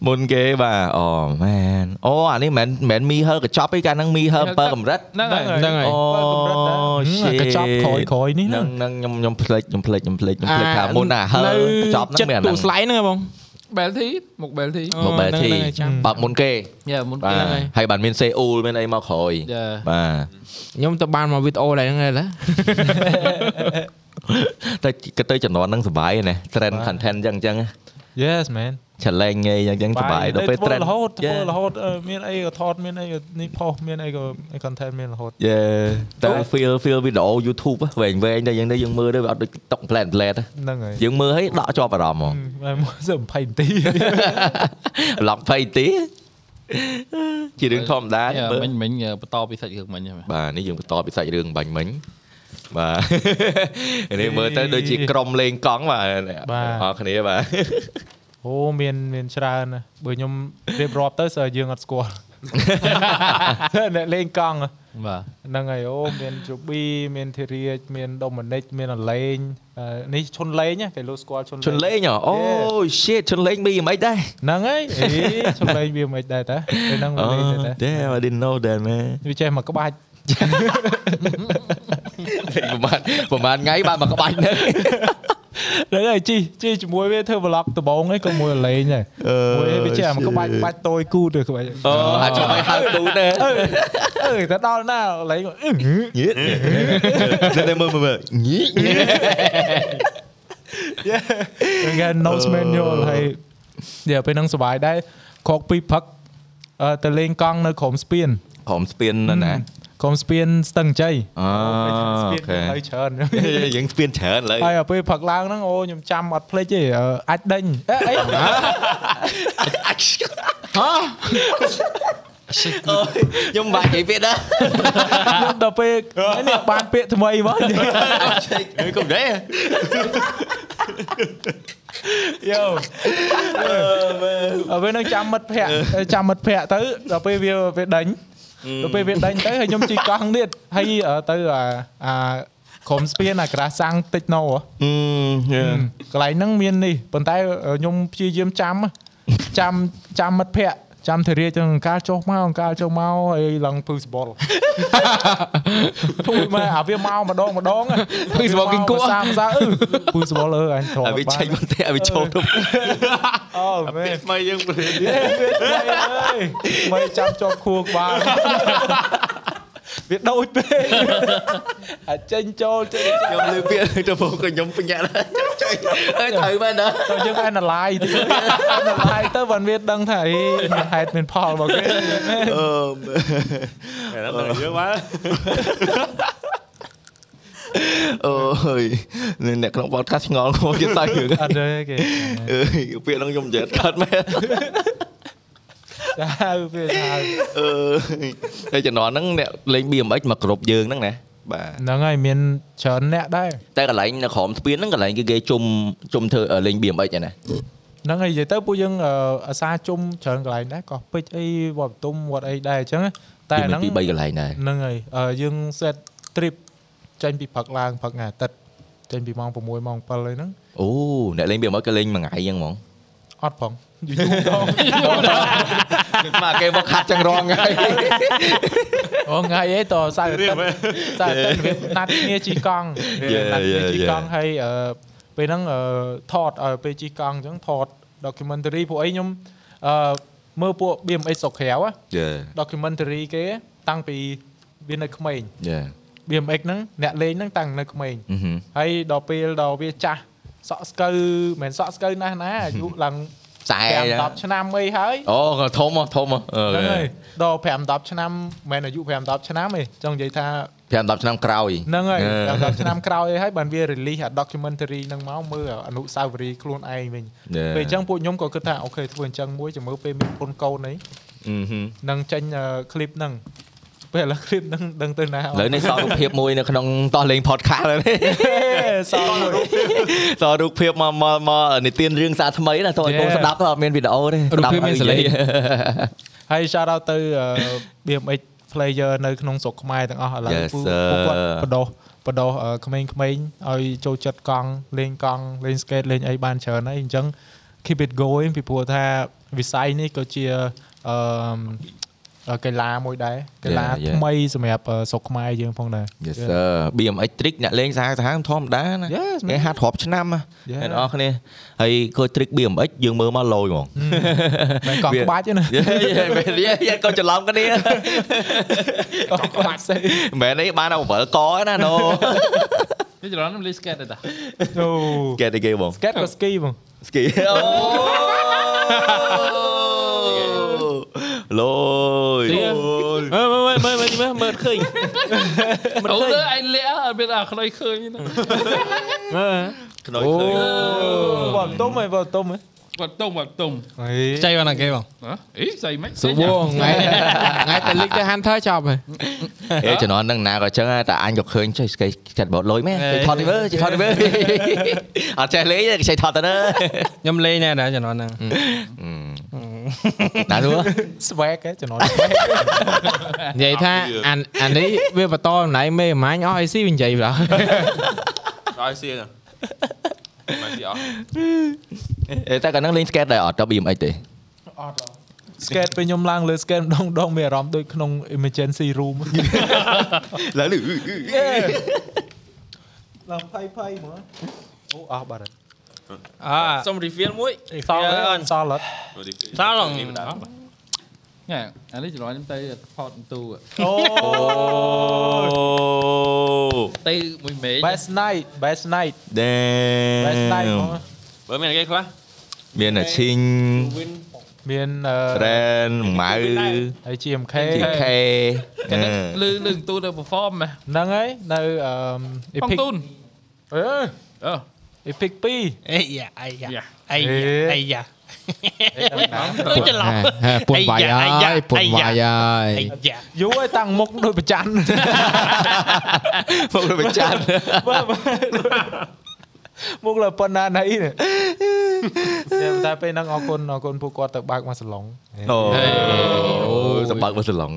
មុនគេបាទអូមែនអូអានេះមិនមែនមីហិលកញ្ចប់ទេកាលហ្នឹងមីហិល7កម្រិតហ្នឹងហើយហ្នឹងហើយអូកម្រិតដែរ shit កញ្ចប់ក្រោយក្រោយនេះហ្នឹហ្នឹងងហ្នឹងខ្ញុំខ្ញុំភ្លេចខ្ញុំភ្លេចខ្ញុំភ្លេចខ្ញុំភ្លេចថាមុនអាហិលនៅកញ្ចប់ហ្នឹងចិត្តមានអាទូហ្នឹងស្លៃហ្នឹងហ៎បងបែលធីមុខបែលធីអូមកបែរហ្នឹងធីហ្នឹងហើយចាំបើកមុនគេយ៉ាមុនបាគេទហ្នឹងហើយហើយបានមានសេអ៊ូលមានអីមកក្រោយយ៉ាបាទខ្ញុំទៅបានមកវីដេអូដែរហ្នឹងហើយឡាតែក៏ទៅជំនាន់ហ្នឹងសុបាយណា trend content អញ្ចឹងអញ្ចឹង Yes man challenge ងាយអញ្ចឹងសុបាយដល់ពេលធ្វើ trend រហូតធ្វើ Yeah. រហូតអឺមានអីក៏ថតមានអីក៏នេះផុសមានអីក៏ content មានរហូតយេតែ feel feel វីដេអូ YouTube ហ៎វែងវែងតែយ៉ាងនេះយើងមើលទៅវាអត់ដូច TikTok plan plan ហ៎ហ្នឹងហើយយើងមើលឲ្យដកជាប់អារម្មណ៍ហ្មងហើយមកសឹម20នាទីឡប់20ទីជារឿងធម្មតាយ៉ាមើលមិញមិញបន្តពីសាច់រឿងមិញហ្នឹងបាទនេះយើងបន្តពីសាច់រឿងបាញ់មិញ បាទនេះមើលទៅដូចជាក្រុមលេងកង់បាទអរគ្នាបាទអូមានមានច្រើនណាស់បើខ្ញុំរៀបរាប់ទៅសើយើងអត់ស្គាល់អ្នកលេងកង់បាទហ្នឹងហើយអូមានជូប៊ីមានធីរាជមានដូម៉ានិកមានអលេងអឺនេះឈុនលេងណាគេលោកស្គាល់ឈុនជន់លេងហ៎អូ shit ជន់លេងមីមិនដែរហ្នឹងហើយអេឈុនលេងវាមិនដែរតាពេលហ្នឹងអូវាលេងដែរតា damn I didn't know that man វាចេះមកក្បាច់ ប្រហែលប្រហែលថ្ងៃបានមកក្បាច់ហ្នឹងហ្នឹងហើយជីជីជាមួយវាធ្វើ vlog ដំបងហ្នឹងក៏មួយលេងដែរមួយវាចេះមកក្បាច់ក្បាច់តូយគូទៅក្បាច់អូអាចជួយឲ្យហៅទូទេអឺអឺទៅដល់ណាលេងអឺញៀតតែមើលមើលញីគេ nose manual ហើយនិយាយពេលហ្នឹងសុបាយដែរខកពីផឹកអឺទៅលេងកង់នៅក្រុមស្ពានក្រុមស្ពានណាណា ក្រុមស្ពានស្ទឹងជ័យអូស្ពានខេហើយច្រើនយើងស្ពានច្រើនឡើយហើយដល់ពេលផឹកឡើងហ្នឹងអូខ្ញុំចាំអត់ភ្លេចទេអឺអាចដេញអេអីខ្ញុំបាក់និយាយពាក្យដែរខ្ញុំដល់ពេលនេះបានពាក្យថ្មីមកកុំដែរយោអើពេលហ្នឹងចាំមិត្តភ័ក្ដិចាំមិត្តភ័ក្ដិទៅដល់ពេលវាវាដេញ ដល់ពេលវាដេញទៅហើយខ្ញុំជិះកង់ទៀតហើយអឺទៅអាអាក្រុមស្ពានអាក្រាសាំងតិចណូហ៎អឺកន្លែងហ្នឹងមាននេះប៉ុន្តែខ្ញុំព្យាយាមចាំចាំចាំមិត្តភ័ក្ដិ ចាំធារាចឹងអង្កាលចុះមកអង្កាលចុះមកហើយឡើងពឹសបលធូរមកអាវាមកម្ដងម្ដងពឹសបលគីគក់សាមសាអឺពឹសបលអើអញត្រង់ឲ្យវាចេញមកទេឲ្យវាចូលទៅអូមែនថ្មីយើងព្រានអេវាអើយមិនចាំជាប់ខួរក្បាល វាដូចពេកអាចចេញចូលចេញចូលខ្ញុំលើពាក្យទៅមកខ្ញុំបញ្ញាដែរជួយហើយត្រូវមែនណាទៅយើង analyze ទី analyze ទៅបានវាដឹងថាអីមានហេតុមានផលរបស់គេអឺយើងមកអូយអ្នកក្នុង podcast ឆ្ងល់ខ្ញុំទៀតតែរឿងអត់ទេគេអើយពាក្យហ្នឹងខ្ញុំនិយាយកាត់មែន ចាវាថាអឺហើយជំនាន់ហ្នឹងអ្នកលេង BMX មកគ្រប់យើងហ្នឹងណាបាទហ្នឹងហើយមានច្រើនអ្នកដែរតែកន្លែងនៅក្រោមស្ពានហ្នឹងកន្លែងគេគេជុំជុំធ្វើលេង BMX ឯណាហ្នឹងហើយនិយាយទៅពួកយើងអឺអាសាជុំច្រើនកន្លែងដែរក៏ពេជ្រអីវត្តទុំវត្តអីដែរអញ្ចឹងណាតែអាហ្នឹងពី3កន្លែងដែរហ្នឹងហើយអឺយើង set trip ចេញពីព្រឹកឡើងព្រឹកថ្ងៃអាទិត្យចេញពីម៉ោង6ម៉ោង7អីហ្នឹងអូអ្នកលេង BMX គេលេងមួយថ្ងៃអញ្ចឹងហ្មងអត់ផង យូរយូរដងមកគេមកខាត់ចឹងរងថ្ងៃអូថ្ងៃអីតសៅរ៍អាទិត្យសៅរ៍អាទិត្យវាណាត់គ្នាជីកង់វាណាត់គ្នាជីកង់ហើយអឺពេលហ្នឹងអឺថតឲ្យពេលជីកង់អញ្ចឹងថត documentary ពួកអីខ្ញុំអឺមើលពួក BMX ស្រុកក្រៅណាយេ documentary គេតាំងពីវានៅក្មេងយេ BMX ហ្នឹងអ្នកលេងហ្នឹងតាំងនៅក្មេងអឺហឹមហើយដល់ពេលដល់វាចាស់សក់ស្កូវមិនមែនសក់ស្កូវណាស់ណាអាយុឡើង ខ្សែ5 10ឆ្នាំអីហើយអូធំហ៎ធំហ៎អឺហ្នឹងហើយដល់5 10ឆ្នាំមិនមែនអាយុ5 10ឆ្នាំទេចង់និយាយថា5 10ឆ្នាំក្រោយហ្នឹងហើយអឺ5 10ឆ្នាំក្រោយអីហើយបានវា release អា documentary ហ្នឹងមកមើលអនុស្សាវរីយ៍ខ្លួនឯងវិញយេពេលអញ្ចឹងពួកខ្ញុំក៏គិតថាអូខេធ្វើអញ្ចឹងមួយចាំមើលពេលមានពុនកូនអីអឺហឹមនឹងចេញ clip ហ្នឹង ពេលឥឡូវ clip ហ្នឹងដឹងទៅណាឥឡូវនេះសល់រូបភាពមួយនៅក្នុងតោះលេង podcast ហើយនេះសល់រូបសល់រូបភាពមកមកមកនិទានរឿងសារថ្មីណាតោះឲ្យកូន Yeah. ស្ដាប់ទៅអត់មានវីដេអូទេរូបភាពមានសលេងហើយ shout out ទៅអឺ BMX player នៅក្នុងស្រុកខ្មែរទាំងអស់ឥឡូវ Yes, ពួក sir. ពួកគាត់បដោះបដោះអឺក្មេងៗឲ្យចូលចិត្តកង់លេងកង់លេង skate លេងអីបានច្រើនហើយអញ្ចឹង keep it going ពីព្រោះថាវិស័យនេះក៏ជាអឺអឺ កីឡាមួយដែរកីឡាថ្មីសម្រាប់ស្រុកខ្មែរយើងផងដែរ Yes sir BMX trick អ្នកលេងសាហាវសាហាវធម្មតាណាគេហាត់រាប់ឆ្នាំអ្នកនរគ្នាហើយឃើញ trick BMX យើងមើលមកលយហ្មងមិនកោះក្បាច់ណាយេកោះច្រឡំគ្នាកោះក្បាច់ស្អីមែននេះបានអវលកណាណូនេះច្រឡំលេង skate ដែរតាអូ skate គេបង skate ក៏ ski បង ski អូ លយមើលមើលមើលមើលមើលមើលឃើញអូលើឯងលាក់អត់មានអាខ្នុយឃើញណាមើលខ្នុយឃើញវត្តទុំហី វត្តទុំហីគាត់ទុំគាត់ទុំហីខ្ចីបានណាគេបងហ៎អីស្អីមិនសួរថ្ងៃថ្ងៃតែលិចទៅ Hunter ចប់ហើយអេជំនាន់ហ្នឹងណាក៏ចឹងដែរតែអញក៏ឃើញចេះស្គីចាត់បោតលុយមែនចេះថតទៅមើលចេះថតទៅមើលអត់ចេះលេងទេចេះថតទៅណាខ្ញុំលេងដែរដែរចំណន់ហ្នឹងណានោះ swag ហ៎ចំណន់ swag និយាយថាអានអានេះវាបន្តតំណែងមេអាម៉ាញអស់អីស៊ីវានិយាយបងឲ្យសៀង មកស៊ីអស់អេតែកាលហ្នឹងលេង skate ដែរអត់ទៅ BMX ទេអត់ skate ពេលខ្ញុំឡើងលើ skate ម្ដងម្ដងមានអារម្មណ៍ដូចក្នុង emergency room ឡើងលឺឡើងផៃផៃហ្មងអូអស់បាត់ហើយអើសុំ reveal មួយសល់អ ញ៉ែអានេះច្រឡំខ្ញុំទៅផតទូអូទៅមួយមេឃ best night best night Damn best night ហ្មងបើមានគេខ្លះមានអាឈីងមានអឺរ៉ែនម៉ៅហើយ GMK TK តែលឺលឺទូទៅ perform ហ៎ហ្នឹងហើយនៅអឺបង Epic ទូនអឺអឺ Epic 2អេយ៉ាអាយ៉ាយ៉ាអាយ៉ាអាយ៉ា ទៅច្រឡំពុនវាយហើយពុនវាយហើយអាយ៉ាយូរហើយតាំងមុខដូចប្រច័នមកទៅចាត់មុខលើប៉ុណ្ណាណៃនេះតែពេលហ្នឹងអរគុណអរគុណពួកគាត់ទៅបើកមកសាឡុងអូអូសម្បើកមកសឡង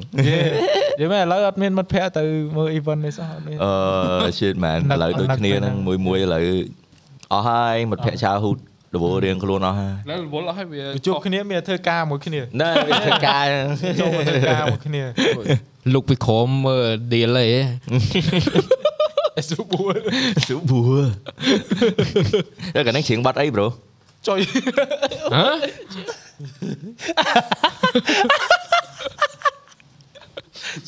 យល់មែនឥឡូវអត់មានមិត្តភ័ក្តិទៅមើល event នេះសោះអត់មានអឺ shit man ឥឡូវដូចគ្នាហ្នឹងមួយមួយឥឡូវអស់ហើយមិត្តភក្តិឆាហ៊ូត រវល់រៀងខ្លួនអស់ហើយរវល់អស់ហើយវាជួបគ្នាមានធ្វើការមួយគ្នាណែវាធ្វើការចូលធ្វើការមួយគ្នាលុកពីក្រមមើល deal អីស៊ូបួរស៊ូបួរដល់កណ្ដឹងជាងបាត់អីប្រូចុយហ៎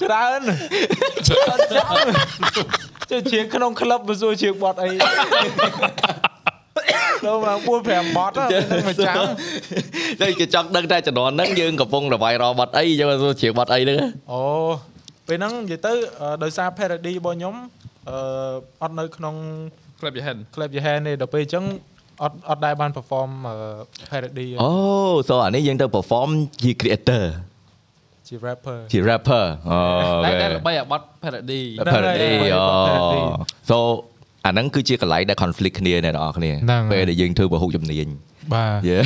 ច្រើនច្រើនច្រើនជាងក្នុងក្លឹបមិនសួរជាងបាត់អី ដល់មក4 5បត់ហ្នឹងមួយចាំតែគេចង់ដឹងតែចំនួនហ្នឹងយើងកំពុងរវាយរបាត់អីយើងទៅច្រៀងបាត់អីហ្នឹងអូពេលហ្នឹងនិយាយទៅអឺដោយសារ parody របស់ខ្ញុំអឺអត់នៅក្នុងក្លឹបយហិន clip យហែនទេដល់ពេលអញ្ចឹងអត់អត់ដែរបាន perform អឺ parody អូ so អានេះយើងទៅ perform ជា creator ជា rapper ជា rapper អូតែខេតែល្បីអាបត់ parody parody ហ្នឹងហើយអូ parody so អាហ្នឹងគឺជាកន្លែងដែល conflict គ្នាអ្នកនរគ្នាហ្នឹងហើយពេលដែលយើងធ្វើពហុជំនាញបាទយេ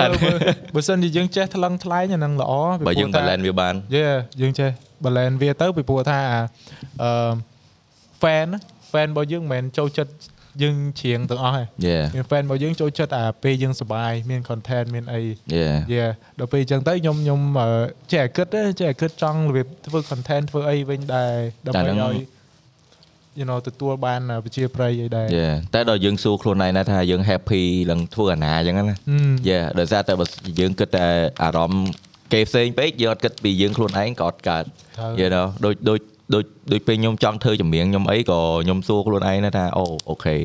តែបើបើបើសិនជាយើងចេះថ្លឹងថ្លែងអាហ្នឹងល្អពីបើយើងព្រោះថា balance វាបានយេយើងចេះ balance វាទៅពីព្រោះថាអឺ fan fan របស់យើងមិនមែនចូលចិត្តយើងច្រៀងទាំងអស់ទេយេមាន fan របស់យើងចូលចិត្តអាពេលយើងសប្បាយមាន content មានអីយេយេដល់ពេលអញ្ចឹងទៅខ្ញុំខ្ញុំអឺចេះតែគិតទេចេះតែគិតចង់របៀបធ្វើ content ធ្វើអីវិញដែរដើម្បីឲ្យ you know ទទួលបានប្រជាប្រិយអីដែរយេតែដល់យើងសួរខ្លួនឯងណាថាយើង happy នឹងធ្វើអាណាអញ្ចឹងណាហឹមយេដោយសារតែបើយើងគិតតែអារម្មណ៍គេផ្សេងពេកយើងអត់គិតពីយើងខ្លួនឯងក៏អត់កើតត្រូវយេដល់ដូចដូចដូចដូចពេលខ្ញុំចង់ធ្វើចម្រៀងខ្ញុំអីក៏ខ្ញុំសួរខ្លួនឯងណាថាអូអូខេ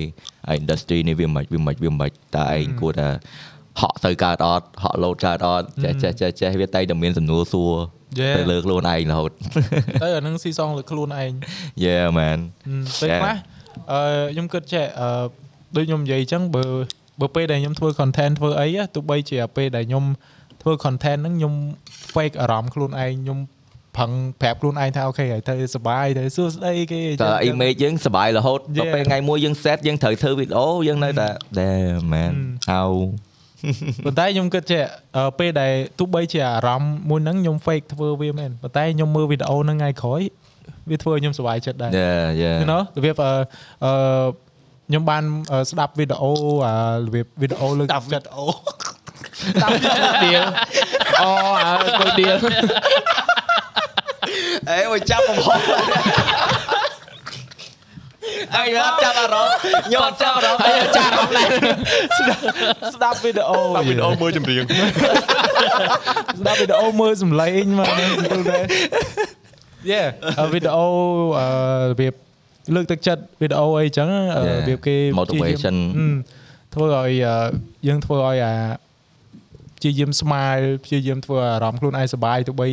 អា industry នេះវាមិនវាមិនវាមិនតើឯងគួរតែហក់ទៅកើតអត់ហក់លោតកើតអត់ចេះចេះចេះចេះវាតែតែមានសំណួរសួរយេ ទៅលើខ្លួនឯងរហូតទៅអាហ្នឹងស៊ីសងលើខ្លួនឯង Yeah man ហឹមពេលខ្លះអឺខ្ញុំគិតចេះអឺដូចខ្ញុំនិយាយអញ្ចឹងបើបើពេលដែលខ្ញុំធ្វើ content ធ្វើអី á ទោះបីជាពេលដែលខ្ញុំធ្វើ content ហ្នឹងខ្ញុំ fake អារម្មណ៍ខ្លួនឯងខ្ញុំផឹងប្រាប់ខ្លួនឯងថាអូខេហើយទៅសប្បាយទៅសួស្ដីគេអញ្តើចឹង image យើងសប្បាយរហូត Yeah. ដល់ពេលថ្ងៃមួយយើង set យើងត្រូវធ្វើវីដេអូយើងនៅតែ damn man how ប៉ុន្តែខ្ញុំគិតចេះអឺពេលដែលទោះបីជាអារម្មណ៍មួយហ្នឹងខ្ញុំ fake ធ្វើវាមែនប៉ុន្តែខ្ញុំមើលវីដេអូហ្នឹងថ្ងៃក្រោយវាធ្វើឲ្យខ្ញុំសប្បាយចិត្តដែរ yeah yeah you know របៀបអឺអឺខ្ញុំបានអឺស្ដាប់វីដេអូអារបៀបវីដេអូលើកទឹកចិត្តអូ deal អូអើគយ deal អេមកចាប់កំហុស អីអត់ចាប់អារម្មណ៍ខ្ញុំអត់ចាប់អារម្មណ៍អីចាប់អារម្មណ៍ដែរស្ដាប់វីដេអូតាមវីដេអូមើលចម្រៀងស្ដាប់វីដេអូមើលសំឡេងមកយល់ដែរ Yeah អឺវីដេអូអឺរបៀបលើកទឹកចិត្តវីដេអូអីចឹងអឺ Yeah. របៀបគេ Motivation ហឹមធ្វើឲ្យអឺយើងធ្វើឲ្យអាព្យាយាម smile ព្យាយាមធ្វើអារម្មណ៍ខ្លួនឯងសប្បាយទោះបី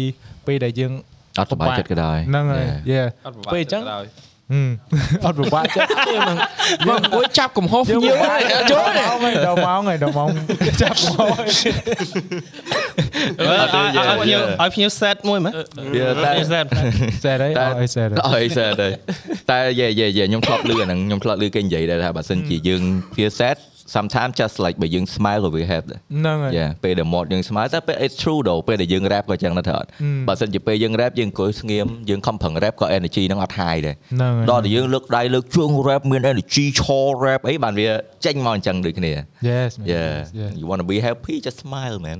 ពេលដែលយើងអត់សប្បាយចិត្តក៏ដោយហ្នឹងហើយ Yeah អត់ប្របាពេលអញ្ចឹងហឹម អត់ពិបាកចិត្តយើងអង្គុយចាប់កំហុសយើងញៀវចូលហើយដល់ម៉ោងហើយដល់ម៉ោងចាប់ម៉ោងហើយឲ្យភ្ញៀវឲ្យភ្ញៀវ set មួយមើលវាតែ set សេតហើយអត់អីសេតអត់អីសែទេតែយេយេយេខ្ញុំធ្លាប់លឺអាហ្នឹងខ្ញុំធ្លាប់លឺគេនិយាយដែរថាបើសិនជាយើងវា set sometimes just like បើយើង smile ក៏វា help ដែរហ្នឹងហើយយ៉ាពេលដែលមាត់យើង smile តែពេល it's true ដល់ពេលដែលយើង rap ក៏ចឹងដែរត្រូវអត់បើសិនជាពេលយើង rap យើងអង្គុយស្ងៀមយើងខំប្រឹង rap ក៏ energy ហ្នឹងអត់ high ដែរហ្នឹងហើយដល់តែយើងលើកដៃលើកជើង rap មាន energy ឈរ rap អីបានវាចេញមកអញ្ចឹងដូចគ្នា Yes man yeah yes you want to be happy just smile man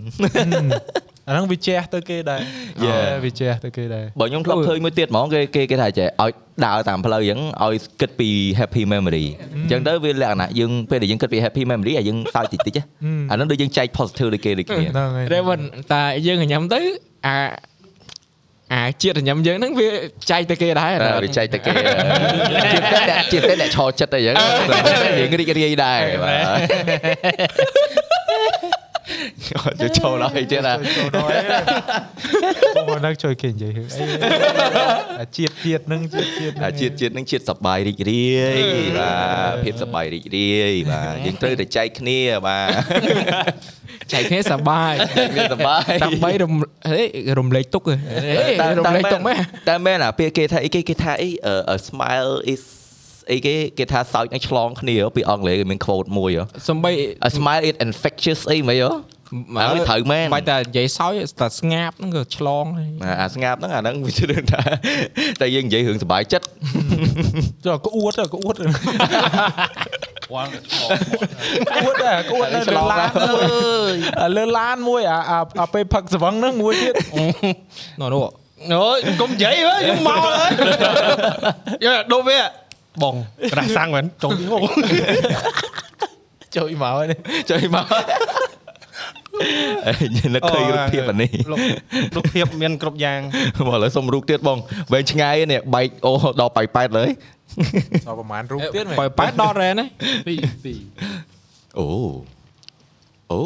អាហ្នឹងវាជះទៅគេដែរ Yeah. វាជះទៅគេដែរបើខ្ញុំធ្លាប់ឃើញមួយទៀតហ្មងគេគេគេថាចេះឲ្យដើរតាមផ្លូវអញ្ចឹងឲ្យគិតពី happy memory អញ្ចឹងទៅវាលក្ខណៈយើងពេលដែលយើងគិតពី happy memory ឲ្យយើងសើចតិចតិចណាអាហ្នឹងដូចយើងចែក positive ដូចគេដូចគ្នាហ្នឹងហើយតែមិនតែយើងញ៉ាំទៅអាអាជាតិញ៉ាំយើងហ្នឹងវាចែកទៅគេដែរតែវាចែកទៅគេជាតែអ្នកជាតែអ្នកឈរចិត្តអីចឹងរៀងរីករាយដែរបាទ ចូលចូលដល់អីទៀតណាចូលដល់អីបងហ្នឹងជួយគេនិយាយហឺអីអាជាតិជាតិហ្នឹងជាតិជាតិអាជាតិជាតិនឹងជាតិសប្បាយរីករាយបាទភាពសប្បាយរីករាយបាទយើងត្រូវតែចែកគ្នាបាទចែកគ្នាសប្បាយគ្នាសប្បាយដើម្បីរំហេរំលែកទុកហេរំលែកទុកមែនតែមែនអាពេលគេថាអីគេគេថាអី a smile is អីគេគេថាសើចនឹងឆ្លងគ្នាពីអង់គ្លេសគេមាន quote មួយហ៎សំបី a smile is infectious អីមិនហ៎ អានេះត្រូវមែនបាច់តែនិយាយសោយតែស្ងាបហ្នឹងក៏ឆ្លងដែរអាស្ងាប់ហ្នឹងអាហ្នឹងវាជឿថាតែយើងនិយាយរឿងសុបាយចិត្តចូលក្អួតក្អួតវ៉ាន់ឆ្លងក្អួតដែរក្អួតនៅលើឡានអាលើឡានមួយអាអាអាពេលផឹកស្វឹងហ្នឹងមួយទៀតនោះនោះអូយកុំនិយាយហ៎ខ្ញុំមកហើយយកដូរវាបងក្រាស់សាំងមែនចុងហូចូលមកហើយចុយមកអេ នឹកឃើញរូបភាពអានេះលោករូបភាពមានគ្រប់យ៉ាងមកឥឡូវសុំរូបទៀតបងវែងឆ្ងាយនេះបែកអូដល់ប៉ៃប៉ែតលើសល់ប្រហែលរូបទៀតមែនបើប៉ែតដល់រ៉ែណាពីពីអូអូ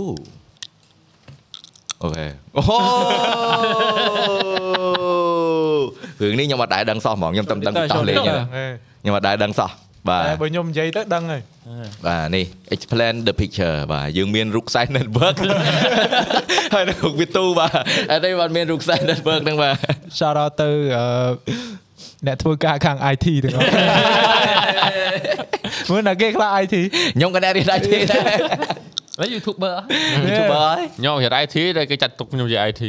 អូខេអូរឿងនេះខ្ញុំអត់ដែរដឹងសោះហ្មងខ្ញុំតែដឹងតោះលេងខ្ញុំអត់ដែរដឹងសោះ បាទតែបើខ្ញុំនិយាយទៅដឹងហើយបាទនេះ explain the picture បាទយើងមានរូបខ្សែ network ហើយនៅក្នុងវីទូបាទអត់ទេបាទមានរូបខ្សែ network ហ្នឹងបាទ shout out ទៅអឺអ្នកធ្វើការខាង IT ទាំងអស់មើលណាគេខ្លះ IT ខ្ញុំក៏អ្នករៀន IT ដែរ ហើយ YouTuber YouTuber ហើយខ្ញុំរៀន IT តែគេចាត់ទុកខ្ញុំជា IT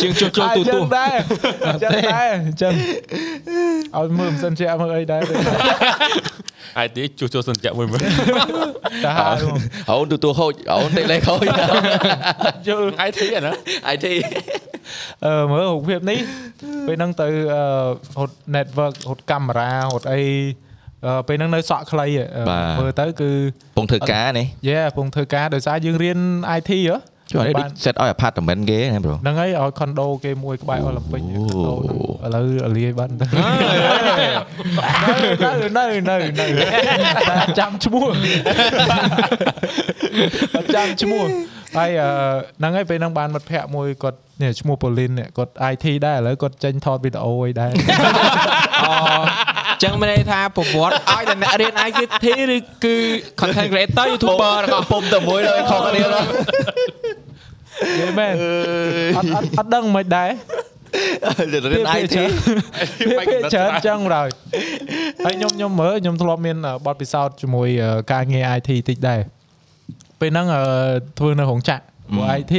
ជាងជួសជុលទូទូអញ្ចឹងដែរអញ្ចឹងដែរអញ្ចឹងឲ្យមើលមិនសិនជាមើលអីដែរ IT ជួសជុលសន្តិមួយមើលតែហើយអូនទូទូហូចអូនតិចលេខហូចយល់ IT អាណា IT អឺមើលរូបភាពនេះពេលហ្នឹងទៅអឺហត់ network ហត់កាមេរ៉ាហត់អីអឺ ពេលហ្នឹងនៅសក់ខ្លីហ៎អឺមើលទៅគឺពងធ្វើការនេះយេពងធ្វើការដោយសារយើងរៀន IT ហ៎ជួយឲ្យដូច set ឲ្យ apartment គេណា bro ហ្នឹងហើយឲ្យ condo គេមួយក្បែរ Olympic អូ condo ហ្នឹងឥឡូវលាយបាត់ទៅនៅនៅនៅនៅចាំឈ្មោះចាំឈ្មោះហើយអឺហ្នឹងហើយពេលហ្នឹងបានមិត្តភ័ក្តិមួយគាត់នេះឈ្មោះ Pauline នេះគាត់ IT ដែរឥឡូវគាត់ចេញថតវីដេអូអីដែរអូ ចឹងមានន័យថាប្រវត្តិឲ្យតែអ្នករៀន ICT ឬគឺ content creator YouTuber ទាំងអស់ពុំតែមួយដល់ខុសគ្នានិយាយមែនអត់អត់អត់ដឹងមិនដែររៀន IT វាច្រើនចឹងហើយហើយខ្ញុំខ្ញុំមើលខ្ញុំធ្លាប់មានបទពិសោធន៍ជាមួយការងារ IT តិចដែរពេលហ្នឹងធ្វើនៅរោងចក្រព្រោះ IT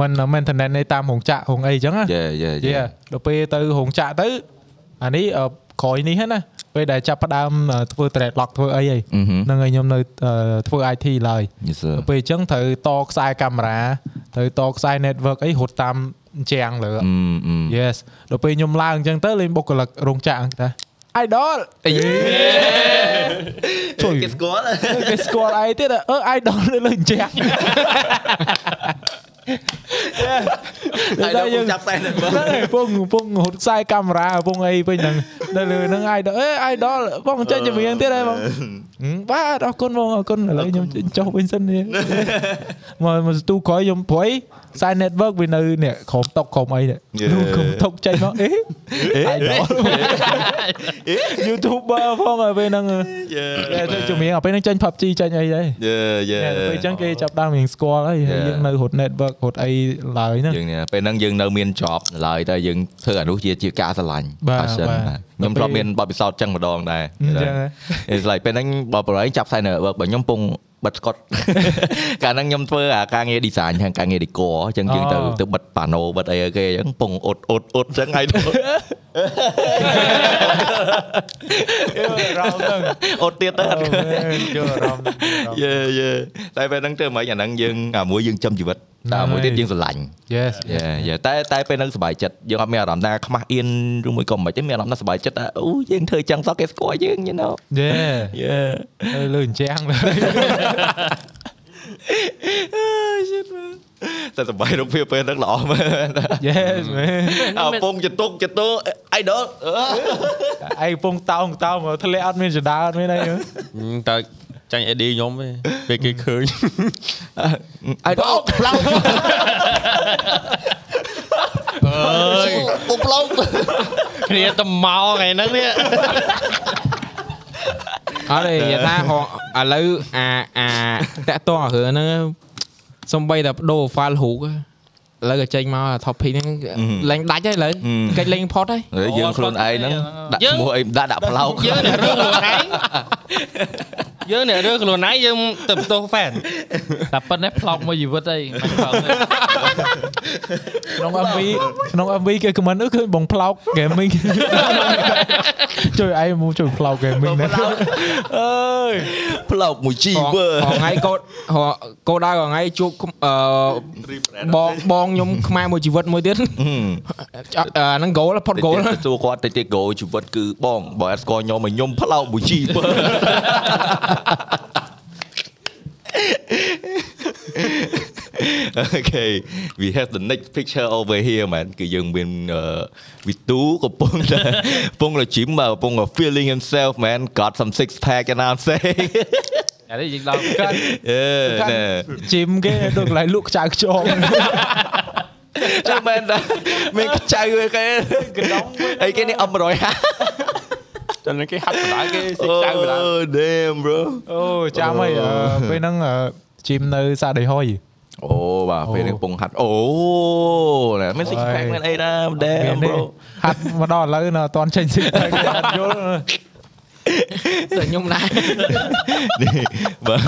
มัน maintenance នៅតាមរោងចក្ររោងអីចឹងណាយេយេយេដល់ពេលទៅរោងចក្រទៅអានេះ ក្រោយនេះណាពេលដែលចាប់ផ្ដើមធ្វើ trade lock ធ្វើអីហីហ្នឹងហើយខ្ញុំនៅធ្វើ IT ឡើយ Yes sir ពេលអញ្ចឹងត្រូវតខ្សែកាមេរ៉ាត្រូវតខ្សែ network អីរត់តាមជាងលើអឺអឺ Yes ដល់ពេលខ្ញុំឡើងអញ្ចឹងទៅលេងបុគ្គលិករោងចក្រហ្នឹងតា idol ជួយគេស្គាល់គេស្គាល់អីទៀតអឺ idol នៅលើជាង ហើយដល់យើងចាប់ខ្សែ network ហ្នឹងហើយពងពងរត់ខ្សែកាមេរ៉ាពងអីពេញហ្នឹងនៅលើហ្នឹង idol អេ idol បងចេញចម្រៀងទៀតហើយបងបាទអរគុណបងអរគុណឥឡូវខ្ញុំចុះវិញសិននេះមកមកស្ទូក្រោយខ្ញុំព្រួយ ខ្សែ network វានៅនេះក្រុមតុកក្រុមអីនេះនោះក្រុមតុកចេញមកអេ idol YouTuber ផងហើយពេលហ្នឹងទៅចម្រៀងពេលហ្នឹងចេញ PUBG ចេញអីដែរយេយេពេលអញ្ចឹងគេចាប់ដើមរៀងស្គាល់ហើយហើយយើងនៅរត់ network រត់អីឡើយហ្នឹងយើងនេះពេលហ្នឹងយើងនៅមាន job ឡើយតែយើងធ្វើអានោះជាជាការស្រឡាញ់បាទ passion បាទបាទខ្ញុំធ្លាប់មានបទពិសោធន៍ចឹងម្ដងដែរអញ្ចឹងហ៎ It's like ពេលហ្នឹងបើប្រហែលចាប់ខ្សែ network បើខ្ញុំពង បិទស្កុតកាលហ្នឹងខ្ញុំធ្វើអាការងារ design ខាងការងារ decor អញ្ចឹងយើងទៅទៅបិទប៉ាណូបិទអីឲ្យគេអញ្ចឹងពងអ៊ុតអ៊ុតអ៊ុតអញ្ចឹងហើយ រំហ្នឹងអូទៀតទៅអត់យកអារម្មណ៍យេយេតែពេលហ្នឹងទៅមិនអាហ្នឹងយើងអាមួយយើងចំជីវិតតែអាមួយទៀតយើងស្រឡាញ់ Yes យេយេតែតែពេលហ្នឹងសុបាយចិត្តយើងអត់មានអារម្មណ៍ថាខ្មាស់អៀនឬមួយក៏មិនទេមានអារម្មណ៍ថាសុបាយចិត្តថាអូយើងធ្វើចឹងសោះគេស្គាល់យើង you know Yeah យេទៅលើអញ្ចាំងលើ តែសុបាយរូបភាពពេលហ្នឹងល្អមែន Yes man អើពងចតុកចតុអៃដលឯងពងតោងតោងមកធ្លាក់អត់មានចដាអត់មានអីតើចាញ់ AD ខ្ញុំទេពេលគេឃើញអៃដលផ្លោកអើយពុកផ្លោកគ្នាទៅមកថ្ងៃហ្នឹងនេះអត់ទេនិយាយថាហោឥឡូវអាអាតាក់តងអារឿងហ្នឹង សំបីតែបដូរ file រូបឥឡូវក៏ចេញមក topic ហ្នឹងលេងដាច់ហើយឥឡូវកិច្ចលេងផុតហើយហើយយើងខ្លួនឯងហ្នឹងដាក់ឈ្មោះអីដាក់ដាក់ផ្លោកយើងអ្នករឿងខ្លួនឯង យើងអ្នករឿងខ្លួនឯងយើងទៅបន្ទោស fan តែប៉ុណ្ណេះផ្លោកមួយជីវិតអីមិនផ្លោកទេក្នុង MV ក្នុង MV គេ comment អឺឃើញបងផ្លោក gaming ជួយឯងមកជួយផ្លោក gaming ណាអើយផ្លោកមួយជីហវើងៃកោតកោដៅថ្ងៃជួបអឺបងបងខ្ញុំខ្មែរមួយជីវិតមួយទៀតអាហ្នឹង goal ផុត goal ទៅសួរគាត់តិចតិច goal ជីវិតគឺបងបើអត់ស្គាល់ខ្ញុំឲ្យខ្ញុំផ្លោកមួយជីវើ Okay we have the next picture over here man គឺយើងមានវិទូកំពុងតែកំពុងតែ gym មកកំពុងតែ feeling himself man got some six pack and I'm saying អានេះយើងដល់កាត់ yeah ណែជីមគេដូចកន្លែងលក់ខ្ចៅខ្ចងចាំមែនតាមានខ្ចៅឯគេកណ្ដុងអីគេនេះ អម150តែនឹងគេហាត់បណ្ដាគេសិចៅបណ្ដា Oh damn bro អូចាំហើយអឺពេលហ្នឹងអឺជីមនៅសាដេហុយអូបាទពេលនេះកំពុងហាត់អូណែមាន six pack មានអីណា damn bro ហាត់មកដល់ឥឡូវនៅអត់ទាន់ចេញស៊ីតែគេអត់យល់តែខ្ញុំដែរនេះបាទ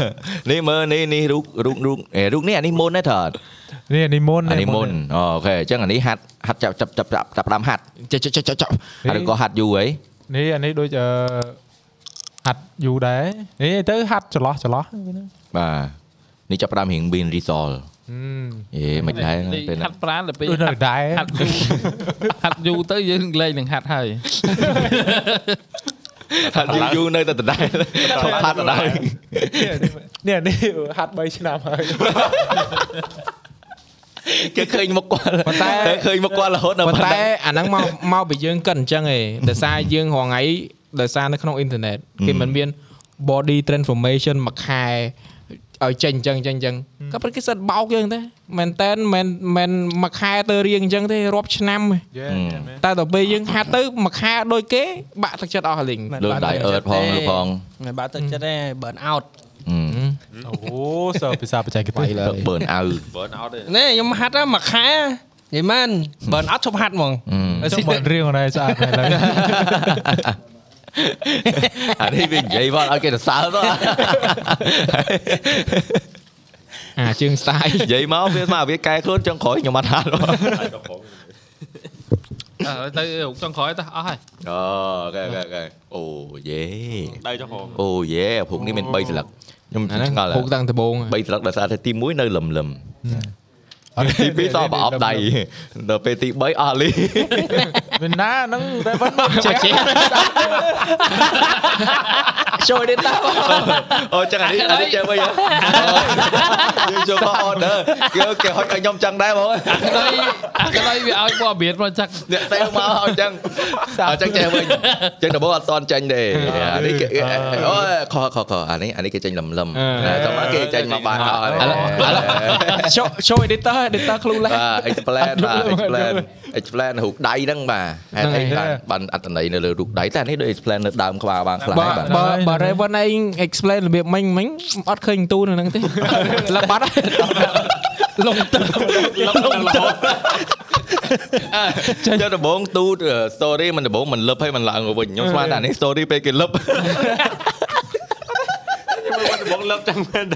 នេះមើលនេះនេះរូបរូបរូបអេរូបនេះអានេះមុនទេតើនេះនេះមុនអានេះមុនអូខេអញ្ចឹងអានេះហាត់ហាត់ចាប់ចាប់ចាប់ចាប់ចាប់ផ្ដើមហាត់ចុចចុចចុចចុចហើយក៏ហាត់យូរហី នេះអានេះដូចអឺហាត់យូរដែរនេះទៅហាត់ចន្លោះចន្លោះបាទនេះចាប់ផ្ដើមរៀងមាន result អេមិនដែរពេលហ្នឹងហាត់ប្រាណទៅពេលដូចនៅដែរហាត់យូរហាត់យូរទៅយើងលេងនឹងហាត់ហើយហាត់យូរយូរនៅតែដដែលឈប់ហាត់ដដែលនេះនេះហាត់3ឆ្នាំហើយ គេឃើញមុខគាត់ប៉ុន្តែគេឃើញមុខគាត់រហូតដល់ប៉ុន្ប៉ុណ្តែណឹងអាហ្នឹងមកមកពីយើងគិតអញ្ចឹងឯងដោយសារយើងរងថ្ងៃដោយសារនៅក្នុងអ៊ីនធឺណិតគេមិនមាន body transformation មួយខែឲ្យចេញអញ្ចឹងអញ្ចឹងអញ្ចឹងក៏ប៉ុន្តែគេសិតបោកយើងទេមែនតែនមិនមិនមួយខែទៅរៀងអញ្ចឹងទេរាប់ឆ្នាំឯងតែដល់ពេលយើងហាត់ទៅមួយខែដូចគេ បាក់ទឹកចិត្តអស់ហើយលីងលើដៃអឺតផងលើផងមិនបាក់ទឹកចិត្តទេ burn out អូសើភាសាបច្ចេកទេសទៅបឺនអៅ burn out ទេនេះខ្ញុំហាត់ហ្នឹងមួយខែនិយាយមែន burn out ឈប់ហាត់ហ្មងចុះមិនរៀងអនឡាញស្អាតហើយឡើយអានេះវានិយាយមកឲ្យគេសរសើរទៅអាជើងស្ទាយនិយាយមកវាមកវាកែខ្លួនចង់ក្រោយខ្ញុំអត់ហាត់អើទៅរូបចុងក្រោយទៅអស់ហើយអូអូខេអូខេអូយេដៃចុះហងអូយេភុកនេះមាន3ស្លឹក ខ្ញុំអាហ្នឹងឆ្ងល់ពុកតាំងដំបូង3ស្លឹកដោយសារតែទី1នៅលឹមលឹម អត់ទី2សល់ប្រអប់ដៃដល់ពេលទី3អស់លីមិនណាហ្នឹងតែប៉ុណ្ណឹងចេះចេះជួយទេតាអូចឹងអានេះអានេះចេះវិញយើងចូលមក order គេគេហុចឲ្យខ្ញុំចឹងដែរបងអាក្ដីអាក្ដីវាឲ្យព័ត៌មានមកចឹកអ្នកសេលមកឲ្យចឹងអញ្ចឹងចេះវិញចឹងដំបូងអត់តន់ចាញ់ទេអានេះគេអូខខខអានេះអានេះគេចាញ់លឹមលឹមសម្រាប់គេចាញ់មកបានអស់ហើយជួយជួយ editor editor ខ្លួនឡើយបាទ explain បាទ explain explain រូបដៃហ្នឹងបាទហេតុអីបានបានអត្ថន័យនៅលើរូបដៃតែនេះដូច explain នៅដើមក្បាលបានខ្លះបើបាទបើបើ Raven ឯង explain របៀបមិញមិញអត់ឃើញទូនៅហ្នឹងទេលបាត់ហើយលងទឹកលងទឹកចឹងដំបងទូត story មិនដំបងមិនលឹបឲ្យមិនឡើងមកវិញខ្ញុំស្មានតែនេះ story ពេលគេលឹប បងលឹបចឹងមែន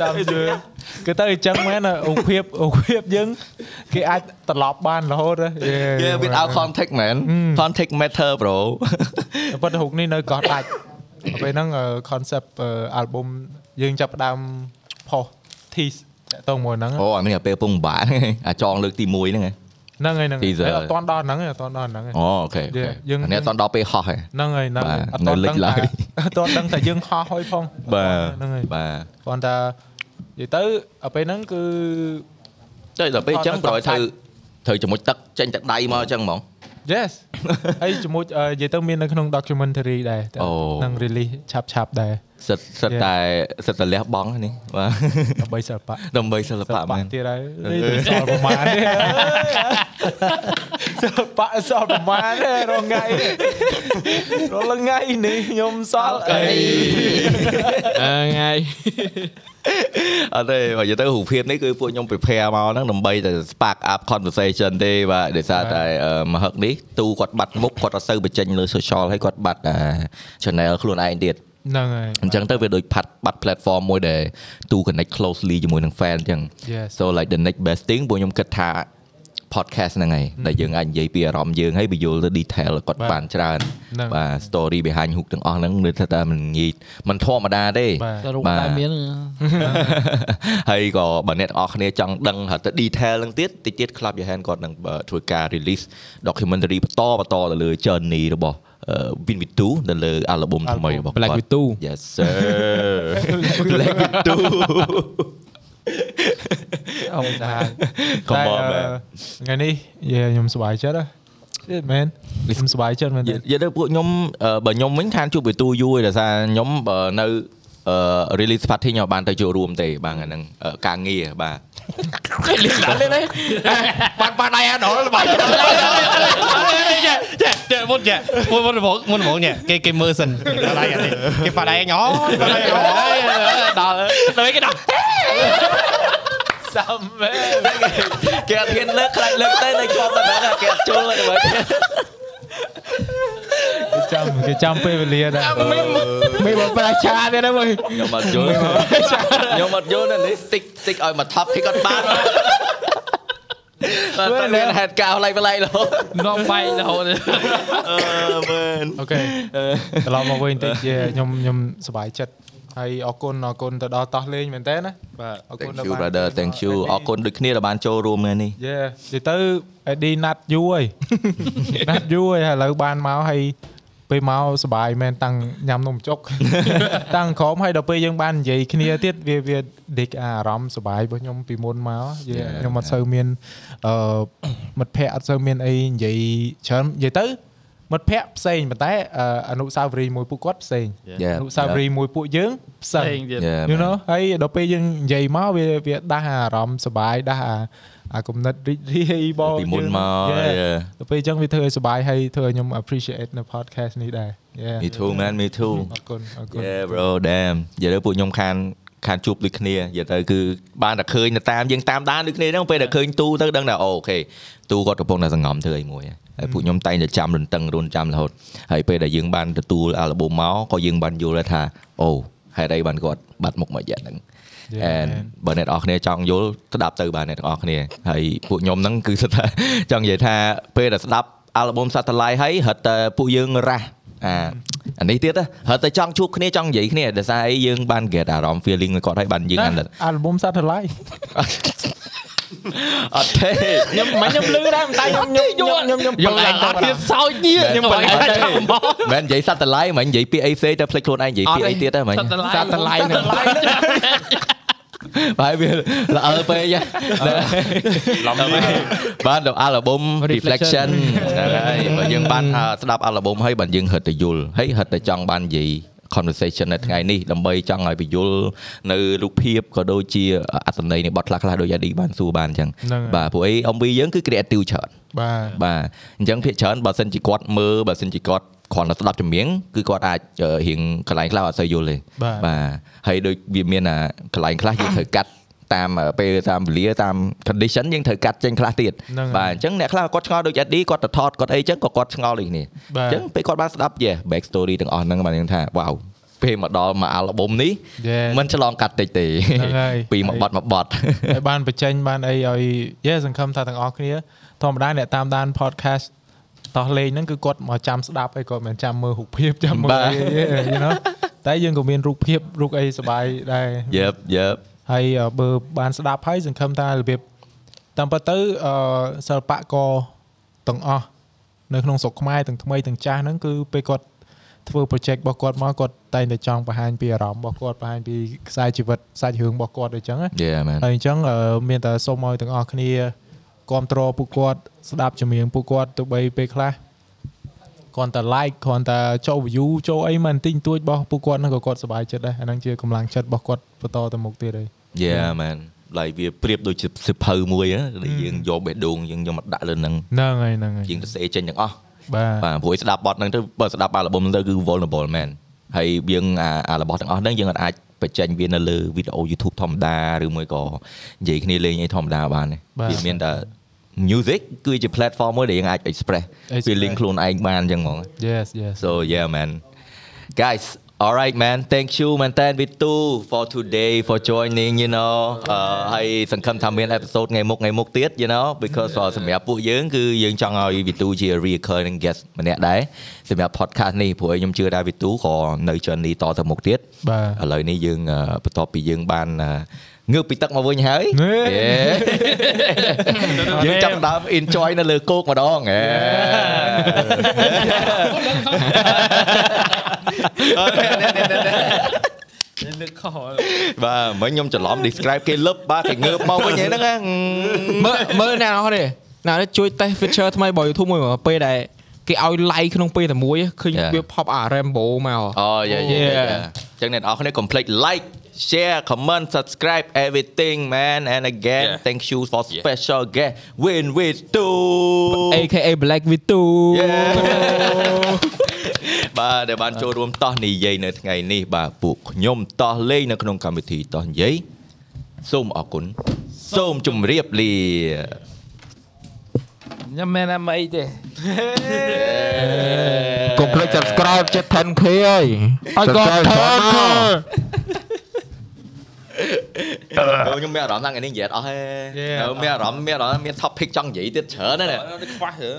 ចាំជឿគឺទៅអញ្ចឹងមែនអូភាពអូភាពយើងគេអាចត្រឡប់បានរហូត Yeah without context man context matter bro ប៉ុន្តែហុកនេះនៅកោះដាច់ពេលហ្នឹង concept album យើងចាប់ផ្ដើមផុស tease តាក់ទងមួយហ្នឹងអូអានេះអាពេលពងបាក់អាចងលើកទី1ហ្នឹងហ៎ ហ្នឹងហើយហ្នឹង Teaser ហើយអត់ទាន់ដល់ហ្នឹងទេអត់ទាន់ដល់ហ្នឹងទេអូអូខេអូខេយើងអានេះអត់ដល់ពេលហោះហ៎ហ្នឹងហើយហ្នឹងហើយបាទអត់ទាន់នៅលិចដឹងឡើថាយអត់ទាន់ដឹងថាយើងហោះហើយផងបាទហ្នឹងហើយបាទគ្រាន់តែនិយាយទៅដល់ពេលហ្នឹងគឺចុះដល់ពេលអញ្ចឹងថតប្រហែលថតត្រូវត្រូវជាមួយទឹកចេញទឹកដៃមកអញ្ចឹងហ្មង Yes ហើយជាមួយអឺនិយាយទៅមាននៅក្នុង documentary ដែរតែអូនឹង release ឆាប់ឆាប់ៗដែរសិតសិត Yeah. តែសិតតែលះបង់នេះបាទដើម្បីសិល្បៈដើម្បីសិល្បៈមែនទៀតហើយនេះទៅសល់ប្រហែលទេសិល្បៈសល់ប្រហែលទេរងថ្ងៃរលថ្ងៃនេះខ្ញុំសល់អីអឺថ្ងៃអត់ទេបើនិយាយទៅរូបភាពនេះគឺពួកខ្ញុំ prepare មកហ្នឹងដើម្បីតែ spark up conversation ទេបាទដោយសារតែអឺមហឹកនេះទូគាត់បាត់មុខគាត់អត់សូវបញ្ចេញលើ social ហើយគាត់បាត់អា channel ខ្លួនឯងទៀតហ្នឹងហើយអញ្ចឹងទៅវាដូចផាត់បាត់ platform មួយដែលទូ connect closely ជាមួយនឹង fan អញ្ចឹង Yes so like the next best thing ពួកខ្ញុំគិតថា podcast ហ្នឹងហើយដែលយើងអាចនិយាយពីអារម្មណ៍យើងហើយបញ្យល់ទៅ detail គាត់បាទបានច្រើនហ្នឹងបាទ story behind hook ទាំងអស់ហ្នឹងនៅថាតែមិនងាយមិនធម្មតាទេបាទតែរូបបាទតែមានហើយក៏បើអ្នកទាំងអស់គ្នាចង់ដឹងហៅទៅ detail ហ្នឹងទៀតតិចទៀត Club Your Hand គាត់នឹងបើធ្វើការ release documentary បន្តបន្តទៅលើ journey របស់អឺ Win with 2នៅលើ album ថ្មីរបស់គាត់ Black with two Yes sir Black with អូសា2 Come on តែ man ថ្ងៃនេះយាខ្ញុំសប្បាយចិត្តហ៎ទៀតមែនខ្ញុំសប្បាយចិត្តមែនទេនិយាយទៅពួកខ្ញុំអឺបើខ្ញុំវិញខានជួបវិទូយូរឯដោយសារខ្ញុំបើនៅអឺ release party ខ្ញុំអត់បានទៅចូលរួមទេបាទអាហ្នឹងអឺការងារបាទ បាត់បាត់ដៃអត់ដល់បាត់ចេះចេះចេះមុនចេះមុនមុនបងមុនបងញ៉ែគេគេមើលសិនដៃអត់ទេគេបាត់ដៃញ៉ោបាត់ដៃញ៉ោដល់ដល់ គេដល់សំមែនគេអត់ហ៊ានលើកខ្លាចលើកទៅនៅជាប់តែហ្នឹងគេអត់ចូលទេបើគេចាំគេចាំពេលវេលាដែរមិនមកប្រជាទៀតណាមើលខ្ញុំអត់យល់ខ្ញុំអត់យល់ណានេះ stick stick ឲ្យមក top គេគាត់បានបាទតែមានហេតុការណ៍ឡៃបឡៃរហូតនាំបែករហូតអឺមែនអូខេត្រឡប់មកវិញតិចយាខ្ញុំខ្ញុំសប្បាយចិត្ត ហើយអរគុណអរគុណទៅដល់តោះលេងមែនតើណាបាទអរគុណ Thank you brother thank you អរគុណដូចគ្នាដែលបានចូលរួមថ្ងៃនេះយេនិយាយទៅអេឌីណាត់យូរហើយណាត់យូរហើយឥឡូវបានមកហើយពេលមកសប្បាយមែនតាំងញ៉ាំនំចុកតាំងក្រមហើយដល់ពេលយើងបាននិយាយគ្នាទៀតវាវាដេកអារម្មណ៍សប្បាយរបស់ខ្ញុំពីមុនមកយេ Yeah, ខ្ញុំអត់សូវមានអឺមិត្តភ័ក្តិអត់សូវមានអីនិយាយច្រើននិយាយទៅ មិត្តភ័ក្តិផ្សេងប៉ុន្តែអឺអនុស្សាវរីយ៍មួយពួកគាត់ផ្សេង Yeah អនុស្សាវរីយ៍មួយពួកយើងផ្សេផ្សេងងទៀត Yeah, you man. know ហើយដល់ពេលយើងនិយាយមកវាវាដាស់អារម្មណ៍សុបាយដាស់អាអាគំនិតរីករាយបងពីមុនមកយើង Yeah. ដល់ពេលអញ្ចឹងវាធ្វើឲ្យសុបាយហើយធ្វើឲ្យខ្ញុំ appreciate នៅ podcast នេះដែរ Yeah me too man me too អរគុណអរគុណ Yeah bro damn និយាយទៅពួកខ្ញុំខានខានជួបដូចគ្នានិយាយទៅគឺបានតែឃើញទៅតាមយើងតាមដានដូចគ្នាហ្នឹងពេលតែឃើញទូទៅដឹងថាអូខេទូគាត់កំពុងតែសង្ងំធ្វើអីមួយ ហើយពួកខ្ញុំតែងតែចាំរន្តឹងរុនចាំរហូតហើយពេលដែលយើងបានទទួលអាល់ប៊ុមមកក៏យើងបានយល់ថាអូហេតុអីបានគាត់បាត់មុខមកយ៉ាងហ្នឹង Yeah, and man. បើអ្នកនរអគ្នាចង់យល់ស្ដាប់ទៅបាទអ្នកទាំងអស់គ្នាហើយពួកខ្ញុំហ្នឹងគឺស្ថាចង់និយាយថាពេលដែលស្ដាប់អាល់ប៊ុម Satellite ហើយរត់តែពួកយើងរ៉ាស់អាអានេះទៀតហ៎រត់តែចង់ជួបគ្នាចង់និយាយគ្នាដោយសារអីយើងបាន get អារម្មណ៍ feeling របស់គាត់ហើយបានយើងអាន album satellite អត់ទេខ្ញុំមិនខ្ញុំលឺដែរតែខ្ញុំខ្ញុំខ្ញុំខ្ញុំយកឡើងអត់ទៀតសោចទៀតខ្ញុំបលែងទេមិននិយាយ Satellite មិននិយាយពាក្យអីផ្សេងតែភ្លេចខ្លួនឯងនិយាយពាក្យអីទៀតហ្នឹងមិន Satellite ហ្នឹងបាយវាល្អពេកឡំបានទៅអាល់ប៊ុម reflection ហ្នឹងហើយបើយើងបានអ่าស្ដាប់អាល់ប៊ុមហើយបានយើងហិតទៅយល់ហើយហិតទៅចង់បាននិយាយ conversation នៅថ្ងៃនេះដើម្បីចង់ឲ្យពយល់នៅរូបភាពក៏ដូចជាអត្ថន័យនៃបទខ្លះខ្លះដូចអាឌីបានសួរបានអញ្ចឹងហ្នឹងហើយបាទព្រោះអី MV យើងគឺ creative ច្រើនបាទបាទអញ្ចឹងភាគច្រើនបើសិនជាគាត់មើលបើសិនជាគាត់គ្រាន់តែស្ដាប់ចម្រៀងគឺគាត់អាចអឺរៀងកន្លែងខ្លះអត់សូវយល់ទេបាទបាទហើយដូចវាមានអាកន្លែងខ្លះយើងត្រូវកាត់ តាមអឺពេលតាមវេលាតាម condition យើងត្រូវកាត់ចេញខ្លះទៀតហ្នឹងហើយបាទអញ្ចឹងអ្នកខ្លះគាត់ឆ្ងល់ដូច AD គាត់ទៅថតគាត់អីអញ្ចឹងក៏គាត់ឆ្ងល់ដូចគ្នាបាទអញ្ចឹងពេលគាត់បានស្ដាប់ yeah back story ទាំងអស់ហ្នឹងបាទយើងថា wow ពេលមកដល់មួយអាល់ប៊ុមនេះ Yes មិនឆ្លងកាត់តិចទេហ្នឹងហើយពីមួយបត់មួយបត់ហើយបានបញ្ចេញបានអីឲ្យយេសង្ឃឹមថាទាំងអស់គ្នាធម្មតាអ្នកតាមដាន podcast តោះលេងហ្នឹងគឺគាត់មកចាំស្ដាប់ហើយគាត់មិនចាំមើលរូបភាពចាំមើលបាទអី you know តែយើងក៏មានរូបភាពរូបអីសប្បាយដែរយេបយេប ហើយអឺបើបានស្ដាប់ហើយសង្ឃឹមថារបៀបតាមពិតទៅអឺសិល្បករទាំងអស់នៅក្នុងស្រុកខ្មែរទាំងថ្មីទាំងចាស់ហ្នឹងគឺពេលគាត់ធ្វើ project របស់គាត់មកគាត់តែងតែចង់បង្ហាញពីអារម្មណ៍របស់គាត់បង្ហាញពីខ្សែជីវិតសាច់រឿងរបស់គាត់អញ្ចឹងណាយេមែនហើយអញ្ចឹងអឺមានតែសូមឲ្យទាំងអស់គ្នាគ្រប់គ្រងពួកគាត់ស្ដាប់ចម្រៀងពួកគាត់ទៅបីពេលខ្លះគ្រាន់តែ like គ្រាន់តែចូល view ចូលអីមិនតិចតួចរបស់ពួកគាត់ហ្នឹងក៏គាត់សប្បាយចិត្តដែរអាហ្នឹងជាកម្លាំងចិត្តរបស់គាត់បន្តទៅមុខទៀតហើយ យេមែនឡៃវាប្រៀបដូចជាសិភៅមួយណាដែលយើងយកបេះដូងយើងយកមកដាក់លើហ្នឹងហ្នឹងហើយហ្នឹងហើយយើងទៅសេចេញទាំងអស់បាទបាទព្រោះស្ដាប់បទហ្នឹងទៅបើស្ដាប់អាល់ប៊ុមហ្នឹងទៅគឺ vulnerable មែនហើយយើងអាអារបស់ទាំងអស់ហ្នឹងយើងអាចបញ្ចេញវានៅលើវីដេអូ YouTube ធម្មតាឬមួយក៏និយាយគ្នាលេងអីធម្មតាបានទេវាមានតែ music គឺជា platform មួយដែលយើងអាច express feeling ខ្លួនឯងបានអញ្ចឹងហ្មង Yes yes So yeah, man. Guys, all right, man. Thank you, man. Thank you too for today for joining. You know, អឺហើយសង្ឃឹមថាមាន episode ថ្ងៃមុខថ្ងៃមុខទៀត you know because uh, សម្រាប់ពួកយើងគឺយើងចង់ឲ្យ Vitu ជា recurring guest ម្នាក់ដែរសម្រាប់ podcast នេះព្រោះខ្ញុំជឿថា Vitu ក៏នៅ journey តទៅមុខទៀតបាទឥឡូវនេះយើងអឺបន្ទាប់ពីយើងបានអឺ ងើបពីទឹកមកវិញហើយហេយេយើងចាប់ផ្ដើម enjoy នៅលើគោកម្ដងហេនឹកខុសបាទមិញខ្ញុំច្រឡំ describe គេលឹបបាទគេងើបមកវិញហ្នឹងណាមើលមើលអ្នកនរនេះណានេះជួយ test feature ថ្មីរបស់ YouTube មួយមកពេលដែលគេឲ្យ like ក្នុងពេលតែមួយឃើញ Yeah. វា pop អា rainbow មកអូយយយ Yeah. ចឹងអ្នកនរគ្នាកុំភ្លេច like share comment subscribe everything man and again Yeah. thank you for special guest win with two AKA Black V2 បាទដែលបានចូលរួមតោះនិយាយនៅថ្ងៃនេះបាទពួកខ្ញុំតោះលេងនៅក្នុងកម្មវិធីតោះនិយាយសូមអរគុណសូមជម្រាបលាញ៉ាំមែនអាមអីទេកុំភ្លេច subscribe ចិត្ត 10k ហើយឲ្យគាត់ 10k ខ្ញុំមានអារម្មណ៍ថាថ្ងៃនេះនិយាយអត់អស់ទេនៅមានអារម្មណ៍មានអារម្មណ៍មាន topic ចង់និយាយទៀតច្រើនណាស់ខ្វះហ៎